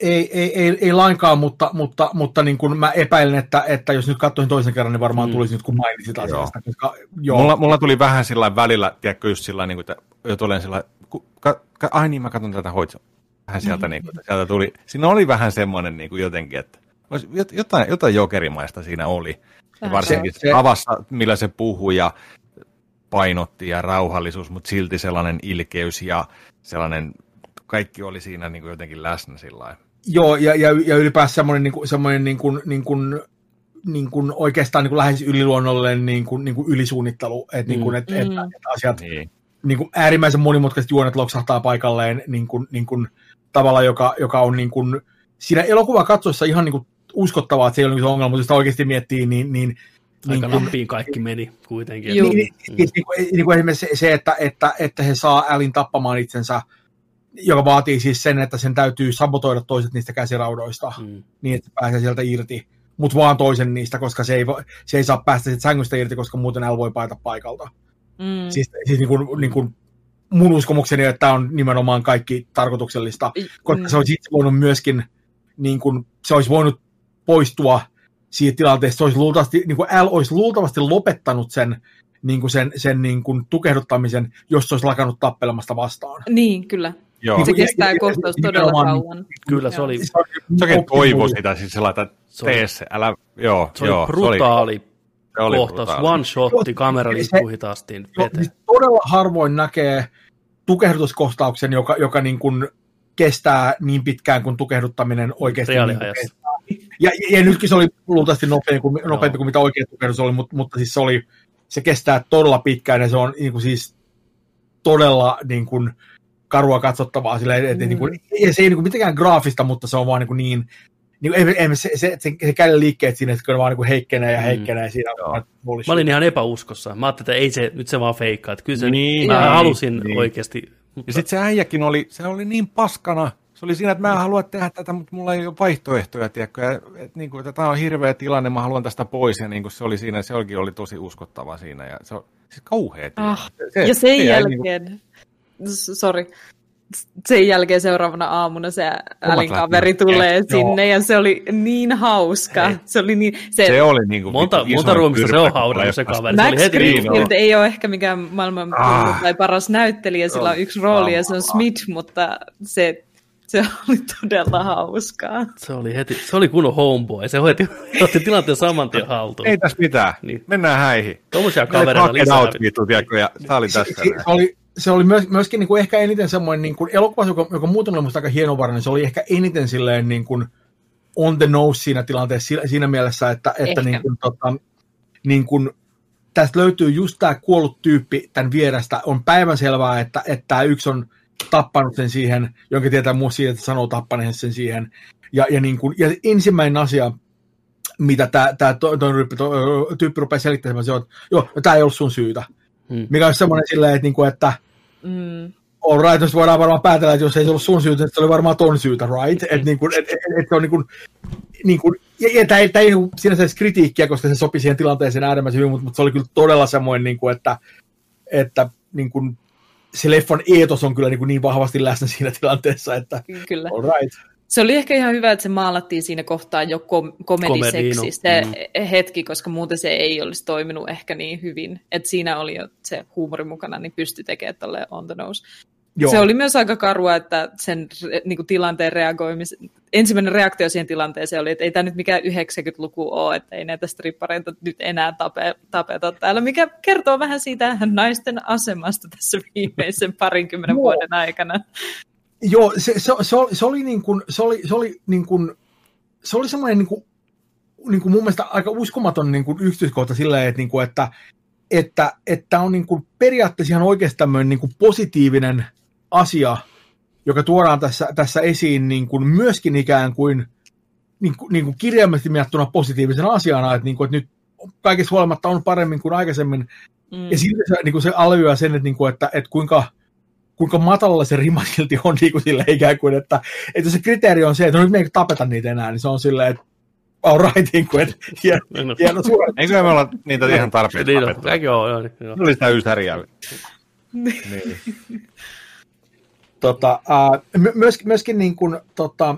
Ei, ei, ei, ei lainkaan, mutta, mutta, mutta niin kuin mä epäilen, että, että jos nyt katsoin toisen kerran, niin varmaan mm. tulisi nyt, kun mainitsit asiasta. Joo. Koska, joo. Mulla, mulla, tuli vähän sillä välillä, tiedätkö, just sillä niin kuin, että jo tulen sillä ka, ka, ai niin, mä katson tätä hoitoa. Vähän sieltä, mm. niin kuin, sieltä tuli, siinä oli vähän semmoinen niin kuin jotenkin, että jotain, jotain jokerimaista siinä oli. Ja varsinkin se, se, tavassa, millä se puhui ja painotti ja rauhallisuus, mutta silti sellainen ilkeys ja sellainen, kaikki oli siinä niin kuin jotenkin läsnä sillä Joo, ja, ja, ja ylipäänsä semmoinen, niin kuin, semmoinen niin kuin, niin kuin, niin kuin oikeastaan niin kuin lähes yliluonnollinen niin kuin, niin kuin ylisuunnittelu, että, niin kuin, että, mm. että, että asiat, niin. Niin kuin äärimmäisen monimutkaiset juonet loksahtaa paikalleen niin kuin, niin kuin, tavalla, joka, joka on niin kuin, siinä elokuva katsoessa ihan niin kuin, uskottavaa, että se ei ole niin ongelma, mutta jos sitä oikeasti miettii, niin, niin Aika niin nappiin kaikki meni kuitenkin. Niin, niin, mm. niin, niin, kuin, niin kuin esimerkiksi se, se että, että, että he saa Alin tappamaan itsensä, joka vaatii siis sen, että sen täytyy sabotoida toiset niistä käsiraudoista, mm. niin että pääsee sieltä irti, mutta vaan toisen niistä, koska se ei, se ei saa päästä siitä sängystä irti, koska muuten Al voi paeta paikalta. Mm. Siis, siis niin kuin, niin kuin mun uskomukseni, että tämä on nimenomaan kaikki tarkoituksellista, koska mm. se olisi itse voinut myöskin, niin kuin, se olisi voinut poistua siitä tilanteesta, se olisi luultavasti, niin kuin L olisi luultavasti lopettanut sen, niin kuin sen, sen niin kuin tukehduttamisen, jos se olisi lakannut tappelemasta vastaan. Niin, kyllä. Joo. Se kestää ja, kohtaus ja, todella kauan. Kyllä, se oli... Se oikein toivo sitä, siis sellainen, että tee se, älä, joo, se joo. Oli brutaali se oli, kohtaus, brutaali. one shotti, kamera liikkuu hitaasti veteen. Todella harvoin näkee tukehdutuskohtauksen, joka, joka niin kuin kestää niin pitkään kuin tukehduttaminen oikeasti niin kestää. Ja, ja, nytkin se oli luultavasti nopeampi kuin, nopeampi kuin mitä oikea tukehdus oli, mutta, mutta siis se, oli, se kestää todella pitkään ja se on niin kuin siis todella niin kuin, karua katsottavaa. Sillä, et, mm. niin kuin, ja se ei niin kuin, mitenkään graafista, mutta se on vaan niin, kuin niin niin ei, ei, se, se, se, se käden liikkeet siinä, että vaan niin heikkenee ja mm. heikkenee mm. siinä. Mä olin ihan epäuskossa. Mä ajattelin, että ei se, nyt se vaan feikkaa. Että kyllä se, niin, mä niin, halusin niin. oikeasti. Mutta... Ja sitten se äijäkin oli, se oli niin paskana. Se oli siinä, että mä en halua tehdä tätä, mutta mulla ei ole vaihtoehtoja, tiedätkö? Ja, että, niin kuin, että tämä on hirveä tilanne, mä haluan tästä pois. Ja niin kuin se oli siinä, se olikin oli tosi uskottava siinä. Ja se on siis kauhea ah, se, Ja sen se jälkeen, niin kuin... sori, sen jälkeen seuraavana aamuna se älin kaveri tulee et, sinne joo. ja se oli niin hauska. Hei. Se oli niin... Se, se oli niin kuin monta, monta ruumista se on haudannut se kaveri. Max se Greenfield ei ole ehkä mikään maailman ah. tai paras näyttelijä, sillä on yksi rooli ja se on Smith, mutta se se oli todella hauskaa. Se oli heti, se oli kunnon homeboy. Se hoiti, otti tilanteen saman tien haltuun. Ei tässä mitään. Niin. Mennään häihin. Tuommoisia kavereita lisää. Out, vittu, tiedätkö, ja tämä oli tässä. Se, se, oli, se oli myös, myöskin niin kuin ehkä eniten semmoinen niin kuin elokuva, joka, joka muuten oli musta aika hienovarainen, se oli ehkä eniten silleen niin kuin on the nose siinä tilanteessa siinä mielessä, että, että niin kuin, tota, niin kuin, tästä löytyy just tämä kuollut tyyppi tämän vierestä. On päivänselvää, että, että tämä yksi on tappanut sen siihen, jonka tietää muu siitä, että sanoo tappaneen sen siihen. Ja, ja, niin kuin, ja ensimmäinen asia, mitä tämä, tämä to, tyyppi rupeaa selittämään, se on, että joo, no, tämä ei ollut sun syytä. Hmm. Mikä on semmoinen silleen, että, niinku, että mm. all right, voidaan varmaan päätellä, että jos ei se ollut sun syytä, että se oli varmaan ton syytä, right? Että niinku, et, et, et, se on niinku, niinku, ja, ja tämä ei, tää ei sinänsä edes kritiikkiä, koska se sopi siihen tilanteeseen äärimmäisen hyvin, mutta, mutta se oli kyllä todella semmoinen, niinku, että, että niinku, se leffan eetos on kyllä niin, kuin niin vahvasti läsnä siinä tilanteessa, että kyllä. all right. Se oli ehkä ihan hyvä, että se maalattiin siinä kohtaa jo kom- komediseksi se mm. hetki, koska muuten se ei olisi toiminut ehkä niin hyvin. Että siinä oli jo se huumori mukana, niin pystyi tekemään tolle on the nose. Joo. Se oli myös aika karua, että sen niin kuin tilanteen reagoimis... Ensimmäinen reaktio siihen tilanteeseen oli, että ei tämä nyt mikään 90-luku ole, että ei näitä strippareita nyt enää tape, tapeta täällä, mikä kertoo vähän siitä naisten asemasta tässä viimeisen parinkymmenen vuoden aikana. Joo, se, se, se, oli, se oli niin kuin, se oli, se oli niin kuin, se oli semmoinen niin kuin, niin kuin mun mielestä aika uskomaton niin kuin yksityiskohta silleen, että, niin kuin, että, että, että on niin kuin periaatteessa ihan oikeasti tämmöinen niin kuin positiivinen asia, joka tuodaan tässä, tässä esiin niin kuin myöskin ikään kuin, niin kuin, niin kuin kirjaimellisesti miettuna positiivisena asiana, että, niin kuin, että nyt kaikessa huolimatta on paremmin kuin aikaisemmin. Mm. Ja silti se, niin kuin se alvioi sen, että, niin kuin, että, että kuinka, kuinka matalalla se rima silti on niin kuin sille ikään kuin, että, että se kriteeri on se, että no nyt me ei tapeta niitä enää, niin se on silleen, että all right, niin kuin, että hieno, hieno Eikö me olla niitä ihan tarpeeksi niin, tapettu? Joo, joo, joo. Se oli sitä ysteriä. niin. Tota, uh, myöskin, myöskin niin kuin, tota,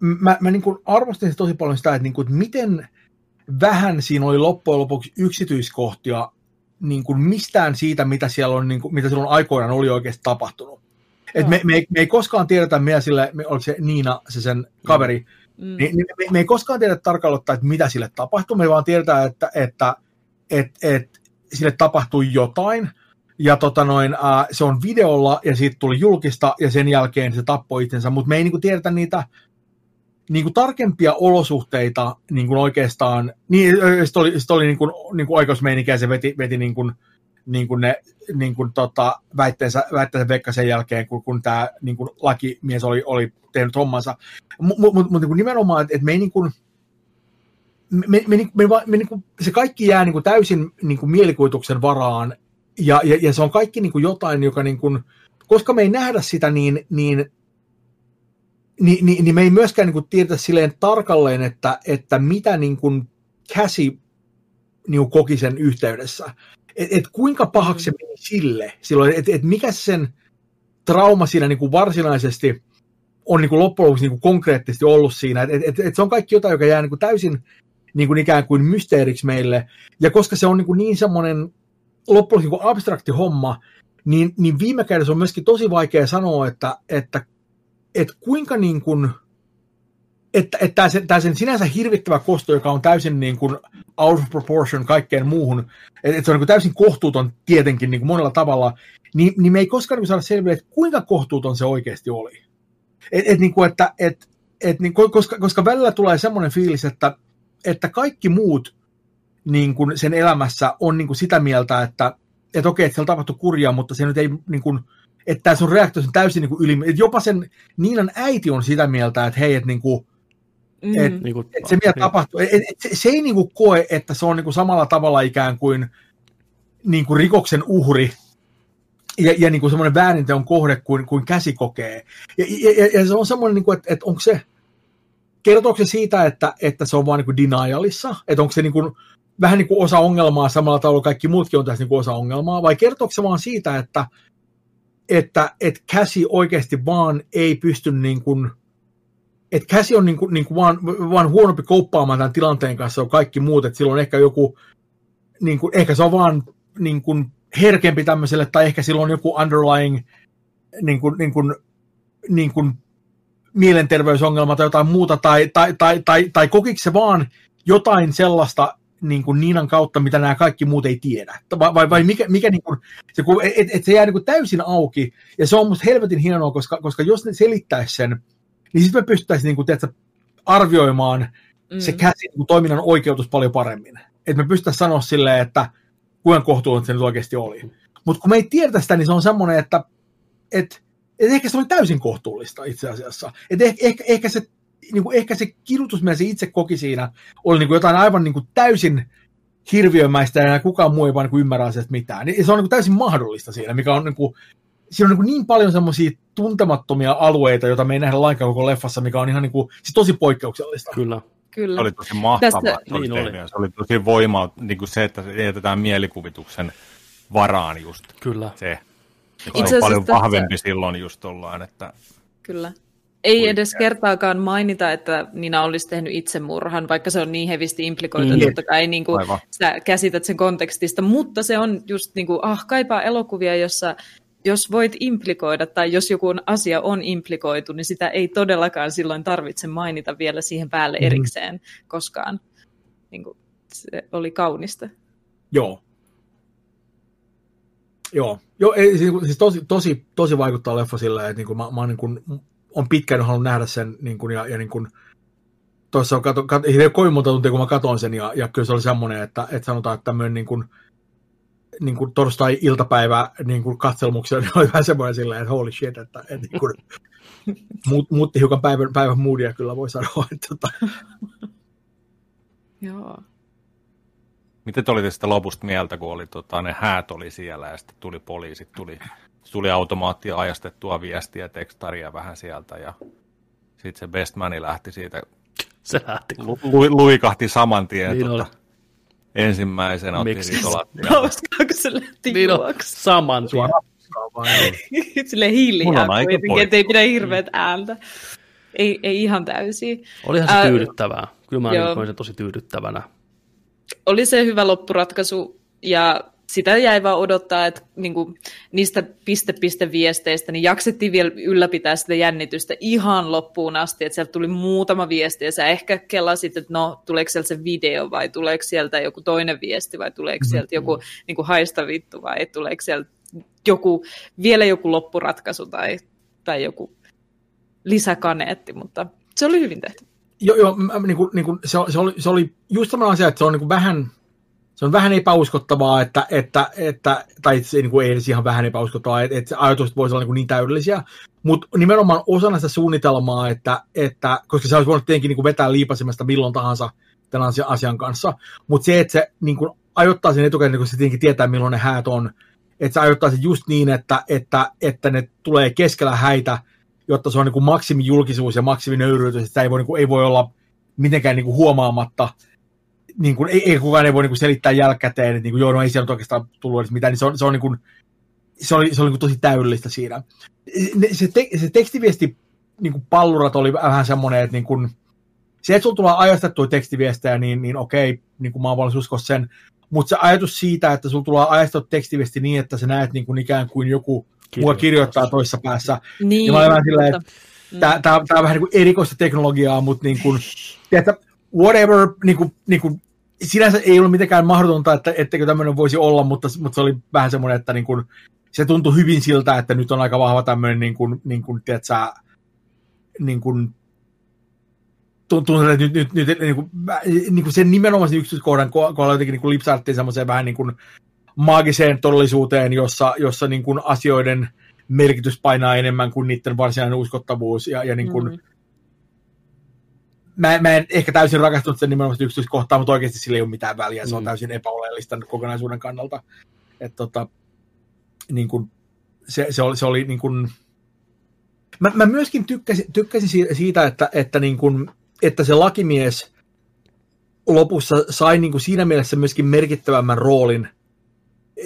mä, mä niin kuin arvostin tosi paljon sitä, että, niin kuin, että miten vähän siinä oli loppujen lopuksi yksityiskohtia niin kuin mistään siitä, mitä siellä on, niin kuin, mitä silloin aikoinaan oli oikeasti tapahtunut. Et me, me, ei, me ei koskaan tiedetä, mitä sille, oliko se Niina, se sen kaveri, mm. niin, niin me, me ei koskaan tiedetä tarkalleen, että mitä sille tapahtui, me vaan tiedetään, että, että et, et, sille tapahtui jotain, ja tota noin, äh, se on videolla, ja siitä tuli julkista, ja sen jälkeen se tappoi itsensä, mutta me ei niinku tiedetä niitä niin kuin tarkempia olosuhteita niin kuin oikeastaan, niin sitten oli, sit oli niin kuin, niin kuin oikeusmeininkiä, ja se veti, veti niin kuin, niin kuin ne niin kuin tota, väitteensä, väitteensä Vekka sen jälkeen, kun, kun tämä niin kuin lakimies oli, oli tehnyt hommansa. Mutta mut, mut, niin nimenomaan, että et me ei niin kuin, me, me, me, me, me, niin kuin, se kaikki jää niin kuin täysin niin kuin mielikuvituksen varaan, ja, ja, ja se on kaikki niin kuin jotain, joka niin kuin, koska me ei nähdä sitä, niin, niin niin, niin, niin me ei myöskään niin kuin tiedetä silleen tarkalleen, että, että mitä niin kuin käsi niin kuin koki sen yhteydessä. Et, et kuinka pahaksi se meni sille silloin, että et mikä sen trauma siinä niin kuin varsinaisesti on niin kuin loppujen lopuksi niin kuin konkreettisesti ollut siinä. Et, et, et se on kaikki jotain, joka jää niin kuin täysin niin kuin ikään kuin mysteeriksi meille. Ja koska se on niin, kuin niin semmoinen loppujen niin abstrakti homma, niin, niin viime kädessä on myöskin tosi vaikea sanoa, että, että että kuinka niin kuin, että, että tämä, sen, tämä sen sinänsä hirvittävä kosto, joka on täysin niin kuin out of proportion kaikkeen muuhun, että, se on niin kuin täysin kohtuuton tietenkin niin kuin monella tavalla, niin, niin me ei koskaan niin saada selviä, että kuinka kohtuuton se oikeasti oli. Et, et, niin kuin, että, et, et, niin, koska, koska välillä tulee semmoinen fiilis, että, että kaikki muut niin kuin sen elämässä on niin kuin sitä mieltä, että, että okei, että siellä tapahtui kurjaa, mutta se nyt ei niin kuin, että tämä sun reaktio on täysin niin kuin yli, että jopa sen Niinan äiti on sitä mieltä, että hei, että niin kuin, mm. et, niin kuin, et se mitä niin. tapahtuu, et, et, se, se ei niin kuin koe, että se on niin kuin samalla tavalla ikään kuin, niin kuin rikoksen uhri, ja, ja niin kuin semmoinen väärinteon kohde kuin, kuin käsi kokee. Ja, ja, ja se on semmoinen, niin kuin, että, että onko se, kertooko se siitä, että, että se on vaan niin kuin denialissa, että onko se niin kuin, vähän niin kuin osa ongelmaa samalla tavalla kaikki muutkin on tässä niin kuin osa ongelmaa, vai kertooko se vaan siitä, että, että, että käsi oikeasti vaan ei pysty niin kuin, että käsi on niin kuin, niin kuin vaan, vaan huonompi kouppaamaan tämän tilanteen kanssa on kaikki muut, että silloin ehkä joku, niin kuin, ehkä se on vaan niin kuin herkempi tämmöiselle, tai ehkä silloin joku underlying niin kuin, niin kuin, niin kuin mielenterveysongelma tai jotain muuta, tai, tai, tai, tai, tai kokiko se vaan jotain sellaista, niin kuin Niinan kautta, mitä nämä kaikki muut ei tiedä? Vai, vai, vai mikä, mikä niin kuin, se, et, et se jää niin kuin täysin auki, ja se on musta helvetin hienoa, koska, koska jos ne selittäisi sen, niin sitten me pystyttäisiin niin kuin, tiedätkö, arvioimaan mm. se käsi niin kuin toiminnan oikeutus paljon paremmin. Että me pystyttäisiin sanoa silleen, että kuinka kohtuullinen se nyt oikeasti oli. Mutta kun me ei tiedetä sitä, niin se on semmoinen, että et, et ehkä se oli täysin kohtuullista itse asiassa. Et ehkä, ehkä, ehkä se niin kuin ehkä se kidutus, mitä se itse koki siinä, oli niin kuin jotain aivan niin kuin täysin hirviömäistä ja kukaan muu ei vaan niin ymmärrä asiasta mitään. Niin se on niin kuin täysin mahdollista siinä, mikä on niin kuin, siinä on niin, niin paljon semmoisia tuntemattomia alueita, joita me ei nähdä lainkaan koko leffassa, mikä on ihan niin kuin, siis tosi poikkeuksellista. Kyllä. Kyllä. Se oli tosi mahtavaa. Tästä... Se, oli niin oli. se oli tosi voima, niin kuin se, että jätetään mielikuvituksen varaan just. Kyllä. Se. Se on paljon tästä... vahvempi silloin just ollaan, että... Kyllä. Ei edes kertaakaan mainita, että Nina olisi tehnyt itsemurhan, vaikka se on niin hevisti implikoitu, mm. totta kai niin kuin sä käsität sen kontekstista, mutta se on just niin kuin, ah, kaipaa elokuvia, jossa jos voit implikoida tai jos joku asia on implikoitu, niin sitä ei todellakaan silloin tarvitse mainita vielä siihen päälle mm. erikseen koskaan. Niin kuin, se oli kaunista. Joo. Joo, Joo ei, siis, siis tosi, tosi, tosi vaikuttaa leffa sillä, että niin kuin mä, mä niin kuin, on pitkään halunnut nähdä sen, niin kuin, ja, ja niin kuin, tuossa on kato, kato, ei ole kovin monta tuntia, kun mä katson sen, ja, ja kyllä se oli semmoinen, että, että sanotaan, että tämmöinen niin kuin, niin kuin torstai-iltapäivä niin kuin katselmuksia, niin oli vähän semmoinen silleen, että holy shit, että, että niin kuin, muut, muutti hiukan päivän, päivän moodia, kyllä voi sanoa. Että, tota. Joo. Miten te olitte sitten lopusta mieltä, kun oli, tota, ne häät oli siellä ja sitten tuli poliisit, tuli tuli automaattia ajastettua viestiä, tekstaria vähän sieltä ja sitten se bestmani lähti siitä. Se lähti. Lu, lu, luikahti saman tien. Niin tuota, ensimmäisenä otti ritolattia. Hauskaako se lähti niin saman tien. Sille hiljaa kuitenkin, ettei pidä hirveät ääntä. Ei, ei ihan täysin. Olihan se Ää, tyydyttävää. Kyllä mä niin koin sen tosi tyydyttävänä. Oli se hyvä loppuratkaisu ja sitä jäi vaan odottaa, että niin kuin, niistä piste-piste-viesteistä niin jaksettiin vielä ylläpitää sitä jännitystä ihan loppuun asti, että sieltä tuli muutama viesti ja sä ehkä kelasit, että no, tuleeko sieltä se video vai tuleeko sieltä joku toinen viesti vai tuleeko mm-hmm. sieltä joku niin kuin, haista vittu vai tuleeko sieltä joku, vielä joku loppuratkaisu tai, tai joku lisäkaneetti, mutta se oli hyvin tehty. Joo, joo niin kuin, niin kuin, se, se, oli, se oli just sellainen asia, että se on niin kuin vähän se on vähän epäuskottavaa, että, että, että tai se niin kuin ei edes ihan vähän epäuskottavaa, että, että ajatukset voisi olla niin, kuin niin täydellisiä, mutta nimenomaan osana sitä suunnitelmaa, että, että koska se olisi voinut tietenkin niin kuin vetää liipasimesta milloin tahansa tämän asian kanssa, mutta se, että se niin kuin ajoittaa sen etukäteen, niin kun se tietenkin tietää, milloin ne häät on, että se ajoittaa sen just niin, että, että, että ne tulee keskellä häitä, jotta se on niin kuin maksimijulkisuus ja maksiminöyryytys, että ei voi, niin kuin, ei voi olla mitenkään niin kuin huomaamatta, niin kuin, ei, ei kukaan ei voi niin kuin selittää jälkikäteen, että niin kuin, joo, no ei siellä oikeastaan tullut edes mitään, niin se on, se on, niin kuin, se oli, se oli niin kuin tosi täydellistä siinä. Se, te, se tekstiviesti niin kuin pallurat oli vähän semmoinen, että niin kuin, se, että sulla tulee ajastettuja tekstiviestejä, niin, niin okei, niin kuin mä oon valmis uskoa sen, mutta se ajatus siitä, että sulla tulee ajastettu tekstiviesti niin, että sä näet niin kuin ikään kuin joku mua kirjoittaa toissa päässä, niin, niin mä olen vähän silleen, että mm. tämä, tämä, tämä on vähän niin kuin erikoista teknologiaa, mutta niin kuin, tiedätkö, whatever, niin kuin, niin kuin sinänsä ei ollut mitenkään mahdotonta, että etteikö tämmöinen voisi olla, mutta, mutta se oli vähän semmoinen, että niin kuin, se tuntui hyvin siltä, että nyt on aika vahva tämmöinen, niin kuin, niin kuin, tiedätkö, niin kuin, tuntuu, että nyt, nyt, nyt niin kuin, niin kuin sen nimenomaan sen yksityiskohdan kohdalla jotenkin niin kuin lipsaattiin semmoiseen vähän niin kuin maagiseen todellisuuteen, jossa, jossa niin kuin asioiden merkitys painaa enemmän kuin niiden varsinainen uskottavuus ja, ja niin kuin, mm mä, mä en ehkä täysin rakastunut sen nimenomaan yksityiskohtaa, mutta oikeasti sillä ei ole mitään väliä. Se on mm. täysin epäoleellista kokonaisuuden kannalta. Et tota, niin kun, se, se, oli, se oli niin kun, mä, mä myöskin tykkäsin, tykkäsin siitä, että, että, niin kun, että se lakimies lopussa sai niin kuin siinä mielessä myöskin merkittävämmän roolin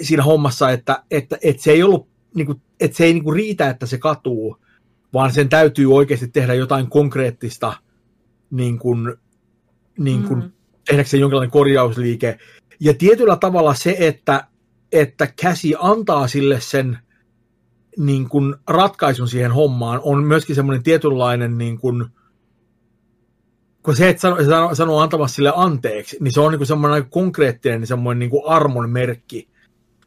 siinä hommassa, että, että, että se ei ollut niin kuin, että se ei niin riitä, että se katuu, vaan sen täytyy oikeasti tehdä jotain konkreettista – niin kuin, niin kuin mm. tehdäkseen jonkinlainen korjausliike. Ja tietyllä tavalla se, että, että käsi antaa sille sen niin kuin ratkaisun siihen hommaan, on myöskin semmoinen tietynlainen niin kuin, kun se, että sanoo, sanoo, sanoo antamassa sille anteeksi, niin se on niin semmoinen aika konkreettinen semmoinen niin kuin armon merkki.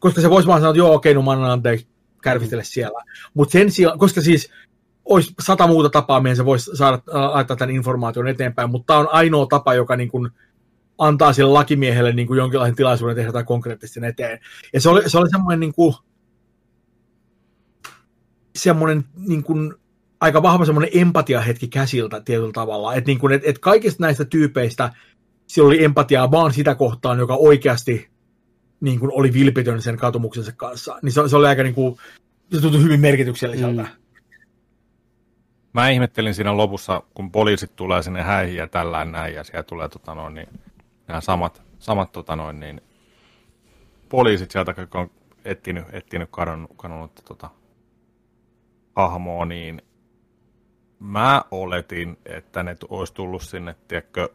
Koska se voisi vaan sanoa, että joo, okei, no mä annan anteeksi, kärvistele siellä. Mutta sen sijaan, koska siis olisi sata muuta tapaa, mihin se voisi saada laittaa tämän informaation eteenpäin, mutta tämä on ainoa tapa, joka niin kuin antaa sille lakimiehelle niin kuin jonkinlaisen tilaisuuden tehdä jotain konkreettisesti eteen. Ja se oli, se oli semmoinen, niin kuin, semmoinen niin kuin, aika vahva semmoinen empatiahetki käsiltä tietyllä tavalla. Että niin et, et kaikista näistä tyypeistä sillä oli empatiaa vaan sitä kohtaan, joka oikeasti niin kuin oli vilpitön sen katumuksensa kanssa. Niin se, se oli aika niin kuin, se tuntui hyvin merkitykselliseltä. Mm. Mä ihmettelin siinä lopussa, kun poliisit tulee sinne häihin ja tällään näin, ja siellä tulee tota noin, niin, nämä samat, samat tota noin, niin, poliisit sieltä, jotka on etsinyt, etsinyt kadonnut, kadonnut tota, hahmoa, niin mä oletin, että ne olisi tullut sinne, tiedätkö,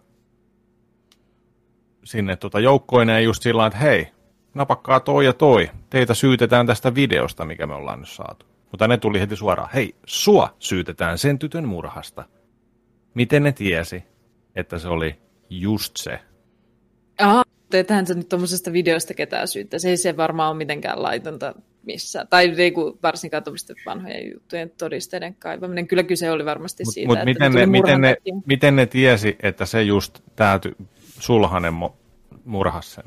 sinne tota joukkoineen just sillä että hei, napakkaa toi ja toi, teitä syytetään tästä videosta, mikä me ollaan nyt saatu. Mutta ne tuli heti suoraan, hei, sua syytetään sen tytön murhasta. Miten ne tiesi, että se oli just se? Aha, teetähän se nyt tuommoisesta videosta ketään syyttä. Se ei se varmaan ole mitenkään laitonta missään. Tai ei kun varsinkaan tuommoisten vanhojen juttujen todisteiden kaivaminen. Kyllä kyse oli varmasti mut, siitä, mut että miten ne, miten, ne, miten ne tiesi, että se just tämä sulhanen murhasi sen?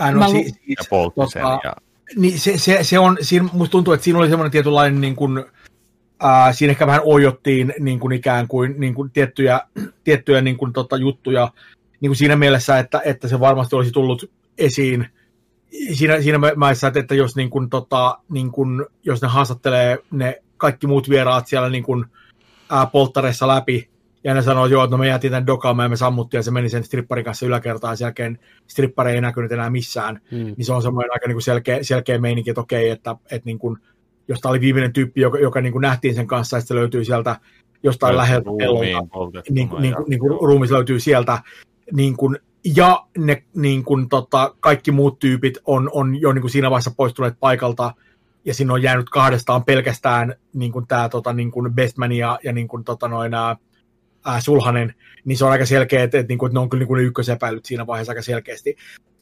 Äh, no, si- ja poltti tota, sen ja niin se, se, se on, siinä, musta tuntuu, että siinä oli semmoinen tietynlainen, niin kuin, ää, siinä ehkä vähän ojottiin niin kuin ikään kuin, niin kuin tiettyjä, tiettyjä niin kuin, tota, juttuja. Niin kuin siinä mielessä, että, että se varmasti olisi tullut esiin. Siinä, siinä mielessä, että, että jos, niin kuin, tota, niin kuin, jos ne haastattelee ne kaikki muut vieraat siellä niin kuin, ää, polttareissa läpi, ja ne sanoo, joo, että no me jäätiin tämän dokaamaan ja me sammuttiin ja se meni sen stripparin kanssa yläkertaan ja sen jälkeen strippari ei näkynyt enää missään. Mm. Niin se on semmoinen aika niin kuin selkeä, selkeä meininki, että okei, että, että niin kuin, josta oli viimeinen tyyppi, joka, joka niin kuin nähtiin sen kanssa, että se löytyy sieltä jostain läheltä pellolta. Niin, kuin, niin, kuin, niin kuin ruumis löytyy sieltä. Niin kuin, ja ne niin kuin, tota, kaikki muut tyypit on, on jo niin kuin siinä vaiheessa poistuneet paikalta, ja siinä on jäänyt kahdestaan pelkästään niin kuin tämä tota, niin kuin Bestman ja, ja niin kuin, tota, noin, ää, Sulhanen, niin se on aika selkeä, että, että, niin kuin, että ne on kyllä niin kuin ykkösepäilyt siinä vaiheessa aika selkeästi.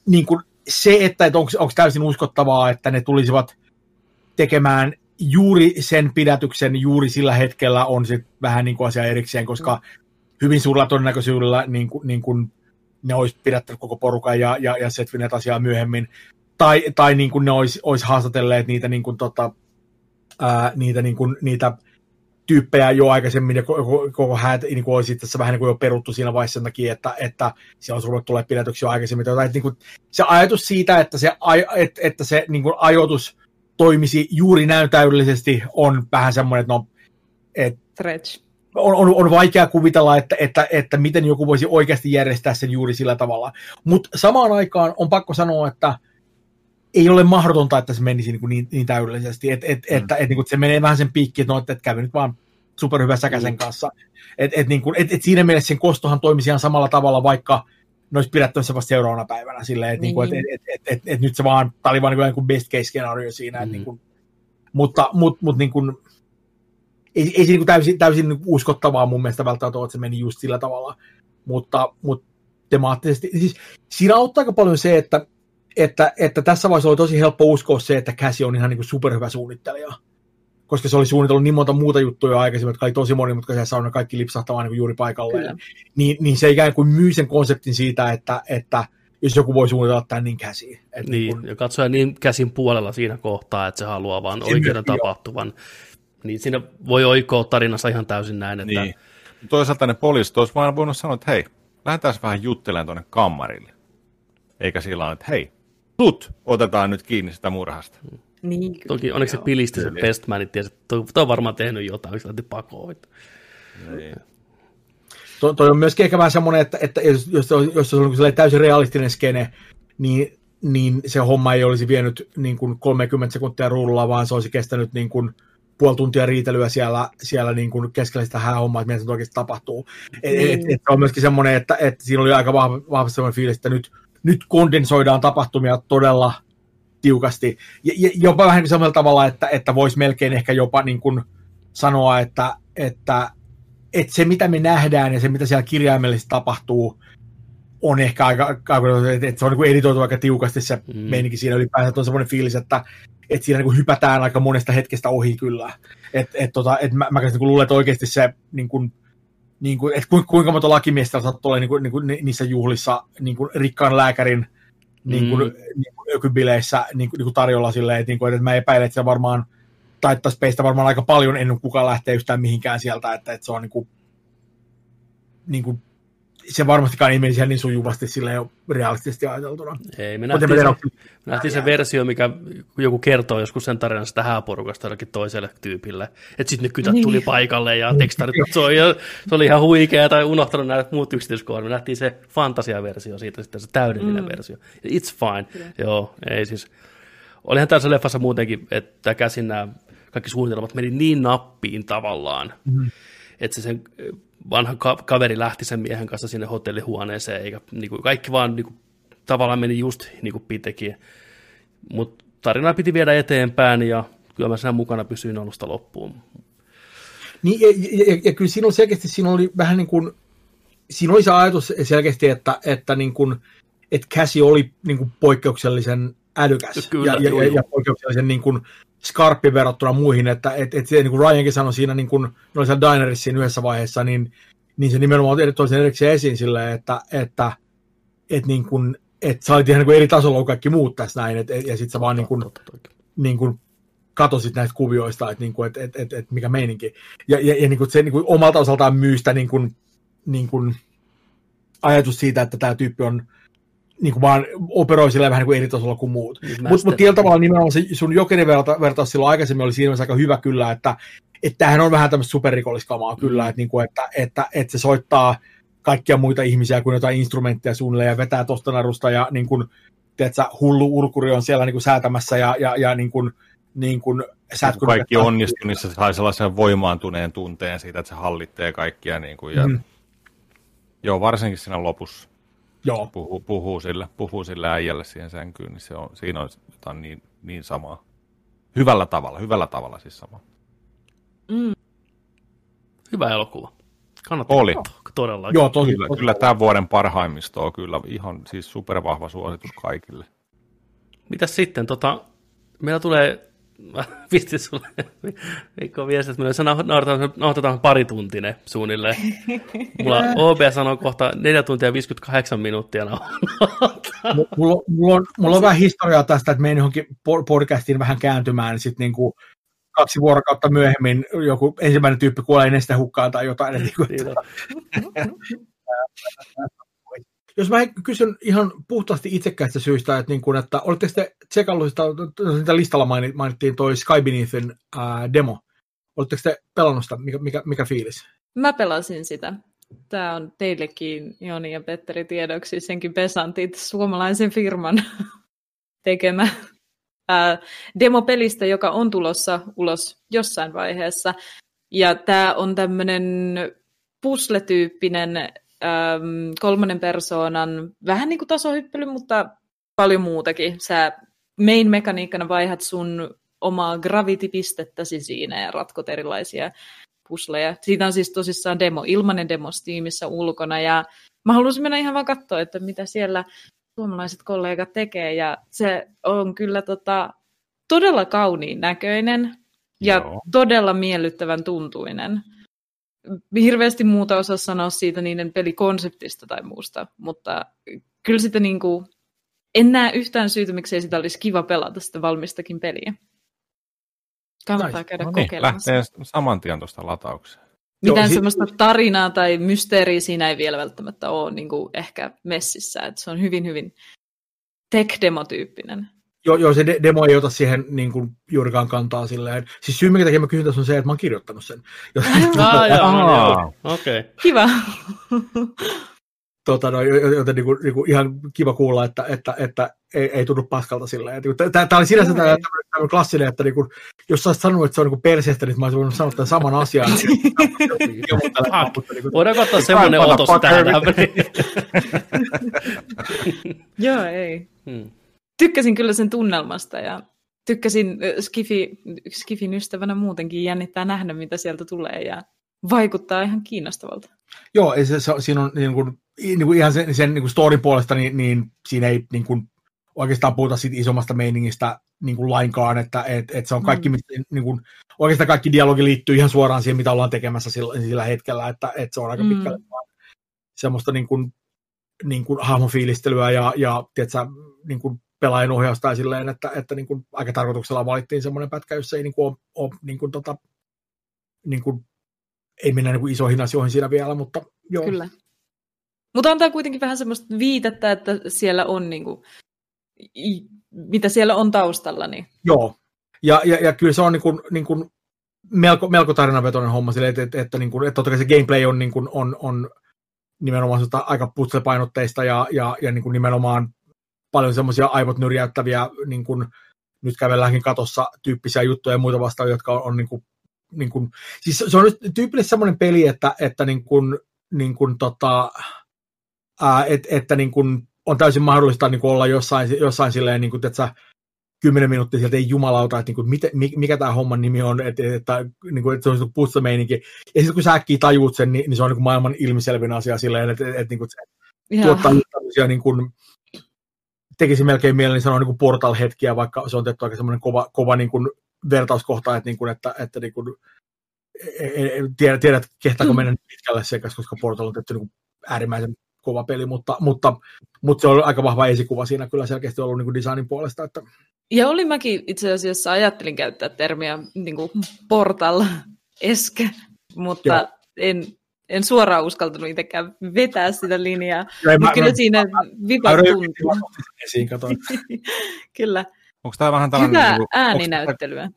Niin kuin se, että, että onko, täysin uskottavaa, että ne tulisivat tekemään juuri sen pidätyksen juuri sillä hetkellä on se vähän niin kuin asia erikseen, koska hyvin suurella todennäköisyydellä niin kuin, niin kuin ne olisi pidättänyt koko porukan ja, ja, ja setvineet asiaa myöhemmin. Tai, tai niin kuin ne olisi, olisi haastatelleet niitä, niin kuin, tota, ää, niitä, niin kuin, niitä tyyppejä jo aikaisemmin ja koko, koko häät niin kuin olisi tässä vähän niin kuin jo peruttu siinä vaiheessa sen takia, että, että siellä olisi ruvennut tulee pidätyksiä jo aikaisemmin. Tai, että, niin kuin, se ajatus siitä, että se, että, että se niin kuin ajoitus toimisi juuri näin täydellisesti on vähän semmoinen, että no, et, Stretch. On, on, on vaikea kuvitella, että, että, että miten joku voisi oikeasti järjestää sen juuri sillä tavalla. Mutta samaan aikaan on pakko sanoa, että ei ole mahdotonta, että se menisi niin, niin, niin täydellisesti, et, et, mm. että et, niin se menee vähän sen piikki, että no, että, että kävi nyt vaan superhyvä säkäsen mm. kanssa. Et, et, niin kuin, et, et siinä mielessä sen kostohan toimisi ihan samalla tavalla, vaikka ne olisi pidättävissä vasta seuraavana päivänä silleen, että, niinku, niin. niin kuin, että, että, että, että, nyt se vaan, tämä oli vaan niin kuin best case scenario siinä, mm. että niin kuin, mutta, mutta, mutta niin kuin, ei, ei se niin kuin täysin, täysin uskottavaa mun mielestä välttämättä ole, että se meni just sillä tavalla, mutta, mutta temaattisesti, siis siinä auttaa aika paljon se, että, että, että tässä vaiheessa oli tosi helppo uskoa se, että Käsi on ihan niin kuin superhyvä suunnittelija koska se oli suunnitellut niin monta muuta juttuja aikaisemmin, jotka oli tosi monimutkaisia sauna kaikki lipsahtamaan niin juuri paikalleen. Niin, niin, se ikään kuin myy sen konseptin siitä, että, että jos joku voi suunnitella tämän niin käsiin. Että niin, kun... ja katsoja niin käsin puolella siinä kohtaa, että se haluaa vaan oikeuden tapahtuvan. Niin siinä voi oikoa tarinassa ihan täysin näin. Että... Niin. Toisaalta ne poliisit olisi vaan voinut sanoa, että hei, lähdetään vähän juttelemaan tuonne kammarille. Eikä sillä että hei, sut otetaan nyt kiinni sitä murhasta. Hmm. Niin, kyllä, Toki onneksi se pilisti se Bestman, että toi, toi on varmaan tehnyt jotain, kun se pakoon. Niin. To, toi on myöskin ehkä vähän semmoinen, että, että jos, jos, jos se on niin täysin realistinen skene, niin, niin se homma ei olisi vienyt niin kuin 30 sekuntia rullaa, vaan se olisi kestänyt niin kuin puoli tuntia riitelyä siellä, siellä niin kuin keskellä sitä häähommaa, että mitä se oikeasti tapahtuu. Et, et, et, on myöskin semmoinen, että, että siinä oli aika vahva, vahva semmoinen fiilis, että nyt, nyt kondensoidaan tapahtumia todella tiukasti. Ja, ja jopa vähän samalla tavalla, että, että voisi melkein ehkä jopa niin kuin sanoa, että, että, että se mitä me nähdään ja se mitä siellä kirjaimellisesti tapahtuu, on ehkä aika, aika että se on niin editoitu aika tiukasti se mm. meininki siinä ylipäänsä, että on semmoinen fiilis, että, että siinä niin hypätään aika monesta hetkestä ohi kyllä. Että et, tota, et mä, mä niin luulen, että oikeasti se, niin kuin, niin kuin, että kuinka monta lakimiestä sattuu niin kuin, niin kuin, niissä juhlissa niin kuin rikkaan lääkärin niin kuin, mm. niin kuin ökybileissä niin kuin, niin kuin tarjolla silleen, että, niin kuin, että mä epäilen, että se varmaan taittaisi peistä varmaan aika paljon ennen kuin kukaan lähtee yhtään mihinkään sieltä, että, että se on niin kuin, niin kuin se varmastikaan ei menisi niin sujuvasti sille jo realistisesti ajateltuna. Ei, me nähtiin, se, me nähtiin se versio, mikä joku kertoo joskus sen tarinan sitä hääporukasta jollekin toiselle tyypille. Että sitten ne kytät niin. tuli paikalle ja tekstarit soi, ja se oli ihan huikea tai unohtanut näitä muut yksityiskohdat. Me nähtiin se fantasiaversio siitä, sitten se täydellinen mm. versio. It's fine. Yeah. Joo, ei siis. Olihan tässä leffassa muutenkin, että käsin nämä kaikki suunnitelmat meni niin nappiin tavallaan, mm. Että se sen vanha ka- kaveri lähti sen miehen kanssa sinne hotellihuoneeseen, eikä niin kuin, kaikki vaan niin kuin, tavallaan meni just niin kuin pitekin. Mutta tarinaa piti viedä eteenpäin ja kyllä mä sen mukana pysyin alusta loppuun. Niin, ja, ja, ja kyllä siinä oli selkeästi, siinä oli vähän niin kuin, siinä oli se ajatus selkeästi, että, että, niin kuin, että käsi oli niin kuin poikkeuksellisen älykäs kyllä, ja, ja, ja, poikkeuksellisen niin kuin, skarppi verrattuna muihin, että et, et, niin kuin Ryankin sanoi siinä, niin kuin, no siellä Dinerissa yhdessä vaiheessa, niin, niin se nimenomaan toi sen erikseen esiin silleen, että, että, että, niin kuin, että sä olit ihan niin kuin eri tasolla kuin kaikki muut tässä näin, et, ja sitten sä vaan niin kuin, niin kuin katosit näistä kuvioista, että, niin kuin, että, että, että, että mikä meininki. Ja, ja, ja niin kuin se niin kuin omalta osaltaan myy sitä niin kuin, niin kuin ajatus siitä, että tämä tyyppi on niin kuin vaan operoi sillä vähän niin kuin eri tasolla kuin muut. Niin, Mutta mut tietyllä tavalla nimenomaan se sun jokeinen verta, vertaus silloin aikaisemmin oli siinä aika hyvä kyllä, että että tämähän on vähän tämmöistä superrikolliskamaa kyllä, mm. että, niin kuin, että, että, että, se soittaa kaikkia muita ihmisiä kuin jotain instrumentteja suunnilleen ja vetää tuosta narusta ja niin kuin, tiedätkö, hullu urkuri on siellä niin kuin säätämässä ja, ja, ja niin kuin, niin kun, sä et kun kaikki onnistuu, niin se sai sellaisen voimaantuneen tunteen siitä, että se hallittee kaikkia. Niin kuin, ja, mm. Joo, varsinkin siinä lopussa. Joo. Puhuu, puhuu, sille, puhuu sille äijälle siihen sänkyyn, niin se on, siinä on jotain niin, niin samaa. Hyvällä tavalla, hyvällä tavalla siis sama. Mm. Hyvä elokuva. Kannattaa Oli. todella. Joo, tosi, kyllä, tosi. kyllä tämän vuoden parhaimmisto kyllä ihan siis supervahva suositus kaikille. Mitäs sitten, tota, meillä tulee, mä pistin sulle Mikko viesti, että meillä nauhoitetaan parituntinen suunnilleen. Mulla OB sanoo kohta 4 tuntia 58 minuuttia mulla, mulla, on, mulla on vähän historiaa tästä, että menin johonkin podcastiin vähän kääntymään, niin sitten niinku kaksi vuorokautta myöhemmin joku ensimmäinen tyyppi kuolee ennen sitä hukkaan tai jotain. Niin kuin, Jos mä kysyn ihan puhtaasti itsekkäistä syistä, että, niin kuin, että oletteko te tsekannut sitä, listalla mainittiin toi Sky Beneathin ää, demo. Oletteko te pelannut sitä? Mikä, mikä, mikä fiilis? Mä pelasin sitä. Tämä on teillekin, Joni ja Petteri, tiedoksi senkin Pesantit, suomalaisen firman tekemä ää, demopelistä, joka on tulossa ulos jossain vaiheessa. Ja tämä on tämmöinen pusletyyppinen äm, kolmannen persoonan, vähän niin kuin tasohyppely, mutta paljon muutakin. Sä main mekaniikkana vaihat sun omaa gravity-pistettäsi siinä ja ratkot erilaisia pusleja. Siitä on siis tosissaan demo, ilmanen demo Steamissa ulkona ja mä haluaisin mennä ihan vaan katsoa, että mitä siellä suomalaiset kollegat tekee ja se on kyllä tota, todella kauniin näköinen ja Joo. todella miellyttävän tuntuinen hirveästi muuta osaa sanoa siitä niiden pelikonseptista tai muusta, mutta kyllä sitä niin kuin, en näe yhtään syytä, miksei sitä olisi kiva pelata sitä valmistakin peliä. Kannattaa käydä no niin, kokeilemassa. Lähtee saman tien tuosta lataukseen. Mitään Joo, semmoista tarinaa tai mysteeriä siinä ei vielä välttämättä ole niin kuin ehkä messissä. Että se on hyvin, hyvin tech-demo-tyyppinen. Joo, joo, se de- demo ei ota siihen niin kuin, juurikaan kantaa silleen. Siis syy, minkä takia mä kysyn tässä on se, että mä oon kirjoittanut sen. ah, joo, okei. Okay. Kiva. tota, no, joten niin kuin, niin kuin, ihan kiva kuulla, että, että, että ei, ei tunnu paskalta silleen. Tämä oli sinänsä okay. tämä klassinen, että niin kuin, jos sä olisit sanonut, että se on niin perseestä, niin mä olisin voinut sanoa tämän saman asian. Voidaanko ottaa semmoinen otos tähän? Joo, ei. Hmm tykkäsin kyllä sen tunnelmasta ja tykkäsin Skifi, Skifin ystävänä muutenkin jännittää nähdä, mitä sieltä tulee ja vaikuttaa ihan kiinnostavalta. Joo, se, se, siinä on niin kuin, niin kuin ihan sen, sen niin kuin storin puolesta, niin, niin siinä ei niin kuin, oikeastaan puhuta siitä isommasta meiningistä niin kuin lainkaan, että et, et se on kaikki, mm. niin kuin, oikeastaan kaikki dialogi liittyy ihan suoraan siihen, mitä ollaan tekemässä sillä, sillä hetkellä, että, että se on aika mm. pitkälle semmoista niin kuin, niin kuin hahmofiilistelyä ja, ja tiedätkö, niin kuin pelaajan ohjausta tai silleen, että, että niin kuin aika tarkoituksella valittiin semmoinen pätkä, jossa ei niin kuin ole, ole niin kuin tota, niin kuin, ei mennä niin kuin isoihin asioihin siinä vielä, mutta joo. Kyllä. Mutta antaa kuitenkin vähän semmoista viitettä, että siellä on niin kuin, mitä siellä on taustalla. Niin... Joo, ja, ja, ja kyllä se on niin kuin, niin kuin melko, melko tarinavetoinen homma, sille, että, että, että, niin kuin, että totta kai se gameplay on, niin kuin, on, on nimenomaan aika putslepainotteista ja, ja, ja niin kuin nimenomaan paljon semmoisia aivot nyrjäyttäviä, niin kuin, nyt kävelläänkin katossa tyyppisiä juttuja ja muita vastaavia, jotka on, on niin kuin, niin kuin, siis se on nyt tyypillisesti semmoinen peli, että, että niin kuin, niin kuin tota, ää, et, että niin kuin on täysin mahdollista niin kuin olla jossain, jossain silleen, niin kuin, että sä kymmenen minuuttia sieltä ei jumalauta, että, niin kuin, mitä, mikä tämä homman nimi on, että, että, niin kuin, että se on putsameininki. Ja sitten kun sä äkkiä tajuut sen, niin, niin se on niin kuin maailman ilmiselvin asia silleen, että, että, että niin kuin, se tuottaa tämmöisiä niin kuin, tekisi melkein mieleni sanoa niin Portal-hetkiä, vaikka se on tehty aika semmoinen kova, kova niin kuin vertauskohta, että, niin kuin, että, että niin kuin, tiedät, tiedät, kehtaako mennä mm. pitkälle sekä, koska Portal on tehty niin kuin äärimmäisen kova peli, mutta, mutta, mutta se on aika vahva esikuva siinä kyllä selkeästi ollut niin kuin designin puolesta. Että... Ja oli mäkin itse asiassa ajattelin käyttää termiä niin kuin Portal-eske, mutta Joo. en, en suoraan uskaltanut itsekään vetää sitä linjaa, mutta mä, kyllä mä, siinä vipa tuntuu. kyllä. Onko tämä vähän tällainen... Hyvää niin kuin, ääninäyttelyä. Tämä...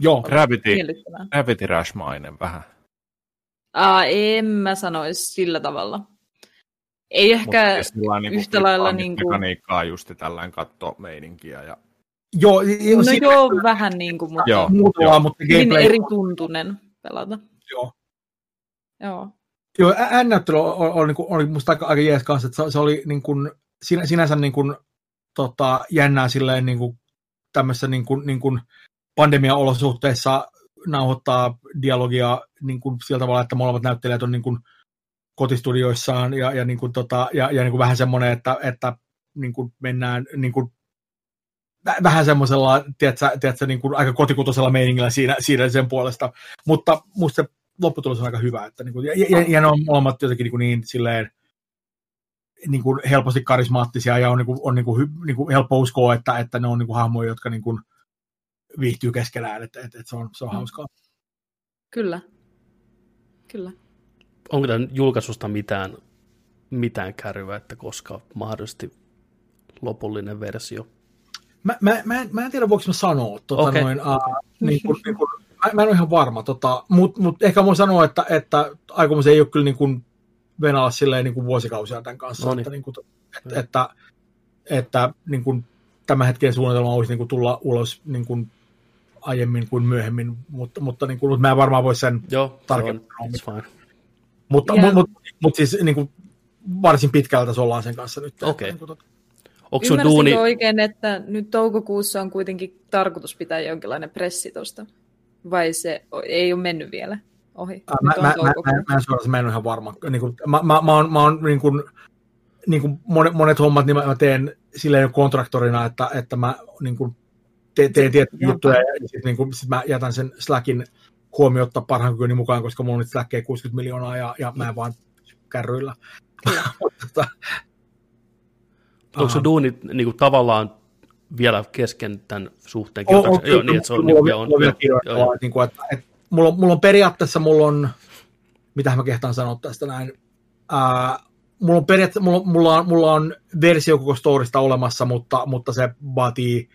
Joo. Gravity, Gravity Rush-mainen vähän. Aa, en mä sanoisi sillä tavalla. Ei ehkä niin yhtä lailla... Niin kuin... Mekaniikkaa just tällainen kattomeininkiä ja Joo, no siinä, joo, vähän niin kuin, mutta, joo, joo. mutta gameplay... eri tuntunen pelata. Joo. Joo. Joo, äännäyttely oli, oli, oli, musta aika, aika jees kanssa, että se, se oli niin kuin, sinänsä niin kuin, tota, jännää silleen niin kuin, tämmöisessä niin kuin, niin kuin pandemia-olosuhteissa nauhoittaa dialogia niin kuin sillä tavalla, että molemmat näyttelijät on niin kuin kotistudioissaan ja, ja, niin kuin, tota, ja, ja niin kuin vähän semmoinen, että, että niin kuin mennään niin kuin, vähän semmoisella, tiedätkö, tiedätkö, niin kuin aika kotikutoisella meiningillä siinä, siinä sen puolesta, mutta musta se lopputulos on aika hyvä, että niin kuin, ja, ja, ja ne on molemmat jotenkin niin, kuin niin silleen, niin kuin helposti karismaattisia ja on, niin kuin, on niin kuin, niin kuin helppo uskoa, että, että ne on niin kuin hahmoja, jotka niin kuin viihtyy keskenään, että, että, että se on, se on mm. hauskaa. Kyllä. Kyllä. Onko tämän julkaisusta mitään, mitään kärryä, että koska mahdollisesti lopullinen versio? Mä, mä, mä, en, mä en tiedä, voiko mä sanoa. Tota, okay. noin, uh, niin kuin, niin kuin, mä, mä en ole ihan varma, tota, mutta mut ehkä voin sanoa, että, että aikomus ei ole kyllä niin kuin, venala silleen niin kuin vuosikausia tämän kanssa. Noniin. Että, niin kuin, että, että, että niin kuin, tämän hetken suunnitelma olisi niin kuin, tulla ulos niin kuin, aiemmin kuin myöhemmin, mutta, mutta niin kuin, mä en varmaan voi sen Joo, tarkemmin sanoa. Mutta, yeah. mutta, mutta, mutta siis niin kuin, varsin pitkältä ollaan sen kanssa nyt. Okei. Okay. Niin Onko sun duuni... oikein, että nyt toukokuussa on kuitenkin tarkoitus pitää jonkinlainen pressi tuosta? Vai se ei ole mennyt vielä ohi? Ää, mä, mä, mä, mä, mä, en suoraan, mä en ole ihan varma. Niin kuin, mä, mä, mä, oon, mä oon niin kuin, niin kuin monet, monet hommat, niin mä, mä teen silleen kontraktorina, että, että mä niin kuin, teen, teen tiettyjä juttuja ja sitten niin kuin, sit mä jätän sen Slackin huomiotta parhaan kykyni mukaan, koska mulla on nyt Slackia 60 miljoonaa ja, ja mä en vaan kärryillä. Tota, Onko se duuni niin kuin, tavallaan vielä kesken tämän suhteen? On, on, joo, niin, että se on, niin, on, on, niin kuin, että, että mulla, on, mulla on periaatteessa, mulla on, mitä mä kehtaan sanoa tästä näin, ää, mulla on, periaatteessa, mulla, mulla, on, mulla on versio koko storista olemassa, mutta, mutta se vaatii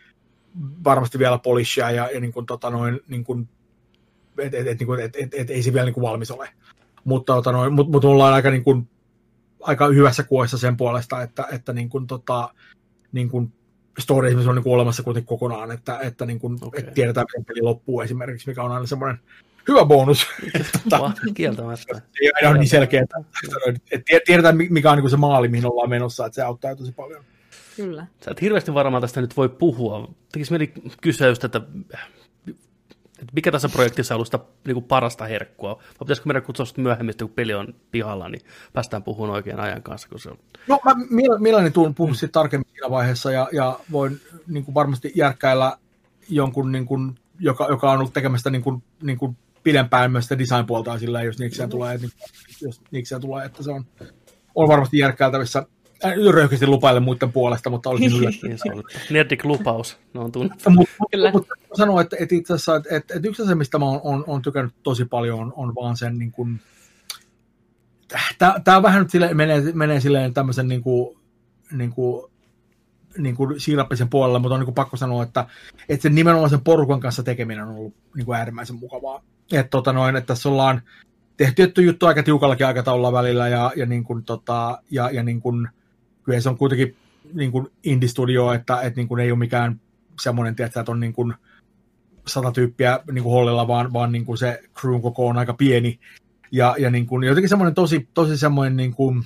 varmasti vielä polishia ja, ja niin kuin, tota noin, niin kuin, et, et, et, et, et, et, et, ei se vielä niin kuin valmis ole. Mutta tota noin, mut, mut mulla on aika niin kuin, aika hyvässä kuoissa sen puolesta, että, että niin kuin, tota, niin kuin story esimerkiksi on niin kuin olemassa kuitenkin kokonaan, että, että, niin kuin, okay. että tiedetään, miten peli loppuu esimerkiksi, mikä on aina semmoinen hyvä bonus. Kieltämättä. Ei aina ole niin selkeä, että, että tiedetään, mikä on niin kuin se maali, mihin ollaan menossa, että se auttaa tosi paljon. Kyllä. Sä et hirveästi varmaan tästä nyt voi puhua. Tekisi mieli kysyä just, että että mikä tässä projektissa on ollut sitä niin kuin parasta herkkua? Vai pitäisikö meidän kutsua sitten myöhemmin, kun peli on pihalla, niin päästään puhumaan oikein ajan kanssa? Kun se on... No mä mielelläni tuun puhua mm. tarkemmin siinä vaiheessa ja, ja voin niin kuin varmasti järkkäillä jonkun, niin kuin, joka, joka on ollut tekemästä niin kuin, niin kuin pidempään myös sitä design-puolta sillä, jos niikseen tulee, niin, jos niikseen tulee, että se on, on varmasti järkkäiltävissä röyhkeästi lupaille muiden puolesta, mutta olisin yllättynyt. Nerdik lupaus, ne on tunnettu. Mutta mut, sanoa, että, että itse asiassa, että, että, että yksi asia, mistä mä oon, on, on tykännyt tosi paljon, on, on vaan sen niin kuin, tämä vähän nyt sille, menee, menee silleen tämmöisen niin kuin, niin kuin, niin kuin siirappisen puolella, mutta on niin kuin pakko sanoa, että, että sen nimenomaan sen porukan kanssa tekeminen on ollut niin kuin äärimmäisen mukavaa. Että, tota noin, että tässä ollaan tehty tietty juttu aika tiukallakin aikataululla välillä ja, ja, niin kuin, tota, ja, ja niin kuin, kyllä se on kuitenkin niin kuin indie-studio, että, että niin kuin ei ole mikään semmoinen, tietää, että on niin kuin sata tyyppiä niin kuin hollilla, vaan, vaan niin kuin se crew koko on aika pieni. Ja, ja niin kuin, jotenkin semmoinen tosi, tosi semmoinen niin kuin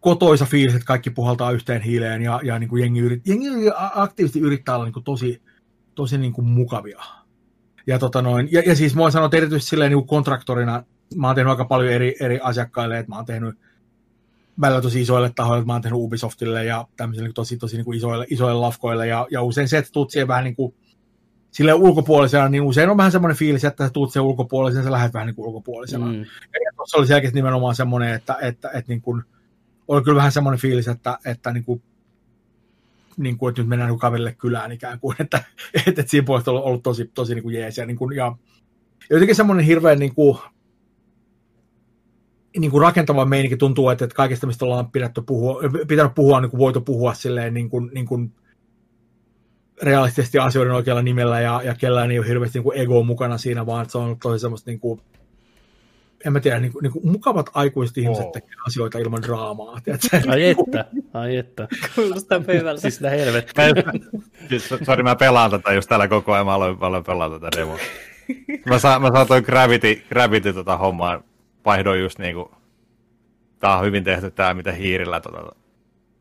kotoisa fiilis, että kaikki puhaltaa yhteen hiileen ja, ja niin kuin jengi, yrit, jengi aktiivisesti yrittää olla niin kuin tosi, tosi niin kuin mukavia. Ja, tota noin, ja, ja siis mä oon sanonut erityisesti silleen niin kuin kontraktorina, mä oon tehnyt aika paljon eri, eri asiakkaille, että mä oon tehnyt välillä tosi isoille tahoille, mä oon tehnyt Ubisoftille ja tämmöisille tosi, tosi niin kuin isoille, isoille lafkoille, ja, ja usein se, että tuut siihen vähän niin kuin sille ulkopuolisena, niin usein on vähän semmoinen fiilis, että sä tuut siihen ulkopuolisena, ja sä lähdet vähän niin kuin ulkopuolisena. Mm. Ja tuossa oli selkeästi nimenomaan semmoinen, että, että, että, että niin kuin, oli kyllä vähän semmoinen fiilis, että, että niin kuin, niin kuin, että nyt mennään niin kaverille kylään ikään kuin, että, että, että siinä puolesta on ollut tosi, tosi niin kuin jees, ja, niin kuin, ja jotenkin semmoinen hirveän niin kuin, niin kuin rakentava meininki tuntuu, että, että kaikesta, mistä ollaan pidetty puhua, pitänyt puhua, niin kuin voitu puhua silleen niin kuin, niin kuin realistisesti asioiden oikealla nimellä ja, ja kellään ei ole hirveästi niin kuin ego mukana siinä, vaan se on tosi semmoista niin kuin, en mä tiedä, niin kuin, niin kuin mukavat aikuiset ihmiset oh. tekevät asioita ilman draamaa. Tiedätkö? Ai että, ai että. Kuulostaa hyvältä. Siis sitä helvettä. siis, sori, mä pelaan tätä just täällä koko ajan, mä aloin, mä aloin pelaa tätä demoa. Mä, sa, mä saatoin Gravity, Gravity tota hommaa, vaihdoin just niinku, tää on hyvin tehty tää, mitä hiirillä tota,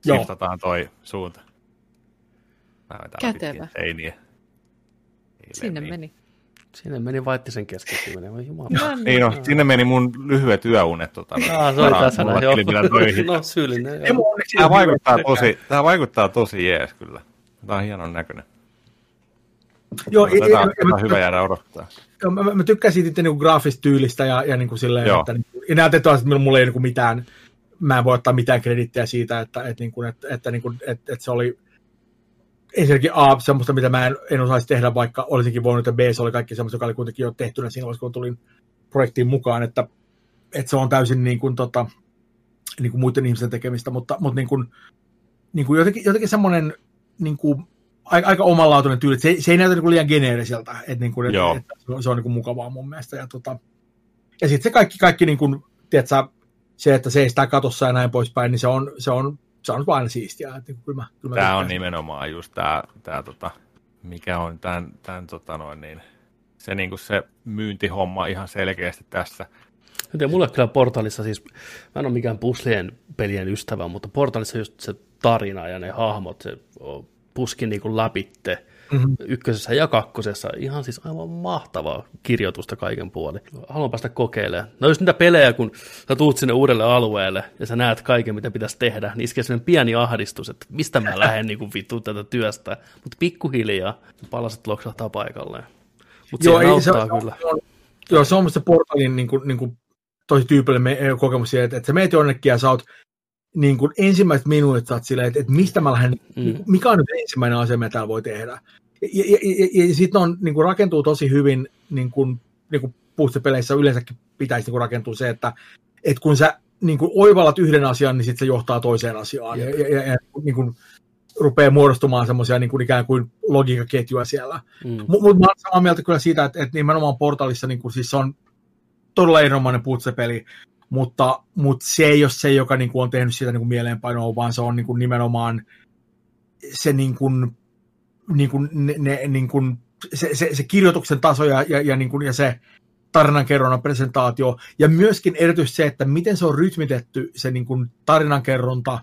shiftataan toi suunta. Kätevä. Ei niin. Sinne niin. meni. Sinne meni vaittisen keskittyminen, voi jumala. No, niin no, sinne meni mun lyhyet yöunet. Tota, ah, se oli tässä näin, joo. No, sylinen. Tämä vaikuttaa tosi, tämä vaikuttaa tosi jees kyllä. Tämä on hienon näköinen. Joo, tätä, tätä on hyvä jäädä odottaa. Joo, mä, mä, mä tykkäsin sitten niin graafista tyylistä ja, ja niin kuin silleen, Joo. että, niin, ja näet, että mulla ei niin kuin mitään, mä en voi ottaa mitään kredittiä siitä, että, että, niin kuin, että, että, niin kuin, että, että se oli ensinnäkin A, semmoista, mitä mä en, en osaisi tehdä, vaikka olisinkin voinut, ja B, se oli kaikki semmoista, joka oli kuitenkin jo tehtynä siinä vaiheessa, kun tulin projektiin mukaan, että, että se on täysin niin kuin, tota, niin kuin muiden ihmisten tekemistä, mutta, mutta niin kuin, niin kuin jotenkin, jotenkin semmoinen niin kuin, aika, aika omanlaatuinen tyyli, se, se ei näytä niin kuin liian geneeriseltä, että, niin kuin, että, että se on niin kuin mukavaa mun mielestä, ja, tota, ja sitten se kaikki, kaikki niin kuin, tiedätkö, se, että seistää katossa ja näin poispäin, niin se on, se on se on aina siistiä. Että kyllä mä, kyllä tämä on nimenomaan just tämä, tämä tota, mikä on tämän, tämän tota noin niin, se, niin kuin se myyntihomma ihan selkeästi tässä. Ja mulle kyllä Portalissa siis, mä en ole mikään puslien pelien ystävä, mutta Portalissa just se tarina ja ne hahmot, se puski niin kuin läpitte mm-hmm. ykkösessä ja kakkosessa. Ihan siis aivan mahtavaa kirjoitusta kaiken puoli. Haluan päästä kokeilemaan. No jos niitä pelejä, kun sä tuut sinne uudelle alueelle ja sä näet kaiken, mitä pitäisi tehdä, niin iskee sellainen pieni ahdistus, että mistä mä lähden niin vittu tätä työstä. Mutta pikkuhiljaa palaset loksahtaa paikalleen. Mutta se auttaa se, kyllä. On, joo, se on se portalin niin kuin, niin kuin, tosi tyypillinen kokemus että, että sä meet jonnekin ja sä oot niin kuin ensimmäiset minuutit saat silleen, että, että mistä mä lähden, mm. mikä on nyt ensimmäinen asia, mitä täällä voi tehdä. Ja, ja, ja, ja sitten on, niin kuin rakentuu tosi hyvin, niin kuin, niin kuin peleissä yleensäkin pitäisi niin kuin rakentua se, että, että kun sä niin kuin oivallat yhden asian, niin sitten se johtaa toiseen asiaan. Ja, ja, ja, ja niin kuin, rupeaa muodostumaan semmoisia niin kuin ikään kuin logiikaketjuja siellä. Mm. Mutta mä olen samaa mieltä kyllä siitä, että, että nimenomaan portalissa niin kuin, siis se on todella erinomainen putsepeli, mutta, mutta se ei ole se, joka niin kuin on tehnyt sitä niin kuin mieleenpainoa, vaan se on niin kuin nimenomaan se, niin kuin, niin kuin, ne, ne, niin kuin, se, se, se kirjoituksen taso ja, ja, ja, niin kuin, ja se tarinankerronnan presentaatio, ja myöskin erityisesti se, että miten se on rytmitetty se niin kuin tarinankerronta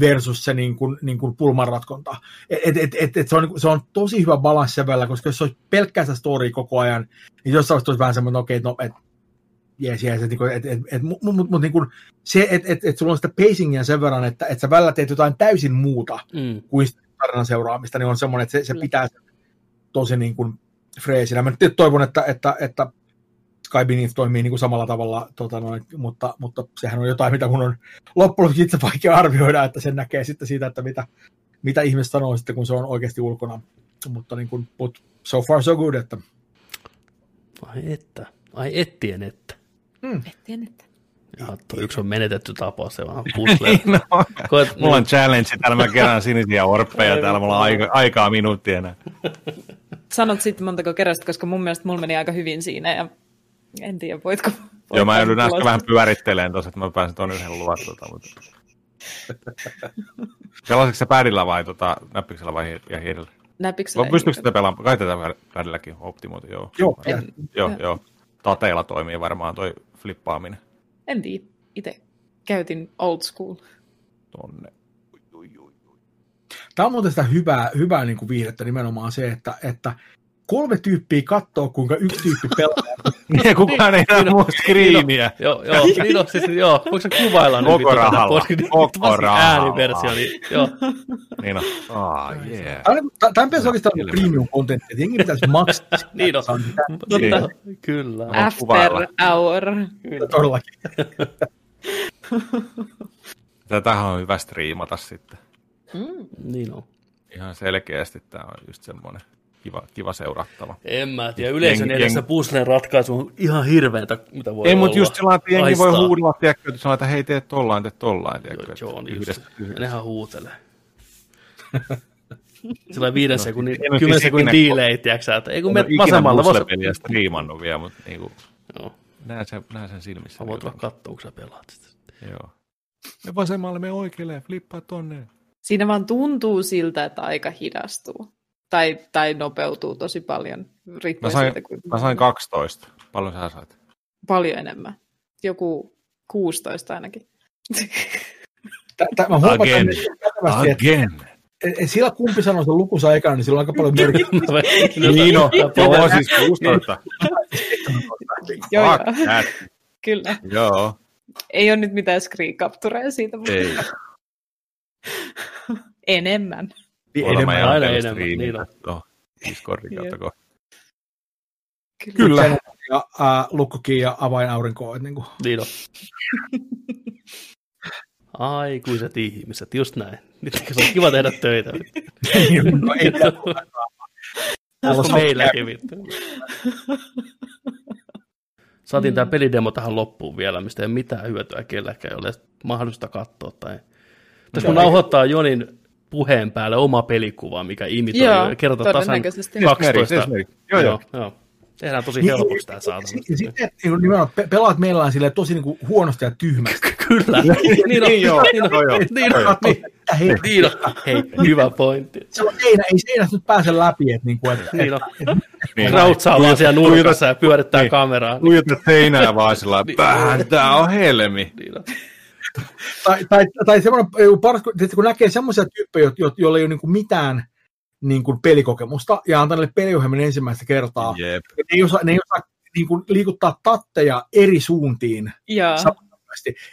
versus se niin kuin, niin kuin pulmanratkonta. Et, et, et, et se, on, se on tosi hyvä balanssi välillä, koska jos se olisi pelkkää sitä story koko ajan, niin jossain olisi vähän semmoinen, okei, okay, no, et, jees, jees, että et, et, et, mutta mut, mut, niin se, että et, et sulla on sitä pacingia sen verran, että et sä välillä teet jotain täysin muuta mm. kuin tarinan seuraamista, niin on semmoinen, että se, se pitää tosi niin kuin freesinä. Mä nyt toivon, että, että, että Sky Beneath toimii niin kuin samalla tavalla, tota noin, mutta, mutta sehän on jotain, mitä mun on loppujen lopuksi itse vaikea arvioida, että sen näkee sitten siitä, että mitä, mitä ihmiset sanoo sitten, kun se on oikeasti ulkona. Mutta niin kuin, but so far so good, että... Ai että, ai ettien että. Mm. Ettien että. Ja tuo yksi on menetetty tapaus, se vaan puzzle. no, Koet, mulla on challenge, täällä mä kerään sinisiä orppeja, täällä mulla on aika, aikaa minuuttia enää. Sanot sitten montako kerrasta, koska mun mielestä mulla meni aika hyvin siinä ja en tiedä, voitko... voitko Joo, mä joudun äsken vähän pyörittelemään tuossa, että mä pääsen tuon yhden luvat. Tota, mutta... Pelasitko sä pädillä vai tota, näppiksellä vai ja hiirellä? Näppiksellä. Pystyykö sitä pelaamaan? Kai tätä pädilläkin optimoitu, joo. Joo, en, joo, joo. Tateilla toimii varmaan toi flippaaminen. En tiedä. Itse käytin old school. Tonne. Tämä on muuten sitä hyvää, hyvää niin kuin viihdettä nimenomaan se, että, että kolme tyyppiä katsoo, kuinka yksi tyyppi pelaa. niin, kukaan ei näe mua screeniä. Joo, joo, niin on, siis, joo, voiko sä kuvailla nyt Koko rahalla, koko rahalla. Ääniversio, niin joo. niin on, ah, yeah. Tämä pitäisi oikeastaan olla premium content, että jengi pitäisi maksaa. niin on, kyllä. After hour. Kyllä. Todellakin. Tätähän on hyvä striimata sitten. Mm. Niin on. Ihan selkeästi tämä on just semmoinen kiva, kiva seurattava. En mä tiedä, yleisön jeng, edessä jeng... puzzlen ratkaisu on ihan hirveätä, mitä voi Ei, mutta just sillä että jengi voi huudella, tiedätkö, että sanoo, että hei, tee tollain, tee tollain, tiedätkö. Joo, joo niin yhdessä, yhdessä. nehän huutelee. Sillä viiden no, sekunnin, kymmenen sekunnin delay, tiedätkö että ei kun me vasemmalla. Vasemmalla striimannut vielä, mutta niinku. Joo. näen sen, näen sen silmissä. Mä voin tulla katsoa, kun sä pelaat sitä. Joo. Me vasemmalle, me oikealle, flippaa tonne. Siinä vaan tuntuu siltä, että aika hidastuu. Tai, tai nopeutuu tosi paljon. Mä sain, siitä, mä sain 12. Paljon sä sait? Paljon enemmän. Joku 16 ainakin. Mä huomaan, Again. Again. Että, sillä kumpi sanoo sen lukusa ekana, niin sillä on aika paljon merkitystä. niin no, joo, siis 16. joo. Kyllä. Joo. Ei ole nyt mitään screen captureja siitä. Mutta... Ei. enemmän. Enemmän, aina enemmän. Niin on. No, Discordin kautta Kyllä. Ja äh, lukkokin ja avainaurinko. Niin, kuin. niin on. Aikuiset ihmiset, just näin. Nyt se on kiva tehdä töitä. no, ei Täällä on meilläkin vittu. Saatiin mm. tämä pelidemo tähän loppuun vielä, mistä ei ole mitään hyötyä kelläkään, ei ole mahdollista katsoa. Tai... Tässä kun nauhoittaa Jonin puheen päälle oma pelikuva, mikä imitoi joo, kerta tasan 12. Joo, joo. joo. Tehdään tosi helpoksi tämä saatana. Sitten niin nimenomaan pelaat meillä on silleen tosi niin kuin huonosti ja tyhmästi. Kyllä. niin on, niin joo, niin on, niin on, niin, niin on. Hei, hyvä pointti. Se on seinä, ei seinästä nyt pääse läpi. Että, niin kuin, että, niin on. Niin. Krautsaa vaan siellä nurkassa ja pyörittää niin. kameraa. Lujutat seinää vaan sillä vähän, tää on helmi. Niin on. Tai, tai, tai semmoinen, kun näkee semmoisia tyyppejä, jo, joilla ei ole niin kuin mitään niin kuin pelikokemusta ja antaa niille peliohjelman ensimmäistä kertaa. Jep. Ne ei osaa, ne ei osaa niin kuin, liikuttaa tatteja eri suuntiin.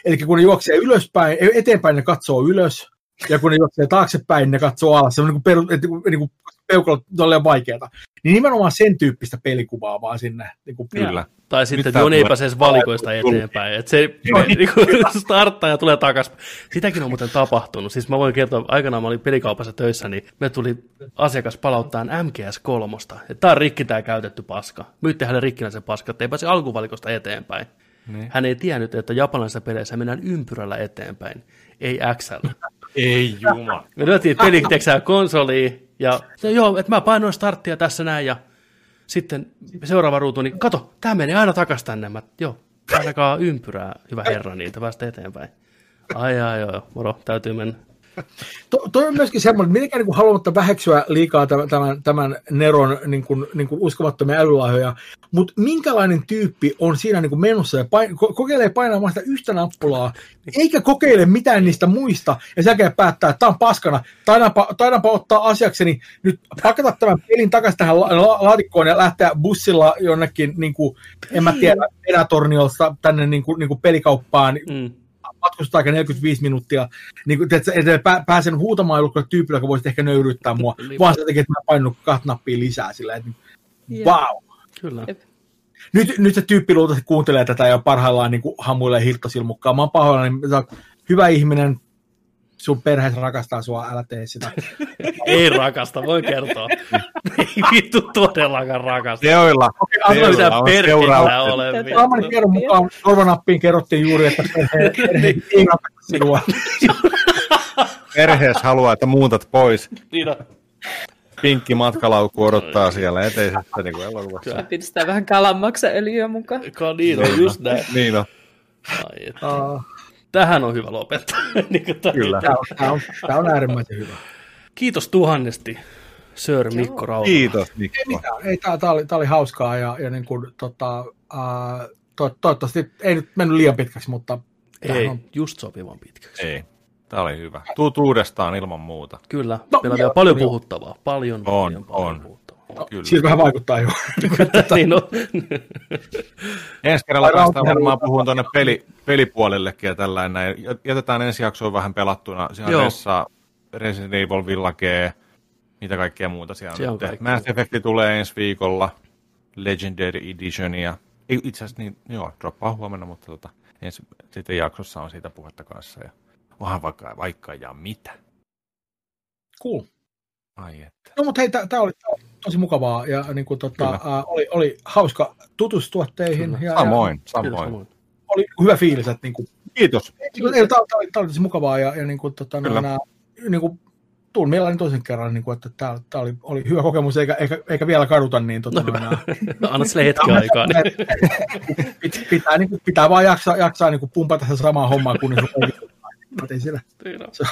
Eli kun ne juoksee ylöspäin, eteenpäin ne katsoo ylös, ja kun ne juoksee taaksepäin, ne katsoo alas. Se on niin kuin, peru, niin kuin peukalot tolleen vaikeata. Niin nimenomaan sen tyyppistä pelikuvaa vaan sinne. Niin kuin Kyllä. Tai sitten, että Joni ei pääse valikoista eteenpäin. Että se niin kuin, starttaa ja tulee takaisin. Sitäkin on muuten tapahtunut. Siis mä voin kertoa, aikanaan mä olin pelikaupassa töissä, niin me tuli asiakas palauttaa MGS3. Että tää on rikki tää käytetty paska. Myytti hänelle rikkinä se paska, että ei pääse alkuvalikosta eteenpäin. Niin. Hän ei tiennyt, että japanilaisissa peleissä mennään ympyrällä eteenpäin, ei XL. Ei juma. Me lyötiin peliteksää konsoliin, ja joo, että mä painoin starttia tässä näin, ja sitten seuraava ruutu, niin kato, tämä menee aina takaisin tänne. Mä, joo, ainakaan ympyrää, hyvä herra, niitä päästä eteenpäin. Ai ai joo, moro, täytyy mennä. To, toi on myöskin semmoinen, mitenkään niin haluamatta väheksyä liikaa tämän, tämän, Neron niin kuin, niin kuin uskomattomia älylahjoja, mutta minkälainen tyyppi on siinä niin kuin menossa ja pain, ko, kokeilee painamaan sitä yhtä nappulaa, eikä kokeile mitään niistä muista, ja sen jälkeen päättää, että tämä on paskana, taidaanpa, taidaanpa ottaa asiakseni nyt pakata tämän pelin takaisin tähän la, la, laatikkoon ja lähteä bussilla jonnekin, niin kuin, en mä tiedä, erätorniolta tänne niin kuin, niin kuin pelikauppaan, mm matkustaa aika 45 minuuttia, niin kuin, että, että pääsen huutamaan jollekin tyypillä, joka voisi ehkä nöyryttää mua, niin. vaan se tekee, että mä painun kahta nappia lisää sillä, että wow. Kyllä. Nyt, nyt se tyyppi luultavasti kuuntelee tätä ja parhaillaan niin hamuilee hilttasilmukkaa. Mä oon pahoillani, niin hyvä ihminen, sun perheessä rakastaa sua, älä tee sitä. ei rakasta, voi kertoa. ei vittu todellakaan rakasta. Teoilla. Okay, Teoilla on perkellä ole. Saamani tiedon mukaan korvanappiin kerrottiin juuri, että perhe, perhe ei rakasta sinua. Perheessä haluaa, että muutat pois. Niin on. Pinkki matkalaukku odottaa siellä eteisessä niin kuin elokuvassa. Kyllä. Pistää vähän kalanmaksaöljyä mukaan. Niin on, just näin. niin on. Ai, että. Uh tähän on hyvä lopettaa. niin Kyllä, tämä on, tämä, on, tämä on äärimmäisen hyvä. Kiitos tuhannesti, Sir Mikko Rauta. Kiitos, Mikko. Ei mitään, ei, tämä, tämä, oli, tämä oli hauskaa ja, ja niin kuin, tota, uh, to, toivottavasti ei nyt mennyt liian pitkäksi, mutta... Ei, on... just sopivan pitkäksi. Ei, tämä oli hyvä. Tuut uudestaan ilman muuta. Kyllä, no, meillä on vielä paljon puhuttavaa. Paljon, on, paljon, paljon on. puhuttavaa. No, Kyllä. Siitä vähän vaikuttaa jo. niin on. Ensi kerralla päästään varmaan puhumaan tuonne peli, pelipuolellekin ja tällainen. Jätetään ensi jaksoon vähän pelattuna. Siellä on Ressa, Resident Evil Village, mitä kaikkea muuta siellä siellä on. on Mass Effect tulee ensi viikolla, Legendary Editionia. Ei itse asiassa niin, joo, droppaa huomenna, mutta tota, ensi, sitten jaksossa on siitä puhetta kanssa. Ja onhan vaikka, vaikka ja mitä. Cool. Ai että. No mutta hei, tämä oli, tosi mukavaa ja niin kuin, tota, uh, oli, oli hauska tutustua teihin. Ja, samoin, ja, samoin. samoin. Oli hyvä fiilis, että niin kuin, Kiitos. Tämä oli, oli tosi mukavaa ja, ja niin kuin, tota, nämä, niin kuin, tuun mielelläni toisen kerran, niin kuin, että tämä, tämä oli, oli, hyvä kokemus, eikä, eikä, eikä vielä kaduta. Niin, tota, no, noin, Anna sille hetken aikaa. Niin. pitää, niin kuin, pitää vaan jaksaa, jaksaa niin kuin pumpata sitä samaa hommaa, kunnes on ei siellä. Se,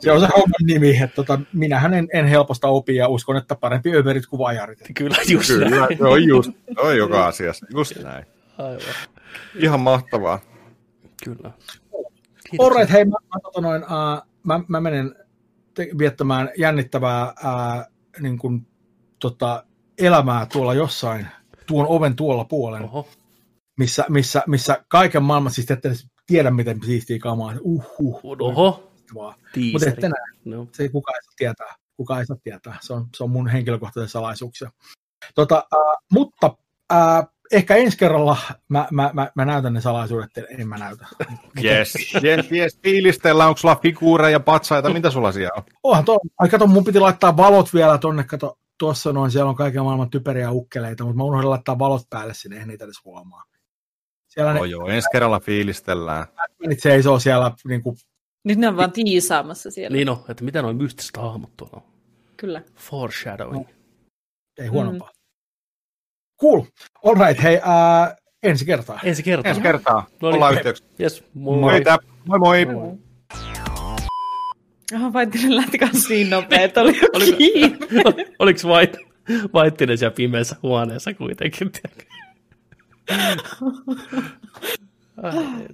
se, on se homman nimi, että tota, minähän en, en helposta opi ja uskon, että parempi överit kuin vajarit. Kyllä, just Kyllä, näin. se on just, on joka asiassa, just näin. Aivan. Ihan mahtavaa. Kyllä. Alright, hei, mä, mä, tota noin, uh, mä, mä menen te- viettämään jännittävää uh, niin kuin, tota, elämää tuolla jossain, tuon oven tuolla puolen, Oho. missä, missä, missä kaiken maailman, siis te ette edes tiedä, miten siistiä kamaa, uhuh, Oho. mutta ette näe, No. se ei kukaan ei saa tietää, kukaan ei saa tietää, se on, se on mun henkilökohtaisen salaisuuksia. Tota, uh, mutta uh, ehkä ensi kerralla mä, mä, mä, mä näytän ne salaisuudet, teille. en mä näytä. Yes, yes, yes. Fiilistellä, onko sulla figuureja, patsaita, mitä sulla siellä on? Onhan tuo, ai kato, mun piti laittaa valot vielä tonne, kato, tuossa noin, siellä on kaiken maailman typeriä ukkeleita, mutta mä unohdin laittaa valot päälle sinne, eihän niitä edes huomaa. Siellä ne Oh, joo, ensi kerralla fiilistellään. Batmanit seisoo siellä, niin kuin, Nyt ne on vaan tiisaamassa siellä. Niin on, että mitä noin mystiset hahmot tuolla on. Kyllä. Foreshadowing. ei huonompaa. Cool. All right, hei, äh, ensi kertaa. Ensi kertaa. Ensi kertaa. No niin. Ollaan yhteyksissä. Yes, moi. Moi, tää. moi moi. Aha, Vaittinen lähti kanssa niin nopea, että oli jo Oliko- kiinni. Oliko Vait, Vaittinen siellä pimeässä huoneessa kuitenkin? Oh, right.